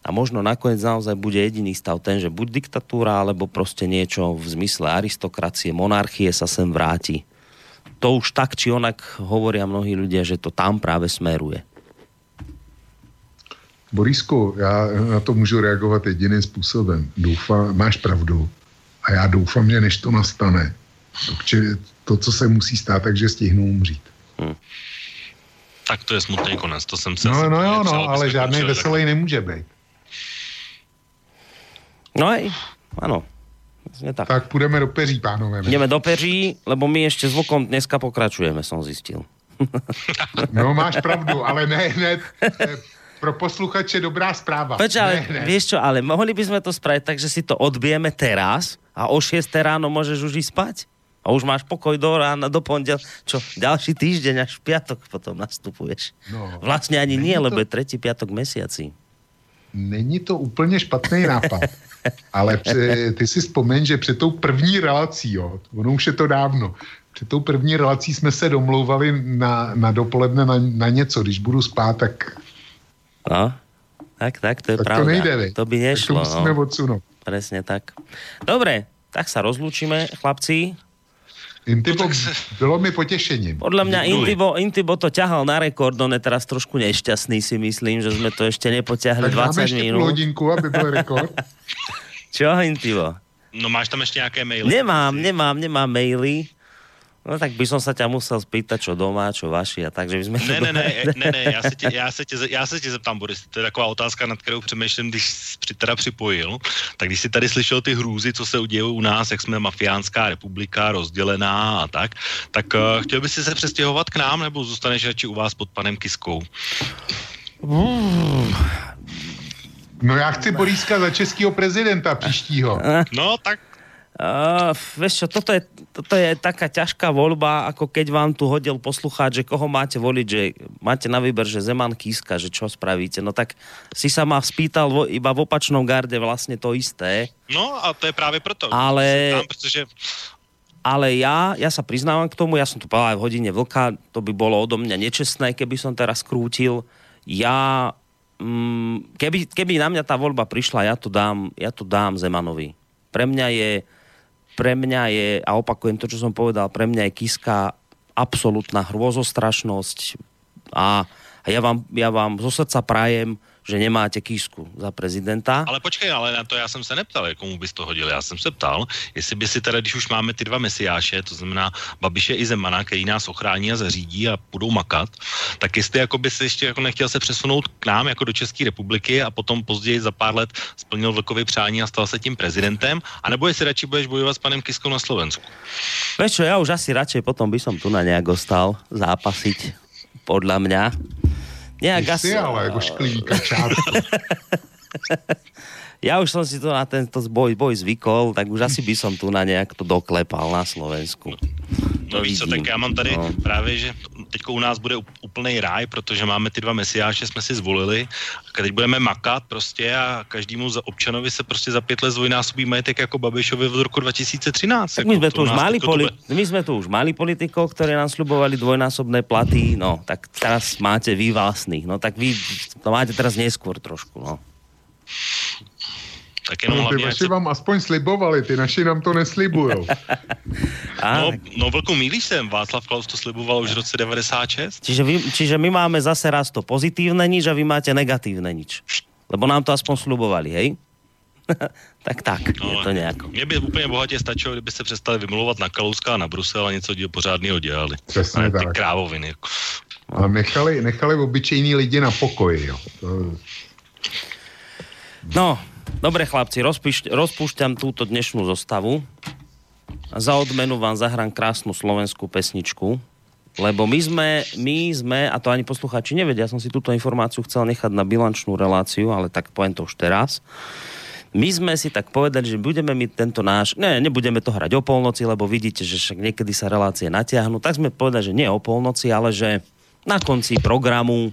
Speaker 10: a možno nakoniec naozaj bude jediný stav ten, že buď diktatúra, alebo proste niečo v zmysle aristokracie, monarchie sa sem vráti to už tak či onak hovoria mnohí ľudia, že to tam práve smeruje.
Speaker 4: Borisku, já na to můžu reagovat jediným způsobem. Doufám, máš pravdu. A já doufám, že než to nastane, to, to co se musí stát, takže stihnu umřít. Hmm.
Speaker 1: Tak to je smutný konec, to jsem se...
Speaker 4: No, no jo, no, ale žádný veselý nemůže být.
Speaker 10: No aj, ano. Tak.
Speaker 4: Tak půjdeme do peří, pánové.
Speaker 10: Ideme do peří, lebo my ešte s Vlkom dneska pokračujeme, som zistil.
Speaker 4: no máš pravdu, ale ne, ne, pro posluchače dobrá správa.
Speaker 10: Peč, ale ne, ne. vieš čo, ale mohli by sme to spraviť tak, že si to odbijeme teraz a o 6 ráno môžeš už ísť spať? A už máš pokoj do rána, do pondel. Čo, ďalší týždeň až v piatok potom nastupuješ. No, vlastne ani nie, to... lebo je tretí piatok mesiaci.
Speaker 4: Není to úplně špatný nápad. Ale při, ty si vzpomeň, že před tou první relací, jo, ono už je to dávno, před tou první relací jsme se domlouvali na, na dopoledne na, na něco. Když budu spát, tak...
Speaker 10: No, tak, tak, to je
Speaker 4: tak
Speaker 10: pravda.
Speaker 4: to nejde, vy.
Speaker 10: To by nešlo.
Speaker 4: Tak to musíme
Speaker 10: no.
Speaker 4: odsunout.
Speaker 10: Presne tak. Dobre, tak sa rozlúčime, chlapci.
Speaker 4: Intibo, no, se... bylo mi potěšením.
Speaker 10: Podľa mňa Intibo, Intibo to ťahal na rekord, on je teraz trošku nešťastný, si myslím, že sme to ešte nepoťahli tak 20 minút.
Speaker 4: Tak hodinku, aby byl rekord.
Speaker 10: Čo, Intibo?
Speaker 1: No máš tam ešte nejaké maily?
Speaker 10: Nemám, nemám, nemám maily. No tak by som sa ťa musel spýtať, čo doma, čo vaši a tak, že by sme...
Speaker 1: Ne, ne, ne, ne, ne, já se, tě, já, se tě, já se tě zeptám, Boris, to je taková otázka, nad kterou přemýšlím, když jsi teda připojil, tak když jsi tady slyšel ty hrůzy, co se udějí u nás, jak jsme mafiánská republika, rozdělená a tak, tak uh, chtěl bys si se přestěhovat k nám, nebo zůstaneš radši u vás pod panem Kiskou?
Speaker 4: No já chci Boríska za českého prezidenta příštího.
Speaker 1: No tak
Speaker 10: Uh, vieš čo, toto je, toto je taká ťažká voľba, ako keď vám tu hodil poslucháč, že koho máte voliť, že máte na výber, že Zeman Kiska, že čo spravíte. No tak si sa ma spýtal vo, iba v opačnom garde vlastne to isté.
Speaker 1: No a to je práve preto.
Speaker 10: Ale...
Speaker 1: Tam, pretože
Speaker 10: ale ja, ja sa priznávam k tomu, ja som tu povedal aj v hodine vlka, to by bolo odo mňa nečestné, keby som teraz krútil. Ja, mm, keby, keby na mňa tá voľba prišla, ja to dám, ja to dám Zemanovi. Pre mňa je pre mňa je, a opakujem to, čo som povedal, pre mňa je Kiska absolútna hrôzostrašnosť a, ja, vám, ja vám zo srdca prajem, že nemáte Kisku za prezidenta.
Speaker 1: Ale počkej, ale na to já jsem se neptal, komu bys to hodil. Já jsem se ptal, jestli by si teda, když už máme ty dva mesiáše, to znamená Babiše i Zemana, který nás ochrání a zařídí a budou makat, tak jestli jako by si ještě jako nechtěl se přesunout k nám jako do České republiky a potom později za pár let splnil vlkovy přání a stal se tím prezidentem, anebo jestli radši budeš bojovat s panem Kiskou na Slovensku.
Speaker 10: Čo, ja už asi radšej potom by som tu na nejak ostal zápasiť, podľa mňa. Nejak
Speaker 4: Ty
Speaker 10: asi...
Speaker 4: si ale ošklivý kačák.
Speaker 10: Ja už som si to na tento boj, boj zvykol, tak už asi by som tu na nejak to doklepal na Slovensku.
Speaker 1: No
Speaker 10: To
Speaker 1: víš co, tak já mám tady
Speaker 10: No.
Speaker 1: právě, že teď u nás bude úplný ráj, protože máme ty dva mesiáše, jsme si zvolili. A teď budeme makat prostě a každému za občanovi se prostě za pět let zdvojnásobí majetek jako Babišovi v roku 2013.
Speaker 10: Tak
Speaker 1: jako
Speaker 10: my sme
Speaker 1: to
Speaker 10: tu už mali, poli-
Speaker 1: bude.
Speaker 10: my sme tu už mali politikov, ktorí nám slubovali dvojnásobné platy, no tak teraz máte vy vlastných, no tak vy to máte teraz neskôr trošku, no.
Speaker 1: Tak jenom
Speaker 4: No, ty
Speaker 1: hlavně, ať
Speaker 4: vaši
Speaker 1: se,
Speaker 4: vám aspoň slibovali, ty naši nám to neslibujou.
Speaker 10: A,
Speaker 1: no, no velkou mílíš jsem, Václav Klaus to sliboval už v roce 96.
Speaker 10: Čiže, vy, čiže my máme zase raz to pozitívne nič a vy máte negatívne nič. Lebo nám to aspoň slubovali, hej? tak tak, je
Speaker 1: No,
Speaker 10: to nejako.
Speaker 1: Mně by úplně bohatě stačilo, kdyby se přestali vymlouvat na Kalouska a na Brusel a něco děl, pořádného dělali.
Speaker 4: Přesně
Speaker 1: A ty
Speaker 4: tak.
Speaker 1: krávoviny. Jako.
Speaker 4: Ale nechali, nechali obyčejní lidi na pokoji. Jo. To,
Speaker 10: No, dobre chlapci, rozpíš, rozpúšťam túto dnešnú zostavu. A za odmenu vám zahrám krásnu slovenskú pesničku. Lebo my sme, my sme, a to ani poslucháči nevedia, som si túto informáciu chcel nechať na bilančnú reláciu, ale tak poviem to už teraz. My sme si tak povedali, že budeme mi tento náš... Ne, nebudeme to hrať o polnoci, lebo vidíte, že však niekedy sa relácie natiahnu. Tak sme povedali, že nie o polnoci, ale že na konci programu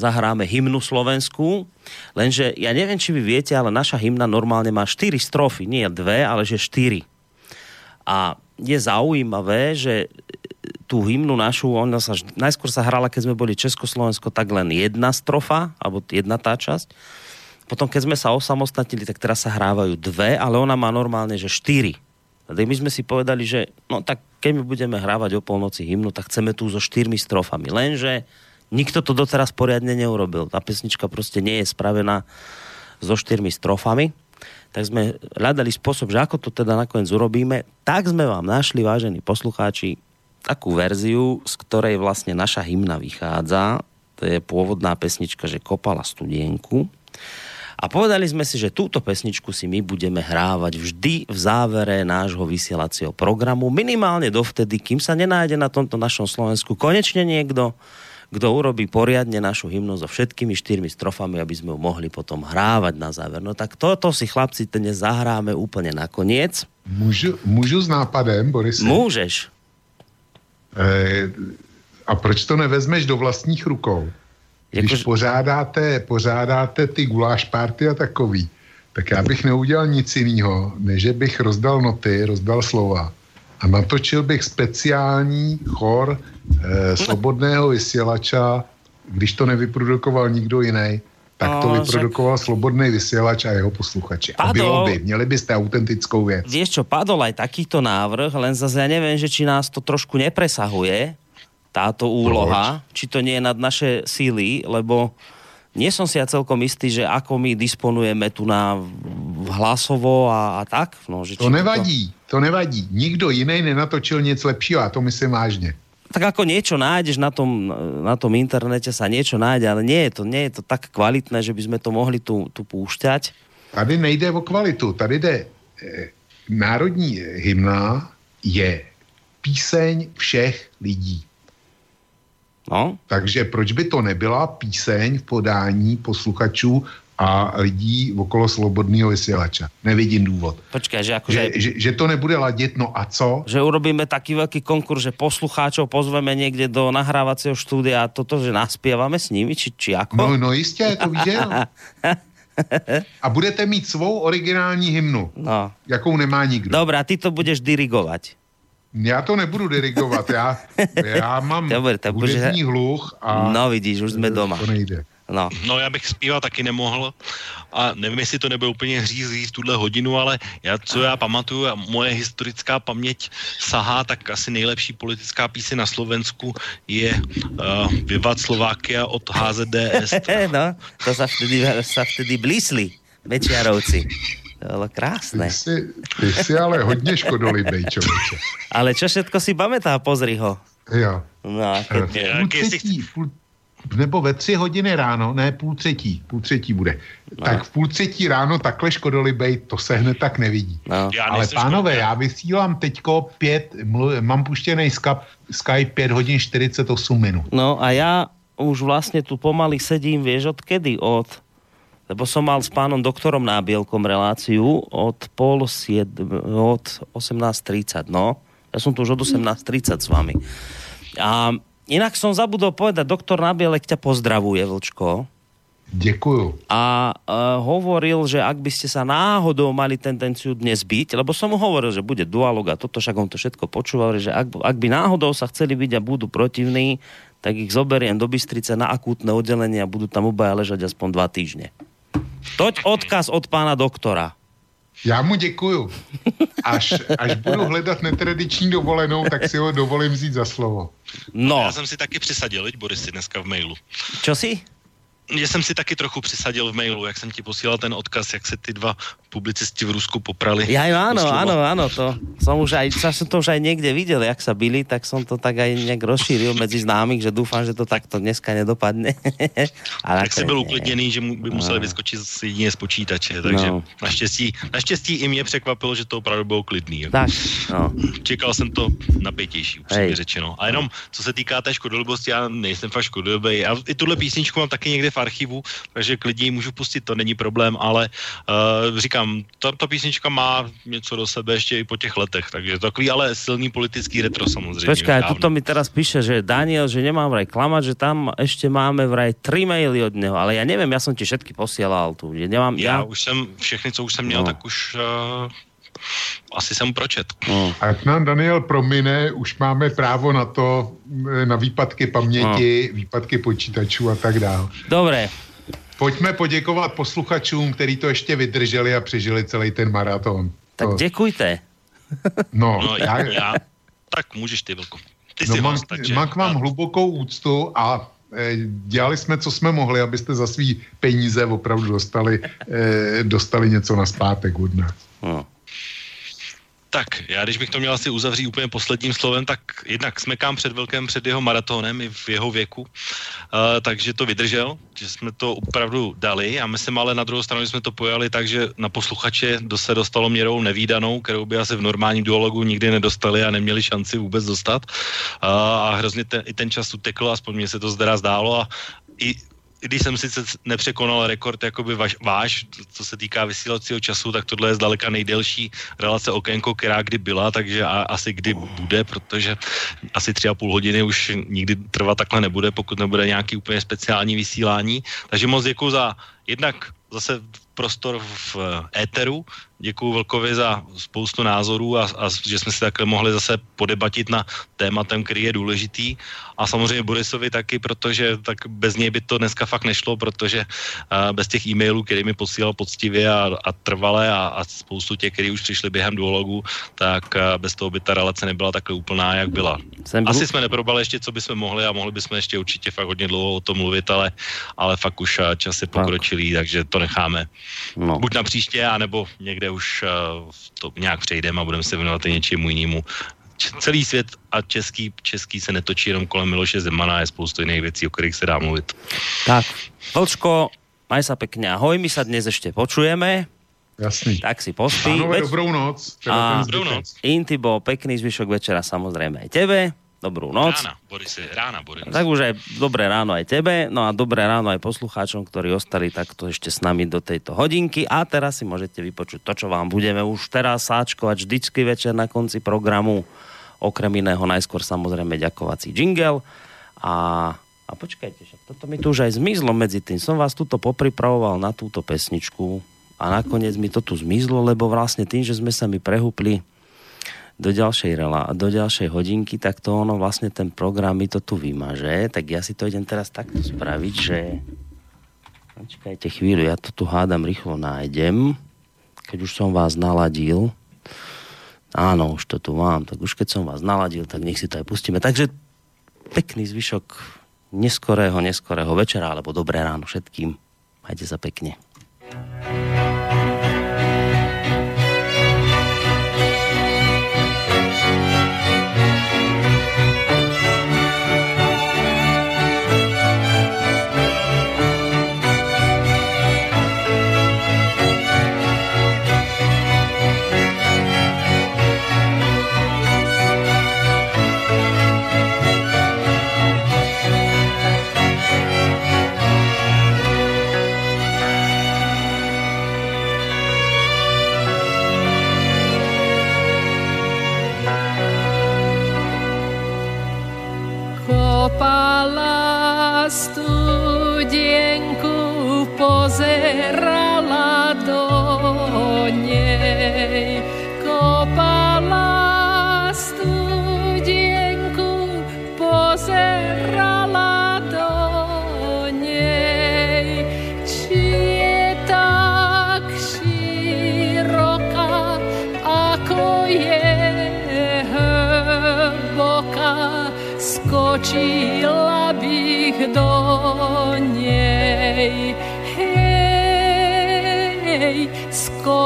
Speaker 10: zahráme hymnu Slovensku, lenže ja neviem, či vy viete, ale naša hymna normálne má 4 strofy, nie dve, ale že 4. A je zaujímavé, že tú hymnu našu, ona sa, najskôr sa hrala, keď sme boli Československo, tak len jedna strofa, alebo jedna tá časť. Potom, keď sme sa osamostatnili, tak teraz sa hrávajú dve, ale ona má normálne, že štyri. Tak my sme si povedali, že no tak keď my budeme hrávať o polnoci hymnu, tak chceme tu so štyrmi strofami. Lenže nikto to doteraz poriadne neurobil. Tá pesnička proste nie je spravená so štyrmi strofami. Tak sme hľadali spôsob, že ako to teda nakoniec urobíme. Tak sme vám našli, vážení poslucháči, takú verziu, z ktorej vlastne naša hymna vychádza. To je pôvodná pesnička, že Kopala studienku. A povedali sme si, že túto pesničku si my budeme hrávať vždy v závere nášho vysielacieho programu, minimálne dovtedy, kým sa nenájde na tomto našom Slovensku konečne niekto, kto urobí poriadne našu hymnu so všetkými štyrmi strofami, aby sme ju mohli potom hrávať na záver. No tak toto si chlapci dnes zahráme úplne nakoniec.
Speaker 4: můžu, můžu s nápadem, Boris?
Speaker 10: Môžeš.
Speaker 4: Eh, a proč to nevezmeš do vlastních rukou? Když
Speaker 10: Jakože-
Speaker 4: pořádáte, pořádáte ty guláš party a takový, tak já bych neudělal nic jiného, než bych rozdal noty, rozdal slova a natočil bych speciální chor eh, slobodného vysílača, když to nevyprodukoval nikdo jiný, tak to
Speaker 10: No,
Speaker 4: vyprodukoval slobodný vysílač a jeho posluchači. A bylo
Speaker 10: Padol.
Speaker 4: by, měli byste autentickou věc.
Speaker 10: Vieš čo, padol aj takýto návrh, len zase ja neviem, že či nás to trošku nepresahuje, táto úloha, či to nie je nad naše síly, lebo nie som si ja celkom istý, že ako my disponujeme tu na hlasovo a, a tak. No, že
Speaker 4: To nevadí, to nevadí. Nikdo jiný nenatočil nic lepšího a to myslím vážně.
Speaker 10: tak ako niečo nájdeš na tom, na tom internete, sa niečo nájde, ale nie je to, nie je to tak kvalitné, že by sme to mohli tu, tu púšťať.
Speaker 4: Tady nejde o kvalitu, tady jde eh, národní hymna je píseň všech lidí.
Speaker 10: No,
Speaker 4: Takže proč by to nebyla píseň v podání posluchačů a lidí okolo slobodného vysílača? Nevidím důvod.
Speaker 10: počkaj, že akože...
Speaker 4: Že, že, že to nebude ladit, no a co?
Speaker 10: že urobíme taký veľký konkurs, že poslucháčov pozveme niekde do nahrávacieho štúdia a toto, že naspievame s nimi, či, či ako?
Speaker 4: No, no jistě, to víš, že jo. A budete mít svou originální hymnu,
Speaker 10: No.
Speaker 4: jakou nemá nikdo.
Speaker 10: Dobre, a ty to budeš dirigovať.
Speaker 4: Já to nebudu dirigovat, já, já mám
Speaker 10: Dobre, tak
Speaker 4: hudební hluch a
Speaker 10: No vidíš, už sme doma.
Speaker 4: to nejde.
Speaker 10: No.
Speaker 1: No já bych zpívat taky nemohl a nevím, jestli to nebyl úplně hříz v tuhle hodinu, ale já, co já pamatuju a moje historická paměť sahá, tak asi nejlepší politická píseň na Slovensku je uh, Vivat Slovákia od HZDS.
Speaker 10: no, to sa vtedy, sa vtedy blísli Mečiarovci. To bolo krásne.
Speaker 4: Ty jsi, ty jsi ale hodně škodolibej, člověče.
Speaker 10: Ale čo všetko si pamätá, pozri ho.
Speaker 4: Jo.
Speaker 10: No,
Speaker 4: Eh,
Speaker 10: keď...
Speaker 4: Půl třetí, půl, nebo ve tři hodiny ráno, ne půl třetí, půl třetí bude. No. Tak v půl třetí ráno takhle škodolibej, to se hned tak nevidí.
Speaker 10: No.
Speaker 1: Já
Speaker 4: Ale pánové,
Speaker 1: škodolibej.
Speaker 4: já vysílám teďko pět, mám puštěný Skype, Skype 5 hodin 48 minut.
Speaker 10: No a ja už vlastne tu pomaly sedím, vieš, od kedy? Od... Lebo som mal s pánom doktorom Nábielkom reláciu od pol sied... od 18.30, no. Ja som tu už od 18.30 s vami. A inak som zabudol povedať, doktor Nábielek ťa pozdravuje, Vlčko.
Speaker 4: Děkuju.
Speaker 10: a uh, hovoril, že ak by ste sa náhodou mali tendenciu dnes byť, lebo som mu hovoril, že bude dualog a toto, však on to všetko počúval, že ak, ak by náhodou sa chceli byť a budú protivní, tak ich zoberiem do Bystrice na akútne oddelenie a budú tam obaja ležať aspoň dva týždne. Toť odkaz od pána doktora.
Speaker 4: Já mu děkuju. Až, až budu hledat netradiční dovolenou, tak si ho dovolím vzít za slovo.
Speaker 10: No,
Speaker 1: Já jsem si taky přisadil, Borisy, dneska v mailu.
Speaker 10: čo si?
Speaker 1: Já jsem si taky trochu přisadil v mailu, jak jsem ti posílal ten odkaz, jak se ty dva publicisti v Rusku poprali.
Speaker 10: Ja, áno,
Speaker 1: Doslova.
Speaker 10: áno, áno, to som už aj, som to už aj niekde videl, jak sa byli, tak som to tak aj nejak rozšíril medzi známych, že dúfam, že to takto dneska nedopadne. Ale
Speaker 1: Tak si byl uklidněný, že mu by museli vyskočit z- jedině z počítače, takže
Speaker 10: No.
Speaker 1: naštěstí, naštěstí i mě překvapilo, že to opravdu bylo klidný. Jako.
Speaker 10: Tak, no.
Speaker 1: Čekal jsem to napětější, upřímně řečeno. A jenom, co se týká té škodolibosti, já nejsem fakt škodolibý. Já i tuhle písničku mám taky někde v archivu, takže klidně ji můžu pustit, to není problém, ale uh, říkám, ta, ta písnička má něco do sebe ještě i po těch letech, takže takový ale silný politický retro samozřejmě. Dávno.
Speaker 10: tuto mi teraz píše, že Daniel, že nemám vraj klamať, že tam ešte máme vraj tri maily od neho, ale ja neviem, ja som ti všetky posielal tu. že Nemám,
Speaker 1: Já
Speaker 10: ja,
Speaker 1: už jsem, všechny, co už jsem měl,
Speaker 10: No.
Speaker 1: tak už uh, asi jsem pročet.
Speaker 10: no.
Speaker 4: Ať nám Daniel promine, už máme právo na to, na výpadky paměti,
Speaker 10: No.
Speaker 4: výpadky počítačů a tak dále.
Speaker 10: Dobre,
Speaker 4: Pojďme poděkovat posluchačům, kteří to ještě vydrželi a přežili celý ten maraton.
Speaker 10: tak
Speaker 4: To-
Speaker 10: děkujte.
Speaker 4: No,
Speaker 1: No,
Speaker 4: já,
Speaker 1: já, já, tak můžeš ty, Vilko. Ty
Speaker 4: no mám,
Speaker 1: host, takže...
Speaker 4: mám k vám hlubokou úctu a eh, dělali jsme, co jsme mohli, abyste za svý peníze opravdu dostali, eh, dostali něco na zpátek od nás.
Speaker 10: No.
Speaker 1: Tak, já když bych to měl asi uzavřít úplně posledním slovem, tak jednak smekám před velkým před jeho maratonem i v jeho věku, uh, takže to vydržel, že jsme to opravdu dali. A myslím ale na druhou stranu, jsme to pojali tak, že na posluchače se dostalo měrou nevýdanou, kterou by asi v normálním duologu nikdy nedostali a neměli šanci vůbec dostat. Uh, a hrozně ten, i ten čas utekl, aspoň mně se to zdra zdálo. A i i když jsem sice nepřekonal rekord jakoby vaš, váš, co se týká vysílacího času, tak tohle je zdaleka nejdelší relace okénko, která kdy byla, takže a, asi kdy bude, protože asi tři a půl hodiny už nikdy trvat takhle nebude, pokud nebude nějaký úplně speciální vysílání. Takže moc děkuji za jednak zase prostor v éteru. Děkuji Vlkovi za spoustu názorů a, a že jsme si takhle mohli zase podebatit na tématem, který je důležitý. A samozřejmě Borisovi taky, protože tak bez něj by to dneska fakt nešlo, protože uh, bez těch e-mailů, který mi posílal poctivě a, a trvale a, a spoustu těch, který už přišli během duologu, tak uh, bez toho by ta relace nebyla takhle úplná, jak byla.
Speaker 10: Jsem
Speaker 1: Asi jsme neprobali ještě, co bychom mohli a mohli bychom ještě určitě fakt hodně dlouho o tom mluvit, ale, ale fakt už čas je pokročilý, takže to necháme.
Speaker 10: No.
Speaker 1: Buď na příště, anebo někde už uh, to nějak přejdeme a budeme se věnovat i něčemu jinému. Č- celý svět a český, český se netočí jenom kolem Miloše Zemana, je spoustu jiných věcí, o kterých se dá mluvit.
Speaker 10: Tak, Vlčko, maj sa pekne ahoj, my sa dnes ešte počujeme,
Speaker 4: Jasný.
Speaker 10: tak si pospí.
Speaker 4: Pánové, dobrou noc. Teda
Speaker 10: A-
Speaker 1: Dobrou noc.
Speaker 10: Intibo, pekný zvyšok večera samozrejme aj tebe. Dobrú noc.
Speaker 1: Rána, Boris, rána, Boris.
Speaker 10: Tak už aj dobré ráno aj tebe, no a dobré ráno aj poslucháčom, ktorí ostali takto ešte s nami do tejto hodinky. A teraz si môžete vypočuť to, čo vám budeme už teraz sáčkovať vždycky večer na konci programu. Okrem iného najskôr samozrejme ďakovací jingle. A, a počkajte, však toto mi tu už aj zmizlo medzi tým. Som vás tuto popripravoval na túto pesničku a nakoniec mi to tu zmizlo, lebo vlastne tým, že sme sa mi prehúpli do ďalšej, rela, do ďalšej hodinky, tak to ono vlastne ten program mi to tu vymaže, tak ja si to idem teraz takto spraviť, že Počkajte chvíľu, ja to tu hádam rýchlo nájdem. Keď už som vás naladil. Áno, už to tu mám. Tak už keď som vás naladil, tak nech si to aj pustíme. Takže pekný zvyšok neskorého, neskorého večera, alebo dobré ráno všetkým. Majte sa pekne.
Speaker 11: Kopala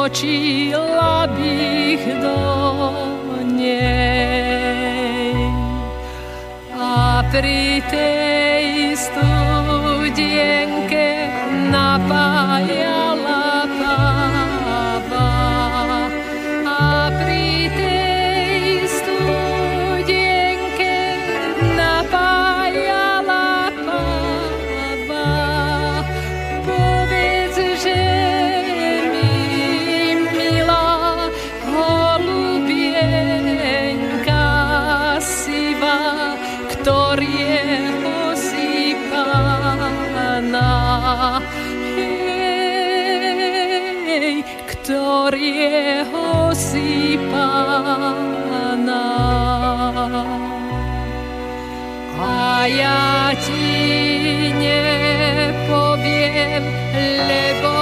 Speaker 11: skočila bych do nej. A pri tej studienke napájala Ja ti nepoviem, lebo